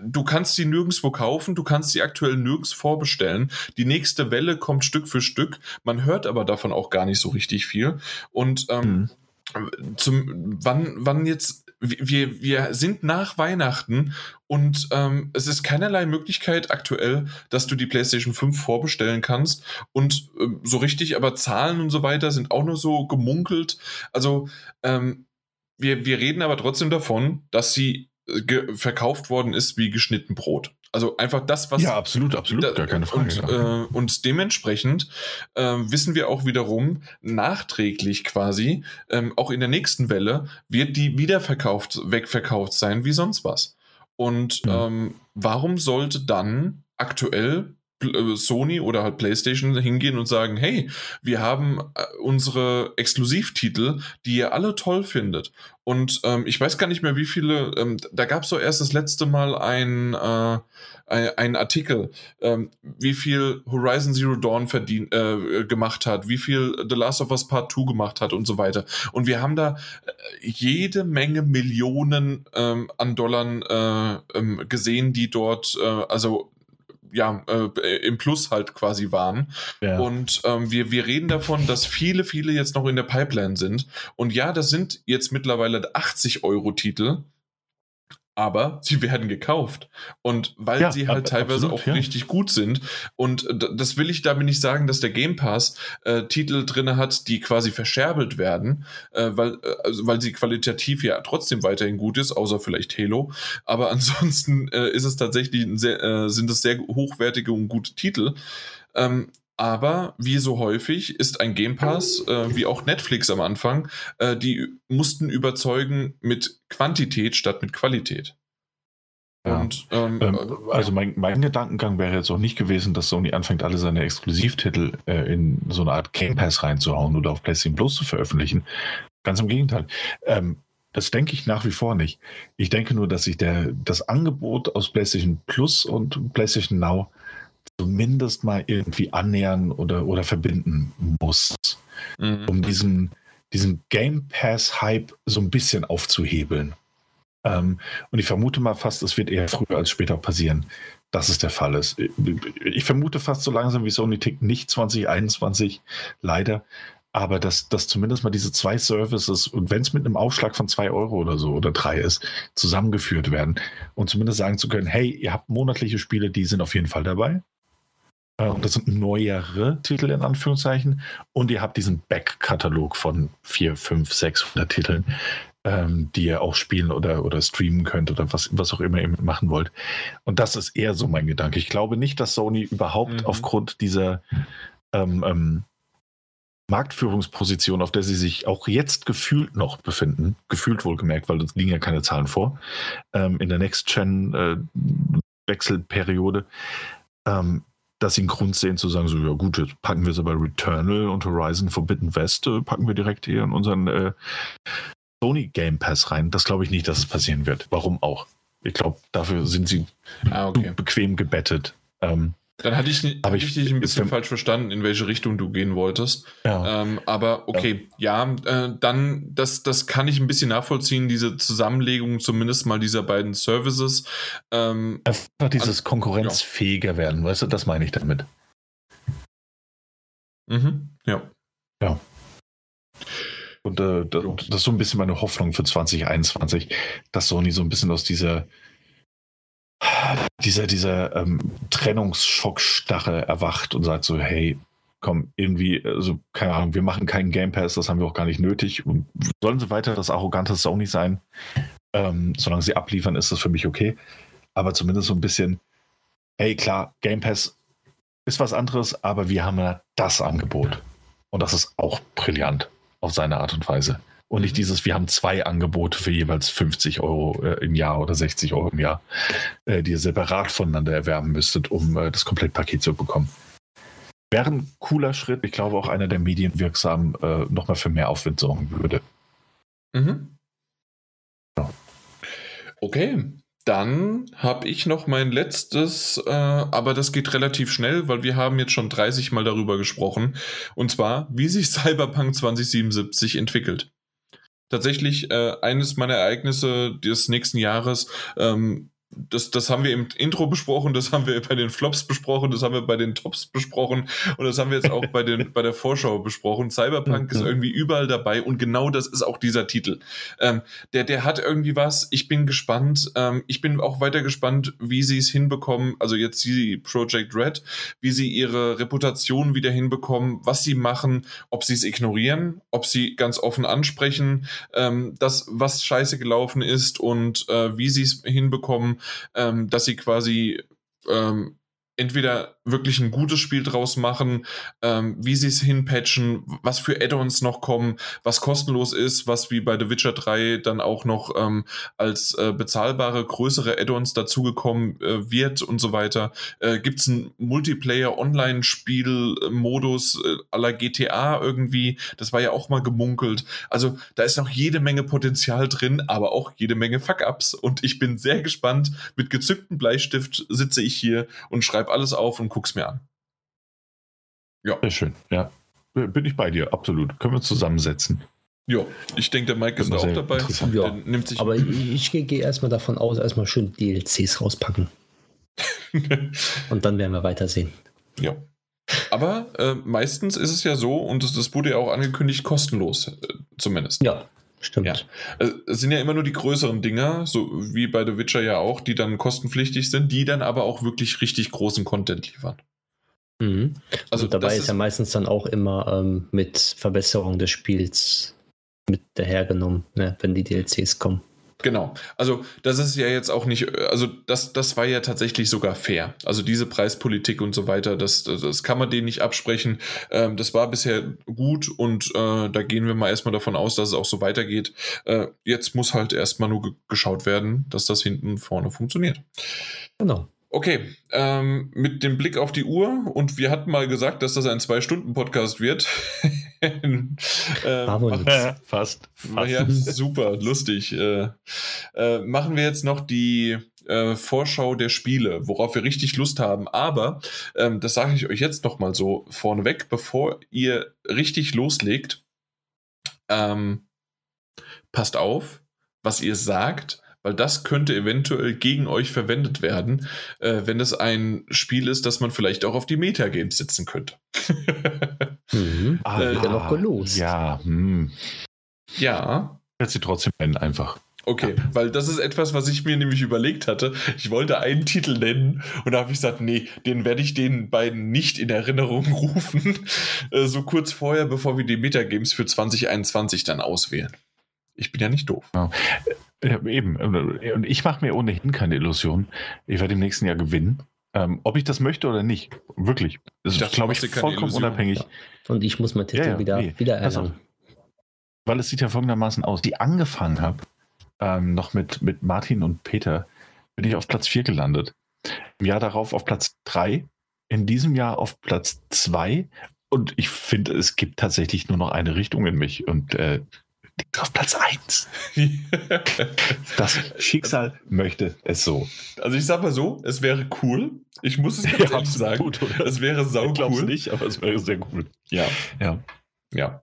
du kannst sie nirgendwo kaufen, du kannst sie aktuell nirgends vorbestellen. Die nächste Welle kommt Stück für Stück. Man hört aber davon auch gar nicht so richtig viel. Und ähm, mhm. zum, wann, wann jetzt wir, wir sind nach Weihnachten und ähm, es ist keinerlei Möglichkeit aktuell, dass du die PlayStation 5 vorbestellen kannst. Und ähm, so richtig, aber Zahlen und so weiter sind auch nur so gemunkelt. Also ähm, wir, wir reden aber trotzdem davon, dass sie verkauft worden ist wie geschnitten Brot. Also einfach das, was. Ja, absolut, absolut, da, gar keine Frage. Und, äh, und dementsprechend äh, wissen wir auch wiederum, nachträglich quasi, ähm, auch in der nächsten Welle, wird die wiederverkauft, wegverkauft sein wie sonst was. Und mhm. ähm, warum sollte dann aktuell Sony oder halt PlayStation hingehen und sagen, hey, wir haben äh, unsere Exklusivtitel, die ihr alle toll findet. Und ähm, ich weiß gar nicht mehr, wie viele, ähm, da gab es so erst das letzte Mal ein, äh, ein, Artikel, ähm, wie viel Horizon Zero Dawn verdient, äh, gemacht hat, wie viel The Last of Us Part 2 gemacht hat und so weiter. Und wir haben da jede Menge Millionen ähm, an Dollar äh, ähm, gesehen, die dort, äh, also ja, äh, im Plus halt quasi waren. Ja. Und ähm, wir, wir reden davon, dass viele, viele jetzt noch in der Pipeline sind. Und ja, das sind jetzt mittlerweile 80 Euro Titel aber sie werden gekauft. Und weil ja, sie halt teilweise absolut, auch ja. richtig gut sind. Und das will ich damit nicht sagen, dass der Game Pass äh, Titel drin hat, die quasi verscherbelt werden, äh, weil, äh, also weil sie qualitativ ja trotzdem weiterhin gut ist, außer vielleicht Halo. Aber ansonsten äh, ist es tatsächlich sehr, äh, sind es sehr hochwertige und gute Titel. Ähm, aber wie so häufig ist ein Game Pass, äh, wie auch Netflix am Anfang, äh, die mussten überzeugen mit Quantität statt mit Qualität. Ja. Und, ähm, ähm, äh, also mein, mein, Gedankengang wäre jetzt auch nicht gewesen, dass Sony anfängt, alle seine Exklusivtitel äh, in so eine Art Game Pass reinzuhauen oder auf PlayStation Plus zu veröffentlichen. Ganz im Gegenteil. Ähm, das denke ich nach wie vor nicht. Ich denke nur, dass sich der, das Angebot aus PlayStation Plus und PlayStation Now zumindest mal irgendwie annähern oder, oder verbinden muss, mhm. um diesen, diesen Game Pass-Hype so ein bisschen aufzuhebeln. Ähm, und ich vermute mal fast, es wird eher früher als später passieren, dass es der Fall ist. Ich vermute fast so langsam wie Sony tickt nicht 2021, leider. Aber dass, dass zumindest mal diese zwei Services und wenn es mit einem Aufschlag von zwei Euro oder so oder drei ist, zusammengeführt werden und zumindest sagen zu können, hey, ihr habt monatliche Spiele, die sind auf jeden Fall dabei. Äh, und das sind neuere Titel in Anführungszeichen. Und ihr habt diesen Back-Katalog von 4, 5, 600 Titeln, ähm, die ihr auch spielen oder, oder streamen könnt oder was, was auch immer ihr machen wollt. Und das ist eher so mein Gedanke. Ich glaube nicht, dass Sony überhaupt mhm. aufgrund dieser ähm, ähm, Marktführungsposition, auf der sie sich auch jetzt gefühlt noch befinden, gefühlt wohlgemerkt, weil uns liegen ja keine Zahlen vor, ähm, in der Next-Gen-Wechselperiode, äh, ähm, dass sie einen Grund sehen zu sagen, so, ja gut, jetzt packen wir sie bei Returnal und Horizon Forbidden West, äh, packen wir direkt hier in unseren äh, Sony Game Pass rein. Das glaube ich nicht, dass es passieren wird. Warum auch? Ich glaube, dafür sind sie ah, okay. bequem gebettet. Ähm, dann hatte ich, hatte ich, ich dich ein bisschen falsch verstanden, in welche Richtung du gehen wolltest. Ja. Ähm, aber okay, ja, ja äh, dann, das, das kann ich ein bisschen nachvollziehen, diese Zusammenlegung zumindest mal dieser beiden Services. Ähm, Einfach dieses konkurrenzfähiger ja. werden, weißt du, das meine ich damit. Mhm, ja. Ja. Und äh, das, das ist so ein bisschen meine Hoffnung für 2021, dass Sony so ein bisschen aus dieser dieser, dieser ähm, Trennungsschockstache erwacht und sagt so, hey, komm, irgendwie, also keine Ahnung, wir machen keinen Game Pass, das haben wir auch gar nicht nötig. Und sollen sie weiter das arrogante Sony sein? Ähm, solange sie abliefern, ist das für mich okay. Aber zumindest so ein bisschen, hey, klar, Game Pass ist was anderes, aber wir haben ja das Angebot. Und das ist auch brillant auf seine Art und Weise. Und nicht mhm. dieses, wir haben zwei Angebote für jeweils 50 Euro äh, im Jahr oder 60 Euro im Jahr, äh, die ihr separat voneinander erwerben müsstet, um äh, das Komplettpaket zu bekommen. Wäre ein cooler Schritt. Ich glaube auch einer, der medienwirksam äh, nochmal für mehr Aufwind sorgen würde. Mhm. Ja. Okay, dann habe ich noch mein letztes, äh, aber das geht relativ schnell, weil wir haben jetzt schon 30 Mal darüber gesprochen. Und zwar, wie sich Cyberpunk 2077 entwickelt. Tatsächlich äh, eines meiner Ereignisse des nächsten Jahres. Ähm, das, das haben wir im Intro besprochen, das haben wir bei den Flops besprochen, das haben wir bei den Tops besprochen und das haben wir jetzt auch bei, den, bei der Vorschau besprochen. Cyberpunk mhm. ist irgendwie überall dabei und genau das ist auch dieser Titel. Ähm, der, der hat irgendwie was. Ich bin gespannt. Ähm, ich bin auch weiter gespannt, wie sie es hinbekommen. Also jetzt die Project Red, wie sie ihre Reputation wieder hinbekommen, was sie machen, ob sie es ignorieren, ob sie ganz offen ansprechen, ähm, das, was scheiße gelaufen ist und äh, wie sie es hinbekommen, ähm, dass sie quasi ähm, entweder wirklich ein gutes Spiel draus machen, ähm, wie sie es hinpatchen, was für Add-ons noch kommen, was kostenlos ist, was wie bei The Witcher 3 dann auch noch ähm, als äh, bezahlbare größere Add-ons dazugekommen äh, wird und so weiter. Äh, Gibt es einen Multiplayer-Online-Spiel-Modus äh, aller GTA irgendwie? Das war ja auch mal gemunkelt. Also da ist noch jede Menge Potenzial drin, aber auch jede Menge Fuck-Ups und ich bin sehr gespannt. Mit gezücktem Bleistift sitze ich hier und schreibe alles auf und guck's mir an. Ja. Sehr schön, ja. Bin ich bei dir, absolut. Können wir uns zusammensetzen. Ja, ich denke, der Mike ist auch dabei. Ja, nimmt sich aber ich, ich gehe erstmal davon aus, erstmal schön DLCs rauspacken. und dann werden wir weitersehen. Ja. Aber äh, meistens ist es ja so, und das, das wurde ja auch angekündigt, kostenlos, äh, zumindest. Ja, stimmt. Ja. Äh, es sind ja immer nur die größeren Dinger, so wie bei The Witcher ja auch, die dann kostenpflichtig sind, die dann aber auch wirklich richtig großen Content liefern. Mhm. Also Und dabei ist, ist ja meistens dann auch immer ähm, mit Verbesserung des Spiels mit dahergenommen, ne, wenn die DLCs kommen. Genau. Also das ist ja jetzt auch nicht, also das, das war ja tatsächlich sogar fair. Also diese Preispolitik und so weiter, das, das kann man denen nicht absprechen. Ähm, das war bisher gut und äh, da gehen wir mal erstmal davon aus, dass es auch so weitergeht. Äh, jetzt muss halt erstmal nur geschaut werden, dass das hinten vorne funktioniert. Genau. Okay, ähm, mit dem Blick auf die Uhr und wir hatten mal gesagt, dass das ein Zwei-Stunden-Podcast wird. ähm, ja, fast. fast. Ja, super, lustig. Äh, äh, machen wir jetzt noch die äh, Vorschau der Spiele, worauf wir richtig Lust haben. Aber ähm, das sage ich euch jetzt noch mal so vorneweg, bevor ihr richtig loslegt. Ähm, passt auf, was ihr sagt weil das könnte eventuell gegen euch verwendet werden, äh, wenn es ein Spiel ist, das man vielleicht auch auf die Metagames setzen könnte. mhm. Ah, äh, ja noch gelost. Ja, hm. ja. Jetzt sie trotzdem nennen einfach. Okay, ja. weil das ist etwas, was ich mir nämlich überlegt hatte. Ich wollte einen Titel nennen und da habe ich gesagt, nee, den werde ich den beiden nicht in Erinnerung rufen. Äh, so kurz vorher, bevor wir die Metagames für 2021 dann auswählen. Ich bin ja nicht doof. Ja. Ja, eben. Und ich mache mir ohnehin keine Illusion. Ich werde im nächsten Jahr gewinnen. Ähm, ob ich das möchte oder nicht. Wirklich. Das ist, glaube ich, vollkommen Illusion. unabhängig. Ja. Und ich muss mein Titel ja, ja, wieder, nee. wieder erlangen. Weil es sieht ja folgendermaßen aus. Die angefangen habe, ähm, noch mit, mit Martin und Peter, bin ich auf Platz 4 gelandet. Im Jahr darauf auf Platz 3. In diesem Jahr auf Platz 2. Und ich finde, es gibt tatsächlich nur noch eine Richtung in mich. Und äh, liegt auf Platz 1. das Schicksal möchte es so. Also ich sag mal so, es wäre cool. Ich muss es ganz ja, ehrlich sagen. Gut, es wäre sau ich cool. nicht, aber es wäre sehr cool. Ja. Ja. Ja.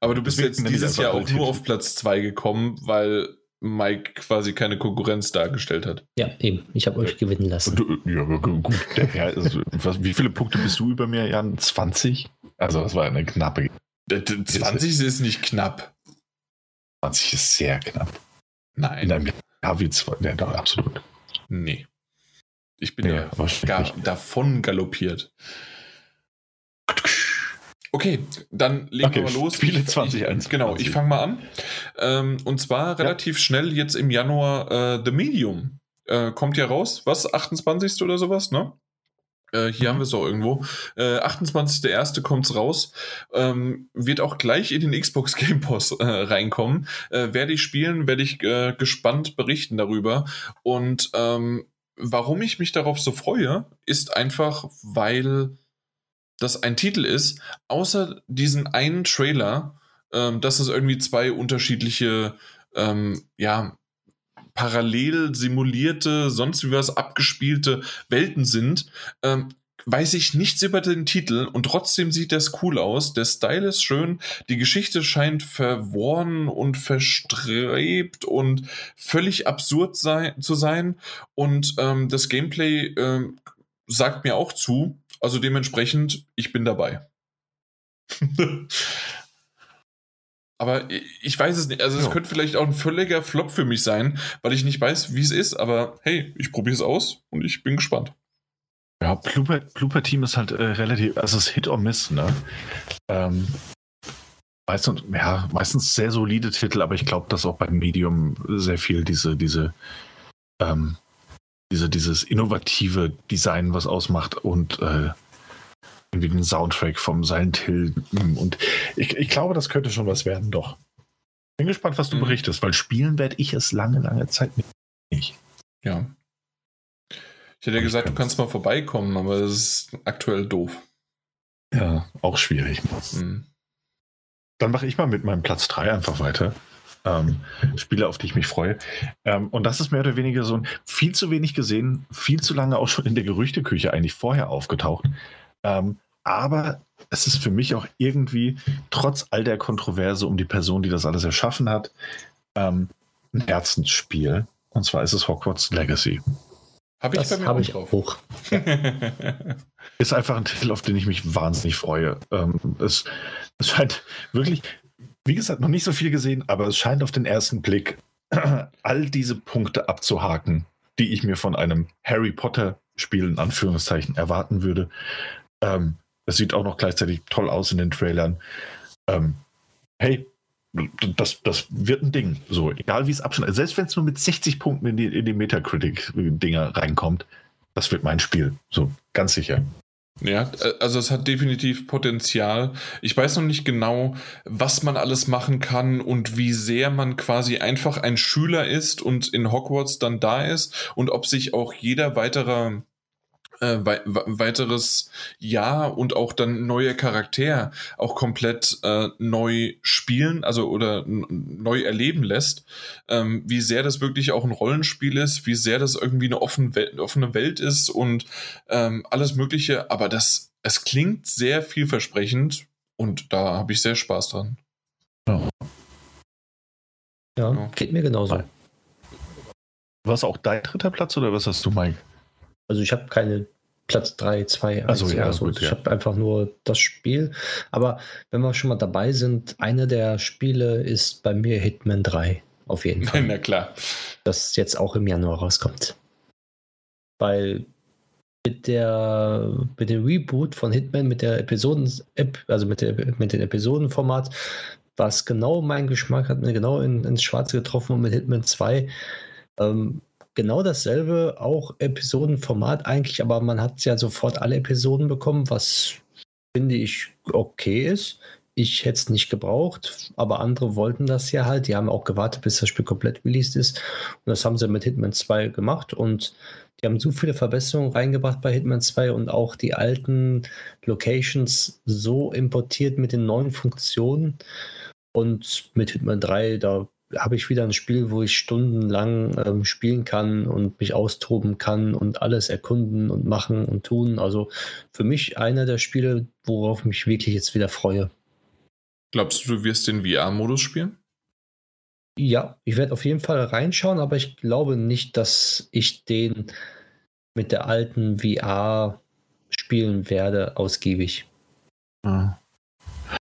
Aber du bist jetzt dieses Jahr auch nur auf Platz 2 gekommen, weil Mike quasi keine Konkurrenz dargestellt hat. Ja, eben. Ich habe euch gewinnen lassen. Du, ja, gut. Der Herr, also, was, wie viele Punkte bist du über mir, Jan? 20? Also, das war eine knappe. 20 ist nicht knapp. 20 ist sehr knapp. Nein. In einem Jahr wie zwei. Ja, doch, absolut. Nee. Ich bin ja, gar davon galoppiert. Okay, dann legen okay, wir mal los. Spiele 2021. Genau, ich fange mal an. Ähm, und zwar relativ ja. schnell jetzt im Januar äh, The Medium. Äh, kommt ja raus, was? 28. oder sowas, ne? Äh, hier mhm. haben wir es auch irgendwo. Äh, 28.01. kommt es raus. Ähm, wird auch gleich in den Xbox Game Pass äh, reinkommen. Äh, werde ich spielen, werde ich äh, gespannt berichten darüber. Und ähm, warum ich mich darauf so freue, ist einfach, weil das ein Titel ist, außer diesen einen Trailer, ähm, dass es irgendwie zwei unterschiedliche, ähm, ja, parallel simulierte, sonst wie was abgespielte Welten sind, ähm, weiß ich nichts über den Titel und trotzdem sieht das cool aus. Der Style ist schön, die Geschichte scheint verworren und verstrebt und völlig absurd sei, zu sein und ähm, das Gameplay ähm, sagt mir auch zu. Also dementsprechend, ich bin dabei. aber ich weiß es nicht. Also, es ja. könnte vielleicht auch ein völliger Flop für mich sein, weil ich nicht weiß, wie es ist. Aber hey, ich probiere es aus und ich bin gespannt. Ja, Blooper, Blooper Team ist halt äh, relativ, also es ist Hit or Miss, ne? Ähm, meistens, ja, meistens sehr solide Titel, aber ich glaube, dass auch beim Medium sehr viel diese, diese, ähm, diese, dieses innovative Design was ausmacht und äh, irgendwie den Soundtrack vom Silent Hill. Und ich, ich glaube, das könnte schon was werden, doch. Bin gespannt, was du mhm. berichtest, weil spielen werde ich es lange, lange Zeit nicht. Ja. Ich hätte ja gesagt, du kannst mal vorbeikommen, aber das ist aktuell doof. Ja, auch schwierig. Mhm. Dann mache ich mal mit meinem Platz 3 einfach weiter. Ähm, Spiele, auf die ich mich freue. Ähm, und das ist mehr oder weniger so ein viel zu wenig gesehen, viel zu lange auch schon in der Gerüchteküche eigentlich vorher aufgetaucht. Ähm, aber es ist für mich auch irgendwie, trotz all der Kontroverse um die Person, die das alles erschaffen hat, ähm, ein Herzensspiel. Und zwar ist es Hogwarts Legacy. Habe ich das bei mir hab ich auch hoch. ist einfach ein Titel, auf den ich mich wahnsinnig freue. Ähm, es, es scheint wirklich, wie gesagt, noch nicht so viel gesehen, aber es scheint auf den ersten Blick all diese Punkte abzuhaken, die ich mir von einem Harry Potter Spiel in Anführungszeichen erwarten würde. Ähm, es sieht auch noch gleichzeitig toll aus in den Trailern. Ähm, hey, das, das wird ein Ding. So, egal wie es abschneidet. Selbst wenn es nur mit 60 Punkten in die, in die Metacritic-Dinger reinkommt, das wird mein Spiel. So, ganz sicher. Ja, also es hat definitiv Potenzial. Ich weiß noch nicht genau, was man alles machen kann und wie sehr man quasi einfach ein Schüler ist und in Hogwarts dann da ist und ob sich auch jeder weitere äh, wei weiteres Jahr und auch dann neue Charakter auch komplett äh, neu spielen, also oder neu erleben lässt, ähm, wie sehr das wirklich auch ein Rollenspiel ist, wie sehr das irgendwie eine offene Welt, offene Welt ist und ähm, alles Mögliche, aber das, es klingt sehr vielversprechend und da habe ich sehr Spaß dran. Ja. ja, geht mir genauso. War es auch dein dritter Platz oder was hast du, Mike? Also ich habe keine Platz 3, 2, 1 also, ja, so. Gut, ich ja. habe einfach nur das Spiel. Aber wenn wir schon mal dabei sind, eine der Spiele ist bei mir Hitman 3. Auf jeden Fall. Na klar. Das jetzt auch im Januar rauskommt. Weil mit der mit dem Reboot von Hitman, mit der Episoden App, also mit, der, mit dem Episodenformat, war es genau mein Geschmack, hat mir genau in, ins Schwarze getroffen und mit Hitman 2 ähm, genau dasselbe, auch Episodenformat eigentlich, aber man hat ja sofort alle Episoden bekommen, was finde ich okay ist. Ich hätte es nicht gebraucht, aber andere wollten das ja halt. Die haben auch gewartet, bis das Spiel komplett released ist. Und das haben sie mit Hitman 2 gemacht und die haben so viele Verbesserungen reingebracht bei Hitman 2 und auch die alten Locations so importiert mit den neuen Funktionen. Und mit Hitman 3, da habe ich wieder ein Spiel, wo ich stundenlang ähm, spielen kann und mich austoben kann und alles erkunden und machen und tun. Also für mich einer der Spiele, worauf ich mich wirklich jetzt wieder freue. Glaubst du, du wirst den VR-Modus spielen? Ja, ich werde auf jeden Fall reinschauen, aber ich glaube nicht, dass ich den mit der alten VR spielen werde, ausgiebig. Ah.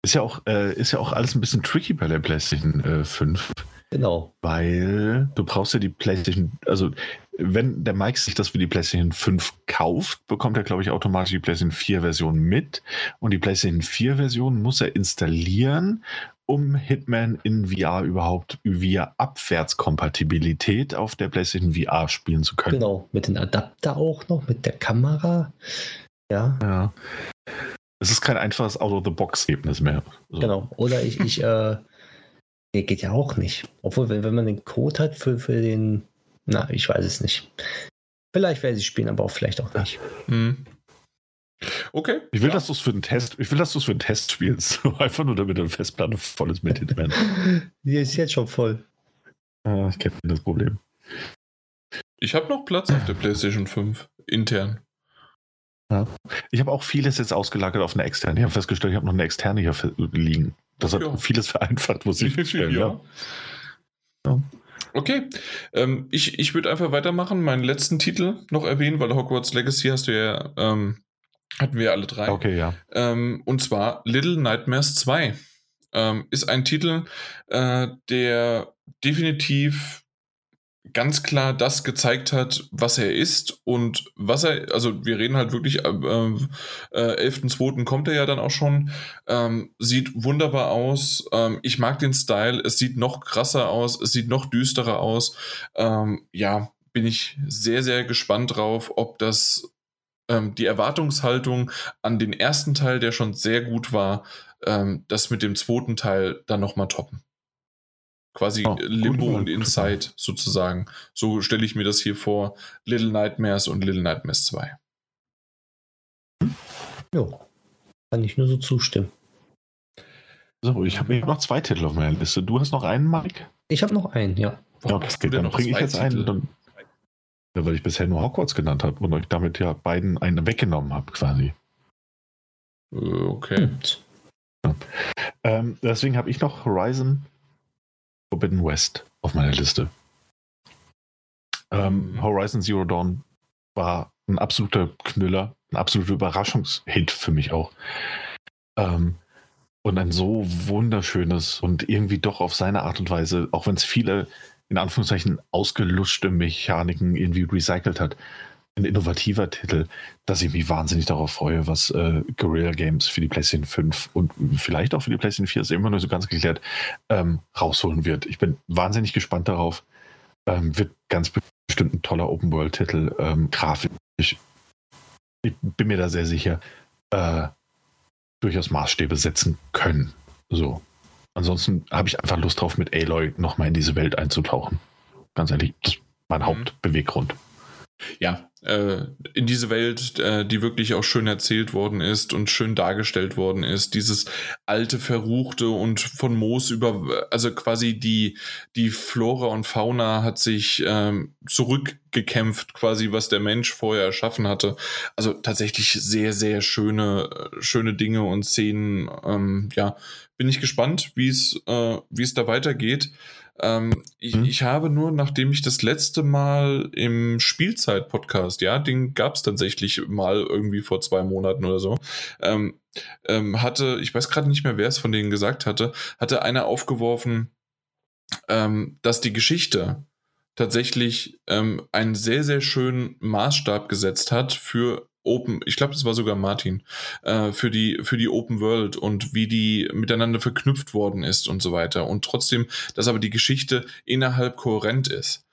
Ist ja auch, äh, ist ja auch alles ein bisschen tricky bei der PlayStation äh, 5. Genau. Weil du brauchst ja die PlayStation, also wenn der Mike sich das für die PlayStation 5 kauft, bekommt er, glaube ich, automatisch die PlayStation 4 Version mit. Und die PlayStation 4 Version muss er installieren, um Hitman in VR überhaupt via Abwärtskompatibilität auf der PlayStation VR spielen zu können. Genau, mit dem Adapter auch noch, mit der Kamera. Ja. Ja. Es ist kein einfaches Out-of-the-Box-Ergebnis mehr. So. Genau. Oder ich, ich äh, nee, geht ja auch nicht. Obwohl, wenn, wenn man den Code hat für, für den, na, ich weiß es nicht. Vielleicht werde ich spielen, aber auch vielleicht auch nicht. Hm. Okay. Ich will, ja. dass du es für den Test, ich will, dass du es für den Test spielst. Einfach nur damit deine Festplatte voll ist mit Hitman. Die ist jetzt schon voll. Ah, ich kenne das Problem. Ich habe noch Platz auf der PlayStation 5 intern. Ja. Ich habe auch vieles jetzt ausgelagert auf eine externe. Ich habe festgestellt, ich habe noch eine externe hier liegen. Das hat ja. vieles vereinfacht, muss ich feststellen. Ja. ja. Okay, ähm, ich, ich würde einfach weitermachen, meinen letzten Titel noch erwähnen, weil Hogwarts Legacy hast du ja, ähm, hatten wir alle drei. Okay, ja. Ähm, und zwar Little Nightmares 2 ähm, ist ein Titel, äh, der definitiv ganz klar das gezeigt hat, was er ist und was er, also wir reden halt wirklich, äh, äh, 11.2. kommt er ja dann auch schon, ähm, sieht wunderbar aus, ähm, ich mag den Style, es sieht noch krasser aus, es sieht noch düsterer aus, ähm, ja, bin ich sehr, sehr gespannt drauf, ob das ähm, die Erwartungshaltung an den ersten Teil, der schon sehr gut war, ähm, das mit dem zweiten Teil dann nochmal toppen. Quasi oh, Limbo und Inside sozusagen. So stelle ich mir das hier vor. Little Nightmares und Little Nightmares 2. Jo, kann ich nur so zustimmen. So, ich habe noch zwei Titel auf meiner Liste. Du hast noch einen, Mike? Ich habe noch einen, ja. ja okay, dann bringe ich jetzt Titel? einen. Dann, ja, weil ich bisher nur Hogwarts genannt habe und euch damit ja beiden einen weggenommen habe, quasi. Äh, okay. Ja. Ähm, deswegen habe ich noch Horizon Forbidden West auf meiner Liste. Ähm. Horizon Zero Dawn war ein absoluter Knüller, ein absoluter Überraschungshit für mich auch. Ähm, und ein so wunderschönes und irgendwie doch auf seine Art und Weise, auch wenn es viele in Anführungszeichen ausgeluschte Mechaniken irgendwie recycelt hat, ein innovativer Titel, dass ich mich wahnsinnig darauf freue, was äh, Guerrilla Games für die PlayStation 5 und vielleicht auch für die PlayStation 4, ist immer nur so ganz geklärt, ähm, rausholen wird. Ich bin wahnsinnig gespannt darauf. Ähm, wird ganz bestimmt ein toller Open-World-Titel, ähm, grafisch. Ich bin mir da sehr sicher, äh, durchaus Maßstäbe setzen können. So. Ansonsten habe ich einfach Lust drauf, mit Aloy nochmal in diese Welt einzutauchen. Ganz ehrlich, das ist mein mhm. Hauptbeweggrund. Ja, äh, in diese Welt, äh, die wirklich auch schön erzählt worden ist und schön dargestellt worden ist. Dieses alte, verruchte und von Moos über, also quasi die, die Flora und Fauna hat sich ähm, zurückgekämpft, quasi was der Mensch vorher erschaffen hatte. Also tatsächlich sehr, sehr schöne, schöne Dinge und Szenen. Ähm, ja, bin ich gespannt, wie es, äh, wie es da weitergeht. Ähm, ich, hm. ich, habe nur, nachdem ich das letzte Mal im Spielzeit-Podcast, ja, den gab es tatsächlich mal irgendwie vor zwei Monaten oder so, ähm, ähm, hatte, ich weiß gerade nicht mehr, wer es von denen gesagt hatte, hatte einer aufgeworfen, ähm, dass die Geschichte tatsächlich ähm, einen sehr, sehr schönen Maßstab gesetzt hat für Open, ich glaube, das war sogar Martin, äh, für die, für die Open World und wie die miteinander verknüpft worden ist und so weiter. Und trotzdem, dass aber die Geschichte innerhalb kohärent ist.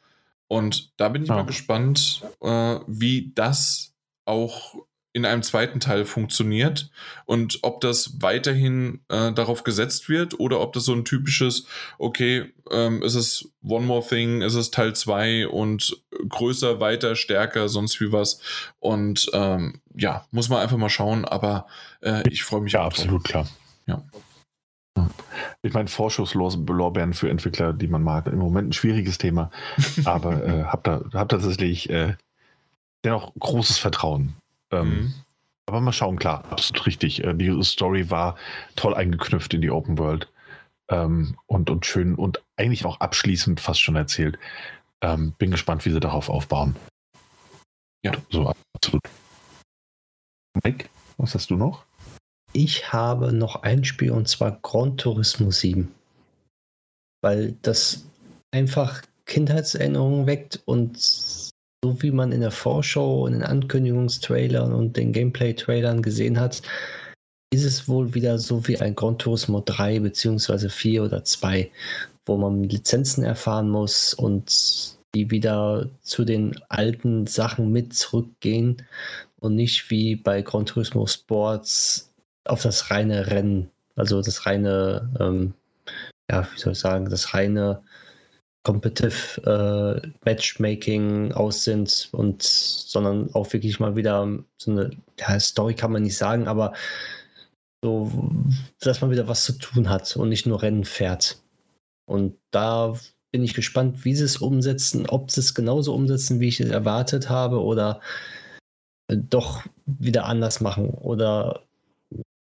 Und da bin ich ja. mal gespannt, äh, wie das auch in einem zweiten Teil funktioniert und ob das weiterhin äh, darauf gesetzt wird oder ob das so ein typisches, okay, ähm, ist es One More Thing, ist es Teil 2 und größer, weiter, stärker, sonst wie was. Und ähm, ja, muss man einfach mal schauen, aber äh, ich freue mich. Ja, absolut klar. Ja. Ich meine, Vorschusslorbeeren für Entwickler, die man mag, im Moment ein schwieriges Thema, aber äh, habe da hab tatsächlich äh, dennoch großes Vertrauen ähm, mhm. Aber mal schauen, klar, absolut richtig. Äh, die Story war toll eingeknüpft in die Open World ähm, und, und schön und eigentlich auch abschließend fast schon erzählt. Ähm, bin gespannt, wie sie darauf aufbauen. Ja. So, absolut. Mike, was hast du noch? Ich habe noch ein Spiel und zwar Gran Turismo 7. Weil das einfach Kindheitserinnerungen weckt und so wie man in der Vorschau und den Ankündigungstrailern und den Gameplay-Trailern gesehen hat, ist es wohl wieder so wie ein Gran Turismo 3 beziehungsweise 4 oder 2, wo man Lizenzen erfahren muss und die wieder zu den alten Sachen mit zurückgehen und nicht wie bei Gran Turismo Sports auf das reine Rennen, also das reine, ähm, ja, wie soll ich sagen, das reine Competitive äh, Matchmaking aus sind und sondern auch wirklich mal wieder so eine ja, Story kann man nicht sagen, aber so, dass man wieder was zu tun hat und nicht nur Rennen fährt. Und da bin ich gespannt, wie sie es umsetzen, ob sie es genauso umsetzen, wie ich es erwartet habe, oder doch wieder anders machen oder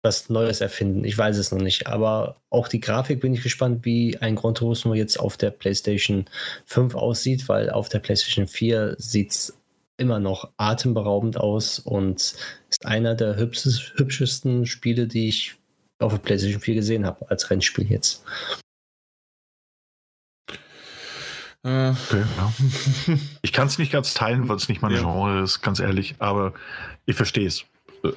was Neues erfinden. Ich weiß es noch nicht. Aber auch die Grafik bin ich gespannt, wie ein Gran Turismo jetzt auf der PlayStation 5 aussieht, weil auf der PlayStation 4 sieht es immer noch atemberaubend aus und ist einer der hübschesten Spiele, die ich auf der PlayStation 4 gesehen habe, als Rennspiel jetzt. Äh. Okay, ja. ich kann es nicht ganz teilen, weil es nicht mein ja. Genre ist, ganz ehrlich, aber ich verstehe es.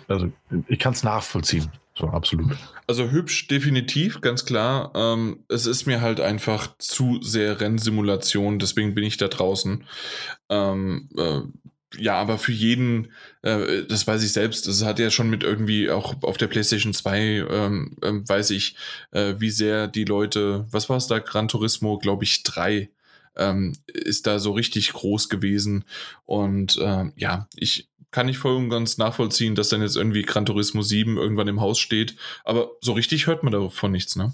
Also ich kann es nachvollziehen. So, absolut. Also hübsch, definitiv, ganz klar. Ähm, es ist mir halt einfach zu sehr Rennsimulation, deswegen bin ich da draußen. Ähm, äh, ja, aber für jeden, äh, das weiß ich selbst, das hat ja schon mit irgendwie auch auf der PlayStation 2, ähm, äh, weiß ich, äh, wie sehr die Leute, was war es da, Gran Turismo, glaube ich, 3, ähm, ist da so richtig groß gewesen. Und äh, ja, ich kann nicht voll und ganz nachvollziehen, dass dann jetzt irgendwie Gran Turismo 7 irgendwann im Haus steht. Aber so richtig hört man davon nichts, ne?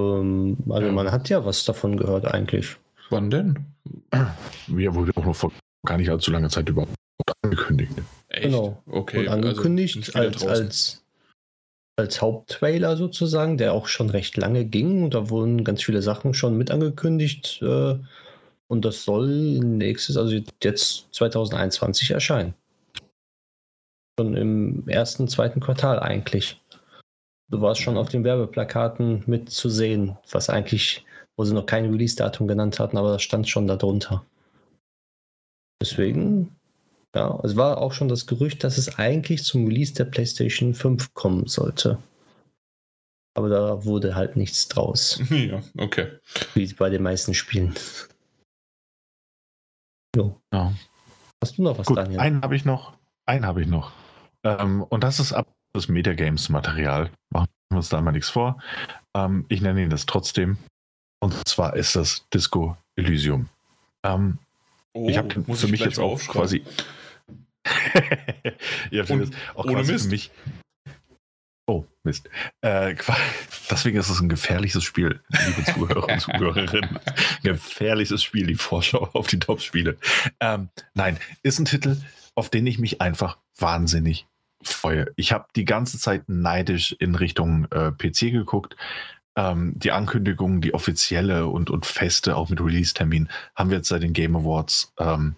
Ähm, also ja. man hat ja was davon gehört eigentlich. Wann denn? Ja, wurde auch noch vor gar nicht allzu langer Zeit überhaupt angekündigt. Echt? Genau. Okay. Und also angekündigt also als, als, als Haupttrailer sozusagen, der auch schon recht lange ging. Und da wurden ganz viele Sachen schon mit angekündigt. Äh, und das soll nächstes, also jetzt 2021 erscheinen. Schon im ersten, zweiten Quartal eigentlich. Du warst schon auf den Werbeplakaten mit zu sehen, was eigentlich, wo sie noch kein Release-Datum genannt hatten, aber das stand schon darunter. Deswegen, ja, es war auch schon das Gerücht, dass es eigentlich zum Release der PlayStation 5 kommen sollte. Aber da wurde halt nichts draus. Ja, okay. Wie bei den meisten Spielen. Jo. Ja. Hast du noch was, Gut, Daniel? Einen habe ich noch. Einen habe ich noch. Ähm, und das ist ab das Metagames-Material. Machen wir uns da mal nichts vor. Ähm, ich nenne ihn das trotzdem. Und zwar ist das Disco Elysium. Ähm, oh, ich habe für mich jetzt auch quasi. ja, und, auch ohne quasi Mist. für mich Oh, Mist. Äh, deswegen ist es ein gefährliches Spiel, liebe Zuhörer und Zuhörerinnen. gefährliches Spiel, die Vorschau auf die Top-Spiele. Ähm, nein, ist ein Titel, auf den ich mich einfach wahnsinnig freue. Ich habe die ganze Zeit neidisch in Richtung äh, PC geguckt. Ähm, die Ankündigungen, die offizielle und, und feste, auch mit Release-Termin, haben wir jetzt seit den Game Awards ähm,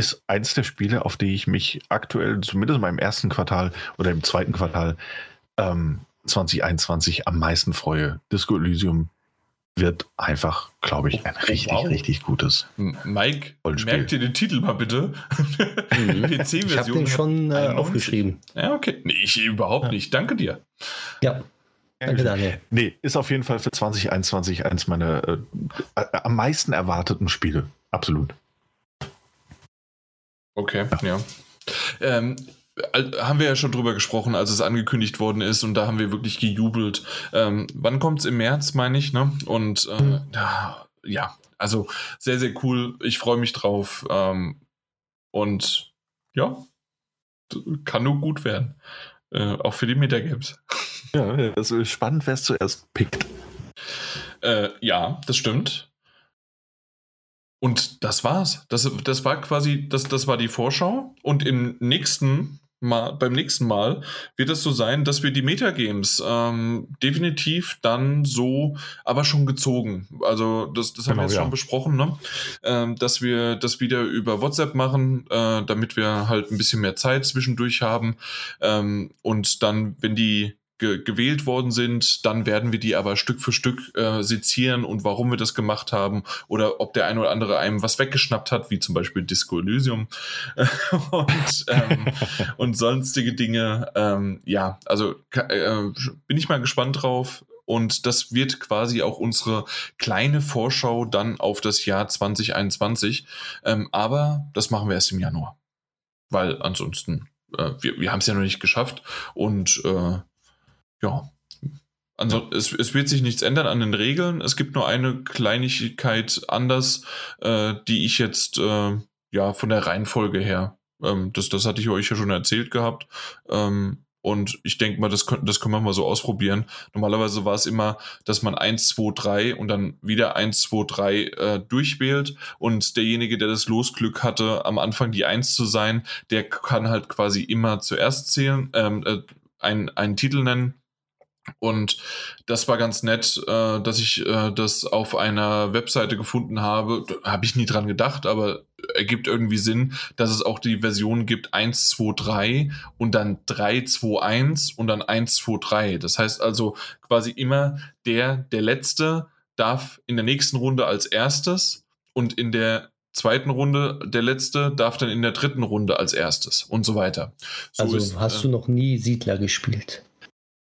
ist eins der Spiele, auf die ich mich aktuell, zumindest in meinem ersten Quartal oder im zweiten Quartal ähm, 2021 am meisten freue. Disco Elysium wird einfach, glaube ich, ein oh, richtig, wow. richtig gutes. Mike, merk dir den Titel mal bitte. Mhm. PC-Version. Ich habe den schon äh, aufgeschrieben. Ja, okay. Nee, ich überhaupt ja. nicht. Danke dir. Ja. Danke, Daniel. Nee, ist auf jeden Fall für 2021 eins meiner äh, äh, am meisten erwarteten Spiele. Absolut. Okay, ja. ja. Ähm, haben wir ja schon drüber gesprochen, als es angekündigt worden ist und da haben wir wirklich gejubelt. Ähm, wann kommt es? Im März, meine ich, ne? Und äh, mhm. ja, also sehr, sehr cool. Ich freue mich drauf. Ähm, und ja, kann nur gut werden. Äh, auch für die Metagames. Ja, also spannend, wer es zuerst pickt. Äh, ja, das stimmt. Und das war's. Das, das war quasi, das, das war die Vorschau. Und im nächsten Mal, beim nächsten Mal wird es so sein, dass wir die Metagames ähm, definitiv dann so, aber schon gezogen. Also das, das haben genau, wir jetzt ja. schon besprochen, ne? Ähm, dass wir das wieder über WhatsApp machen, äh, damit wir halt ein bisschen mehr Zeit zwischendurch haben. Ähm, und dann, wenn die ge gewählt worden sind. Dann werden wir die aber Stück für Stück äh, sezieren und warum wir das gemacht haben oder ob der eine oder andere einem was weggeschnappt hat, wie zum Beispiel Disco Elysium und, ähm, und sonstige Dinge. Ähm, ja, also äh, bin ich mal gespannt drauf. Und das wird quasi auch unsere kleine Vorschau dann auf das Jahr 2021. Ähm, aber das machen wir erst im Januar. Weil ansonsten, äh, wir, wir haben es ja noch nicht geschafft. Und äh, ja, also es, es, wird sich nichts ändern an den Regeln. Es gibt nur eine Kleinigkeit anders, äh, die ich jetzt äh, ja von der Reihenfolge her, ähm, das, das hatte ich euch ja schon erzählt gehabt. Ähm, und ich denke mal, das, das können wir mal so ausprobieren. Normalerweise war es immer, dass man 1, 2, 3 und dann wieder 1, 2, 3 äh, durchwählt. Und derjenige, der das Losglück hatte, am Anfang die 1 zu sein, der kann halt quasi immer zuerst zählen, ähm, äh, einen, einen Titel nennen und das war ganz nett, äh, dass ich äh, das auf einer Webseite gefunden habe. Habe ich nie dran gedacht, aber ergibt irgendwie Sinn, dass es auch die Version gibt 1, 2, 3 und dann 3, 2, 1 und dann 1, 2, 3. Das heißt also quasi immer der, der Letzte darf in der nächsten Runde als erstes und in der zweiten Runde der Letzte darf dann in der dritten Runde als erstes und so weiter. So also ist, hast äh, du noch nie Siedler gespielt?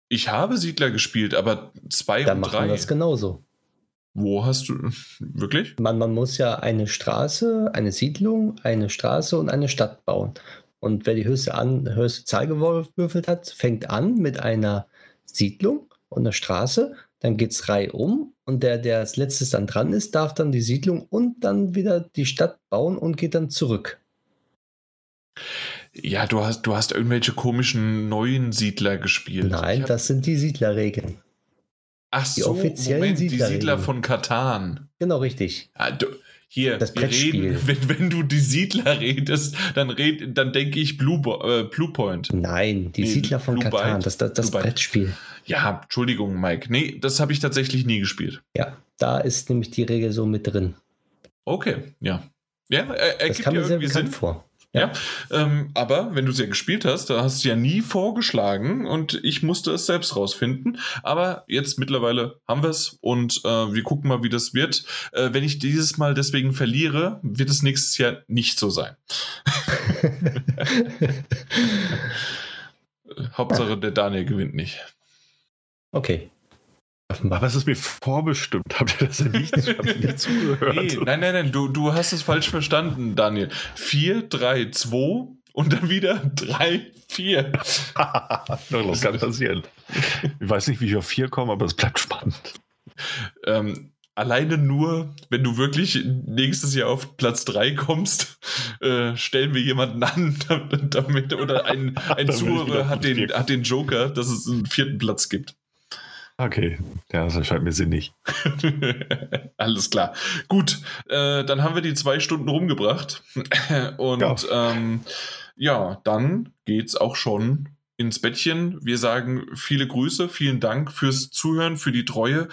Ich habe Siedler gespielt, aber zwei Dann und drei. Dann das genauso. Wo hast du wirklich? Man, man muss ja eine Straße, eine Siedlung, eine Straße und eine Stadt bauen. Und wer die höchste, an, höchste Zahl gewürfelt hat, fängt an mit einer Siedlung und einer Straße. Dann geht es um und der, der als letztes dann dran ist, darf dann die Siedlung und dann wieder die Stadt bauen und geht dann zurück. Ja, du hast, du hast irgendwelche komischen neuen Siedler gespielt. Nein, hab... das sind die Siedlerregeln. Ach die so, offiziellen Moment, die Siedler von Katan. Genau, richtig. Ja, du, hier, das wir reden, wenn, wenn du die Siedler redest, dann, red, dann denke ich Blue, äh, Blue Point. Nein, die nee, Siedler von Blue Katan, das, das, das Brettspiel. Ja, Entschuldigung, Mike. Nee, das habe ich tatsächlich nie gespielt. Ja, da ist nämlich die Regel so mit drin. Okay, ja. Ja, er, er das mir sehr bekannt Sinn. vor. Ja, ähm, aber wenn du es ja gespielt hast, da hast du ja nie vorgeschlagen und ich musste es selbst rausfinden. Aber jetzt mittlerweile haben wir es und äh, wir gucken mal, wie das wird. Äh, wenn ich dieses Mal deswegen verliere, wird es nächstes Jahr nicht so sein. Hauptsache, der Daniel gewinnt nicht. Okay. Aber es ist mir vorbestimmt. Habt ihr das ja nicht, nicht zugehört? Nee, nein, nein, nein, du, du hast es falsch verstanden, Daniel. 4, 3, 2 und dann wieder 3, 4. das kann passieren. Ich weiß nicht, wie ich auf 4 komme, aber es bleibt spannend. Ähm, alleine nur, wenn du wirklich nächstes Jahr auf Platz 3 kommst, äh, stellen wir jemanden an, damit, oder ein, ein Zuhörer hat den, hat den Joker, dass es einen vierten Platz gibt. Okay, ja, das erscheint mir sinnig. Alles klar. Gut, äh, dann haben wir die zwei Stunden rumgebracht. Und ja, ähm, ja dann geht's auch schon ins Bettchen. Wir sagen viele Grüße, vielen Dank fürs Zuhören, für die Treue.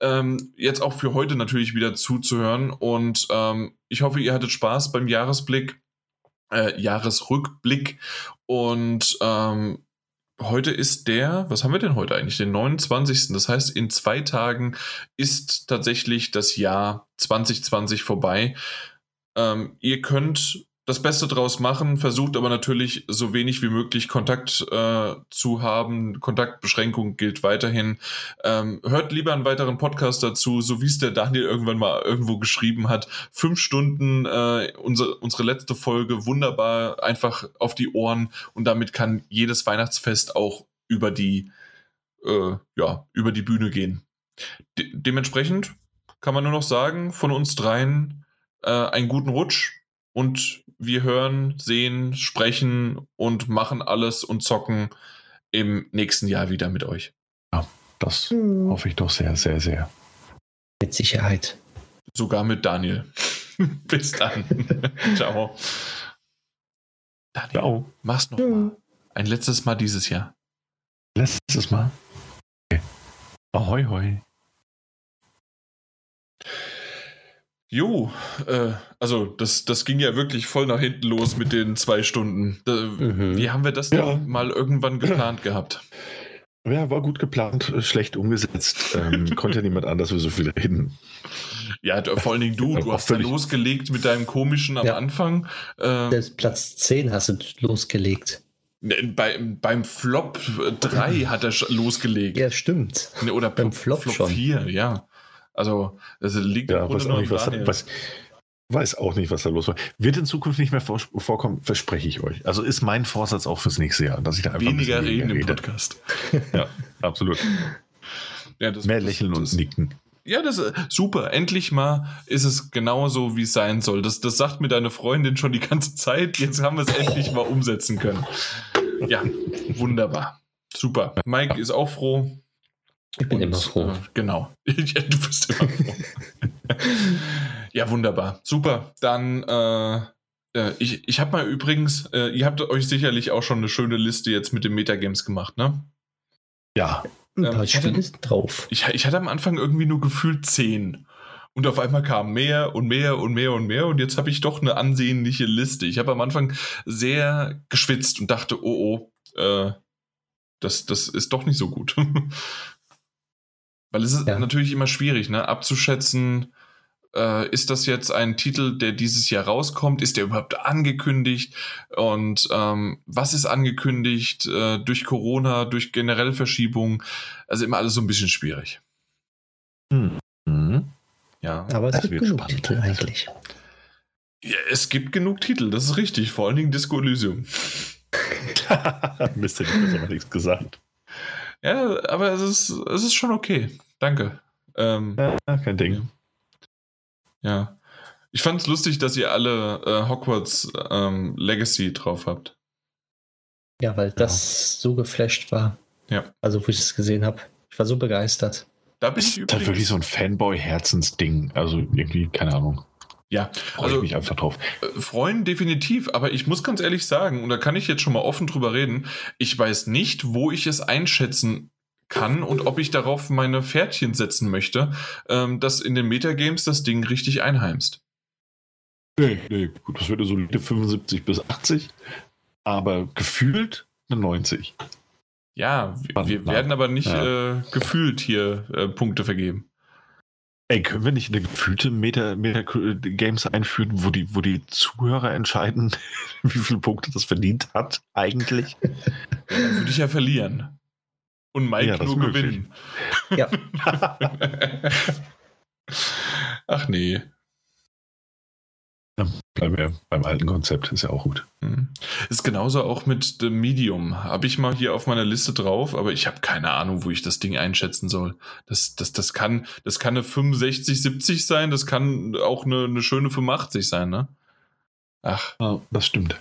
Ähm, jetzt auch für heute natürlich wieder zuzuhören. Und ähm, ich hoffe, ihr hattet Spaß beim Jahresblick, äh, Jahresrückblick. Und ähm, Heute ist der, was haben wir denn heute eigentlich? Den 29. Das heißt, in zwei Tagen ist tatsächlich das Jahr 2020 vorbei. Ähm, ihr könnt das Beste draus machen, versucht aber natürlich so wenig wie möglich Kontakt äh, zu haben. Kontaktbeschränkung gilt weiterhin. Ähm, hört lieber einen weiteren Podcast dazu, so wie es der Daniel irgendwann mal irgendwo geschrieben hat. Fünf Stunden, äh, unsere, unsere letzte Folge, wunderbar, einfach auf die Ohren und damit kann jedes Weihnachtsfest auch über die, äh, ja, über die Bühne gehen. De dementsprechend kann man nur noch sagen, von uns dreien äh, einen guten Rutsch und wir hören, sehen, sprechen und machen alles und zocken im nächsten Jahr wieder mit euch. Ja, das hm. hoffe ich doch sehr, sehr, sehr. Mit Sicherheit. Sogar mit Daniel. Bis dann. Ciao. Daniel, Ciao. mach's noch hm. mal. Ein letztes Mal dieses Jahr. Letztes Mal? Okay. Ahoi, hoi. Jo, äh, also das, das ging ja wirklich voll nach hinten los mit den zwei Stunden. Da, mhm. Wie haben wir das ja. mal irgendwann geplant gehabt? Ja, war gut geplant, schlecht umgesetzt. Ähm, konnte ja niemand anders für so viel reden. Ja, vor allen Dingen du, du hast da losgelegt mit deinem komischen am ja. Anfang. Ähm, Platz 10 hast du losgelegt. Ne, bei, beim Flop 3 hat er losgelegt. Ja, stimmt. Ne, oder beim Flop, Flop schon. 4, ja. Also, das liegt ja, was auch nicht, was, was, weiß auch nicht, was da los war. Wird in Zukunft nicht mehr vor, vorkommen, verspreche ich euch. Also ist mein Vorsatz auch fürs nächste Jahr, dass ich da einfach weniger ein reden im Podcast. ja, absolut. Ja, das, mehr lächeln das, und nicken. Ja, das ist super. Endlich mal ist es genauso, wie es sein soll. Das, das sagt mir deine Freundin schon die ganze Zeit. Jetzt haben wir es endlich mal umsetzen können. Ja, wunderbar. Super. Mike ist auch froh. Ich bin Und, immer froh. Äh, genau. ja, du bist immer froh. ja, wunderbar. Super. Dann, äh, äh, ich, ich habe mal übrigens, äh, ihr habt euch sicherlich auch schon eine schöne Liste jetzt mit den Metagames gemacht, ne? Ja. Ein paar ähm, ich, hatte, drauf. Ich, ich hatte am Anfang irgendwie nur gefühlt zehn. Und auf einmal kam mehr und mehr und mehr und mehr. Und jetzt habe ich doch eine ansehnliche Liste. Ich habe am Anfang sehr geschwitzt und dachte, oh oh, äh, das, das ist doch nicht so gut. Weil es ist ja. natürlich immer schwierig, ne, abzuschätzen, äh, ist das jetzt ein Titel, der dieses Jahr rauskommt? Ist der überhaupt angekündigt? Und ähm, was ist angekündigt äh, durch Corona, durch generelle Verschiebungen? Also immer alles so ein bisschen schwierig. Mhm. Ja, aber es gibt genug spannend. Titel eigentlich. Ja, es gibt genug Titel, das ist richtig. Vor allen Dingen Disco Elysium. Mist, hätte ich aber nichts gesagt. Ja, aber es ist, es ist schon okay. Danke. Ähm, ja, kein Ding. Ja. Ich fand es lustig, dass ihr alle äh, Hogwarts ähm, Legacy drauf habt. Ja, weil das ja. so geflasht war. Ja. Also, wo ich es gesehen habe. Ich war so begeistert. Da bin ich Das ist wirklich so ein Fanboy-Herzensding. Also, irgendwie, keine Ahnung. Ja, Freue also, ich mich einfach drauf. Äh, freuen definitiv, aber ich muss ganz ehrlich sagen, und da kann ich jetzt schon mal offen drüber reden, ich weiß nicht, wo ich es einschätzen kann und ob ich darauf meine Pferdchen setzen möchte, ähm, dass in den Metagames das Ding richtig einheimst. Nee, nee, gut, das würde solide 75 bis 80, aber gefühlt eine 90. Ja, wir, wir werden aber nicht ja. äh, gefühlt hier äh, Punkte vergeben. Ey, können wir nicht eine gefühlte Meta, Meta Games einführen, wo die, wo die Zuhörer entscheiden, wie viele Punkte das verdient hat, eigentlich? Ja, dann würde ich ja verlieren. Und Mike ja, nur gewinnen. Ja. Ach nee. Dann bleiben wir beim alten Konzept, ist ja auch gut. Mhm. Ist genauso auch mit dem Medium. Habe ich mal hier auf meiner Liste drauf, aber ich habe keine Ahnung, wo ich das Ding einschätzen soll. Das, das, das, kann, das kann eine 65, 70 sein, das kann auch eine, eine schöne 85 sein, ne? Ach. Ja, das stimmt.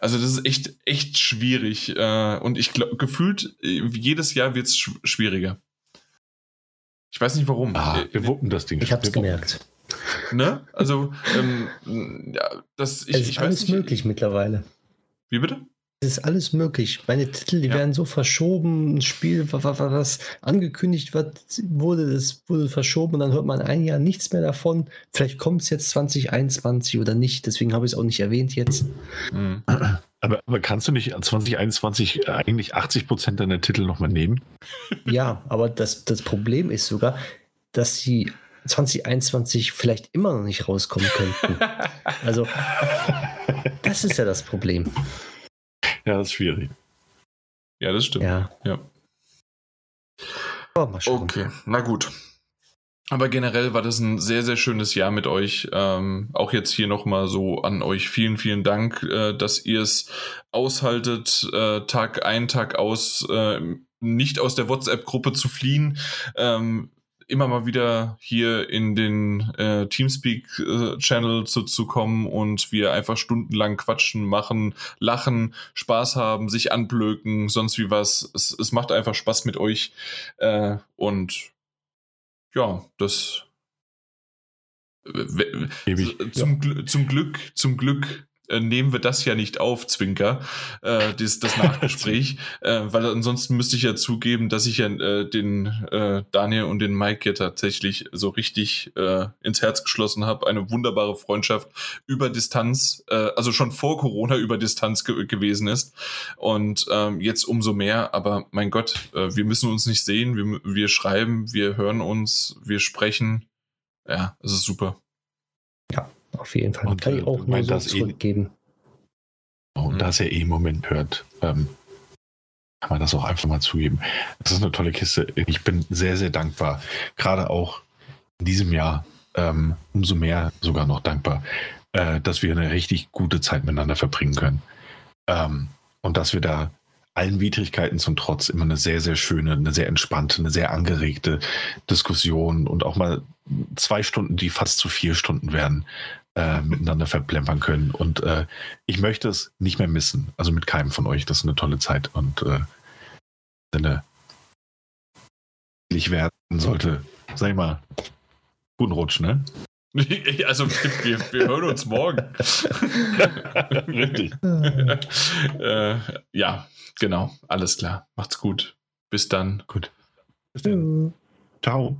Also das ist echt, echt schwierig. Äh, und ich glaube, gefühlt, äh, jedes Jahr wird es schwieriger. Ich weiß nicht warum. Ah, wir wuppen das Ding. Ich habe es gemerkt. Ne? Also, ähm, ja, das, ich, es ist ich alles nicht, möglich mittlerweile. Wie bitte? Es ist alles möglich. Meine Titel, die ja. werden so verschoben. Ein Spiel, was angekündigt wird, wurde, das wurde verschoben und dann hört man ein Jahr nichts mehr davon. Vielleicht kommt es jetzt 2021 oder nicht. Deswegen habe ich es auch nicht erwähnt jetzt. Mhm. Aber, aber, kannst du nicht 2021 eigentlich 80 Prozent deiner Titel nochmal nehmen? Ja, aber das, das Problem ist sogar, dass sie 2021 vielleicht immer noch nicht rauskommen könnten. also, das ist ja das Problem. Ja, das ist schwierig. Ja, das stimmt. Ja. ja. Oh, okay, na gut. Aber generell war das ein sehr, sehr schönes Jahr mit euch. Ähm, auch jetzt hier nochmal so an euch vielen, vielen Dank, äh, dass ihr es aushaltet, äh, Tag ein, Tag aus, äh, nicht aus der WhatsApp-Gruppe zu fliehen. Ähm, immer mal wieder hier in den äh, Teamspeak-Channel äh, zu, zu kommen und wir einfach stundenlang quatschen, machen, lachen, Spaß haben, sich anblöken, sonst wie was. Es, es macht einfach Spaß mit euch. Äh, und ja, das zum, ja. zum Glück, zum Glück nehmen wir das ja nicht auf, Zwinker, äh, das, das Nachgespräch, äh, weil ansonsten müsste ich ja zugeben, dass ich ja äh, den äh, Daniel und den Mike ja tatsächlich so richtig äh, ins Herz geschlossen habe. Eine wunderbare Freundschaft über Distanz, äh, also schon vor Corona über Distanz ge gewesen ist und ähm, jetzt umso mehr. Aber mein Gott, äh, wir müssen uns nicht sehen, wir, wir schreiben, wir hören uns, wir sprechen. Ja, es ist super. Ja, auf jeden Fall. Und, Kann ich auch nur so eh zurückgeben. Eh, und da es ja eh im Moment hört, ähm, kann man das auch einfach mal zugeben. Das ist eine tolle Kiste. Ich bin sehr, sehr dankbar. Gerade auch in diesem Jahr ähm, umso mehr sogar noch dankbar, äh, dass wir eine richtig gute Zeit miteinander verbringen können. Ähm, und dass wir da allen Widrigkeiten zum Trotz immer eine sehr, sehr schöne, eine sehr entspannte, eine sehr angeregte Diskussion und auch mal zwei Stunden, die fast zu vier Stunden werden, äh, miteinander verplempern können. Und äh, ich möchte es nicht mehr missen. Also mit keinem von euch. Das ist eine tolle Zeit und äh, Sinne werden sollte, sag ich mal, guten Rutsch, ne? Also wir, wir hören uns morgen. Richtig. äh, ja, genau. Alles klar. Macht's gut. Bis dann. Gut. Bis dann. Ciao.